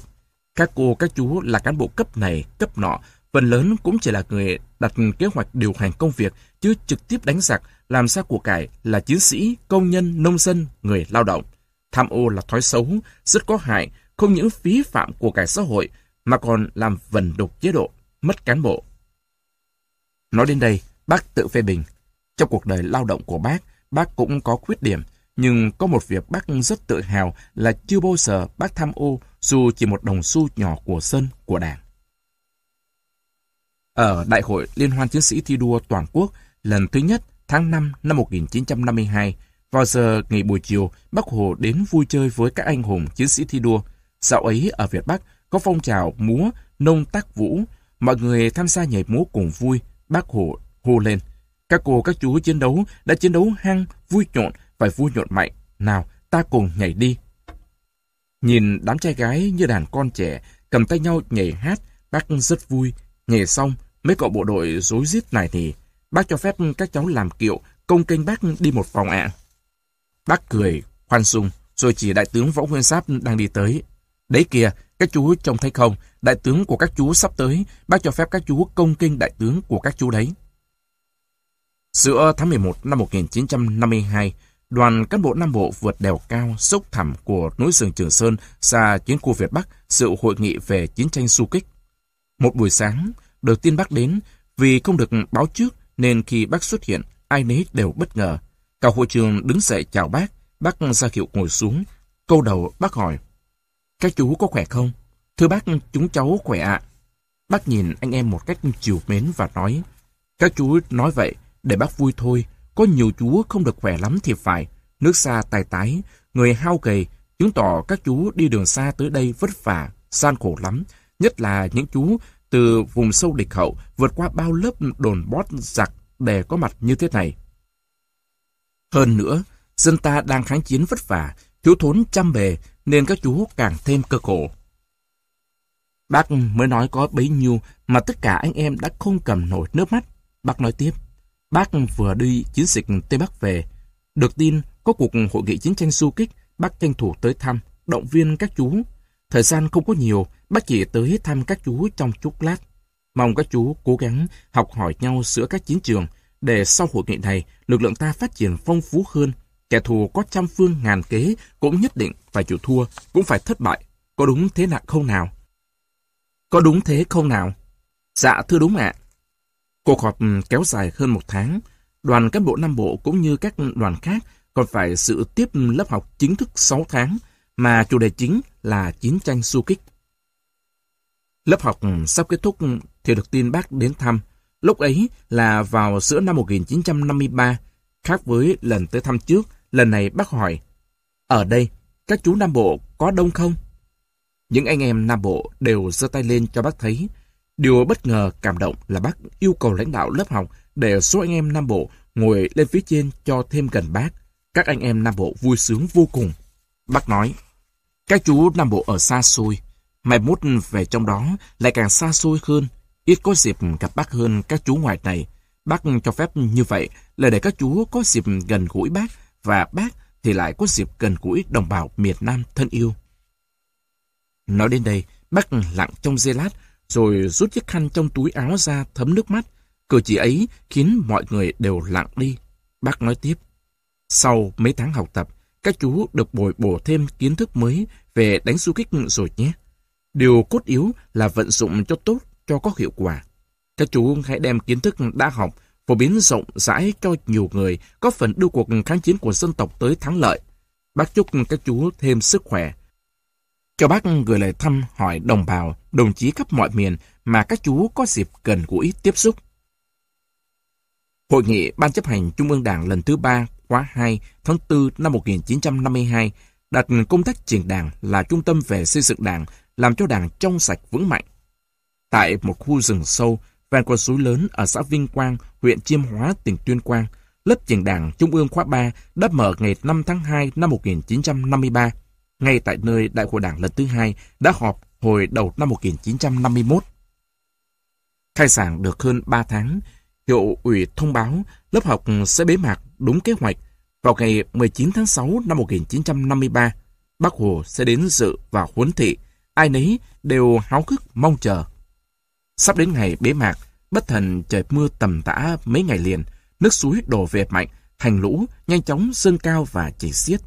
các cô các chú là cán bộ cấp này, cấp nọ, phần lớn cũng chỉ là người đặt kế hoạch điều hành công việc, chứ trực tiếp đánh giặc, làm sao của cải là chiến sĩ, công nhân, nông dân, người lao động. Tham ô là thói xấu, rất có hại, không những phí phạm của cải xã hội, mà còn làm vần đục chế độ, mất cán bộ. Nói đến đây, bác tự phê bình. Trong cuộc đời lao động của bác, bác cũng có khuyết điểm, nhưng có một việc bác rất tự hào là chưa bao giờ bác tham ô dù chỉ một đồng xu nhỏ của sân của đảng. Ở Đại hội Liên hoan Chiến sĩ thi đua toàn quốc lần thứ nhất tháng 5 năm 1952, vào giờ nghỉ buổi chiều, Bác Hồ đến vui chơi với các anh hùng chiến sĩ thi đua. Dạo ấy ở Việt Bắc có phong trào múa, nông tác vũ, mọi người tham gia nhảy múa cùng vui, Bác Hồ hô lên. Các cô các chú chiến đấu đã chiến đấu hăng, vui nhộn, phải vui nhộn mạnh. Nào, ta cùng nhảy đi. Nhìn đám trai gái như đàn con trẻ, cầm tay nhau nhảy hát, bác rất vui. Nhảy xong, mấy cậu bộ đội rối rít này thì bác cho phép các cháu làm kiệu, công kênh bác đi một vòng ạ. Bác cười, khoan dung, rồi chỉ đại tướng Võ Nguyên Giáp đang đi tới. Đấy kìa, các chú trông thấy không, đại tướng của các chú sắp tới, bác cho phép các chú công kinh đại tướng của các chú đấy. Giữa tháng 11 năm 1952, đoàn cán bộ Nam Bộ vượt đèo cao, sốc thẳm của núi rừng Trường Sơn ra chiến khu Việt Bắc dự hội nghị về chiến tranh du kích. Một buổi sáng, được tin bác đến, vì không được báo trước nên khi bác xuất hiện, ai nấy đều bất ngờ. Cả hội trường đứng dậy chào bác, bác ra hiệu ngồi xuống. Câu đầu bác hỏi, các chú có khỏe không? Thưa bác, chúng cháu khỏe ạ. Bác nhìn anh em một cách chiều mến và nói, các chú nói vậy để bác vui thôi, có nhiều chú không được khỏe lắm thì phải. Nước xa tài tái, người hao gầy, chứng tỏ các chú đi đường xa tới đây vất vả, gian khổ lắm. Nhất là những chú từ vùng sâu địch hậu vượt qua bao lớp đồn bót giặc để có mặt như thế này. Hơn nữa, dân ta đang kháng chiến vất vả, thiếu thốn chăm bề, nên các chú càng thêm cơ khổ. Bác mới nói có bấy nhiêu mà tất cả anh em đã không cầm nổi nước mắt. Bác nói tiếp, bác vừa đi chiến dịch Tây Bắc về. Được tin có cuộc hội nghị chiến tranh du kích, bác tranh thủ tới thăm, động viên các chú. Thời gian không có nhiều, bác chỉ tới thăm các chú trong chút lát. Mong các chú cố gắng học hỏi nhau giữa các chiến trường, để sau hội nghị này, lực lượng ta phát triển phong phú hơn. Kẻ thù có trăm phương ngàn kế cũng nhất định phải chịu thua, cũng phải thất bại. Có đúng thế nào không nào? Có đúng thế không nào? Dạ thưa đúng ạ. Cuộc họp kéo dài hơn một tháng. Đoàn cán bộ Nam Bộ cũng như các đoàn khác còn phải sự tiếp lớp học chính thức 6 tháng, mà chủ đề chính là chiến tranh du kích. Lớp học sắp kết thúc thì được tin bác đến thăm. Lúc ấy là vào giữa năm 1953, khác với lần tới thăm trước, lần này bác hỏi, ở đây, các chú Nam Bộ có đông không? Những anh em Nam Bộ đều giơ tay lên cho bác thấy. Điều bất ngờ cảm động là bác yêu cầu lãnh đạo lớp học để số anh em Nam Bộ ngồi lên phía trên cho thêm gần bác. Các anh em Nam Bộ vui sướng vô cùng. Bác nói, các chú Nam Bộ ở xa xôi, mai mốt về trong đó lại càng xa xôi hơn, ít có dịp gặp bác hơn các chú ngoài này. Bác cho phép như vậy là để các chú có dịp gần gũi bác và bác thì lại có dịp gần gũi đồng bào miền Nam thân yêu. Nói đến đây, bác lặng trong giây lát, rồi rút chiếc khăn trong túi áo ra thấm nước mắt, Cử chỉ ấy khiến mọi người đều lặng đi. Bác nói tiếp. Sau mấy tháng học tập, các chú được bồi bổ thêm kiến thức mới về đánh du kích rồi nhé. Điều cốt yếu là vận dụng cho tốt, cho có hiệu quả. Các chú hãy đem kiến thức đã học, phổ biến rộng rãi cho nhiều người, có phần đưa cuộc kháng chiến của dân tộc tới thắng lợi. Bác chúc các chú thêm sức khỏe. Cho bác gửi lời thăm hỏi đồng bào, đồng chí khắp mọi miền mà các chú có dịp gần gũi tiếp xúc. Hội nghị Ban chấp hành Trung ương Đảng lần thứ ba khóa 2 tháng 4 năm 1952 đặt công tác triển đảng là trung tâm về xây dựng đảng, làm cho đảng trong sạch vững mạnh. Tại một khu rừng sâu, ven con suối lớn ở xã Vinh Quang, huyện Chiêm Hóa, tỉnh Tuyên Quang, lớp triển đảng Trung ương khóa 3 đã mở ngày 5 tháng 2 năm 1953, ngay tại nơi Đại hội Đảng lần thứ hai đã họp hồi đầu năm 1951. Khai giảng được hơn 3 tháng, hiệu ủy thông báo lớp học sẽ bế mạc đúng kế hoạch vào ngày 19 tháng 6 năm 1953. Bác Hồ sẽ đến dự và huấn thị, ai nấy đều háo hức mong chờ. Sắp đến ngày bế mạc, bất thần trời mưa tầm tã mấy ngày liền, nước suối đổ về mạnh, thành lũ nhanh chóng dâng cao và chảy xiết.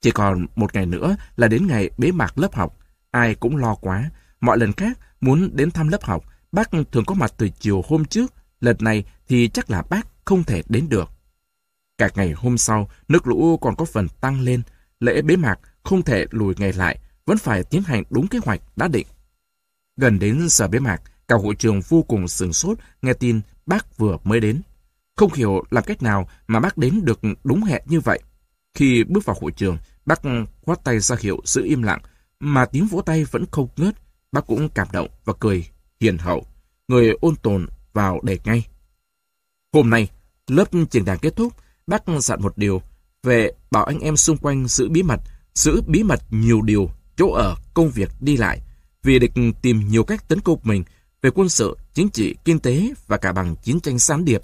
Chỉ còn một ngày nữa là đến ngày bế mạc lớp học, ai cũng lo quá. Mọi lần khác muốn đến thăm lớp học, bác thường có mặt từ chiều hôm trước, lần này thì chắc là bác không thể đến được. Cả ngày hôm sau, nước lũ còn có phần tăng lên, lễ bế mạc không thể lùi ngày lại, vẫn phải tiến hành đúng kế hoạch đã định. Gần đến giờ bế mạc, cả hội trường vô cùng sửng sốt nghe tin bác vừa mới đến. Không hiểu làm cách nào mà bác đến được đúng hẹn như vậy. Khi bước vào hội trường, bác khoát tay ra hiệu giữ im lặng, mà tiếng vỗ tay vẫn không ngớt. Bác cũng cảm động và cười hiền hậu. Người ôn tồn vào đề ngay. Hôm nay, lớp trình đàn kết thúc, bác dặn một điều về bảo anh em xung quanh giữ bí mật, giữ bí mật nhiều điều, chỗ ở, công việc đi lại, vì địch tìm nhiều cách tấn công mình về quân sự, chính trị, kinh tế và cả bằng chiến tranh gián điệp.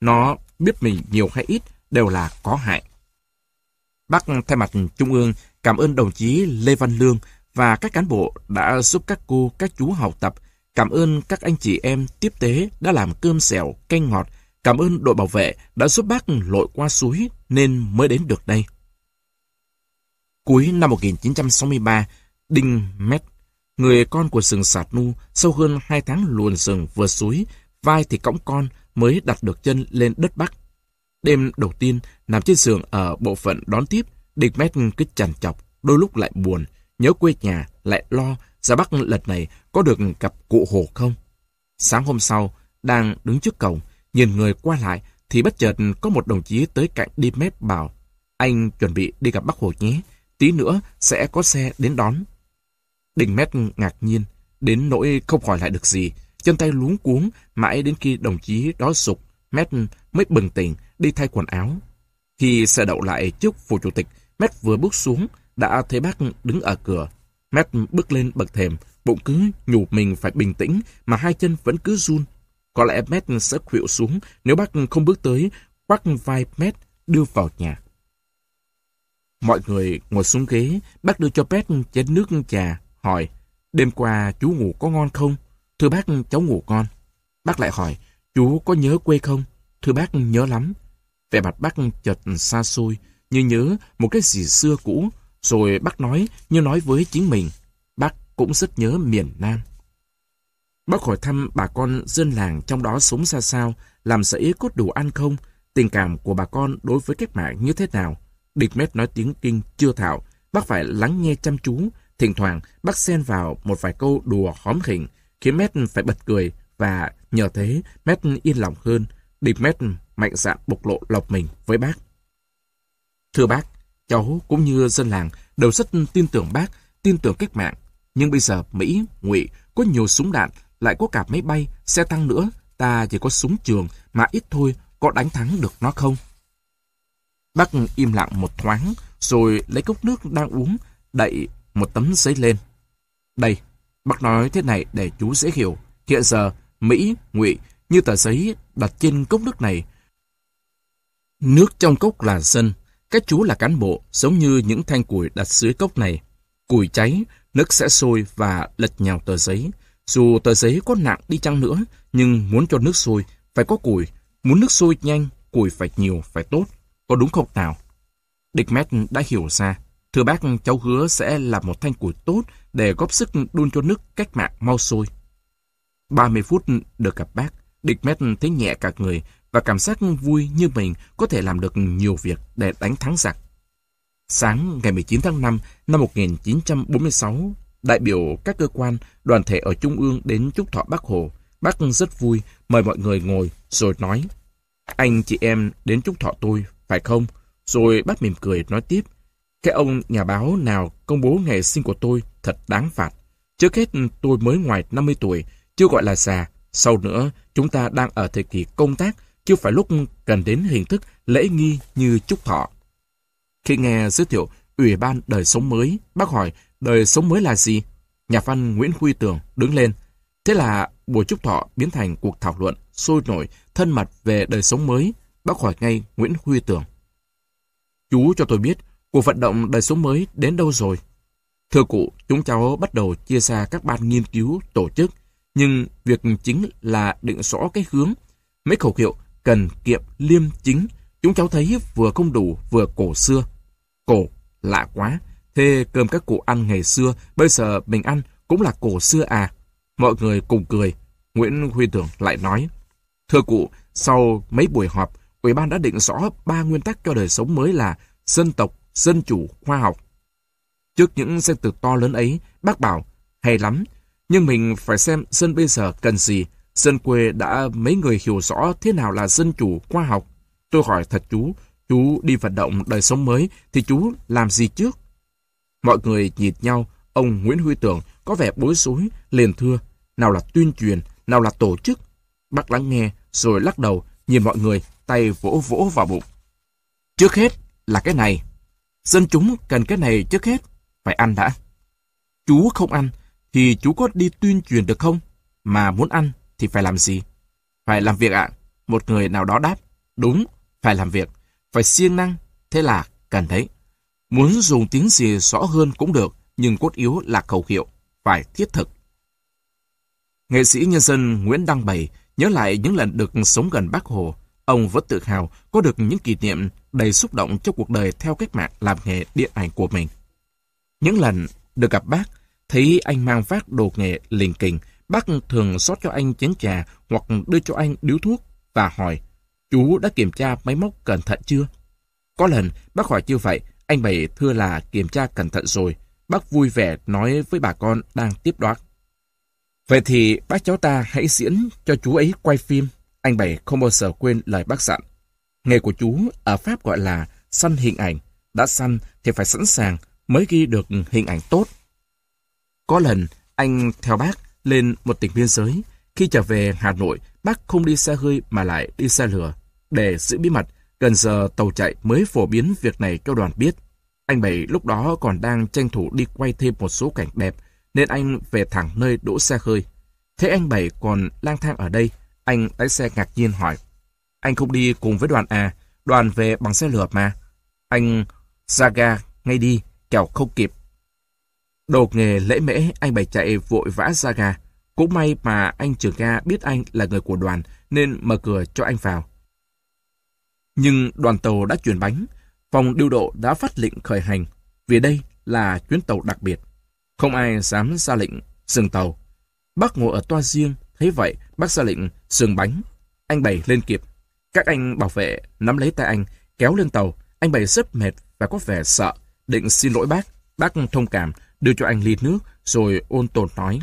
Nó biết mình nhiều hay ít đều là có hại. Bác thay mặt Trung ương cảm ơn đồng chí Lê Văn Lương và các cán bộ đã giúp các cô, các chú học tập. Cảm ơn các anh chị em tiếp tế đã làm cơm xẻo, canh ngọt. Cảm ơn đội bảo vệ đã giúp bác lội qua suối nên mới đến được đây. Cuối năm 1963, Đinh Mét, người con của sừng sạt nu, sau hơn hai tháng luồn rừng vừa suối, vai thì cõng con mới đặt được chân lên đất Bắc. Đêm đầu tiên, nằm trên giường ở bộ phận đón tiếp, đinh Mét cứ chằn chọc, đôi lúc lại buồn, nhớ quê nhà, lại lo ra Bắc lần này có được gặp cụ Hồ không. Sáng hôm sau, đang đứng trước cổng, nhìn người qua lại, thì bất chợt có một đồng chí tới cạnh đi mép bảo, anh chuẩn bị đi gặp Bác Hồ nhé, tí nữa sẽ có xe đến đón. đình Mét ngạc nhiên, đến nỗi không hỏi lại được gì, chân tay luống cuống, mãi đến khi đồng chí đó sụp, Mét mới bừng tỉnh, đi thay quần áo. Khi xe đậu lại trước phủ chủ tịch, Mét vừa bước xuống, đã thấy bác đứng ở cửa. Mét bước lên bậc thềm, bụng cứ nhủ mình phải bình tĩnh, mà hai chân vẫn cứ run. Có lẽ Matt sẽ khuỵu xuống nếu bác không bước tới, quắc vai Matt đưa vào nhà. Mọi người ngồi xuống ghế, bác đưa cho Matt chén nước trà, hỏi, đêm qua chú ngủ có ngon không? Thưa bác, cháu ngủ ngon. Bác lại hỏi, chú có nhớ quê không? Thưa bác, nhớ lắm. Vẻ mặt bác chợt xa xôi, như nhớ một cái gì xưa cũ, rồi bác nói như nói với chính mình. Bác cũng rất nhớ miền Nam. Bác hỏi thăm bà con dân làng trong đó sống ra sao, làm sẫy cốt đủ ăn không, tình cảm của bà con đối với cách mạng như thế nào. Địch mét nói tiếng kinh chưa thạo, bác phải lắng nghe chăm chú, thỉnh thoảng bác xen vào một vài câu đùa hóm hình, khiến mét phải bật cười và nhờ thế mét yên lòng hơn, Địch mét mạnh dạn bộc lộ lọc mình với bác. Thưa bác, cháu cũng như dân làng đều rất tin tưởng bác, tin tưởng cách mạng. Nhưng bây giờ Mỹ, Ngụy có nhiều súng đạn, lại có cả máy bay, xe tăng nữa. Ta chỉ có súng trường mà ít thôi, có đánh thắng được nó không? Bác im lặng một thoáng, rồi lấy cốc nước đang uống, đậy một tấm giấy lên. Đây, bác nói thế này để chú dễ hiểu. Hiện giờ, Mỹ, Ngụy như tờ giấy đặt trên cốc nước này. Nước trong cốc là dân, các chú là cán bộ, giống như những thanh củi đặt dưới cốc này. Củi cháy, nước sẽ sôi và lật nhào tờ giấy. Dù tờ giấy có nặng đi chăng nữa, nhưng muốn cho nước sôi, phải có củi. Muốn nước sôi nhanh, củi phải nhiều, phải tốt. Có đúng không nào? Địch Mét đã hiểu ra. Thưa bác, cháu hứa sẽ là một thanh củi tốt để góp sức đun cho nước cách mạng mau sôi. 30 phút được gặp bác, Địch Mét thấy nhẹ cả người và cảm giác vui như mình có thể làm được nhiều việc để đánh thắng giặc. Sáng ngày 19 tháng 5 năm 1946, đại biểu các cơ quan, đoàn thể ở Trung ương đến chúc thọ Bác Hồ. Bác rất vui, mời mọi người ngồi, rồi nói. Anh chị em đến chúc thọ tôi, phải không? Rồi bác mỉm cười nói tiếp. Cái ông nhà báo nào công bố ngày sinh của tôi thật đáng phạt. Trước hết tôi mới ngoài 50 tuổi, chưa gọi là già. Sau nữa, chúng ta đang ở thời kỳ công tác, chưa phải lúc cần đến hình thức lễ nghi như chúc thọ. Khi nghe giới thiệu Ủy ban đời sống mới, bác hỏi đời sống mới là gì? Nhà văn Nguyễn Huy Tường đứng lên. Thế là buổi chúc thọ biến thành cuộc thảo luận sôi nổi, thân mật về đời sống mới. Bác hỏi ngay Nguyễn Huy Tường. Chú cho tôi biết, cuộc vận động đời sống mới đến đâu rồi? Thưa cụ, chúng cháu bắt đầu chia ra các ban nghiên cứu, tổ chức, nhưng việc chính là định rõ cái hướng. Mấy khẩu hiệu cần kiệm liêm chính, chúng cháu thấy vừa không đủ vừa cổ xưa. Cổ, lạ quá, thế cơm các cụ ăn ngày xưa, bây giờ mình ăn cũng là cổ xưa à. Mọi người cùng cười. Nguyễn Huy Tưởng lại nói, Thưa cụ, sau mấy buổi họp, Ủy ban đã định rõ ba nguyên tắc cho đời sống mới là dân tộc, dân chủ, khoa học. Trước những danh từ to lớn ấy, bác bảo, hay lắm, nhưng mình phải xem dân bây giờ cần gì. Dân quê đã mấy người hiểu rõ thế nào là dân chủ, khoa học. Tôi hỏi thật chú, chú đi vận động đời sống mới thì chú làm gì trước? Mọi người nhìn nhau, ông Nguyễn Huy Tưởng có vẻ bối rối, liền thưa, nào là tuyên truyền, nào là tổ chức. Bác lắng nghe, rồi lắc đầu, nhìn mọi người, tay vỗ vỗ vào bụng. Trước hết là cái này. Dân chúng cần cái này trước hết, phải ăn đã. Chú không ăn, thì chú có đi tuyên truyền được không? Mà muốn ăn thì phải làm gì? Phải làm việc ạ. Một người nào đó đáp, đúng, phải làm việc. Phải siêng năng, thế là cần đấy. Muốn dùng tiếng gì rõ hơn cũng được, nhưng cốt yếu là khẩu hiệu, phải thiết thực. Nghệ sĩ nhân dân Nguyễn Đăng Bảy nhớ lại những lần được sống gần Bác Hồ. Ông vẫn tự hào có được những kỷ niệm đầy xúc động trong cuộc đời theo cách mạng làm nghề điện ảnh của mình. Những lần được gặp bác, thấy anh mang vác đồ nghề lình kình, bác thường xót cho anh chén trà hoặc đưa cho anh điếu thuốc và hỏi, chú đã kiểm tra máy móc cẩn thận chưa? Có lần bác hỏi như vậy, anh Bảy thưa là kiểm tra cẩn thận rồi. Bác vui vẻ nói với bà con đang tiếp đoạt. Vậy thì bác cháu ta hãy diễn cho chú ấy quay phim. Anh Bảy không bao giờ quên lời bác dặn. Nghề của chú ở Pháp gọi là săn hình ảnh. Đã săn thì phải sẵn sàng mới ghi được hình ảnh tốt. Có lần anh theo bác lên một tỉnh biên giới. Khi trở về Hà Nội, bác không đi xe hơi mà lại đi xe lửa. Để giữ bí mật, gần giờ tàu chạy mới phổ biến việc này cho đoàn biết. Anh Bảy lúc đó còn đang tranh thủ đi quay thêm một số cảnh đẹp, nên anh về thẳng nơi đỗ xe hơi. Thế anh Bảy còn lang thang ở đây, anh lái xe ngạc nhiên hỏi. Anh không đi cùng với đoàn à, đoàn về bằng xe lửa mà. Anh ra ga ngay đi, kẻo không kịp. Đồ nghề lễ mễ, anh Bảy chạy vội vã ra ga. Cũng may mà anh trưởng ga biết anh là người của đoàn, nên mở cửa cho anh vào. Nhưng đoàn tàu đã chuyển bánh, phòng điều độ đã phát lệnh khởi hành, vì đây là chuyến tàu đặc biệt. Không ai dám ra lệnh dừng tàu. Bác ngồi ở toa riêng, thấy vậy, bác ra lệnh dừng bánh. Anh Bảy lên kịp. Các anh bảo vệ nắm lấy tay anh, kéo lên tàu. Anh Bảy rất mệt và có vẻ sợ, định xin lỗi bác. Bác thông cảm, đưa cho anh ly nước, rồi ôn tồn nói.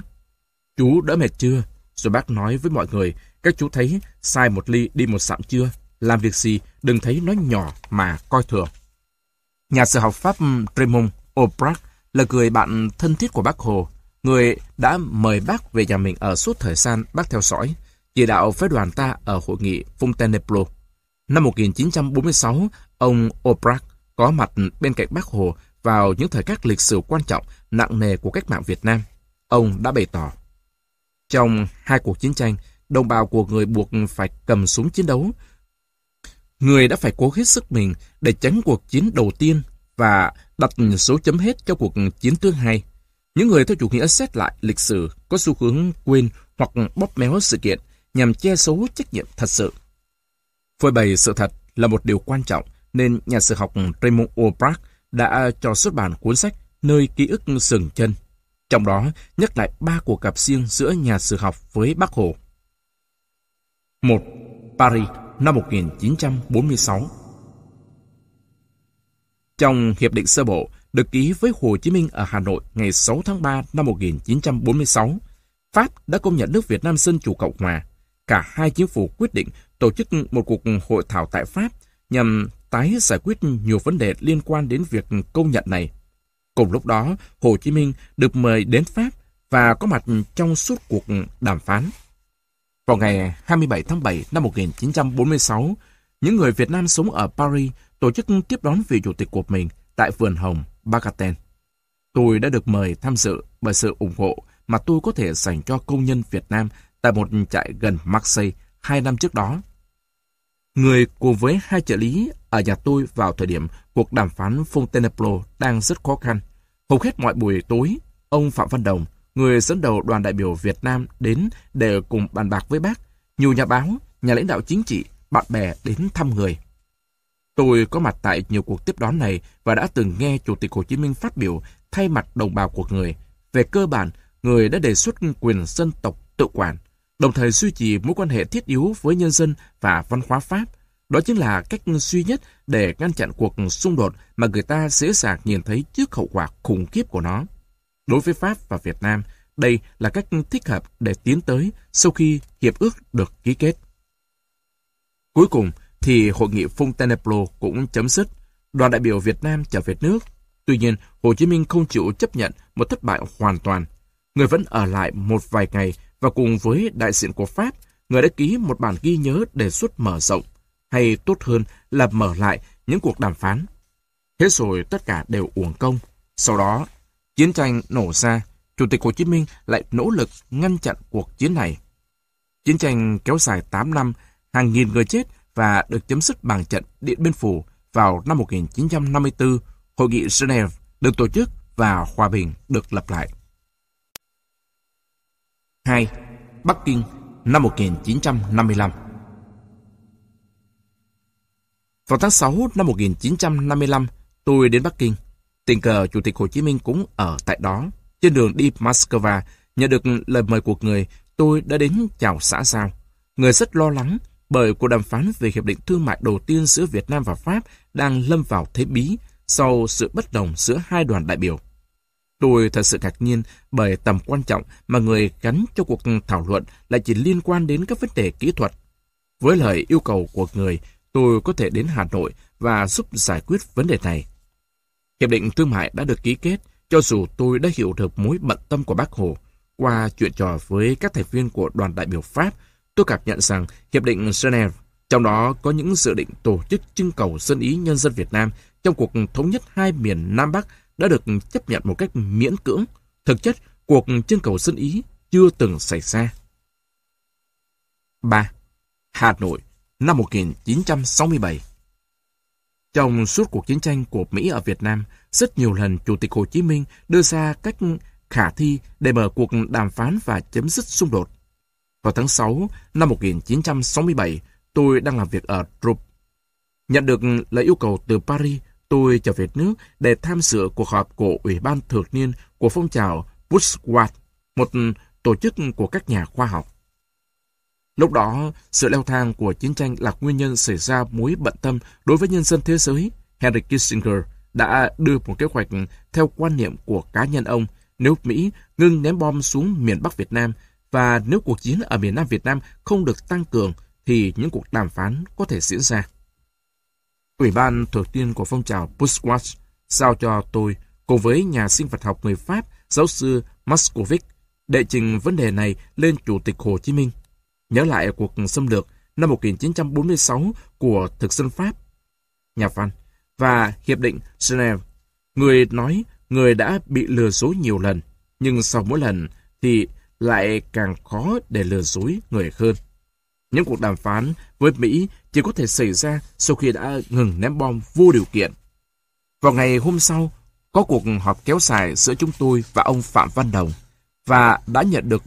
Chú đỡ mệt chưa? Rồi bác nói với mọi người, các chú thấy sai một ly đi một sạm chưa? Làm việc gì đừng thấy nó nhỏ mà coi thường. Nhà sử học Pháp Raymond Aubrac là người bạn thân thiết của bác Hồ, người đã mời bác về nhà mình ở suốt thời gian bác theo dõi, chỉ đạo phái đoàn ta ở hội nghị Fontainebleau. Năm 1946, ông Aubrac có mặt bên cạnh bác Hồ vào những thời khắc lịch sử quan trọng, nặng nề của cách mạng Việt Nam. Ông đã bày tỏ, trong hai cuộc chiến tranh, đồng bào của người buộc phải cầm súng chiến đấu. Người đã phải cố hết sức mình để tránh cuộc chiến đầu tiên và đặt số chấm hết cho cuộc chiến thứ hai. Những người theo chủ nghĩa xét lại lịch sử có xu hướng quên hoặc bóp méo sự kiện, nhằm che giấu trách nhiệm thật sự. Phơi bày sự thật là một điều quan trọng, nên nhà sử học Raymond Aubrac đã cho xuất bản cuốn sách Nơi ký ức sừng chân. Trong đó nhắc lại ba cuộc gặp riêng giữa nhà sử học với Bác Hồ. 1. Paris năm 1946 Trong Hiệp định sơ bộ được ký với Hồ Chí Minh ở Hà Nội ngày 6 tháng 3 năm 1946, Pháp đã công nhận nước Việt Nam Dân Chủ Cộng Hòa. Cả hai chính phủ quyết định tổ chức một cuộc hội thảo tại Pháp nhằm tái giải quyết nhiều vấn đề liên quan đến việc công nhận này. Cùng lúc đó, Hồ Chí Minh được mời đến Pháp và có mặt trong suốt cuộc đàm phán. Vào ngày 27 tháng 7 năm 1946, những người Việt Nam sống ở Paris tổ chức tiếp đón vị chủ tịch của mình tại vườn hồng Bagaten. Tôi đã được mời tham dự bởi sự ủng hộ mà tôi có thể dành cho công nhân Việt Nam tại một trại gần Marseille hai năm trước đó. Người cùng với hai trợ lý ở nhà tôi vào thời điểm cuộc đàm phán Fontainebleau đang rất khó khăn. Hầu hết mọi buổi tối, ông Phạm Văn Đồng, người dẫn đầu đoàn đại biểu Việt Nam đến để cùng bàn bạc với bác. Nhiều nhà báo, nhà lãnh đạo chính trị, bạn bè đến thăm người. Tôi có mặt tại nhiều cuộc tiếp đón này và đã từng nghe Chủ tịch Hồ Chí Minh phát biểu thay mặt đồng bào của người. Về cơ bản, người đã đề xuất quyền dân tộc tự quản, đồng thời duy trì mối quan hệ thiết yếu với nhân dân và văn hóa Pháp. Đó chính là cách duy nhất để ngăn chặn cuộc xung đột mà người ta dễ dàng nhìn thấy trước hậu quả khủng khiếp của nó. Đối với Pháp và Việt Nam, đây là cách thích hợp để tiến tới sau khi hiệp ước được ký kết. Cuối cùng thì hội nghị Fontainebleau cũng chấm dứt. Đoàn đại biểu Việt Nam trở về nước. Tuy nhiên, Hồ Chí Minh không chịu chấp nhận một thất bại hoàn toàn. Người vẫn ở lại một vài ngày và cùng với đại diện của Pháp, người đã ký một bản ghi nhớ đề xuất mở rộng, hay tốt hơn là mở lại những cuộc đàm phán. Thế rồi tất cả đều uổng công. Sau đó, chiến tranh nổ ra, Chủ tịch Hồ Chí Minh lại nỗ lực ngăn chặn cuộc chiến này. Chiến tranh kéo dài 8 năm, hàng nghìn người chết và được chấm dứt bằng trận Điện Biên Phủ vào năm 1954, Hội nghị Geneva được tổ chức và hòa bình được lập lại. 2. Bắc Kinh năm 1955 Vào tháng 6 năm 1955, tôi đến Bắc Kinh. Tình cờ Chủ tịch Hồ Chí Minh cũng ở tại đó. Trên đường đi Moscow, nhận được lời mời của người, tôi đã đến chào xã giao. Người rất lo lắng bởi cuộc đàm phán về hiệp định thương mại đầu tiên giữa Việt Nam và Pháp đang lâm vào thế bí sau sự bất đồng giữa hai đoàn đại biểu. Tôi thật sự ngạc nhiên bởi tầm quan trọng mà người gắn cho cuộc thảo luận lại chỉ liên quan đến các vấn đề kỹ thuật. Với lời yêu cầu của người, tôi có thể đến Hà Nội và giúp giải quyết vấn đề này. Hiệp định thương mại đã được ký kết, cho dù tôi đã hiểu được mối bận tâm của bác Hồ. Qua chuyện trò với các thành viên của đoàn đại biểu Pháp, tôi cảm nhận rằng Hiệp định Geneva, trong đó có những dự định tổ chức trưng cầu dân ý nhân dân Việt Nam trong cuộc thống nhất hai miền Nam Bắc đã được chấp nhận một cách miễn cưỡng. Thực chất, cuộc trưng cầu dân ý chưa từng xảy ra. 3. Hà Nội, năm 1967 trong suốt cuộc chiến tranh của Mỹ ở Việt Nam, rất nhiều lần Chủ tịch Hồ Chí Minh đưa ra cách khả thi để mở cuộc đàm phán và chấm dứt xung đột. Vào tháng 6 năm 1967, tôi đang làm việc ở Drup. Nhận được lời yêu cầu từ Paris, tôi trở về nước để tham dự cuộc họp của Ủy ban thường niên của phong trào Bushwat, một tổ chức của các nhà khoa học. Lúc đó, sự leo thang của chiến tranh là nguyên nhân xảy ra mối bận tâm đối với nhân dân thế giới. Henry Kissinger đã đưa một kế hoạch theo quan niệm của cá nhân ông nếu Mỹ ngừng ném bom xuống miền Bắc Việt Nam và nếu cuộc chiến ở miền Nam Việt Nam không được tăng cường thì những cuộc đàm phán có thể diễn ra. Ủy ban thường tiên của phong trào Bushwatch giao cho tôi cùng với nhà sinh vật học người Pháp giáo sư Moscovic đệ trình vấn đề này lên Chủ tịch Hồ Chí Minh nhớ lại cuộc xâm lược năm 1946 của thực dân Pháp, nhà văn, và Hiệp định Geneva. Người nói người đã bị lừa dối nhiều lần, nhưng sau mỗi lần thì lại càng khó để lừa dối người hơn. Những cuộc đàm phán với Mỹ chỉ có thể xảy ra sau khi đã ngừng ném bom vô điều kiện. Vào ngày hôm sau, có cuộc họp kéo dài giữa chúng tôi và ông Phạm Văn Đồng và đã nhận được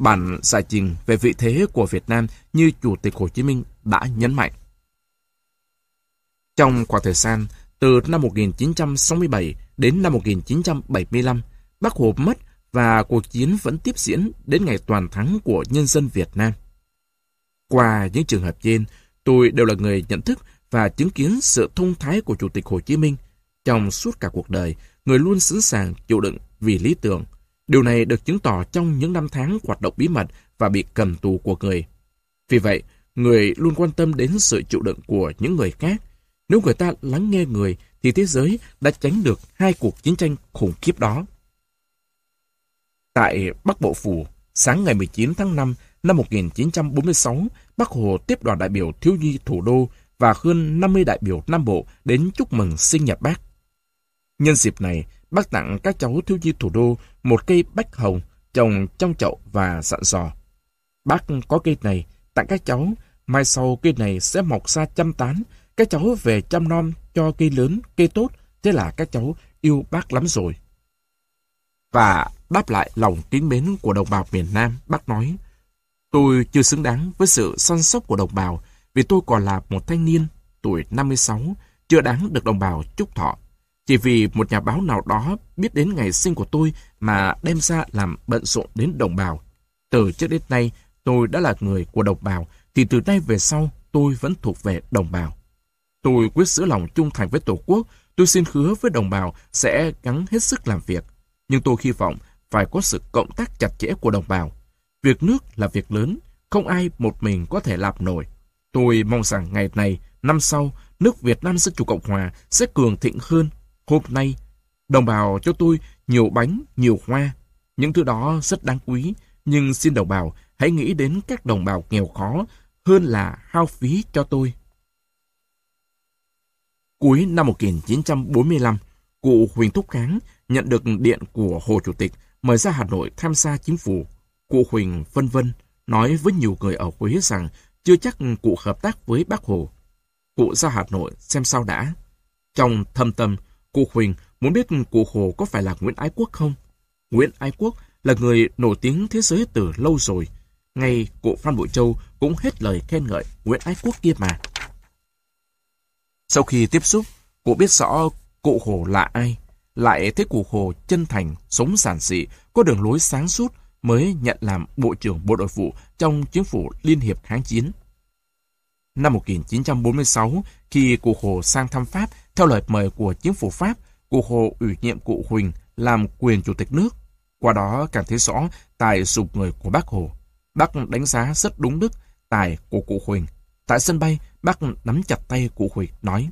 Bản giải trình về vị thế của Việt Nam như Chủ tịch Hồ Chí Minh đã nhấn mạnh. Trong khoảng thời gian từ năm 1967 đến năm 1975, Bác Hồ mất và cuộc chiến vẫn tiếp diễn đến ngày toàn thắng của nhân dân Việt Nam. Qua những trường hợp trên, tôi đều là người nhận thức và chứng kiến sự thông thái của Chủ tịch Hồ Chí Minh. Trong suốt cả cuộc đời, người luôn sẵn sàng chịu đựng vì lý tưởng. Điều này được chứng tỏ trong những năm tháng hoạt động bí mật và bị cầm tù của người. Vì vậy, người luôn quan tâm đến sự chịu đựng của những người khác. Nếu người ta lắng nghe người, thì thế giới đã tránh được hai cuộc chiến tranh khủng khiếp đó. Tại Bắc Bộ Phủ, sáng ngày 19 tháng 5 năm 1946, Bắc Hồ tiếp đoàn đại biểu thiếu nhi thủ đô và hơn 50 đại biểu Nam Bộ đến chúc mừng sinh nhật bác. Nhân dịp này, bác tặng các cháu thiếu nhi thủ đô một cây bách hồng trồng trong chậu và dặn dò. Bác có cây này, tặng các cháu, mai sau cây này sẽ mọc ra trăm tán, các cháu về chăm nom cho cây lớn, cây tốt, thế là các cháu yêu bác lắm rồi. Và đáp lại lòng kính mến của đồng bào miền Nam, bác nói, tôi chưa xứng đáng với sự săn sóc của đồng bào, vì tôi còn là một thanh niên, tuổi 56, chưa đáng được đồng bào chúc thọ. Chỉ vì một nhà báo nào đó biết đến ngày sinh của tôi mà đem ra làm bận rộn đến đồng bào. Từ trước đến nay, tôi đã là người của đồng bào, thì từ nay về sau, tôi vẫn thuộc về đồng bào. Tôi quyết giữ lòng trung thành với Tổ quốc, tôi xin hứa với đồng bào sẽ gắng hết sức làm việc. Nhưng tôi hy vọng phải có sự cộng tác chặt chẽ của đồng bào. Việc nước là việc lớn, không ai một mình có thể làm nổi. Tôi mong rằng ngày này, năm sau, nước Việt Nam Dân Chủ Cộng Hòa sẽ cường thịnh hơn. Hôm nay, đồng bào cho tôi nhiều bánh, nhiều hoa. Những thứ đó rất đáng quý, nhưng xin đồng bào hãy nghĩ đến các đồng bào nghèo khó hơn là hao phí cho tôi. Cuối năm 1945, cụ Huỳnh Thúc Kháng nhận được điện của Hồ Chủ tịch mời ra Hà Nội tham gia chính phủ. Cụ Huỳnh vân vân nói với nhiều người ở Huế rằng chưa chắc cụ hợp tác với bác Hồ. Cụ ra Hà Nội xem sao đã. Trong thâm tâm, cụ Huỳnh muốn biết cụ Hồ có phải là Nguyễn Ái Quốc không? Nguyễn Ái Quốc là người nổi tiếng thế giới từ lâu rồi. Ngay cụ Phan Bội Châu cũng hết lời khen ngợi Nguyễn Ái Quốc kia mà. Sau khi tiếp xúc, cụ biết rõ cụ Hồ là ai, lại thấy cụ Hồ chân thành, sống giản dị, có đường lối sáng suốt mới nhận làm Bộ trưởng Bộ Nội vụ trong chính phủ Liên hiệp kháng chiến. Năm 1946, khi cụ Hồ sang thăm Pháp, theo lời mời của chính phủ Pháp, cụ Hồ ủy nhiệm cụ Huỳnh làm quyền chủ tịch nước. Qua đó càng thấy rõ tài sụp người của bác Hồ. Bác đánh giá rất đúng đức tài của cụ Huỳnh. Tại sân bay, bác nắm chặt tay cụ Huỳnh nói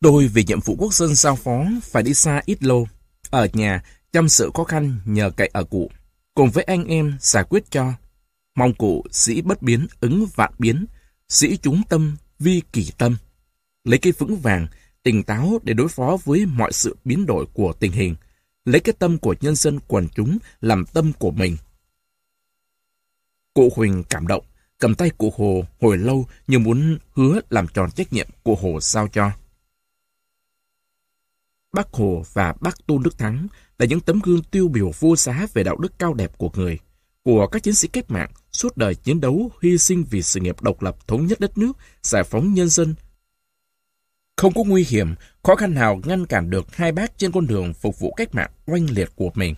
Tôi vì nhiệm vụ quốc dân giao phó phải đi xa ít lâu. Ở nhà, chăm sự khó khăn nhờ cậy ở cụ. Cùng với anh em giải quyết cho. Mong cụ sĩ bất biến ứng vạn biến, sĩ chúng tâm vi kỳ tâm. Lấy cái vững vàng, tỉnh táo để đối phó với mọi sự biến đổi của tình hình. Lấy cái tâm của nhân dân quần chúng làm tâm của mình. Cụ Huỳnh cảm động, cầm tay cụ Hồ hồi lâu như muốn hứa làm tròn trách nhiệm cụ Hồ giao cho. Bác Hồ và bác Tôn Đức Thắng là những tấm gương tiêu biểu vô giá về đạo đức cao đẹp của người, của các chiến sĩ cách mạng suốt đời chiến đấu hy sinh vì sự nghiệp độc lập thống nhất đất nước, giải phóng nhân dân. Không có nguy hiểm, khó khăn nào ngăn cản được hai bác trên con đường phục vụ cách mạng oanh liệt của mình.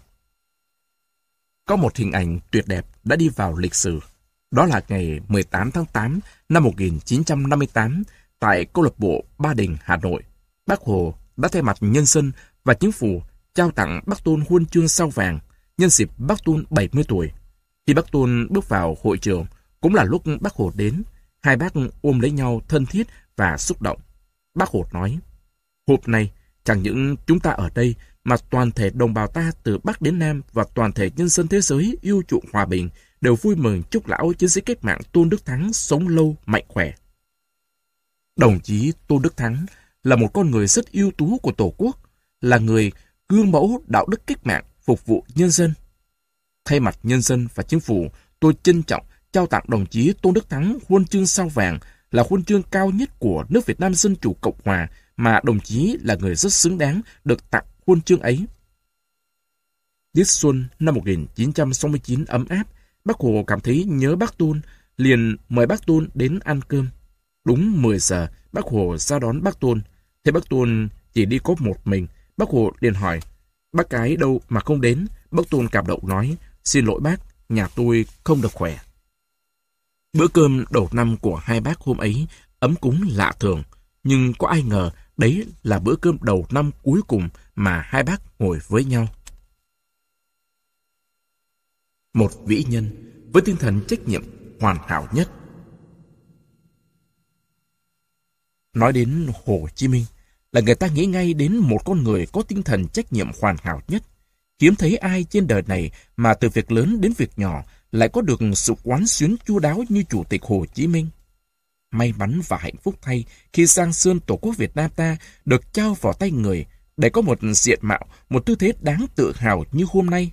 Có một hình ảnh tuyệt đẹp đã đi vào lịch sử. Đó là ngày 18 tháng 8 năm 1958 tại câu lạc bộ Ba Đình, Hà Nội. Bác Hồ đã thay mặt nhân dân và chính phủ trao tặng Bác Tôn huân chương sao vàng nhân dịp Bác Tôn 70 tuổi. Khi Bác Tôn bước vào hội trường, cũng là lúc Bác Hồ đến, hai bác ôm lấy nhau thân thiết và xúc động. Bác Hột nói, hôm nay chẳng những chúng ta ở đây mà toàn thể đồng bào ta từ Bắc đến Nam và toàn thể nhân dân thế giới yêu chuộng hòa bình đều vui mừng chúc lão chiến sĩ cách mạng Tôn Đức Thắng sống lâu, mạnh khỏe. Đồng chí Tôn Đức Thắng là một con người rất ưu tú của Tổ quốc, là người gương mẫu đạo đức cách mạng phục vụ nhân dân. Thay mặt nhân dân và chính phủ, tôi trân trọng trao tặng đồng chí Tôn Đức Thắng huân chương sao vàng là huân chương cao nhất của nước Việt Nam Dân Chủ Cộng Hòa mà đồng chí là người rất xứng đáng được tặng huân chương ấy. Tiết xuân năm 1969 ấm áp, bác Hồ cảm thấy nhớ bác Tôn, liền mời bác Tôn đến ăn cơm. Đúng 10 giờ, bác Hồ ra đón bác Tôn. Thế bác Tôn chỉ đi có một mình, bác Hồ liền hỏi, bác cái đâu mà không đến? Bác Tôn cảm động nói, xin lỗi bác, nhà tôi không được khỏe. Bữa cơm đầu năm của hai bác hôm ấy ấm cúng lạ thường, nhưng có ai ngờ đấy là bữa cơm đầu năm cuối cùng mà hai bác ngồi với nhau. Một vĩ nhân với tinh thần trách nhiệm hoàn hảo nhất. Nói đến Hồ Chí Minh là người ta nghĩ ngay đến một con người có tinh thần trách nhiệm hoàn hảo nhất. Hiếm thấy ai trên đời này mà từ việc lớn đến việc nhỏ lại có được sự quán xuyến chu đáo như Chủ tịch Hồ Chí Minh. May mắn và hạnh phúc thay khi sang Sơn Tổ quốc Việt Nam ta được trao vào tay người để có một diện mạo, một tư thế đáng tự hào như hôm nay.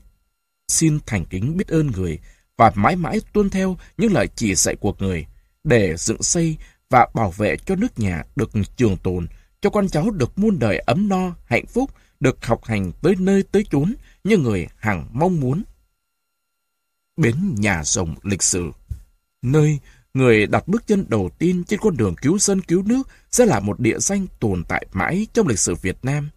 Xin thành kính biết ơn người và mãi mãi tuân theo những lời chỉ dạy của người để dựng xây và bảo vệ cho nước nhà được trường tồn, cho con cháu được muôn đời ấm no, hạnh phúc, được học hành tới nơi tới chốn như người hằng mong muốn. Bến nhà rồng lịch sử Nơi người đặt bước chân đầu tiên trên con đường cứu dân cứu nước sẽ là một địa danh tồn tại mãi trong lịch sử Việt Nam.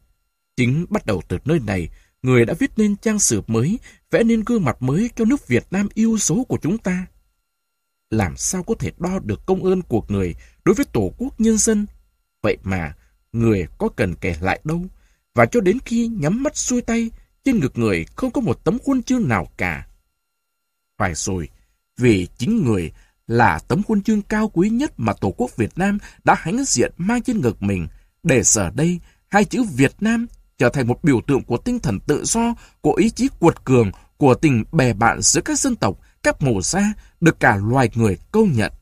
Chính bắt đầu từ nơi này, người đã viết nên trang sử mới, vẽ nên gương mặt mới cho nước Việt Nam yêu dấu của chúng ta. Làm sao có thể đo được công ơn của người đối với Tổ quốc nhân dân? Vậy mà, người có cần kể lại đâu? Và cho đến khi nhắm mắt xuôi tay, trên ngực người không có một tấm khuôn chương nào cả. Phải rồi, vì chính người là tấm huân chương cao quý nhất mà Tổ quốc Việt Nam đã hãnh diện mang trên ngực mình, để giờ đây hai chữ Việt Nam trở thành một biểu tượng của tinh thần tự do, của ý chí cuột cường, của tình bè bạn giữa các dân tộc, các màu da, được cả loài người công nhận.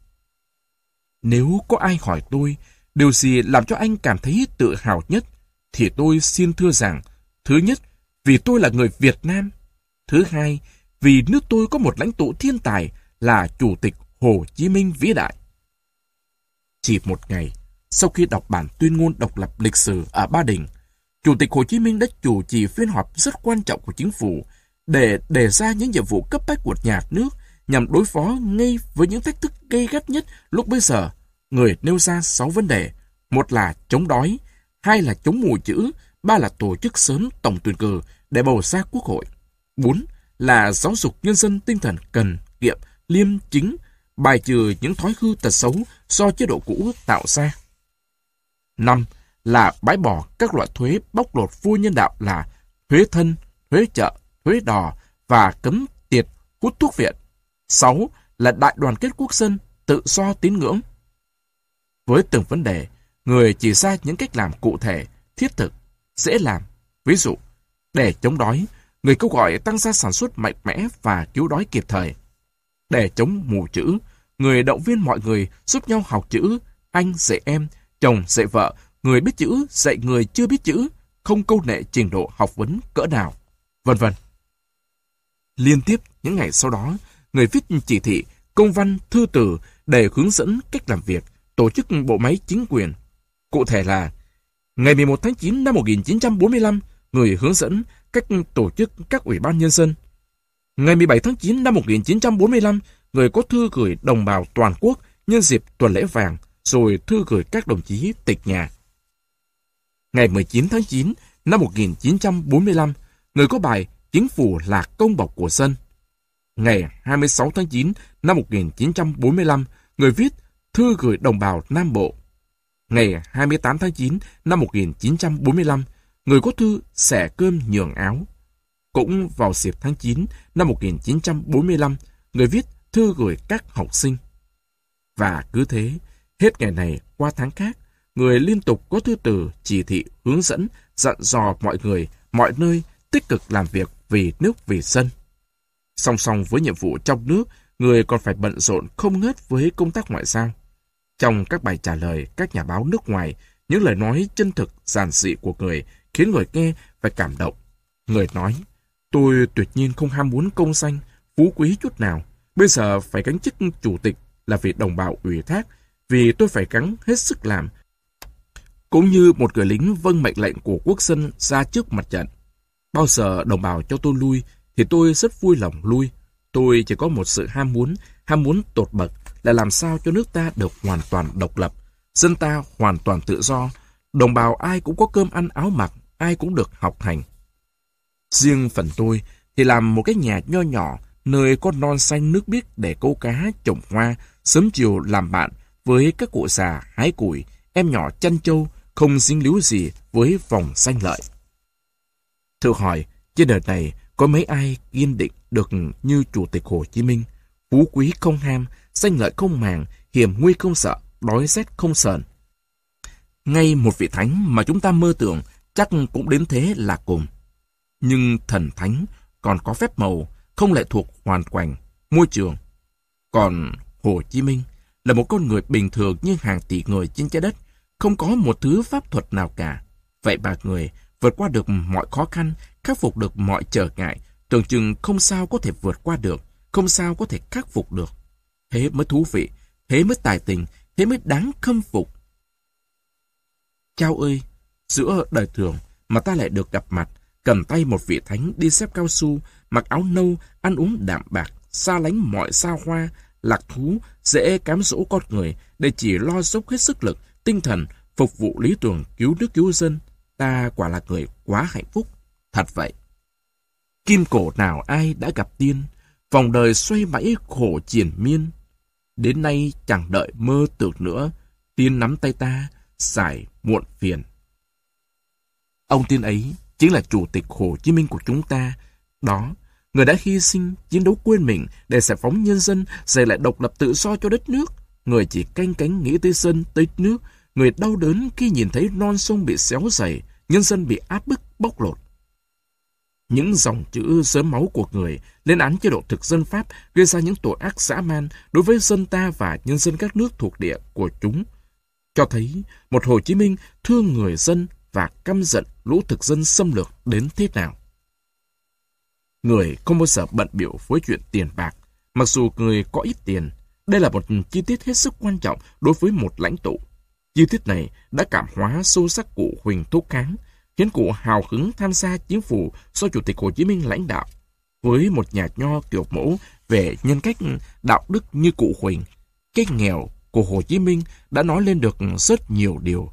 Nếu có ai hỏi tôi, điều gì làm cho anh cảm thấy tự hào nhất, thì tôi xin thưa rằng, thứ nhất, vì tôi là người Việt Nam. Thứ hai, vì nước tôi có một lãnh tụ thiên tài là Chủ tịch Hồ Chí Minh vĩ đại. Chỉ một ngày, sau khi đọc bản tuyên ngôn độc lập lịch sử ở Ba Đình, Chủ tịch Hồ Chí Minh đã chủ trì phiên họp rất quan trọng của chính phủ để đề ra những nhiệm vụ cấp bách của nhà nước nhằm đối phó ngay với những thách thức gây gắt nhất lúc bây giờ. Người nêu ra 6 vấn đề. Một là chống đói, hai là chống mù chữ, ba là tổ chức sớm tổng tuyển cử để bầu ra quốc hội. Bốn là giáo dục nhân dân tinh thần cần, kiệm, liêm chính, bài trừ những thói hư tật xấu do chế độ cũ tạo ra. Năm là bãi bỏ các loại thuế bóc lột vô nhân đạo là thuế thân, thuế chợ, thuế đò và cấm tiệt hút thuốc viện. 6 là đại đoàn kết quốc dân, tự do tín ngưỡng. Với từng vấn đề, người chỉ ra những cách làm cụ thể, thiết thực, dễ làm. Ví dụ, để chống đói, người kêu gọi tăng gia sản xuất mạnh mẽ và cứu đói kịp thời. Để chống mù chữ, người động viên mọi người giúp nhau học chữ, anh dạy em, chồng dạy vợ, người biết chữ dạy người chưa biết chữ, không câu nệ trình độ học vấn cỡ nào, vân vân. Liên tiếp những ngày sau đó, người viết chỉ thị, công văn, thư từ để hướng dẫn cách làm việc, tổ chức bộ máy chính quyền. Cụ thể là, ngày 11 tháng 9 năm 1945, người hướng dẫn cách tổ chức các ủy ban nhân dân. Ngày 17 tháng 9 năm 1945, người có thư gửi đồng bào toàn quốc nhân dịp tuần lễ vàng, rồi thư gửi các đồng chí tịch nhà. Ngày 19 tháng 9 năm 1945, người có bài Chính phủ là công bọc của dân. Ngày 26 tháng 9 năm 1945, người viết Thư gửi đồng bào Nam Bộ. Ngày 28 tháng 9 năm 1945, người có thư xẻ cơm nhường áo. Cũng vào dịp tháng 9 năm 1945, người viết thư gửi các học sinh. Và cứ thế, hết ngày này qua tháng khác, người liên tục có thư từ, chỉ thị, hướng dẫn, dặn dò mọi người, mọi nơi tích cực làm việc vì nước vì dân. Song song với nhiệm vụ trong nước, người còn phải bận rộn không ngớt với công tác ngoại giao. Trong các bài trả lời các nhà báo nước ngoài, những lời nói chân thực, giản dị của người khiến người nghe phải cảm động. Người nói, tôi tuyệt nhiên không ham muốn công danh, phú quý chút nào. Bây giờ phải gánh chức chủ tịch là vì đồng bào ủy thác, vì tôi phải gắng hết sức làm. Cũng như một người lính vâng mệnh lệnh của quốc dân ra trước mặt trận. Bao giờ đồng bào cho tôi lui, thì tôi rất vui lòng lui. Tôi chỉ có một sự ham muốn, ham muốn tột bậc là làm sao cho nước ta được hoàn toàn độc lập, dân ta hoàn toàn tự do, đồng bào ai cũng có cơm ăn áo mặc, ai cũng được học hành. Riêng phần tôi thì làm một cái nhà nho nhỏ, nơi có non xanh nước biếc để câu cá, trồng hoa, sớm chiều làm bạn với các cụ già hái củi, em nhỏ chăn trâu, không dính líu gì với vòng xanh lợi. Thử hỏi, trên đời này có mấy ai kiên định được như Chủ tịch Hồ Chí Minh, phú quý không ham, xanh lợi không màng, hiểm nguy không sợ, đói rét không sờn. Ngay một vị thánh mà chúng ta mơ tưởng chắc cũng đến thế là cùng. Nhưng thần thánh còn có phép màu, không lệ thuộc hoàn toàn môi trường. Còn Hồ Chí Minh là một con người bình thường như hàng tỷ người trên trái đất, không có một thứ pháp thuật nào cả. Vậy bà người vượt qua được mọi khó khăn, khắc phục được mọi trở ngại, tưởng chừng không sao có thể vượt qua được, không sao có thể khắc phục được. Thế mới thú vị, thế mới tài tình, thế mới đáng khâm phục. Chao ơi, giữa đời thường mà ta lại được gặp mặt, cầm tay một vị thánh đi xếp cao su, mặc áo nâu, ăn uống đạm bạc, xa lánh mọi xa hoa, lạc thú, dễ cám dỗ con người để chỉ lo dốc hết sức lực, tinh thần, phục vụ lý tưởng cứu nước cứu dân. Ta quả là người quá hạnh phúc. Thật vậy. Kim cổ nào ai đã gặp tiên, vòng đời xoay mãi khổ triền miên. Đến nay chẳng đợi mơ tưởng nữa, tiên nắm tay ta, xài muộn phiền. Ông tiên ấy chính là Chủ tịch Hồ Chí Minh của chúng ta. Đó, người đã hy sinh, chiến đấu quên mình để giải phóng nhân dân, giành lại độc lập tự do cho đất nước. Người chỉ canh cánh nghĩ tới dân, tới nước. Người đau đớn khi nhìn thấy non sông bị xéo dày, nhân dân bị áp bức, bóc lột. Những dòng chữ sớm máu của người lên án chế độ thực dân Pháp gây ra những tội ác dã man đối với dân ta và nhân dân các nước thuộc địa của chúng. Cho thấy một Hồ Chí Minh thương người dân và căm giận lũ thực dân xâm lược đến thế nào. Người không bao giờ bận biểu với chuyện tiền bạc, mặc dù người có ít tiền. Đây là một chi tiết hết sức quan trọng đối với một lãnh tụ. Chi tiết này đã cảm hóa sâu sắc cụ Huỳnh Thúc Kháng, khiến cụ hào hứng tham gia chính phủ do Chủ tịch Hồ Chí Minh lãnh đạo. Với một nhà nho kiểu mẫu về nhân cách đạo đức như cụ Huỳnh, cái nghèo của Hồ Chí Minh đã nói lên được rất nhiều điều.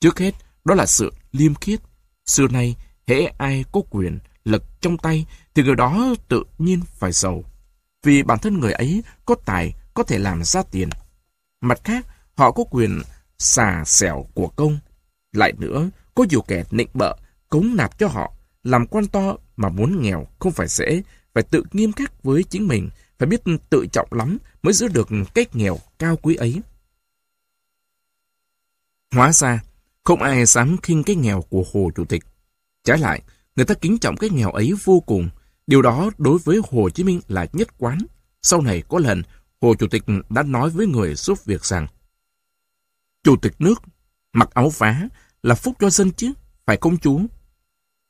Trước hết, đó là sự liêm khiết. Xưa nay, hễ ai có quyền, lực trong tay, thì người đó tự nhiên phải giàu. Vì bản thân người ấy có tài, có thể làm ra tiền. Mặt khác, họ có quyền xà xẻo của công. Lại nữa, có nhiều kẻ nịnh bợ, cống nạp cho họ. Làm quan to mà muốn nghèo không phải dễ, phải tự nghiêm khắc với chính mình, phải biết tự trọng lắm mới giữ được cách nghèo cao quý ấy. Hóa ra, không ai dám khinh cái nghèo của Hồ Chủ tịch. Trái lại, người ta kính trọng cái nghèo ấy vô cùng. Điều đó đối với Hồ Chí Minh là nhất quán. Sau này có lần, Hồ Chủ tịch đã nói với người giúp việc rằng Chủ tịch nước mặc áo phá là phúc cho dân chứ, phải công chúa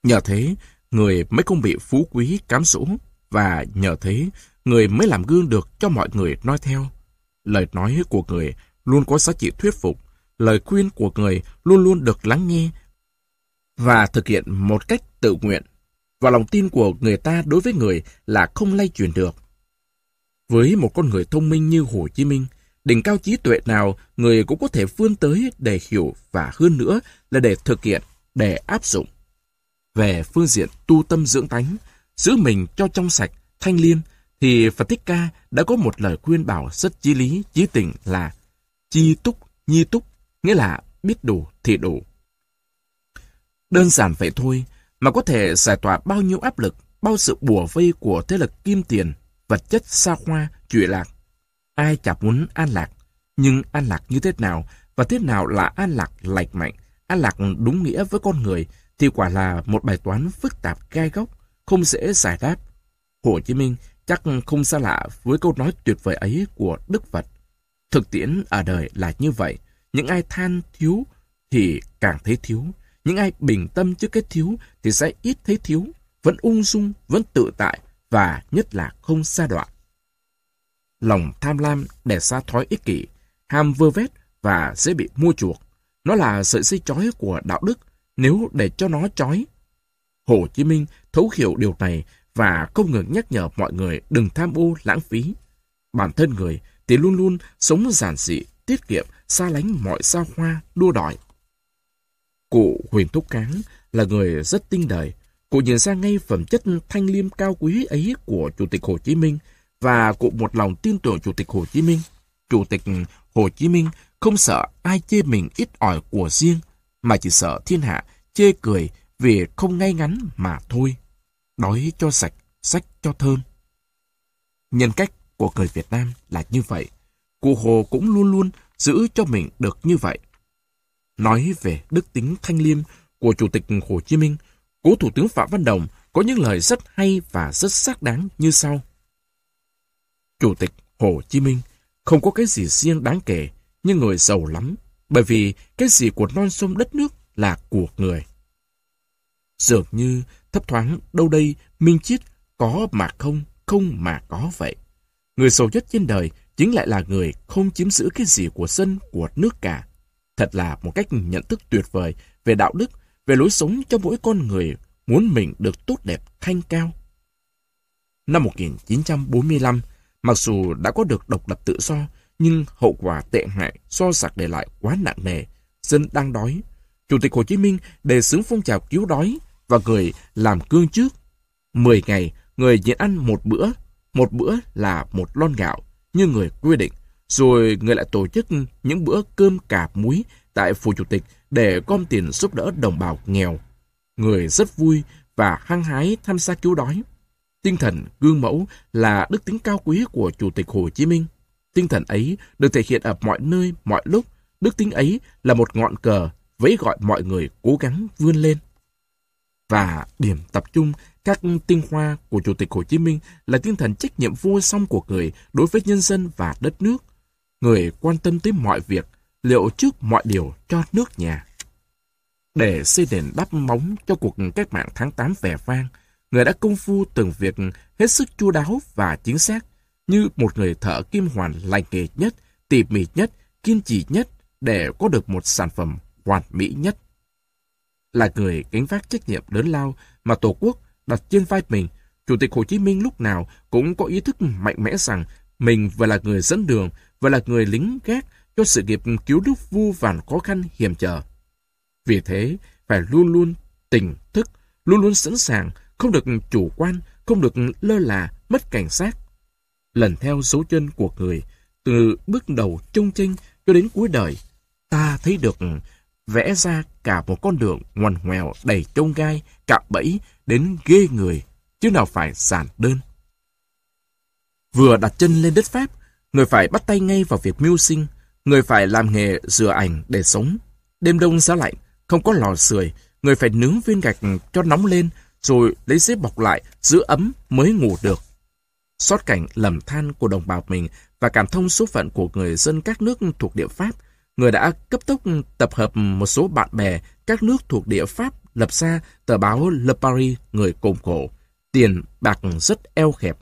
Nhờ thế, người mới không bị phú quý cám dỗ và nhờ thế, người mới làm gương được cho mọi người nói theo. Lời nói của người luôn có giá trị thuyết phục, lời khuyên của người luôn luôn được lắng nghe và thực hiện một cách tự nguyện. Và lòng tin của người ta đối với người là không lay chuyển được. Với một con người thông minh như Hồ Chí Minh, đỉnh cao trí tuệ nào người cũng có thể vươn tới để hiểu và hơn nữa là để thực hiện, để áp dụng. Về phương diện tu tâm dưỡng tánh, giữ mình cho trong sạch, thanh liêm, thì Phật Thích Ca đã có một lời khuyên bảo rất chí lý, chí tình là chi túc, nhi túc, nghĩa là biết đủ thì đủ. Đơn giản vậy thôi, mà có thể giải tỏa bao nhiêu áp lực, bao sự bùa vây của thế lực kim tiền, vật chất xa hoa, trụy lạc. Ai chả muốn an lạc, nhưng an lạc như thế nào và thế nào là an lạc lành mạnh, an lạc đúng nghĩa với con người thì quả là một bài toán phức tạp gai góc, không dễ giải đáp. Hồ Chí Minh chắc không xa lạ với câu nói tuyệt vời ấy của Đức Phật. Thực tiễn ở đời là như vậy, những ai than thiếu thì càng thấy thiếu, những ai bình tâm trước cái thiếu thì sẽ ít thấy thiếu, vẫn ung dung, vẫn tự tại và nhất là không xa đoạn. Lòng tham lam đè xa thói ích kỷ, ham vơ vét và dễ bị mua chuộc. Nó là sợi dây chói của đạo đức nếu để cho nó chói. Hồ Chí Minh thấu hiểu điều này và không ngừng nhắc nhở mọi người đừng tham ô lãng phí. Bản thân người thì luôn luôn sống giản dị, tiết kiệm, xa lánh mọi xa hoa, đua đòi. Cụ Huyền Thúc Cáng là người rất tinh đời. Cụ nhìn ra ngay phẩm chất thanh liêm cao quý ấy của Chủ tịch Hồ Chí Minh và cụ một lòng tin tưởng Chủ tịch Hồ Chí Minh. Chủ tịch Hồ Chí Minh không sợ ai chê mình ít ỏi của riêng, mà chỉ sợ thiên hạ chê cười vì không ngay ngắn mà thôi. Đói cho sạch, sách cho thơm. Nhân cách của người Việt Nam là như vậy. Cụ Hồ cũng luôn luôn giữ cho mình được như vậy. Nói về đức tính thanh liêm của Chủ tịch Hồ Chí Minh, cố Thủ tướng Phạm Văn Đồng có những lời rất hay và rất xác đáng như sau. Chủ tịch Hồ Chí Minh không có cái gì riêng đáng kể, nhưng người giàu lắm, bởi vì cái gì của non sông đất nước là của người. Dường như thấp thoáng đâu đây minh chiết có mà không, không mà có vậy. Người giàu nhất trên đời chính lại là người không chiếm giữ cái gì của dân, của nước cả. Thật là một cách nhận thức tuyệt vời về đạo đức, về lối sống cho mỗi con người muốn mình được tốt đẹp, thanh cao. Năm 1945, mặc dù đã có được độc lập tự do, nhưng hậu quả tệ hại do giặc để lại quá nặng nề, dân đang đói. Chủ tịch Hồ Chí Minh đề xướng phong trào cứu đói và người làm cương trước. Mười ngày, người nhịn ăn một bữa, một bữa là một lon gạo, như người quy định. Rồi người lại tổ chức những bữa cơm cà muối tại phủ chủ tịch để gom tiền giúp đỡ đồng bào nghèo. Người rất vui và hăng hái tham gia cứu đói. Tinh thần gương mẫu là đức tính cao quý của Chủ tịch Hồ Chí Minh. Tinh thần ấy được thể hiện ở mọi nơi, mọi lúc. Đức tính ấy là một ngọn cờ vẫy gọi mọi người cố gắng vươn lên. Và điểm tập trung các tinh hoa của Chủ tịch Hồ Chí Minh là tinh thần trách nhiệm vô song của người đối với nhân dân và đất nước. Người quan tâm tới mọi việc, liệu trước mọi điều cho nước nhà. Để xây đền đắp móng cho cuộc cách mạng tháng 8 vẻ vang, người đã công phu từng việc hết sức chu đáo và chính xác, như một người thợ kim hoàn lành nghề nhất, tỉ mỉ nhất, kiên trì nhất để có được một sản phẩm hoàn mỹ nhất. Là người gánh vác trách nhiệm lớn lao mà Tổ quốc đặt trên vai mình, Chủ tịch Hồ Chí Minh lúc nào cũng có ý thức mạnh mẽ rằng mình vừa là người dẫn đường, vừa là người lính gác cho sự nghiệp cứu nước vu vàn khó khăn hiểm trở. Vì thế, phải luôn luôn tỉnh thức, luôn luôn sẵn sàng, không được chủ quan, không được lơ là, mất cảnh giác. Lần theo dấu chân của người, từ bước đầu trông tranh cho đến cuối đời, ta thấy được vẽ ra cả một con đường ngoằn ngoèo đầy trông gai, cạm bẫy đến ghê người, chứ nào phải giản đơn. Vừa đặt chân lên đất Pháp, người phải bắt tay ngay vào việc mưu sinh, người phải làm nghề rửa ảnh để sống. Đêm đông giá lạnh, không có lò sưởi, người phải nướng viên gạch cho nóng lên, rồi lấy xếp bọc lại, giữ ấm mới ngủ được. Xót cảnh lầm than của đồng bào mình và cảm thông số phận của người dân các nước thuộc địa Pháp, người đã cấp tốc tập hợp một số bạn bè các nước thuộc địa Pháp lập ra tờ báo Le Paris người cồn cổ, tiền bạc rất eo hẹp.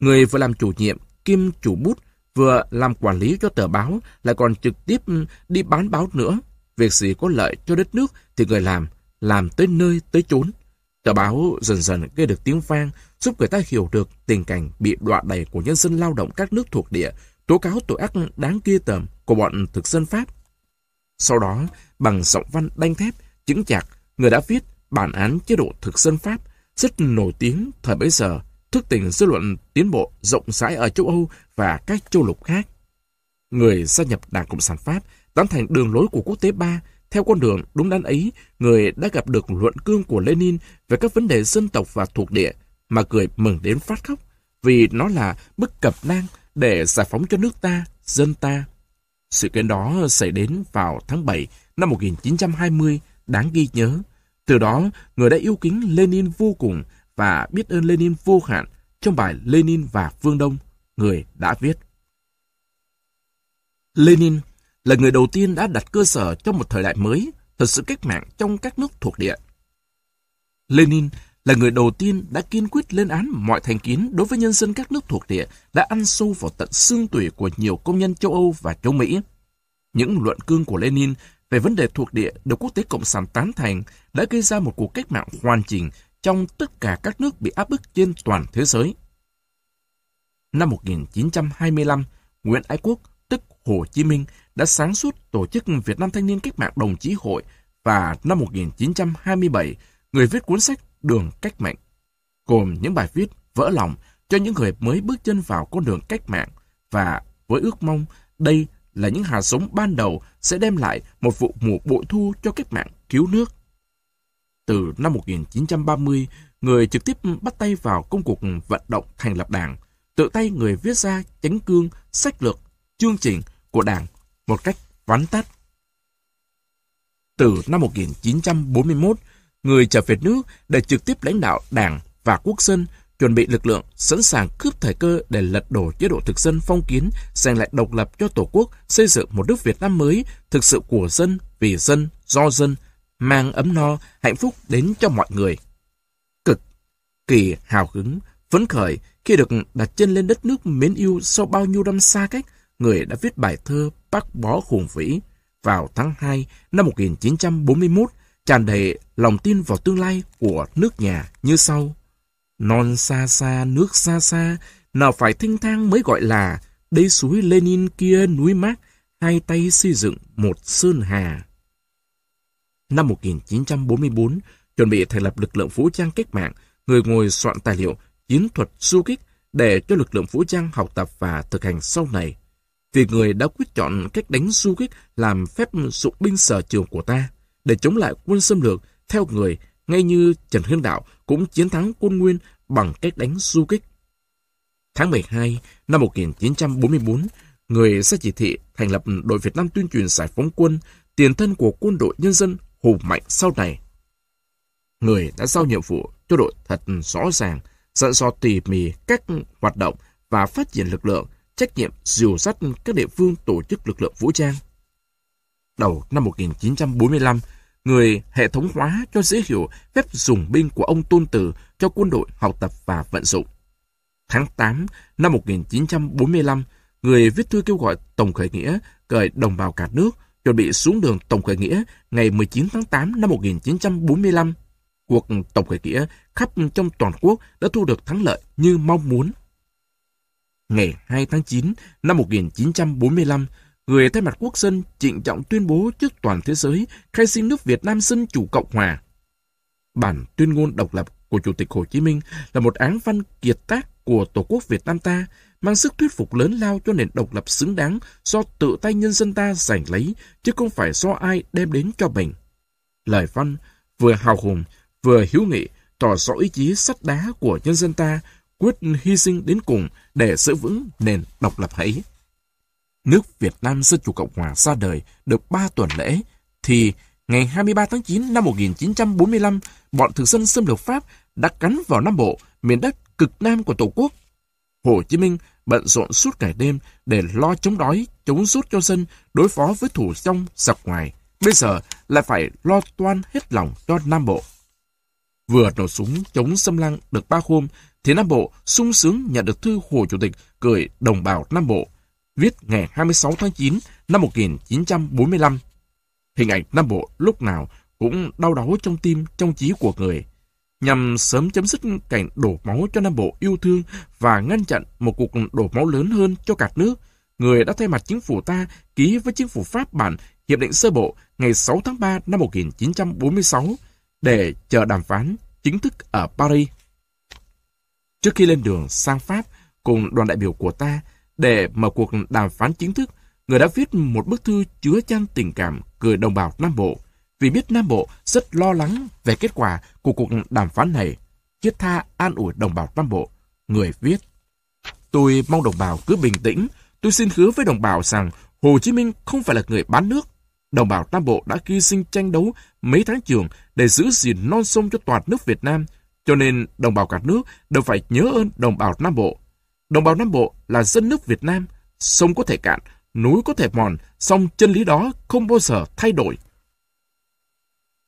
Người vừa làm chủ nhiệm, kim chủ bút, vừa làm quản lý cho tờ báo, lại còn trực tiếp đi bán báo nữa. Việc gì có lợi cho đất nước thì người làm, làm tới nơi tới chốn. Tờ báo dần dần gây được tiếng vang, giúp người ta hiểu được tình cảnh bị đọa đầy của nhân dân lao động các nước thuộc địa, tố cáo tội ác đáng ghê tởm của bọn thực dân Pháp. Sau đó, bằng giọng văn đanh thép, chứng chạc, người đã viết bản án chế độ thực dân Pháp rất nổi tiếng thời bấy giờ, thức tỉnh dư luận tiến bộ rộng rãi ở châu Âu và các châu lục khác. Người gia nhập Đảng Cộng sản Pháp tán thành đường lối của quốc tế ba theo con đường đúng đắn ấy, người đã gặp được luận cương của Lenin về các vấn đề dân tộc và thuộc địa mà cười mừng đến phát khóc vì nó là bức cập nang để giải phóng cho nước ta, dân ta. Sự kiện đó xảy đến vào tháng 7 năm 1920, đáng ghi nhớ. Từ đó, người đã yêu kính Lenin vô cùng và biết ơn Lenin vô hạn trong bài Lenin và Phương Đông, người đã viết. Lenin là người đầu tiên đã đặt cơ sở cho một thời đại mới, thật sự cách mạng trong các nước thuộc địa. Lenin là người đầu tiên đã kiên quyết lên án mọi thành kiến đối với nhân dân các nước thuộc địa đã ăn sâu vào tận xương tủy của nhiều công nhân châu Âu và châu Mỹ. Những luận cương của Lenin về vấn đề thuộc địa được quốc tế Cộng sản tán thành đã gây ra một cuộc cách mạng hoàn chỉnh trong tất cả các nước bị áp bức trên toàn thế giới. Năm 1925, Nguyễn Ái Quốc, tức Hồ Chí Minh, đã sáng suốt tổ chức Việt Nam Thanh niên Cách mạng Đồng chí Hội và năm 1927, người viết cuốn sách Đường Cách Mạng, gồm những bài viết vỡ lòng cho những người mới bước chân vào con đường cách mạng và với ước mong đây là những hạt giống ban đầu sẽ đem lại một vụ mùa bội thu cho cách mạng cứu nước. Từ năm 1930, người trực tiếp bắt tay vào công cuộc vận động thành lập đảng, tự tay người viết ra chánh cương, sách lược, chương trình của đảng một cách vắn tắt. Từ năm 1941, người trở về nước để trực tiếp lãnh đạo đảng và quốc dân chuẩn bị lực lượng sẵn sàng cướp thời cơ để lật đổ chế độ thực dân phong kiến, giành lại độc lập cho Tổ quốc, xây dựng một nước Việt Nam mới, thực sự của dân, vì dân, do dân, mang ấm no, hạnh phúc đến cho mọi người. Cực kỳ hào hứng, phấn khởi khi được đặt chân lên đất nước mến yêu sau bao nhiêu năm xa cách, người đã viết bài thơ Bác Bó Hùng Vĩ vào tháng 2 năm 1941, tràn đầy lòng tin vào tương lai của nước nhà như sau. Non xa xa, nước xa xa, nào phải thanh thang mới gọi là đây suối Lenin kia núi mát, hai tay xây dựng một sơn hà. Năm 1944, chuẩn bị thành lập lực lượng vũ trang cách mạng, người ngồi soạn tài liệu chiến thuật du kích để cho lực lượng vũ trang học tập và thực hành sau này. Vì người đã quyết chọn cách đánh du kích làm phép dụng binh sở trường của ta, để chống lại quân xâm lược theo người, ngay như Trần Hưng Đạo cũng chiến thắng quân Nguyên bằng cách đánh du kích. Tháng 12 năm 1944, người ra chỉ thị thành lập đội Việt Nam tuyên truyền giải phóng quân, tiền thân của quân đội nhân dân hùng mạnh sau này. Người đã giao nhiệm vụ cho đội thật rõ ràng, dặn dò tỉ mỉ các hoạt động và phát triển lực lượng, trách nhiệm dìu dắt các địa phương tổ chức lực lượng vũ trang. Đầu năm 1945, người hệ thống hóa cho dễ hiểu phép dùng binh của ông Tôn Tử cho quân đội học tập và vận dụng. Tháng 8 năm 1945, người viết thư kêu gọi Tổng khởi nghĩa cởi đồng bào cả nước chuẩn bị xuống đường Tổng khởi nghĩa ngày 19 tháng 8 năm 1945. Cuộc Tổng khởi nghĩa khắp trong toàn quốc đã thu được thắng lợi như mong muốn. Ngày 2 tháng 9 năm 1945, người thay mặt quốc dân trịnh trọng tuyên bố trước toàn thế giới khai sinh nước Việt Nam Dân Chủ Cộng Hòa. Bản tuyên ngôn độc lập của Chủ tịch Hồ Chí Minh là một án văn kiệt tác của Tổ quốc Việt Nam ta, mang sức thuyết phục lớn lao cho nền độc lập xứng đáng do tự tay nhân dân ta giành lấy, chứ không phải do ai đem đến cho mình. Lời văn vừa hào hùng, vừa hiếu nghị, tỏ rõ ý chí sắt đá của nhân dân ta, quyết hy sinh đến cùng để giữ vững nền độc lập ấy. Nước Việt Nam Dân Chủ Cộng Hòa ra đời được 3 tuần lễ, thì ngày 23 tháng 9 năm 1945, bọn thực dân xâm lược Pháp đã cắn vào Nam Bộ, miền đất cực nam của Tổ quốc. Hồ Chí Minh bận rộn suốt ngày đêm để lo chống đói, chống rút cho dân, đối phó với thủ trong, giặc ngoài. Bây giờ lại phải lo toan hết lòng cho Nam Bộ. Vừa nổ súng chống xâm lăng được ba hôm, thì Nam Bộ sung sướng nhận được thư Hồ Chủ tịch gửi đồng bào Nam Bộ, viết ngày 26 tháng 9 năm 1945. Hình ảnh Nam Bộ lúc nào cũng đau đáu trong tim, trong trí của người, nhằm sớm chấm dứt cảnh đổ máu cho Nam Bộ yêu thương và ngăn chặn một cuộc đổ máu lớn hơn cho cả nước. Người đã thay mặt chính phủ ta ký với chính phủ Pháp bản Hiệp định Sơ Bộ ngày 6 tháng 3 năm 1946 để chờ đàm phán chính thức ở Paris. Trước khi lên đường sang Pháp cùng đoàn đại biểu của ta để mở cuộc đàm phán chính thức, người đã viết một bức thư chứa chan tình cảm gửi đồng bào Nam Bộ vì biết Nam Bộ rất lo lắng về kết quả của cuộc đàm phán này. Thiết tha an ủi đồng bào Nam Bộ. Người viết, Tôi mong đồng bào cứ bình tĩnh. Tôi xin hứa với đồng bào rằng Hồ Chí Minh không phải là người bán nước. Đồng bào Nam Bộ đã hy sinh tranh đấu mấy tháng trường để giữ gìn non sông cho toàn nước Việt Nam. Cho nên đồng bào cả nước đều phải nhớ ơn đồng bào Nam Bộ. Đồng bào Nam Bộ là dân nước Việt Nam. Sông có thể cạn, núi có thể mòn, song chân lý đó không bao giờ thay đổi.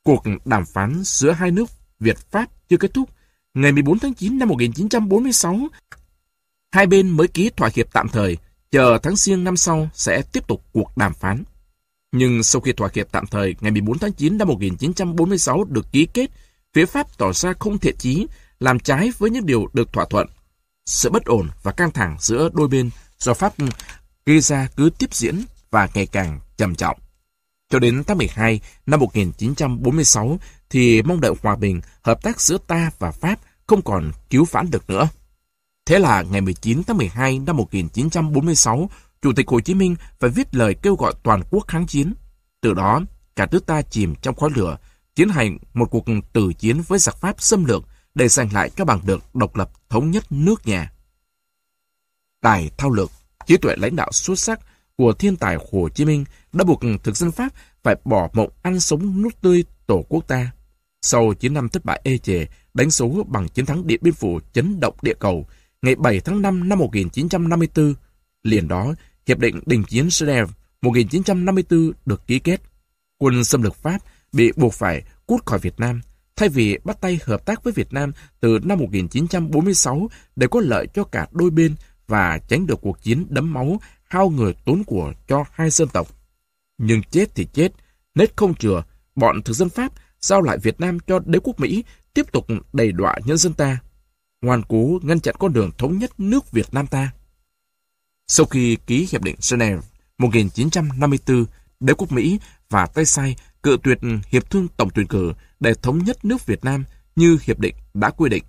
Cuộc đàm phán giữa hai nước Việt-Pháp chưa kết thúc. Ngày 14 tháng 9 năm 1946, hai bên mới ký thỏa hiệp tạm thời, chờ tháng riêng năm sau sẽ tiếp tục cuộc đàm phán. Nhưng sau khi thỏa hiệp tạm thời ngày 14 tháng 9 năm 1946 được ký kết, phía Pháp tỏ ra không thiện chí, làm trái với những điều được thỏa thuận. Sự bất ổn và căng thẳng giữa đôi bên do Pháp gây ra cứ tiếp diễn và ngày càng trầm trọng. Cho đến tháng 12 năm 1946 thì mong đợi hòa bình, hợp tác giữa ta và Pháp không còn cứu vãn được nữa. Thế là ngày 19 tháng 12 năm 1946, Chủ tịch Hồ Chí Minh phải viết lời kêu gọi toàn quốc kháng chiến. Từ đó, cả nước ta chìm trong khói lửa, tiến hành một cuộc tử chiến với giặc Pháp xâm lược để giành lại cho bằng được độc lập thống nhất nước nhà. Tài thao lược, trí tuệ lãnh đạo xuất sắc của thiên tài Hồ Chí Minh đã buộc thực dân Pháp phải bỏ mộng ăn sống nút tươi tổ quốc ta. Sau 9 năm thất bại ê chề, đánh số bằng chiến thắng Điện Biên Phủ chấn động địa cầu, ngày 7 tháng 5 năm 1954, liền đó, Hiệp định Đình chiến Geneva 1954 được ký kết. Quân xâm lược Pháp bị buộc phải cút khỏi Việt Nam, thay vì bắt tay hợp tác với Việt Nam từ năm 1946 để có lợi cho cả đôi bên và tránh được cuộc chiến đấm máu, hao người tốn của cho hai dân tộc. Nhưng chết thì chết, nết không chừa, bọn thực dân Pháp giao lại Việt Nam cho đế quốc Mỹ tiếp tục đầy đọa nhân dân ta, ngoan cố ngăn chặn con đường thống nhất nước Việt Nam ta. Sau khi ký Hiệp định Geneva 1954, đế quốc Mỹ và Tây Sai cự tuyệt hiệp thương tổng tuyển cử để thống nhất nước Việt Nam như hiệp định đã quy định.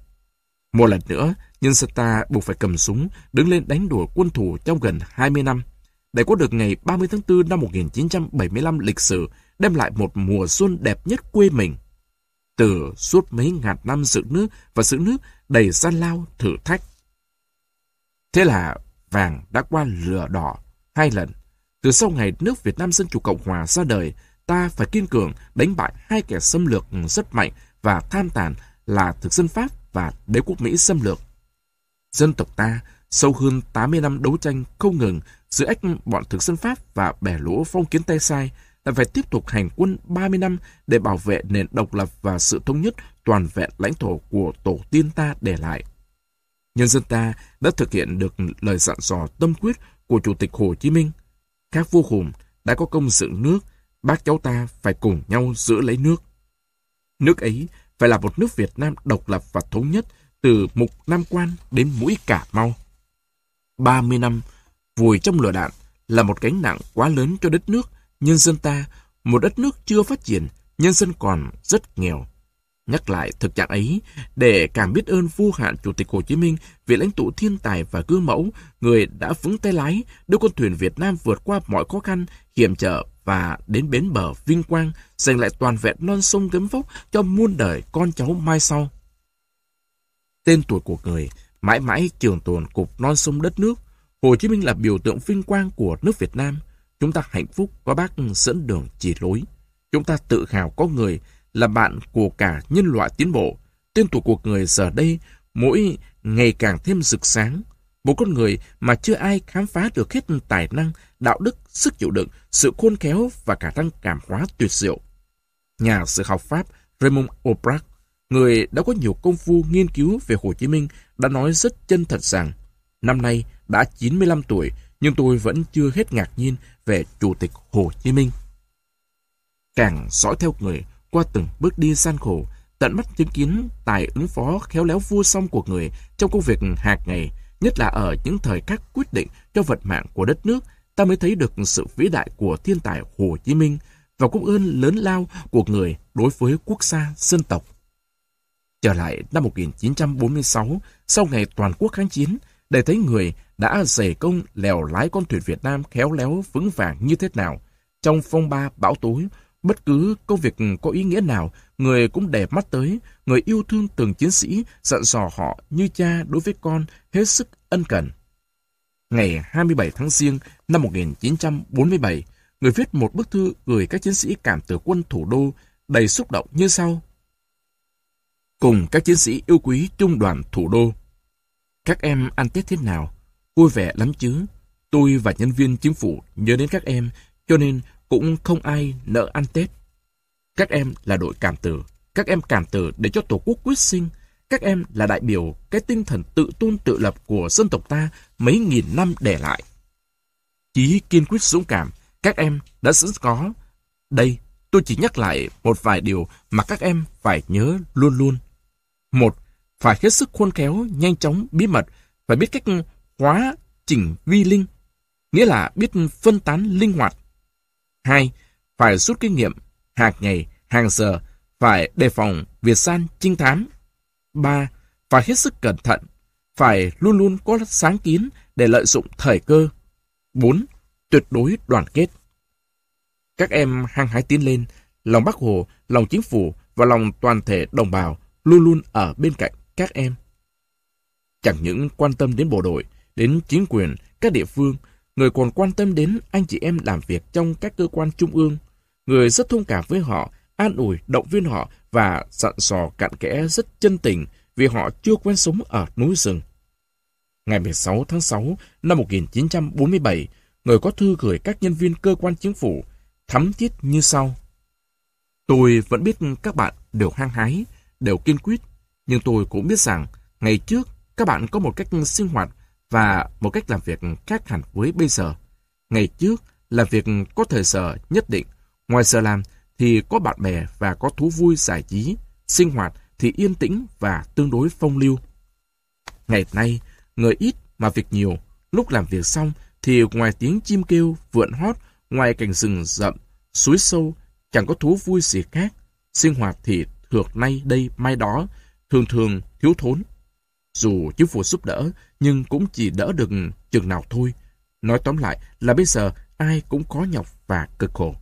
Một lần nữa, nhân dân ta buộc phải cầm súng, đứng lên đánh đuổi quân thù trong gần 20 năm, để có được ngày 30 tháng 4 năm 1975 lịch sử đem lại một mùa xuân đẹp nhất quê mình. Từ suốt mấy ngàn năm sự nước và giữ nước đầy gian lao thử thách. Thế là vàng đã qua lửa đỏ hai lần. Từ sau ngày nước Việt Nam Dân Chủ Cộng Hòa ra đời, ta phải kiên cường đánh bại hai kẻ xâm lược rất mạnh và tham tàn là thực dân Pháp và đế quốc Mỹ xâm lược. Dân tộc ta, sau hơn 80 năm đấu tranh không ngừng giữa ách bọn thực dân Pháp và bẻ lũ phong kiến tay sai, đã phải tiếp tục hành quân 30 năm để bảo vệ nền độc lập và sự thống nhất toàn vẹn lãnh thổ của tổ tiên ta để lại. Nhân dân ta đã thực hiện được lời dặn dò tâm quyết của Chủ tịch Hồ Chí Minh. Các vua hùng đã có công dựng nước, bác cháu ta phải cùng nhau giữ lấy nước. Nước ấy phải là một nước Việt Nam độc lập và thống nhất từ Mục Nam Quan đến mũi Cà Mau. 30 năm vùi trong lửa đạn là một gánh nặng quá lớn cho đất nước, nhân dân ta, một đất nước chưa phát triển, nhân dân còn rất nghèo. Nhắc lại thực trạng ấy, để càng biết ơn vô hạn Chủ tịch Hồ Chí Minh, vì lãnh tụ thiên tài và gương mẫu, người đã vững tay lái, đưa con thuyền Việt Nam vượt qua mọi khó khăn, hiểm trở và đến bến bờ vinh quang, giành lại toàn vẹn non sông gấm vóc cho muôn đời con cháu mai sau. Tên tuổi của người mãi mãi trường tồn cục non sông đất nước. Hồ Chí Minh là biểu tượng vinh quang của nước Việt Nam. Chúng ta hạnh phúc có bác dẫn đường chỉ lối. Chúng ta tự hào có người là bạn của cả nhân loại tiến bộ. Tên tuổi của người giờ đây mỗi ngày càng thêm rực sáng. Một con người mà chưa ai khám phá được hết tài năng, đạo đức, sức chịu đựng, sự khôn khéo và cả năng cảm hóa tuyệt diệu. Nhà sử học Pháp Raymond Aubrac, người đã có nhiều công phu nghiên cứu về Hồ Chí Minh, đã nói rất chân thật rằng năm nay đã 95 tuổi nhưng tôi vẫn chưa hết ngạc nhiên về Chủ tịch Hồ Chí Minh. Càng dõi theo người, qua từng bước đi gian khổ, tận mắt chứng kiến tài ứng phó khéo léo vua song của người trong công việc hàng ngày, nhất là ở những thời khắc quyết định cho vận mạng của đất nước, ta mới thấy được sự vĩ đại của thiên tài Hồ Chí Minh và công ơn lớn lao của người đối với quốc gia dân tộc. Trở lại năm 1946, sau ngày toàn quốc kháng chiến, để thấy người đã dày công lèo lái con thuyền Việt Nam khéo léo vững vàng như thế nào. Trong phong ba bão tối, Bất cứ công việc có ý nghĩa nào, người cũng để mắt tới, người yêu thương từng chiến sĩ, dặn dò họ như cha đối với con, hết sức ân cần. Ngày 27 tháng Giêng năm 1947, người viết một bức thư gửi các chiến sĩ cảm tử quân thủ đô đầy xúc động như sau. Cùng các chiến sĩ yêu quý trung đoàn thủ đô. Các em ăn Tết thế nào? Vui vẻ lắm chứ? Tôi và nhân viên chính phủ nhớ đến các em, cho nên cũng không ai nợ ăn Tết. Các em là đội cảm tử, các em cảm tử để cho Tổ quốc quyết sinh, các em là đại biểu cái tinh thần tự tôn tự lập của dân tộc ta mấy nghìn năm để lại. Chí kiên quyết dũng cảm, các em đã sẵn có. Đây, tôi chỉ nhắc lại một vài điều mà các em phải nhớ luôn luôn. Một, phải hết sức khôn khéo, nhanh chóng, bí mật, phải biết cách hóa chỉnh vi linh, nghĩa là biết phân tán linh hoạt. Hai, phải rút kinh nghiệm, hàng ngày, hàng giờ, phải đề phòng việt san trinh thám. Ba, phải hết sức cẩn thận, phải luôn luôn có sáng kiến để lợi dụng thời cơ. bốn Tuyệt đối đoàn kết. Các em hăng hái tiến lên, lòng Bắc Hồ, lòng chính phủ và lòng toàn thể đồng bào luôn luôn ở bên cạnh các em. Chẳng những quan tâm đến bộ đội, đến chính quyền, các địa phương, người còn quan tâm đến anh chị em làm việc trong các cơ quan trung ương. Người rất thông cảm với họ, an ủi, động viên họ và dặn dò cặn kẽ rất chân tình vì họ chưa quen sống ở núi rừng. Ngày 16 tháng 6 năm 1947, người có thư gửi các nhân viên cơ quan chính phủ thắm thiết như sau. Tôi vẫn biết các bạn đều hăng hái, đều kiên quyết, nhưng tôi cũng biết rằng ngày trước các bạn có một cách sinh hoạt và một cách làm việc khác hẳn với bây giờ. Ngày trước là việc có thời giờ nhất định, ngoài giờ làm thì có bạn bè và có thú vui giải trí, sinh hoạt thì yên tĩnh và tương đối phong lưu. Ngày nay, người ít mà việc nhiều, lúc làm việc xong thì ngoài tiếng chim kêu, vượn hót, ngoài cảnh rừng rậm, suối sâu, chẳng có thú vui gì khác. Sinh hoạt thì thược nay đây mai đó, thường thường thiếu thốn. Dù chính phủ giúp đỡ, nhưng cũng chỉ đỡ được chừng nào thôi. Nói tóm lại là bây giờ ai cũng có nhọc và cực khổ.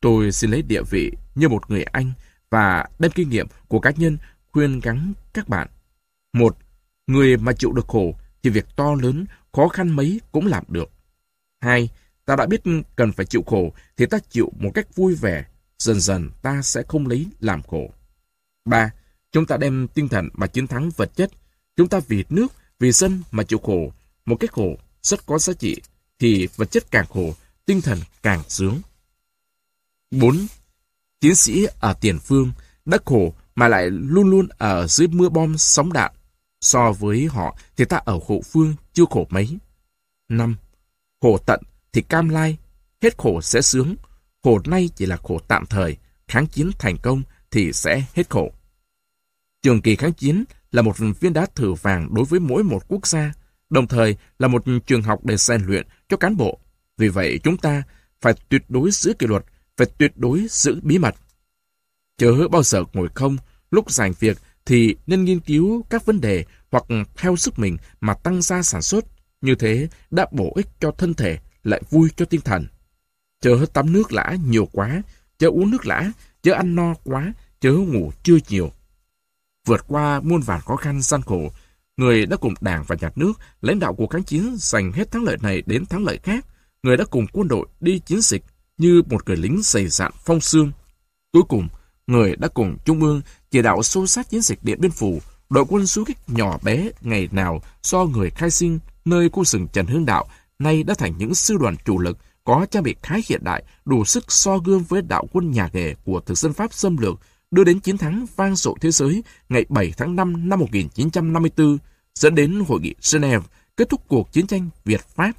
Tôi xin lấy địa vị như một người anh và đem kinh nghiệm của cá nhân khuyên gắn các bạn. Một, người mà chịu được khổ thì việc to lớn, khó khăn mấy cũng làm được. Hai, ta đã biết cần phải chịu khổ thì ta chịu một cách vui vẻ, dần dần ta sẽ không lấy làm khổ. Ba, chúng ta đem tinh thần mà chiến thắng vật chất, chúng ta vì nước, vì dân mà chịu khổ, một cách khổ rất có giá trị, thì vật chất càng khổ, tinh thần càng sướng. 4. Tiến sĩ ở tiền phương đã khổ mà lại luôn luôn ở dưới mưa bom sóng đạn. So với họ thì ta ở khổ phương chưa khổ mấy. 5. Khổ tận thì cam lai, hết khổ sẽ sướng. Khổ nay chỉ là khổ tạm thời, kháng chiến thành công thì sẽ hết khổ. Trường kỳ kháng chiến là một viên đá thử vàng đối với mỗi một quốc gia, đồng thời là một trường học để rèn luyện cho cán bộ. Vì vậy chúng ta phải tuyệt đối giữ kỷ luật, phải tuyệt đối giữ bí mật. Chớ bao giờ ngồi không, lúc giành việc thì nên nghiên cứu các vấn đề hoặc theo sức mình mà tăng gia sản xuất. Như thế đã bổ ích cho thân thể, lại vui cho tinh thần. Chớ tắm nước lã nhiều quá, chớ uống nước lã, chớ ăn no quá, chớ ngủ chưa nhiều. Vượt qua muôn vàn khó khăn gian khổ, người đã cùng đảng và nhà nước, lãnh đạo cuộc kháng chiến giành hết thắng lợi này đến thắng lợi khác. Người đã cùng quân đội đi chiến dịch như một người lính dày dạn phong xương. Cuối cùng, người đã cùng Trung ương chỉ đạo sâu sát chiến dịch Điện Biên Phủ, đội quân du kích nhỏ bé ngày nào do người khai sinh nơi khu rừng Trần Hưng Đạo nay đã thành những sư đoàn chủ lực có trang bị khá hiện đại, đủ sức so gương với đạo quân nhà nghề của thực dân Pháp xâm lược, đưa đến chiến thắng vang dội thế giới ngày 7 tháng 5 năm 1954, dẫn đến Hội nghị Geneva kết thúc cuộc chiến tranh Việt-Pháp.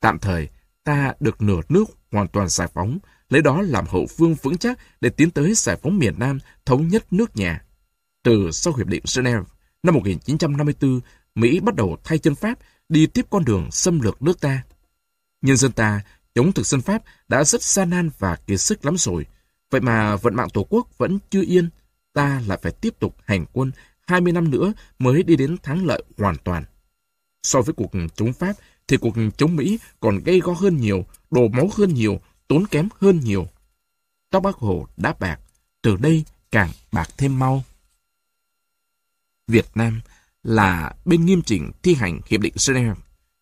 Tạm thời, ta được nửa nước hoàn toàn giải phóng, lấy đó làm hậu phương vững chắc để tiến tới giải phóng miền Nam thống nhất nước nhà. Từ sau Hiệp định Geneva năm 1954, Mỹ bắt đầu thay chân Pháp đi tiếp con đường xâm lược nước ta. Nhân dân ta chống thực dân Pháp đã rất gian nan và kiệt sức lắm rồi. Vậy mà vận mạng Tổ quốc vẫn chưa yên, ta lại phải tiếp tục hành quân 20 năm nữa mới đi đến thắng lợi hoàn toàn. So với cuộc chống Pháp thì cuộc chống Mỹ còn gây go hơn nhiều, đổ máu hơn nhiều, tốn kém hơn nhiều. Tóc bác Hồ đã bạc, từ đây càng bạc thêm mau. Việt Nam là bên nghiêm chỉnh thi hành Hiệp định Geneva.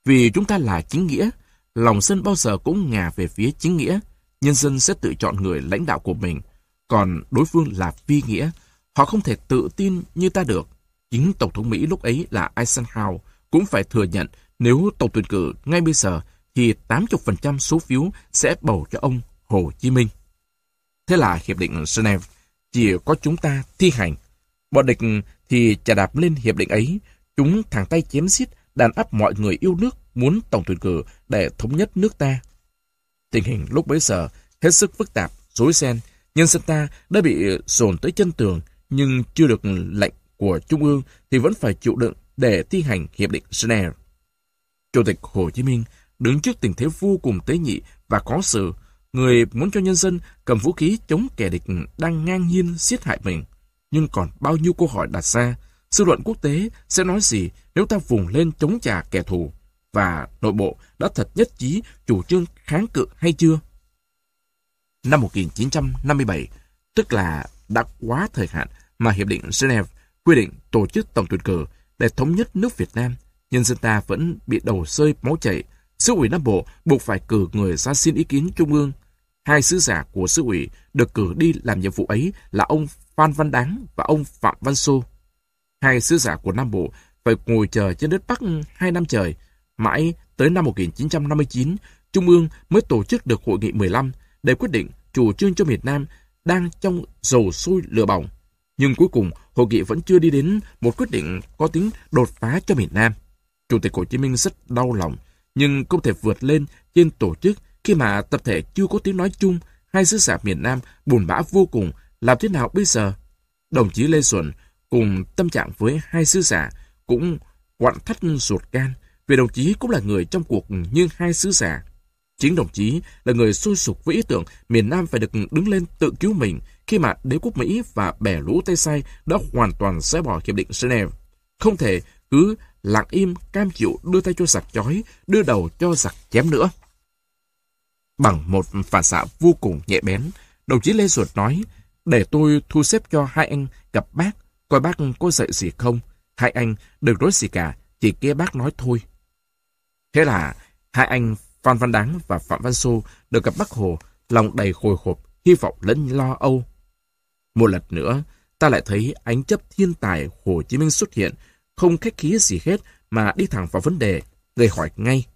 Vì chúng ta là chính nghĩa, lòng dân bao giờ cũng ngả về phía chính nghĩa. Nhân dân sẽ tự chọn người lãnh đạo của mình. Còn đối phương là phi nghĩa, họ không thể tự tin như ta được. Chính Tổng thống Mỹ lúc ấy là Eisenhower cũng phải thừa nhận nếu tổng tuyển cử ngay bây giờ thì 80% số phiếu sẽ bầu cho ông Hồ Chí Minh. Thế là Hiệp định Geneva chỉ có chúng ta thi hành. Bọn địch thì chà đạp lên hiệp định ấy, chúng thẳng tay chém xiết, đàn áp mọi người yêu nước muốn tổng tuyển cử để thống nhất nước ta. Tình hình lúc bấy giờ hết sức phức tạp, rối ren. Nhân dân ta đã bị dồn tới chân tường, nhưng chưa được lệnh của Trung ương thì vẫn phải chịu đựng để thi hành Hiệp định Geneva. Chủ tịch Hồ Chí Minh đứng trước tình thế vô cùng tế nhị và khó xử, người muốn cho nhân dân cầm vũ khí chống kẻ địch đang ngang nhiên giết hại mình. Nhưng còn bao nhiêu câu hỏi đặt ra, Sư luận quốc tế sẽ nói gì nếu ta vùng lên chống trả kẻ thù? Và nội bộ đã thật nhất trí chủ trương kháng cự hay chưa? Năm 1957, tức là đã quá thời hạn mà Hiệp định Geneva quy định tổ chức tổng tuyển cử để thống nhất nước Việt Nam, nhân dân ta vẫn bị đầu rơi máu chảy. Sứ ủy Nam Bộ buộc phải cử người ra xin ý kiến Trung ương. Hai sứ giả của sứ ủy được cử đi làm nhiệm vụ ấy là ông Phan Văn Đáng và ông Phạm Văn Xô. hai sứ giả của Nam Bộ phải ngồi chờ trên đất Bắc hai năm trời. Mãi tới năm 1959, Trung ương mới tổ chức được hội nghị 15 để quyết định chủ trương cho miền Nam đang trong dầu sôi lửa bỏng. Nhưng cuối cùng, hội nghị vẫn chưa đi đến một quyết định có tính đột phá cho miền Nam. Chủ tịch Hồ Chí Minh rất đau lòng, nhưng không thể vượt lên trên tổ chức khi mà tập thể chưa có tiếng nói chung, hai sứ giả miền Nam buồn bã vô cùng, làm thế nào bây giờ? Đồng chí Lê Xuân cùng tâm trạng với hai sứ giả cũng quặn thắt ruột gan vì đồng chí cũng là người trong cuộc như hai sứ giả. Chính đồng chí là người sôi sục với ý tưởng miền Nam phải được đứng lên tự cứu mình khi mà đế quốc Mỹ và bè lũ Tây Sai đã hoàn toàn xóa bỏ hiệp định Geneva. Không thể cứ lặng im cam chịu đưa tay cho giặc chói, đưa đầu cho giặc chém nữa. Bằng một phản xạ vô cùng nhẹ bén, đồng chí Lê Duột nói, để tôi thu xếp cho hai anh gặp bác Coi bác có dạy gì không? Hai anh đừng nói gì cả, chỉ nghe bác nói thôi. Thế là hai anh Phan Văn Đáng và Phạm Văn Xô được gặp bác Hồ, lòng đầy hồi hộp, hy vọng lẫn lo âu. Một lần nữa, ta lại thấy ánh chấp thiên tài Hồ Chí Minh xuất hiện, không khách khí gì hết mà đi thẳng vào vấn đề, người hỏi ngay.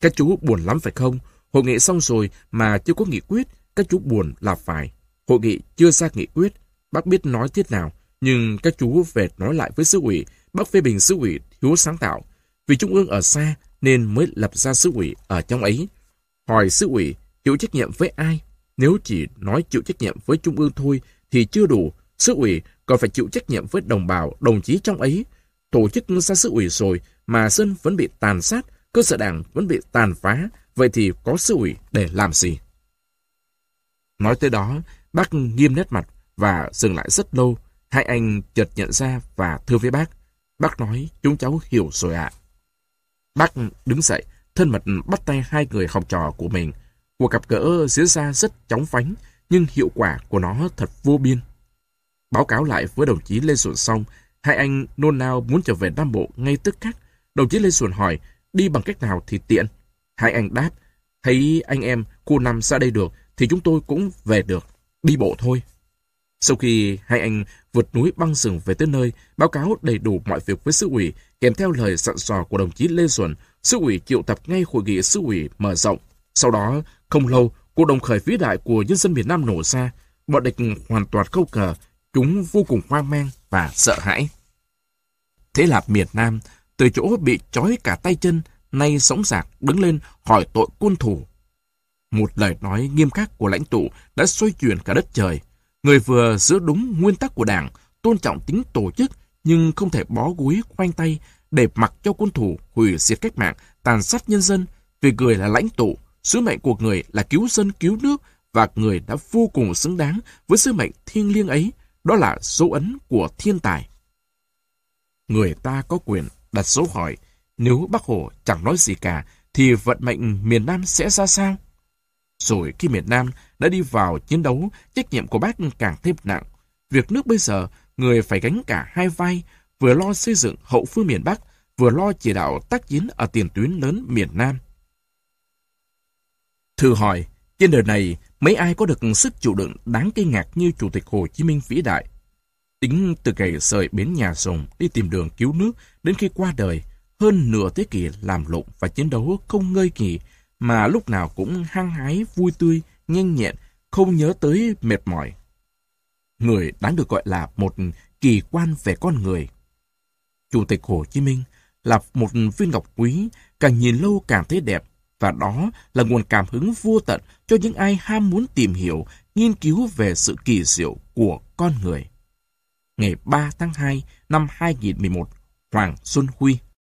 Các chú buồn lắm phải không? Hội nghị xong rồi mà chưa có nghị quyết, các chú buồn là phải. Hội nghị chưa ra nghị quyết, bác biết nói thế nào, nhưng các chú về nói lại với sứ ủy, bác phê bình sứ ủy thiếu sáng tạo. Vì Trung ương ở xa nên mới lập ra sứ ủy ở trong ấy. Hỏi sứ ủy chịu trách nhiệm với ai? Nếu chỉ nói chịu trách nhiệm với Trung ương thôi thì chưa đủ. Sứ ủy còn phải chịu trách nhiệm với đồng bào, đồng chí trong ấy. Tổ chức ra sự ủy rồi mà dân vẫn bị tàn sát, cơ sở đảng vẫn bị tàn phá, vậy thì có sự ủy để làm gì? Nói tới đó, bác nghiêm nét mặt và dừng lại rất lâu, Hai anh chợt nhận ra và thưa với bác. Bác nói, chúng cháu hiểu rồi ạ. Bác đứng dậy, thân mật bắt tay hai người học trò của mình. Cuộc gặp gỡ diễn ra rất chóng vánh, nhưng hiệu quả của nó thật vô biên. Báo cáo lại với đồng chí Lê Xuân xong, hai anh nôn nao muốn trở về Nam Bộ ngay tức khắc. Đồng chí Lê Xuân hỏi, đi bằng cách nào thì tiện? Hai anh đáp, thấy anh em khu năm xa đây được, thì chúng tôi cũng về được, đi bộ thôi. Sau khi hai anh vượt núi băng rừng về tới nơi, báo cáo đầy đủ mọi việc với sư ủy, kèm theo lời dặn dò của đồng chí Lê Duẩn, sư ủy triệu tập ngay hội nghị sư ủy mở rộng. Sau đó, không lâu, cuộc đồng khởi vĩ đại của nhân dân miền Nam nổ ra, bọn địch hoàn toàn câu cờ, chúng vô cùng hoang mang và sợ hãi. Thế là miền Nam, từ chỗ bị trói cả tay chân, nay sống sạc đứng lên hỏi tội quân thủ. Một lời nói nghiêm khắc của lãnh tụ đã xoay chuyển cả đất trời. Người vừa giữ đúng nguyên tắc của đảng, tôn trọng tính tổ chức, nhưng không thể bó gối khoanh tay để mặc cho quân thủ hủy diệt cách mạng, tàn sát nhân dân, vì người là lãnh tụ, sứ mệnh của người là cứu dân cứu nước và người đã vô cùng xứng đáng với sứ mệnh thiêng liêng ấy, đó là dấu ấn của thiên tài. Người ta có quyền đặt dấu hỏi, nếu Bắc Hồ chẳng nói gì cả, thì vận mệnh miền Nam sẽ ra sao? Rồi khi miền Nam đã đi vào chiến đấu, trách nhiệm của bác càng thêm nặng. Việc nước bây giờ, người phải gánh cả hai vai, vừa lo xây dựng hậu phương miền Bắc, vừa lo chỉ đạo tác chiến ở tiền tuyến lớn miền Nam. Thử hỏi, trên đời này, mấy ai có được sức chịu đựng đáng kinh ngạc như Chủ tịch Hồ Chí Minh vĩ đại? Tính từ ngày rời bến nhà rồng đi tìm đường cứu nước đến khi qua đời, hơn nửa thế kỷ làm lộn và chiến đấu không ngơi nghỉ, mà lúc nào cũng hăng hái, vui tươi, nhanh nhẹn, không nhớ tới mệt mỏi. Người đáng được gọi là một kỳ quan về con người. Chủ tịch Hồ Chí Minh là một viên ngọc quý, càng nhìn lâu càng thấy đẹp. Và đó là nguồn cảm hứng vô tận cho những ai ham muốn tìm hiểu, nghiên cứu về sự kỳ diệu của con người. Ngày 3 tháng 2 năm 2011, Hoàng Xuân Huy.